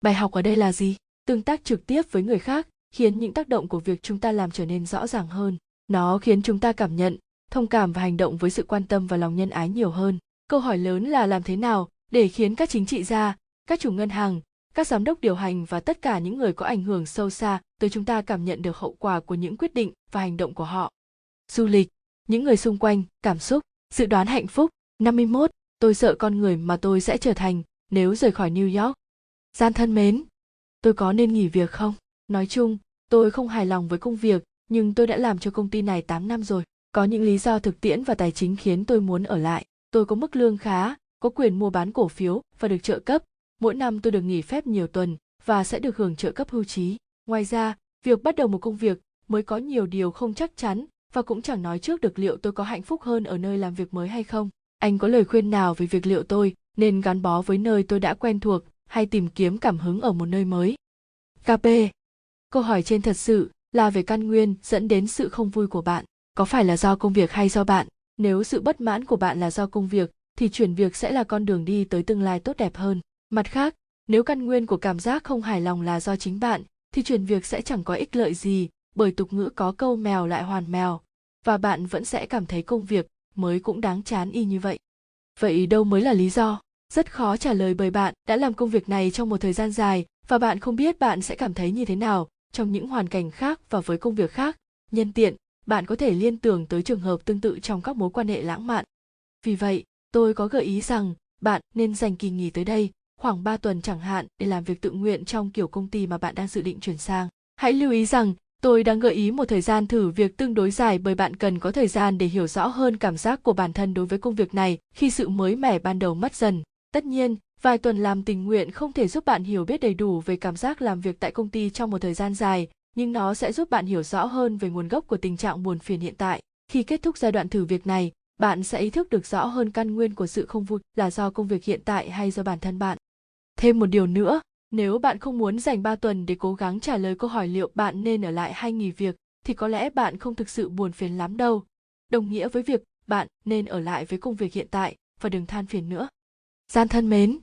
Bài học ở đây là gì? Tương tác trực tiếp với người khác khiến những tác động của việc chúng ta làm trở nên rõ ràng hơn nó khiến chúng ta cảm nhận thông cảm và hành động với sự quan tâm và lòng nhân ái nhiều hơn câu hỏi lớn là làm thế nào để khiến các chính trị gia các chủ ngân hàng các giám đốc điều hành và tất cả những người có ảnh hưởng sâu xa tới chúng ta cảm nhận được hậu quả của những quyết định và hành động của họ. Du lịch, những người xung quanh, cảm xúc, dự đoán hạnh phúc. 51. Tôi sợ con người mà tôi sẽ trở thành nếu rời khỏi New York. Gian thân mến, tôi có nên nghỉ việc không? Nói chung, tôi không hài lòng với công việc, nhưng tôi đã làm cho công ty này 8 năm rồi. Có những lý do thực tiễn và tài chính khiến tôi muốn ở lại. Tôi có mức lương khá, có quyền mua bán cổ phiếu và được trợ cấp, mỗi năm tôi được nghỉ phép nhiều tuần và sẽ được hưởng trợ cấp hưu trí. Ngoài ra, việc bắt đầu một công việc mới có nhiều điều không chắc chắn và cũng chẳng nói trước được liệu tôi có hạnh phúc hơn ở nơi làm việc mới hay không. Anh có lời khuyên nào về việc liệu tôi nên gắn bó với nơi tôi đã quen thuộc hay tìm kiếm cảm hứng ở một nơi mới? KP. Câu hỏi trên thật sự là về căn nguyên dẫn đến sự không vui của bạn. Có phải là do công việc hay do bạn? Nếu sự bất mãn của bạn là do công việc, thì chuyển việc sẽ là con đường đi tới tương lai tốt đẹp hơn mặt khác, nếu căn nguyên của cảm giác không hài lòng là do chính bạn, thì chuyển việc sẽ chẳng có ích lợi gì, bởi tục ngữ có câu mèo lại hoàn mèo, và bạn vẫn sẽ cảm thấy công việc mới cũng đáng chán y như vậy vậy đâu mới là lý do rất khó trả lời bởi bạn đã làm công việc này trong một thời gian dài và bạn không biết bạn sẽ cảm thấy như thế nào trong những hoàn cảnh khác và với công việc khác nhân tiện, bạn có thể liên tưởng tới trường hợp tương tự trong các mối quan hệ lãng mạn vì vậy, tôi có gợi ý rằng bạn nên dành kỳ nghỉ tới đây, khoảng 3 tuần chẳng hạn, để làm việc tự nguyện trong kiểu công ty mà bạn đang dự định chuyển sang. Hãy lưu ý rằng, tôi đang gợi ý một thời gian thử việc tương đối dài bởi bạn cần có thời gian để hiểu rõ hơn cảm giác của bản thân đối với công việc này khi sự mới mẻ ban đầu mất dần. Tất nhiên, vài tuần làm tình nguyện không thể giúp bạn hiểu biết đầy đủ về cảm giác làm việc tại công ty trong một thời gian dài, nhưng nó sẽ giúp bạn hiểu rõ hơn về nguồn gốc của tình trạng buồn phiền hiện tại. Khi kết thúc giai đoạn thử việc này, bạn sẽ ý thức được rõ hơn căn nguyên của sự không vui là do công việc hiện tại hay do bản thân bạn. Thêm một điều nữa, nếu bạn không muốn dành 3 tuần để cố gắng trả lời câu hỏi liệu bạn nên ở lại hay nghỉ việc, thì có lẽ bạn không thực sự buồn phiền lắm đâu. Đồng nghĩa với việc bạn nên ở lại với công việc hiện tại và đừng than phiền nữa. Gian thân mến,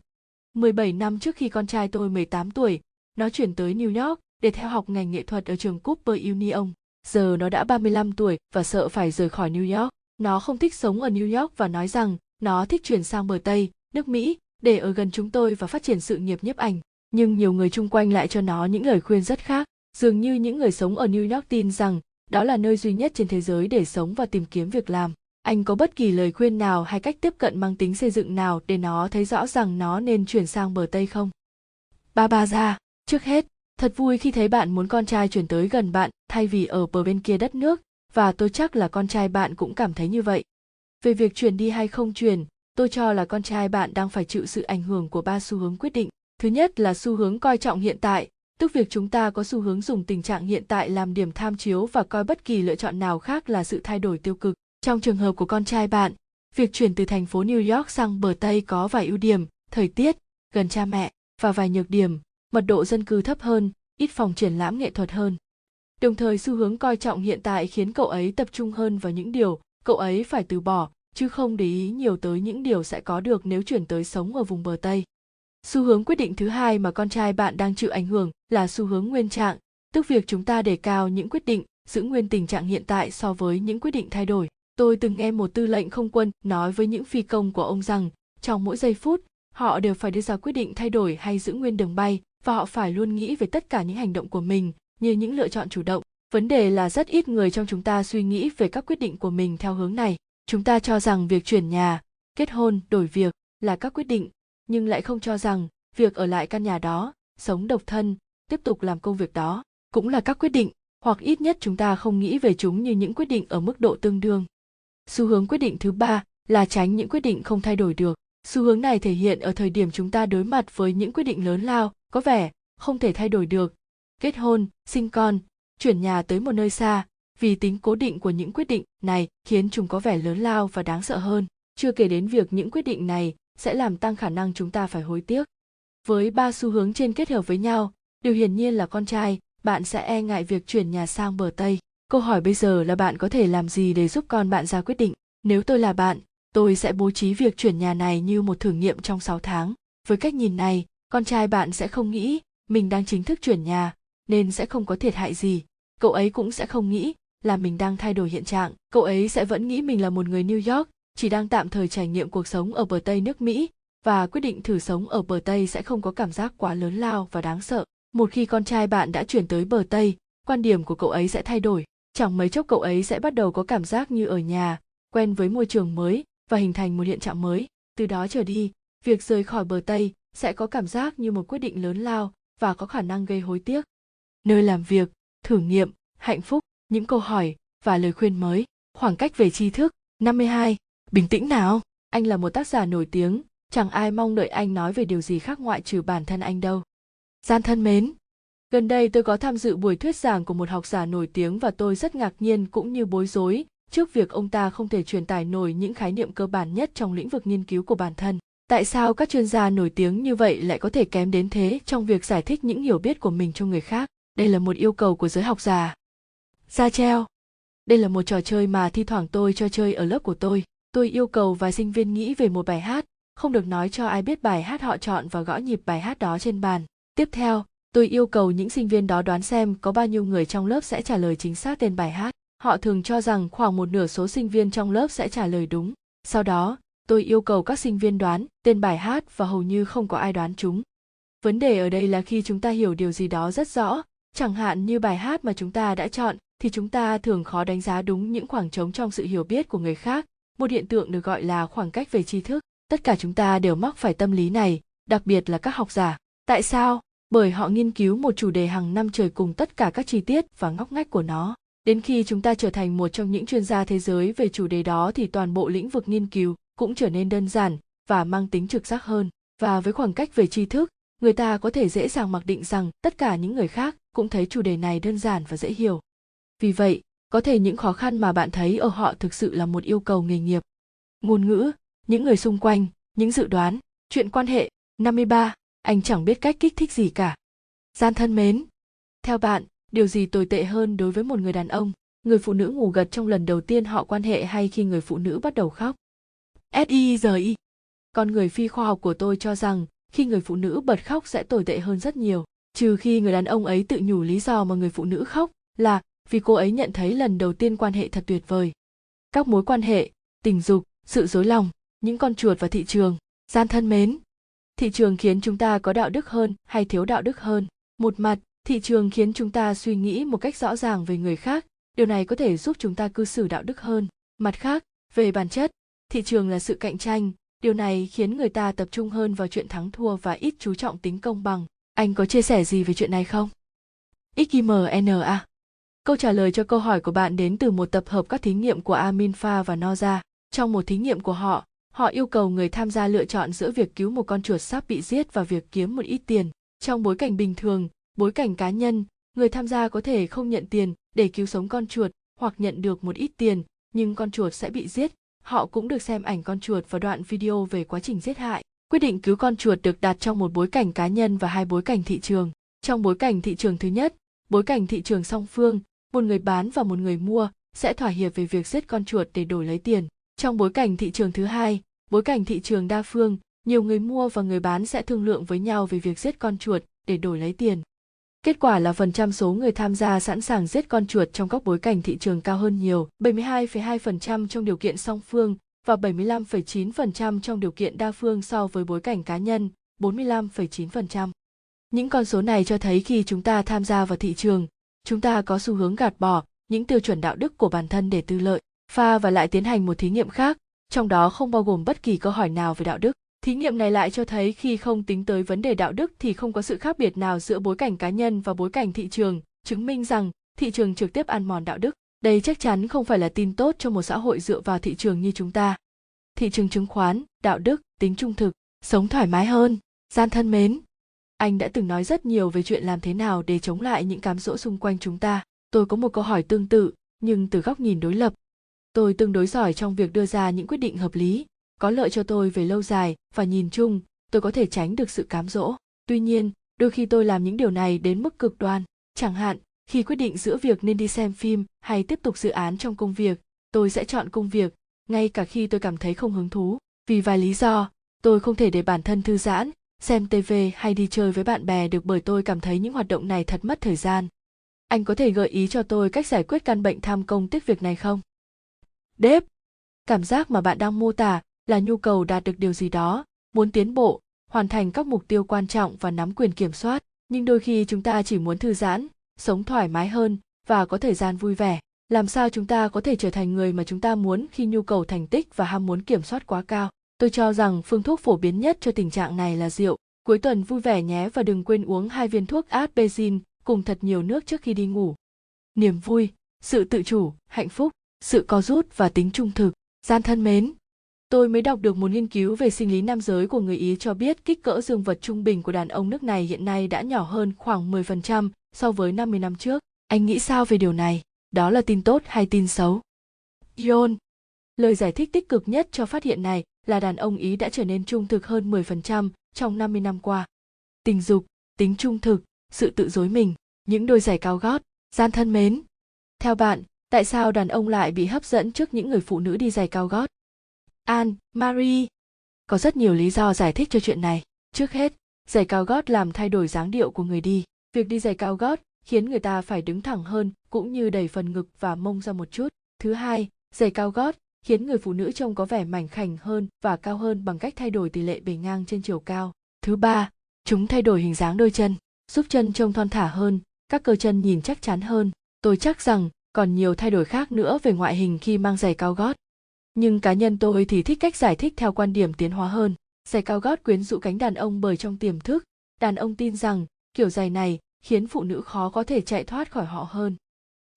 17 năm trước khi con trai tôi 18 tuổi, nó chuyển tới New York để theo học ngành nghệ thuật ở trường Cooper Union. Giờ nó đã 35 tuổi và sợ phải rời khỏi New York. Nó không thích sống ở New York và nói rằng nó thích chuyển sang bờ Tây, nước Mỹ, để ở gần chúng tôi và phát triển sự nghiệp nhiếp ảnh. Nhưng nhiều người chung quanh lại cho nó những lời khuyên rất khác. Dường như những người sống ở New York tin rằng đó là nơi duy nhất trên thế giới để sống và tìm kiếm việc làm. Anh có bất kỳ lời khuyên nào hay cách tiếp cận mang tính xây dựng nào để nó thấy rõ rằng nó nên chuyển sang bờ Tây không? Ba ba ra, trước hết, thật vui khi thấy bạn muốn con trai chuyển tới gần bạn thay vì ở bờ bên kia đất nước, và tôi chắc là con trai bạn cũng cảm thấy như vậy. Về việc chuyển đi hay không chuyển, tôi cho là con trai bạn đang phải chịu sự ảnh hưởng của ba xu hướng quyết định. Thứ nhất là xu hướng coi trọng hiện tại, tức việc chúng ta có xu hướng dùng tình trạng hiện tại làm điểm tham chiếu và coi bất kỳ lựa chọn nào khác là sự thay đổi tiêu cực. Trong trường hợp của con trai bạn, việc chuyển từ thành phố New York sang bờ Tây có vài ưu điểm, thời tiết, gần cha mẹ và vài nhược điểm, mật độ dân cư thấp hơn, ít phòng triển lãm nghệ thuật hơn. Đồng thời xu hướng coi trọng hiện tại khiến cậu ấy tập trung hơn vào những điều cậu ấy phải từ bỏ, chứ không để ý nhiều tới những điều sẽ có được nếu chuyển tới sống ở vùng bờ Tây. Xu hướng quyết định thứ hai mà con trai bạn đang chịu ảnh hưởng là xu hướng nguyên trạng, tức việc chúng ta đề cao những quyết định, giữ nguyên tình trạng hiện tại so với những quyết định thay đổi. Tôi từng nghe một tư lệnh không quân nói với những phi công của ông rằng, trong mỗi giây phút, họ đều phải đưa ra quyết định thay đổi hay giữ nguyên đường bay và họ phải luôn nghĩ về tất cả những hành động của mình như những lựa chọn chủ động. Vấn đề là rất ít người trong chúng ta suy nghĩ về các quyết định của mình theo hướng này. Chúng ta cho rằng việc chuyển nhà, kết hôn, đổi việc là các quyết định, nhưng lại không cho rằng việc ở lại căn nhà đó, sống độc thân, tiếp tục làm công việc đó cũng là các quyết định, hoặc ít nhất chúng ta không nghĩ về chúng như những quyết định ở mức độ tương đương xu hướng quyết định thứ ba là tránh những quyết định không thay đổi được. Xu hướng này thể hiện ở thời điểm chúng ta đối mặt với những quyết định lớn lao, có vẻ không thể thay đổi được. Kết hôn, sinh con, chuyển nhà tới một nơi xa, vì tính cố định của những quyết định này khiến chúng có vẻ lớn lao và đáng sợ hơn. Chưa kể đến việc những quyết định này sẽ làm tăng khả năng chúng ta phải hối tiếc. Với ba xu hướng trên kết hợp với nhau, điều hiển nhiên là con trai, bạn sẽ e ngại việc chuyển nhà sang bờ tây câu hỏi bây giờ là bạn có thể làm gì để giúp con bạn ra quyết định? Nếu tôi là bạn, tôi sẽ bố trí việc chuyển nhà này như một thử nghiệm trong 6 tháng. Với cách nhìn này, con trai bạn sẽ không nghĩ mình đang chính thức chuyển nhà, nên sẽ không có thiệt hại gì. Cậu ấy cũng sẽ không nghĩ là mình đang thay đổi hiện trạng. Cậu ấy sẽ vẫn nghĩ mình là một người new york, chỉ đang tạm thời trải nghiệm cuộc sống ở bờ tây nước mỹ, và quyết định thử sống ở bờ tây sẽ không có cảm giác quá lớn lao và đáng sợ. Một khi con trai bạn đã chuyển tới bờ tây, quan điểm của cậu ấy sẽ thay đổi chẳng mấy chốc cậu ấy sẽ bắt đầu có cảm giác như ở nhà, quen với môi trường mới và hình thành một hiện trạng mới. Từ đó trở đi, việc rời khỏi bờ tây sẽ có cảm giác như một quyết định lớn lao và có khả năng gây hối tiếc. Nơi làm việc, thử nghiệm, hạnh phúc, những câu hỏi và lời khuyên mới. Khoảng cách về tri thức 52. bình tĩnh nào. Anh là một tác giả nổi tiếng, chẳng ai mong đợi anh nói về điều gì khác ngoại trừ bản thân anh đâu. Gian thân mến Gần đây tôi có tham dự buổi thuyết giảng của một học giả nổi tiếng và tôi rất ngạc nhiên cũng như bối rối trước việc ông ta không thể truyền tải nổi những khái niệm cơ bản nhất trong lĩnh vực nghiên cứu của bản thân. Tại sao các chuyên gia nổi tiếng như vậy lại có thể kém đến thế trong việc giải thích những hiểu biết của mình cho người khác? Đây là một yêu cầu của giới học giả. Ra treo. Đây là một trò chơi mà thi thoảng tôi cho chơi ở lớp của tôi. Tôi yêu cầu vài sinh viên nghĩ về một bài hát, không được nói cho ai biết bài hát họ chọn và gõ nhịp bài hát đó trên bàn. Tiếp theo, Tôi yêu cầu những sinh viên đó đoán xem có bao nhiêu người trong lớp sẽ trả lời chính xác tên bài hát. Họ thường cho rằng khoảng một nửa số sinh viên trong lớp sẽ trả lời đúng. Sau đó, tôi yêu cầu các sinh viên đoán tên bài hát và hầu như không có ai đoán chúng. Vấn đề ở đây là khi chúng ta hiểu điều gì đó rất rõ, chẳng hạn như bài hát mà chúng ta đã chọn thì chúng ta thường khó đánh giá đúng những khoảng trống trong sự hiểu biết của người khác, một hiện tượng được gọi là khoảng cách về tri thức. Tất cả chúng ta đều mắc phải tâm lý này, đặc biệt là các học giả. Tại sao? Bởi họ nghiên cứu một chủ đề hàng năm trời cùng tất cả các chi tiết và ngóc ngách của nó. Đến khi chúng ta trở thành một trong những chuyên gia thế giới về chủ đề đó thì toàn bộ lĩnh vực nghiên cứu cũng trở nên đơn giản và mang tính trực giác hơn. Và với khoảng cách về tri thức, người ta có thể dễ dàng mặc định rằng tất cả những người khác cũng thấy chủ đề này đơn giản và dễ hiểu. Vì vậy, có thể những khó khăn mà bạn thấy ở họ thực sự là một yêu cầu nghề nghiệp. Ngôn ngữ, những người xung quanh, những dự đoán, chuyện quan hệ. 53. Anh chẳng biết cách kích thích gì cả. Gian thân mến. Theo bạn, điều gì tồi tệ hơn đối với một người đàn ông? Người phụ nữ ngủ gật trong lần đầu tiên họ quan hệ hay khi người phụ nữ bắt đầu khóc? SIZI. Con người phi khoa học của tôi cho rằng khi người phụ nữ bật khóc sẽ tồi tệ hơn rất nhiều, trừ khi người đàn ông ấy tự nhủ lý do mà người phụ nữ khóc là vì cô ấy nhận thấy lần đầu tiên quan hệ thật tuyệt vời. Các mối quan hệ, tình dục, sự dối lòng, những con chuột và thị trường, gian thân mến. Thị trường khiến chúng ta có đạo đức hơn hay thiếu đạo đức hơn. Một mặt, thị trường khiến chúng ta suy nghĩ một cách rõ ràng về người khác, điều này có thể giúp chúng ta cư xử đạo đức hơn. Mặt khác, về bản chất, thị trường là sự cạnh tranh, điều này khiến người ta tập trung hơn vào chuyện thắng thua và ít chú trọng tính công bằng. Anh có chia sẻ gì về chuyện này không? XIMNA Câu trả lời cho câu hỏi của bạn đến từ một tập hợp các thí nghiệm của Aminfa và Noza. Trong một thí nghiệm của họ, họ yêu cầu người tham gia lựa chọn giữa việc cứu một con chuột sắp bị giết và việc kiếm một ít tiền. Trong bối cảnh bình thường, bối cảnh cá nhân, người tham gia có thể không nhận tiền để cứu sống con chuột hoặc nhận được một ít tiền, nhưng con chuột sẽ bị giết. Họ cũng được xem ảnh con chuột và đoạn video về quá trình giết hại. Quyết định cứu con chuột được đặt trong một bối cảnh cá nhân và hai bối cảnh thị trường. Trong bối cảnh thị trường thứ nhất, bối cảnh thị trường song phương, một người bán và một người mua sẽ thỏa hiệp về việc giết con chuột để đổi lấy tiền. Trong bối cảnh thị trường thứ hai, bối cảnh thị trường đa phương, nhiều người mua và người bán sẽ thương lượng với nhau về việc giết con chuột để đổi lấy tiền. Kết quả là phần trăm số người tham gia sẵn sàng giết con chuột trong các bối cảnh thị trường cao hơn nhiều, 72,2% trong điều kiện song phương và 75,9% trong điều kiện đa phương so với bối cảnh cá nhân, 45,9%. Những con số này cho thấy khi chúng ta tham gia vào thị trường, chúng ta có xu hướng gạt bỏ những tiêu chuẩn đạo đức của bản thân để tư lợi pha và lại tiến hành một thí nghiệm khác, trong đó không bao gồm bất kỳ câu hỏi nào về đạo đức. Thí nghiệm này lại cho thấy khi không tính tới vấn đề đạo đức thì không có sự khác biệt nào giữa bối cảnh cá nhân và bối cảnh thị trường, chứng minh rằng thị trường trực tiếp ăn mòn đạo đức. Đây chắc chắn không phải là tin tốt cho một xã hội dựa vào thị trường như chúng ta. Thị trường chứng khoán, đạo đức, tính trung thực, sống thoải mái hơn, gian thân mến. Anh đã từng nói rất nhiều về chuyện làm thế nào để chống lại những cám dỗ xung quanh chúng ta. Tôi có một câu hỏi tương tự, nhưng từ góc nhìn đối lập tôi tương đối giỏi trong việc đưa ra những quyết định hợp lý, có lợi cho tôi về lâu dài và nhìn chung, tôi có thể tránh được sự cám dỗ. Tuy nhiên, đôi khi tôi làm những điều này đến mức cực đoan. Chẳng hạn, khi quyết định giữa việc nên đi xem phim hay tiếp tục dự án trong công việc, tôi sẽ chọn công việc, ngay cả khi tôi cảm thấy không hứng thú. Vì vài lý do, tôi không thể để bản thân thư giãn, xem tv hay đi chơi với bạn bè được bởi tôi cảm thấy những hoạt động này thật mất thời gian. Anh có thể gợi ý cho tôi cách giải quyết căn bệnh tham công tiếc việc này không? Đếp cảm giác mà bạn đang mô tả là nhu cầu đạt được điều gì đó muốn tiến bộ hoàn thành các mục tiêu quan trọng và nắm quyền kiểm soát nhưng đôi khi chúng ta chỉ muốn thư giãn sống thoải mái hơn và có thời gian vui vẻ làm sao chúng ta có thể trở thành người mà chúng ta muốn khi nhu cầu thành tích và ham muốn kiểm soát quá cao Tôi cho rằng phương thuốc phổ biến nhất cho tình trạng này là rượu. Cuối tuần vui vẻ nhé và đừng quên uống hai viên thuốc Adbezin cùng thật nhiều nước trước khi đi ngủ. Niềm vui, sự tự chủ, hạnh phúc, sự co rút và tính trung thực, gian thân mến. Tôi mới đọc được một nghiên cứu về sinh lý nam giới của người Ý cho biết kích cỡ dương vật trung bình của đàn ông nước này hiện nay đã nhỏ hơn khoảng 10% so với 50 năm trước. Anh nghĩ sao về điều này? Đó là tin tốt hay tin xấu? Yon. Lời giải thích tích cực nhất cho phát hiện này là đàn ông Ý đã trở nên trung thực hơn 10% trong 50 năm qua. Tình dục, tính trung thực, sự tự dối mình, những đôi giày cao gót, gian thân mến. Theo bạn, tại sao đàn ông lại bị hấp dẫn trước những người phụ nữ đi giày cao gót? An, Marie. Có rất nhiều lý do giải thích cho chuyện này. Trước hết, giày cao gót làm thay đổi dáng điệu của người đi. Việc đi giày cao gót khiến người ta phải đứng thẳng hơn cũng như đẩy phần ngực và mông ra một chút. Thứ hai, giày cao gót khiến người phụ nữ trông có vẻ mảnh khảnh hơn và cao hơn bằng cách thay đổi tỷ lệ bề ngang trên chiều cao. Thứ ba, chúng thay đổi hình dáng đôi chân, giúp chân trông thon thả hơn, các cơ chân nhìn chắc chắn hơn. Tôi chắc rằng còn nhiều thay đổi khác nữa về ngoại hình khi mang giày cao gót. Nhưng cá nhân tôi thì thích cách giải thích theo quan điểm tiến hóa hơn. Giày cao gót quyến rũ cánh đàn ông bởi trong tiềm thức, đàn ông tin rằng kiểu giày này khiến phụ nữ khó có thể chạy thoát khỏi họ hơn.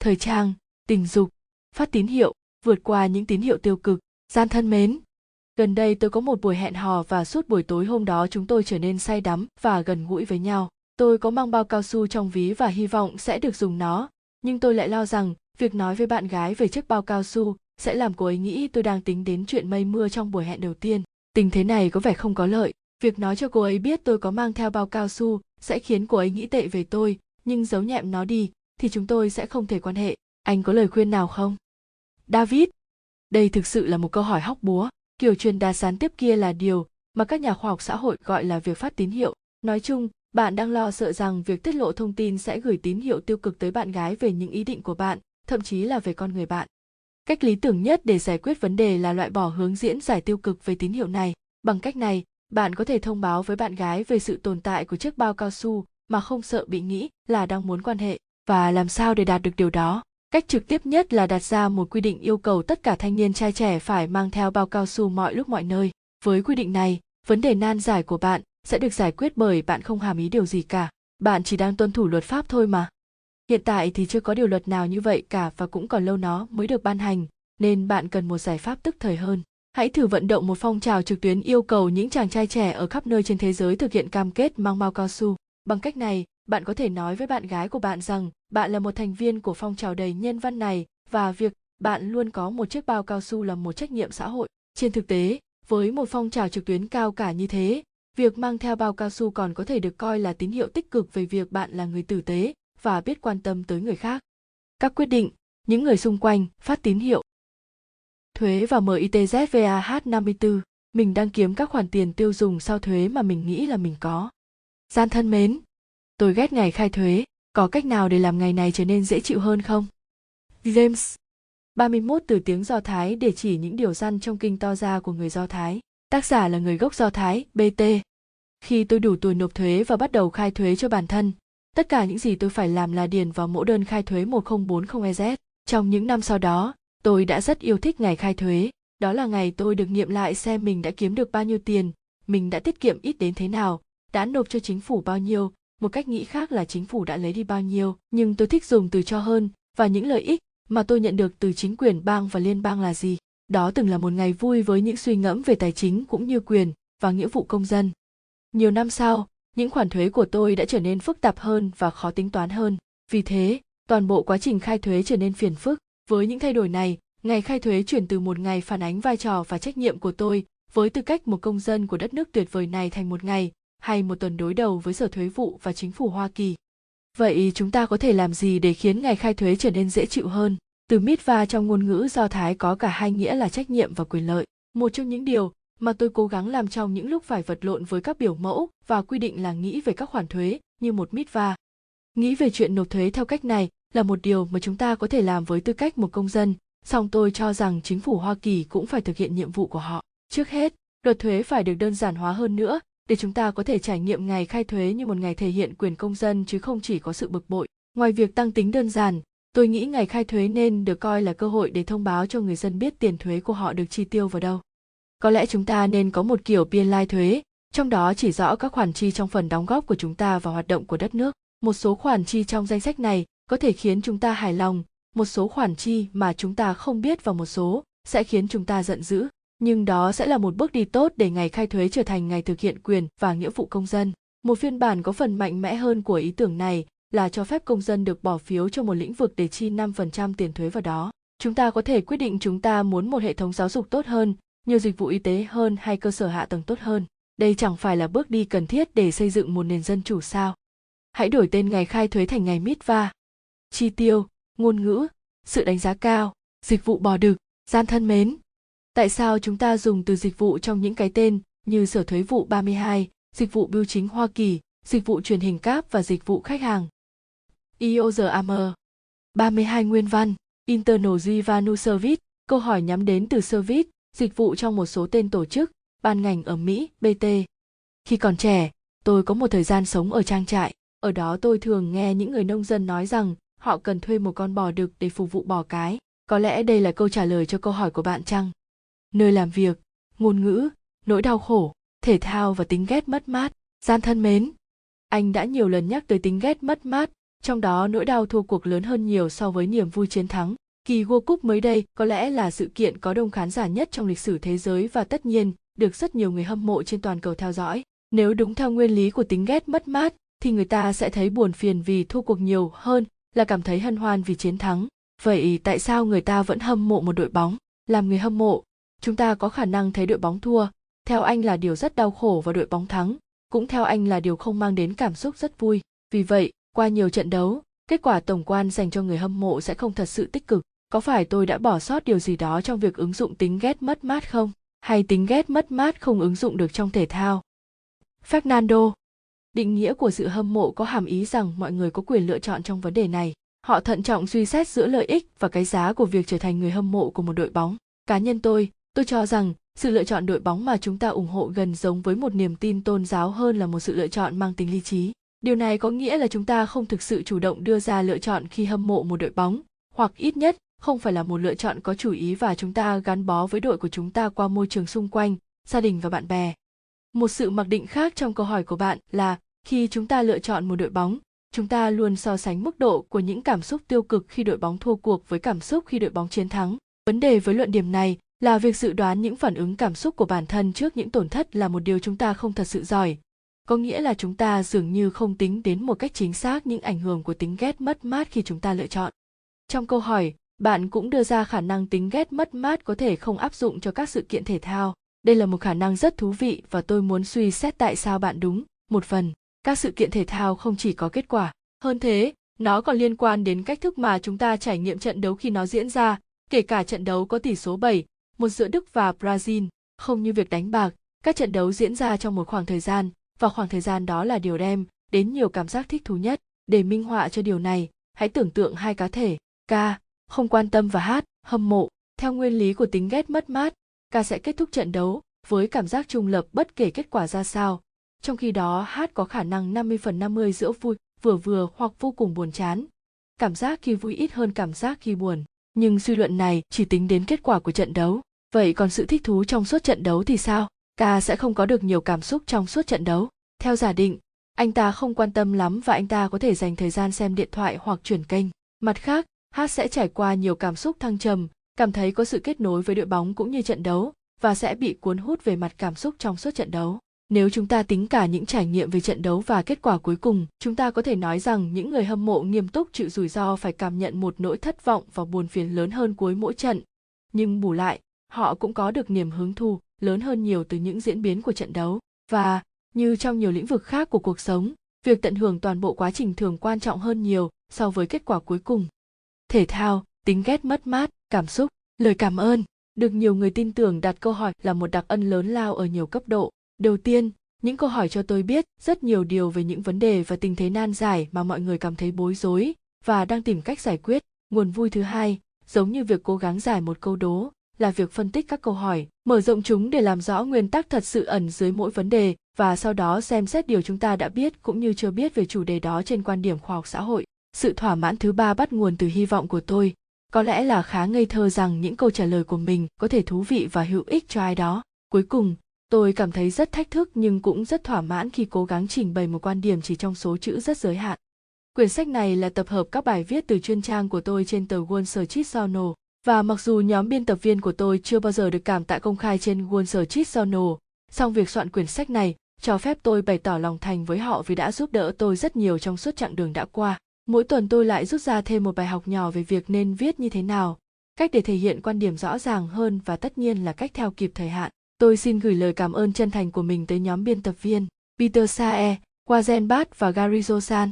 Thời trang, tình dục, phát tín hiệu, vượt qua những tín hiệu tiêu cực, gian thân mến. Gần đây tôi có một buổi hẹn hò và suốt buổi tối hôm đó chúng tôi trở nên say đắm và gần gũi với nhau. Tôi có mang bao cao su trong ví và hy vọng sẽ được dùng nó, nhưng tôi lại lo rằng việc nói với bạn gái về chiếc bao cao su sẽ làm cô ấy nghĩ tôi đang tính đến chuyện mây mưa trong buổi hẹn đầu tiên. Tình thế này có vẻ không có lợi. Việc nói cho cô ấy biết tôi có mang theo bao cao su sẽ khiến cô ấy nghĩ tệ về tôi, nhưng giấu nhẹm nó đi thì chúng tôi sẽ không thể quan hệ. Anh có lời khuyên nào không? David, đây thực sự là một câu hỏi hóc búa. Kiểu truyền đạt sán tiếp kia là điều mà các nhà khoa học xã hội gọi là việc phát tín hiệu. Nói chung, bạn đang lo sợ rằng việc tiết lộ thông tin sẽ gửi tín hiệu tiêu cực tới bạn gái về những ý định của bạn, thậm chí là về con người bạn. Cách lý tưởng nhất để giải quyết vấn đề là loại bỏ hướng diễn giải tiêu cực về tín hiệu này. Bằng cách này, bạn có thể thông báo với bạn gái về sự tồn tại của chiếc bao cao su mà không sợ bị nghĩ là đang muốn quan hệ. Và làm sao để đạt được điều đó? Cách trực tiếp nhất là đặt ra một quy định yêu cầu tất cả thanh niên trai trẻ phải mang theo bao cao su mọi lúc mọi nơi. Với quy định này vấn đề nan giải của bạn sẽ được giải quyết bởi bạn không hàm ý điều gì cả. Bạn chỉ đang tuân thủ luật pháp thôi mà hiện tại thì chưa có điều luật nào như vậy cả và cũng còn lâu nó mới được ban hành, nên bạn cần một giải pháp tức thời hơn. Hãy thử vận động một phong trào trực tuyến yêu cầu những chàng trai trẻ ở khắp nơi trên thế giới thực hiện cam kết mang bao cao su. Bằng cách này, bạn có thể nói với bạn gái của bạn rằng bạn là một thành viên của phong trào đầy nhân văn này và việc bạn luôn có một chiếc bao cao su là một trách nhiệm xã hội. Trên thực tế, với một phong trào trực tuyến cao cả như thế, việc mang theo bao cao su còn có thể được coi là tín hiệu tích cực về việc bạn là người tử tế và biết quan tâm tới người khác các quyết định những người xung quanh phát tín hiệu thuế và MITZVAH 54 mình đang kiếm các khoản tiền tiêu dùng sau thuế mà mình nghĩ là mình có gian thân mến tôi ghét ngày khai thuế có cách nào để làm ngày này trở nên dễ chịu hơn không? James 31 từ tiếng Do Thái để chỉ những điều răn trong kinh to ra của người Do Thái. Tác giả là người gốc Do Thái, BT. Khi tôi đủ tuổi nộp thuế và bắt đầu khai thuế cho bản thân, tất cả những gì tôi phải làm là điền vào mẫu đơn khai thuế 1040EZ. Trong những năm sau đó, tôi đã rất yêu thích ngày khai thuế. Đó là ngày tôi được nghiệm lại xem mình đã kiếm được bao nhiêu tiền, mình đã tiết kiệm ít đến thế nào, đã nộp cho chính phủ bao nhiêu một cách nghĩ khác là chính phủ đã lấy đi bao nhiêu nhưng tôi thích dùng từ cho hơn và những lợi ích mà tôi nhận được từ chính quyền bang và liên bang là gì đó từng là một ngày vui với những suy ngẫm về tài chính cũng như quyền và nghĩa vụ công dân nhiều năm sau những khoản thuế của tôi đã trở nên phức tạp hơn và khó tính toán hơn vì thế, toàn bộ quá trình khai thuế trở nên phiền phức với những thay đổi này, ngày khai thuế chuyển từ một ngày phản ánh vai trò và trách nhiệm của tôi với tư cách một công dân của đất nước tuyệt vời này thành một ngày hay một tuần đối đầu với Sở Thuế vụ và chính phủ Hoa Kỳ. Vậy chúng ta có thể làm gì để khiến ngày khai thuế trở nên dễ chịu hơn? Từ mitva trong ngôn ngữ Do Thái có cả hai nghĩa là trách nhiệm và quyền lợi. Một trong những điều mà tôi cố gắng làm trong những lúc phải vật lộn với các biểu mẫu và quy định là nghĩ về các khoản thuế như một mitva. Nghĩ về chuyện nộp thuế theo cách này là một điều mà chúng ta có thể làm với tư cách một công dân, song tôi cho rằng chính phủ Hoa Kỳ cũng phải thực hiện nhiệm vụ của họ. Trước hết, luật thuế phải được đơn giản hóa hơn nữa để chúng ta có thể trải nghiệm ngày khai thuế như một ngày thể hiện quyền công dân chứ không chỉ có sự bực bội. Ngoài việc tăng tính đơn giản, tôi nghĩ ngày khai thuế nên được coi là cơ hội để thông báo cho người dân biết tiền thuế của họ được chi tiêu vào đâu. Có lẽ chúng ta nên có một kiểu biên lai thuế, trong đó chỉ rõ các khoản chi trong phần đóng góp của chúng ta vào hoạt động của đất nước. Một số khoản chi trong danh sách này có thể khiến chúng ta hài lòng, một số khoản chi mà chúng ta không biết và một số sẽ khiến chúng ta giận dữ nhưng đó sẽ là một bước đi tốt để ngày khai thuế trở thành ngày thực hiện quyền và nghĩa vụ công dân. Một phiên bản có phần mạnh mẽ hơn của ý tưởng này là cho phép công dân được bỏ phiếu cho một lĩnh vực để chi 5% tiền thuế vào đó. Chúng ta có thể quyết định chúng ta muốn một hệ thống giáo dục tốt hơn, nhiều dịch vụ y tế hơn hay cơ sở hạ tầng tốt hơn. Đây chẳng phải là bước đi cần thiết để xây dựng một nền dân chủ sao. Hãy đổi tên ngày khai thuế thành ngày Mitva. Chi tiêu, ngôn ngữ, sự đánh giá cao, dịch vụ bò đực, gian thân mến, Tại sao chúng ta dùng từ dịch vụ trong những cái tên như Sở Thuế vụ 32, Dịch vụ Bưu chính Hoa Kỳ, dịch vụ truyền hình cáp và dịch vụ khách hàng. IOZAM 32 nguyên văn, Internal Revenue Service, câu hỏi nhắm đến từ service, dịch vụ trong một số tên tổ chức, ban ngành ở Mỹ, BT. Khi còn trẻ, tôi có một thời gian sống ở trang trại, ở đó tôi thường nghe những người nông dân nói rằng họ cần thuê một con bò đực để phục vụ bò cái. Có lẽ đây là câu trả lời cho câu hỏi của bạn chăng? Nơi làm việc, ngôn ngữ, nỗi đau khổ, thể thao và tính ghét mất mát, gian thân mến. Anh đã nhiều lần nhắc tới tính ghét mất mát, trong đó nỗi đau thua cuộc lớn hơn nhiều so với niềm vui chiến thắng. Kỳ World Cup mới đây có lẽ là sự kiện có đông khán giả nhất trong lịch sử thế giới và tất nhiên được rất nhiều người hâm mộ trên toàn cầu theo dõi. Nếu đúng theo nguyên lý của tính ghét mất mát thì người ta sẽ thấy buồn phiền vì thua cuộc nhiều hơn là cảm thấy hân hoan vì chiến thắng. Vậy tại sao người ta vẫn hâm mộ một đội bóng? Làm người hâm mộ, chúng ta có khả năng thấy đội bóng thua, theo anh là điều rất đau khổ và đội bóng thắng, cũng theo anh là điều không mang đến cảm xúc rất vui. Vì vậy, qua nhiều trận đấu, kết quả tổng quan dành cho người hâm mộ sẽ không thật sự tích cực. Có phải tôi đã bỏ sót điều gì đó trong việc ứng dụng tính ghét mất mát không? Hay tính ghét mất mát không ứng dụng được trong thể thao? Fernando Định nghĩa của sự hâm mộ có hàm ý rằng mọi người có quyền lựa chọn trong vấn đề này. Họ thận trọng suy xét giữa lợi ích và cái giá của việc trở thành người hâm mộ của một đội bóng. Cá nhân tôi, tôi cho rằng sự lựa chọn đội bóng mà chúng ta ủng hộ gần giống với một niềm tin tôn giáo hơn là một sự lựa chọn mang tính lý trí. Điều này có nghĩa là chúng ta không thực sự chủ động đưa ra lựa chọn khi hâm mộ một đội bóng, hoặc ít nhất không phải là một lựa chọn có chủ ý và chúng ta gắn bó với đội của chúng ta qua môi trường xung quanh, gia đình và bạn bè. Một sự mặc định khác trong câu hỏi của bạn là khi chúng ta lựa chọn một đội bóng, chúng ta luôn so sánh mức độ của những cảm xúc tiêu cực khi đội bóng thua cuộc với cảm xúc khi đội bóng chiến thắng. Vấn đề với luận điểm này là việc dự đoán những phản ứng cảm xúc của bản thân trước những tổn thất là một điều chúng ta không thật sự giỏi có nghĩa là chúng ta dường như không tính đến một cách chính xác những ảnh hưởng của tính ghét mất mát khi chúng ta lựa chọn trong câu hỏi bạn cũng đưa ra khả năng tính ghét mất mát có thể không áp dụng cho các sự kiện thể thao. Đây là một khả năng rất thú vị và tôi muốn suy xét tại sao bạn đúng. Một phần các sự kiện thể thao không chỉ có kết quả. Hơn thế nó còn liên quan đến cách thức mà chúng ta trải nghiệm trận đấu khi nó diễn ra kể cả trận đấu có tỷ số 7, một giữa Đức và Brazil, không như việc đánh bạc, các trận đấu diễn ra trong một khoảng thời gian, và khoảng thời gian đó là điều đem đến nhiều cảm giác thích thú nhất. Để minh họa cho điều này, hãy tưởng tượng hai cá thể, K, không quan tâm và hát hâm mộ. Theo nguyên lý của tính ghét mất mát, ca sẽ kết thúc trận đấu với cảm giác trung lập bất kể kết quả ra sao. Trong khi đó hát có khả năng 50 phần 50 giữa vui, vừa vừa hoặc vô cùng buồn chán. Cảm giác khi vui ít hơn cảm giác khi buồn. Nhưng suy luận này chỉ tính đến kết quả của trận đấu. Vậy còn sự thích thú trong suốt trận đấu thì sao? ca sẽ không có được nhiều cảm xúc trong suốt trận đấu. Theo giả định, anh ta không quan tâm lắm và anh ta có thể dành thời gian xem điện thoại hoặc chuyển kênh. Mặt khác, Hát sẽ trải qua nhiều cảm xúc thăng trầm, cảm thấy có sự kết nối với đội bóng cũng như trận đấu và sẽ bị cuốn hút về mặt cảm xúc trong suốt trận đấu. Nếu chúng ta tính cả những trải nghiệm về trận đấu và kết quả cuối cùng, chúng ta có thể nói rằng những người hâm mộ nghiêm túc chịu rủi ro phải cảm nhận một nỗi thất vọng và buồn phiền lớn hơn cuối mỗi trận. Nhưng bù lại, họ cũng có được niềm hứng thú lớn hơn nhiều từ những diễn biến của trận đấu. Và, như trong nhiều lĩnh vực khác của cuộc sống, việc tận hưởng toàn bộ quá trình thường quan trọng hơn nhiều so với kết quả cuối cùng. Thể thao, tính ghét mất mát, cảm xúc, lời cảm ơn, được nhiều người tin tưởng đặt câu hỏi là một đặc ân lớn lao ở nhiều cấp độ. Đầu tiên, những câu hỏi cho tôi biết rất nhiều điều về những vấn đề và tình thế nan giải mà mọi người cảm thấy bối rối và đang tìm cách giải quyết. Nguồn vui thứ hai, giống như việc cố gắng giải một câu đố, là việc phân tích các câu hỏi, mở rộng chúng để làm rõ nguyên tắc thật sự ẩn dưới mỗi vấn đề và sau đó xem xét điều chúng ta đã biết cũng như chưa biết về chủ đề đó trên quan điểm khoa học xã hội. Sự thỏa mãn thứ ba bắt nguồn từ hy vọng của tôi, có lẽ là khá ngây thơ rằng những câu trả lời của mình có thể thú vị và hữu ích cho ai đó. Cuối cùng, tôi cảm thấy rất thách thức nhưng cũng rất thỏa mãn khi cố gắng trình bày một quan điểm chỉ trong số chữ rất giới hạn. Quyển sách này là tập hợp các bài viết từ chuyên trang của tôi trên tờ Wall Street Journal và mặc dù nhóm biên tập viên của tôi chưa bao giờ được cảm tạ công khai trên Wall Street Journal, song việc soạn quyển sách này cho phép tôi bày tỏ lòng thành với họ vì đã giúp đỡ tôi rất nhiều trong suốt chặng đường đã qua. Mỗi tuần tôi lại rút ra thêm một bài học nhỏ về việc nên viết như thế nào, cách để thể hiện quan điểm rõ ràng hơn và tất nhiên là cách theo kịp thời hạn. Tôi xin gửi lời cảm ơn chân thành của mình tới nhóm biên tập viên Peter Sae, Quazenbat và Gary Zosan.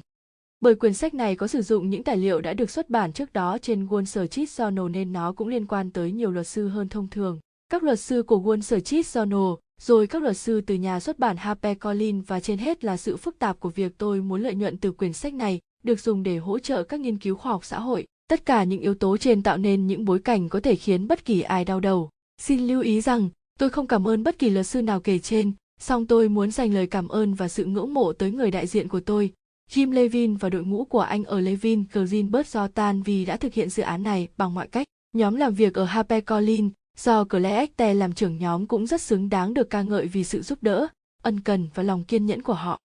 bởi quyển sách này có sử dụng những tài liệu đã được xuất bản trước đó trên Wall Street Journal nên nó cũng liên quan tới nhiều luật sư hơn thông thường. Các luật sư của Wall Street Journal rồi các luật sư từ nhà xuất bản HarperCollins và trên hết là sự phức tạp của việc tôi muốn lợi nhuận từ quyển sách này được dùng để hỗ trợ các nghiên cứu khoa học xã hội. Tất cả những yếu tố trên tạo nên những bối cảnh có thể khiến bất kỳ ai đau đầu. Xin lưu ý rằng, tôi không cảm ơn bất kỳ luật sư nào kể trên, song tôi muốn dành lời cảm ơn và sự ngưỡng mộ tới người đại diện của tôi, Jim Levin và đội ngũ của anh ở Levin Greenberg Jordan vì đã thực hiện dự án này bằng mọi cách. Nhóm làm việc ở HarperCollins do Claire Ecte làm trưởng nhóm cũng rất xứng đáng được ca ngợi vì sự giúp đỡ, ân cần và lòng kiên nhẫn của họ.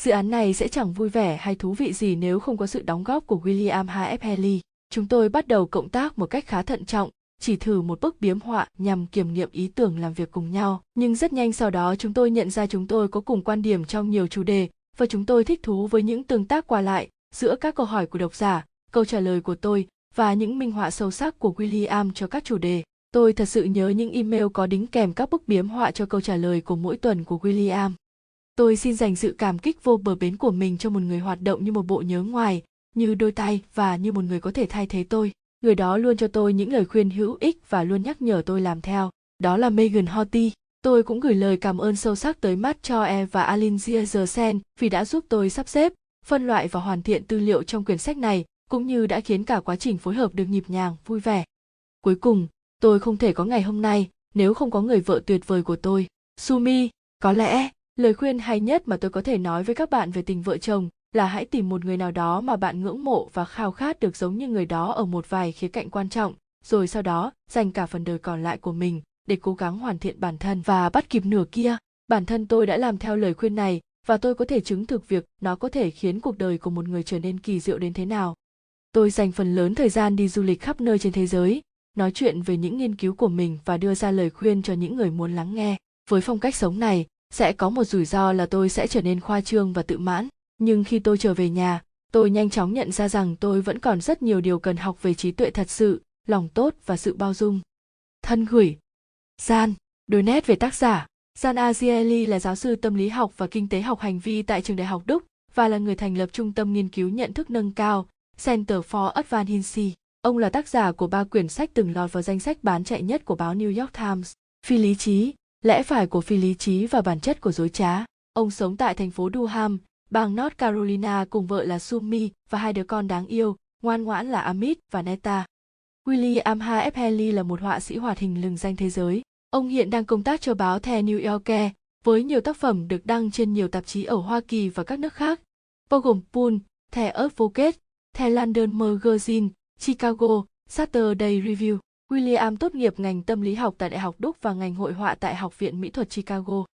Dự án này sẽ chẳng vui vẻ hay thú vị gì nếu không có sự đóng góp của William H.F. Haley. Chúng tôi bắt đầu cộng tác một cách khá thận trọng, chỉ thử một bức biếm họa nhằm kiểm nghiệm ý tưởng làm việc cùng nhau. Nhưng rất nhanh sau đó chúng tôi nhận ra chúng tôi có cùng quan điểm trong nhiều chủ đề và chúng tôi thích thú với những tương tác qua lại giữa các câu hỏi của độc giả, câu trả lời của tôi và những minh họa sâu sắc của William cho các chủ đề. Tôi thật sự nhớ những email có đính kèm các bức biếm họa cho câu trả lời của mỗi tuần của William. Tôi xin dành sự cảm kích vô bờ bến của mình cho một người hoạt động như một bộ nhớ ngoài, như đôi tay và như một người có thể thay thế tôi. Người đó luôn cho tôi những lời khuyên hữu ích và luôn nhắc nhở tôi làm theo. Đó là Megan Horty. Tôi cũng gửi lời cảm ơn sâu sắc tới Matt e và alin Ziersen vì đã giúp tôi sắp xếp, phân loại và hoàn thiện tư liệu trong quyển sách này, cũng như đã khiến cả quá trình phối hợp được nhịp nhàng, vui vẻ. Cuối cùng, tôi không thể có ngày hôm nay nếu không có người vợ tuyệt vời của tôi. Sumi, có lẽ, lời khuyên hay nhất mà tôi có thể nói với các bạn về tình vợ chồng là hãy tìm một người nào đó mà bạn ngưỡng mộ và khao khát được giống như người đó ở một vài khía cạnh quan trọng, rồi sau đó dành cả phần đời còn lại của mình để cố gắng hoàn thiện bản thân và bắt kịp nửa kia. Bản thân tôi đã làm theo lời khuyên này và tôi có thể chứng thực việc nó có thể khiến cuộc đời của một người trở nên kỳ diệu đến thế nào. Tôi dành phần lớn thời gian đi du lịch khắp nơi trên thế giới, nói chuyện về những nghiên cứu của mình và đưa ra lời khuyên cho những người muốn lắng nghe. Với phong cách sống này, sẽ có một rủi ro là tôi sẽ trở nên khoa trương và tự mãn, nhưng khi tôi trở về nhà, tôi nhanh chóng nhận ra rằng tôi vẫn còn rất nhiều điều cần học về trí tuệ thật sự, lòng tốt và sự bao dung. Thân gửi Gian, đôi nét về tác giả. Gian Azieli là giáo sư tâm lý học và kinh tế học hành vi tại trường đại học Đúc và là người thành lập trung tâm nghiên cứu nhận thức nâng cao Center for Advanced Hinsi. Ông là tác giả của ba quyển sách từng lọt vào danh sách bán chạy nhất của báo New York Times. Phi lý trí, lẽ phải của phi lý trí và bản chất của dối trá. Ông sống tại thành phố Durham, bang North Carolina cùng vợ là Sumi và hai đứa con đáng yêu, ngoan ngoãn là Amit và Neta. William H. F. Henley là một họa sĩ hoạt hình lừng danh thế giới. Ông hiện đang công tác cho báo The New Yorker với nhiều tác phẩm được đăng trên nhiều tạp chí ở Hoa Kỳ và các nước khác, bao gồm Pool, The Advocate, The London Magazine, Chicago, Saturday Review. William tốt nghiệp ngành tâm lý học tại Đại học Đúc và ngành hội họa tại Học viện Mỹ thuật Chicago.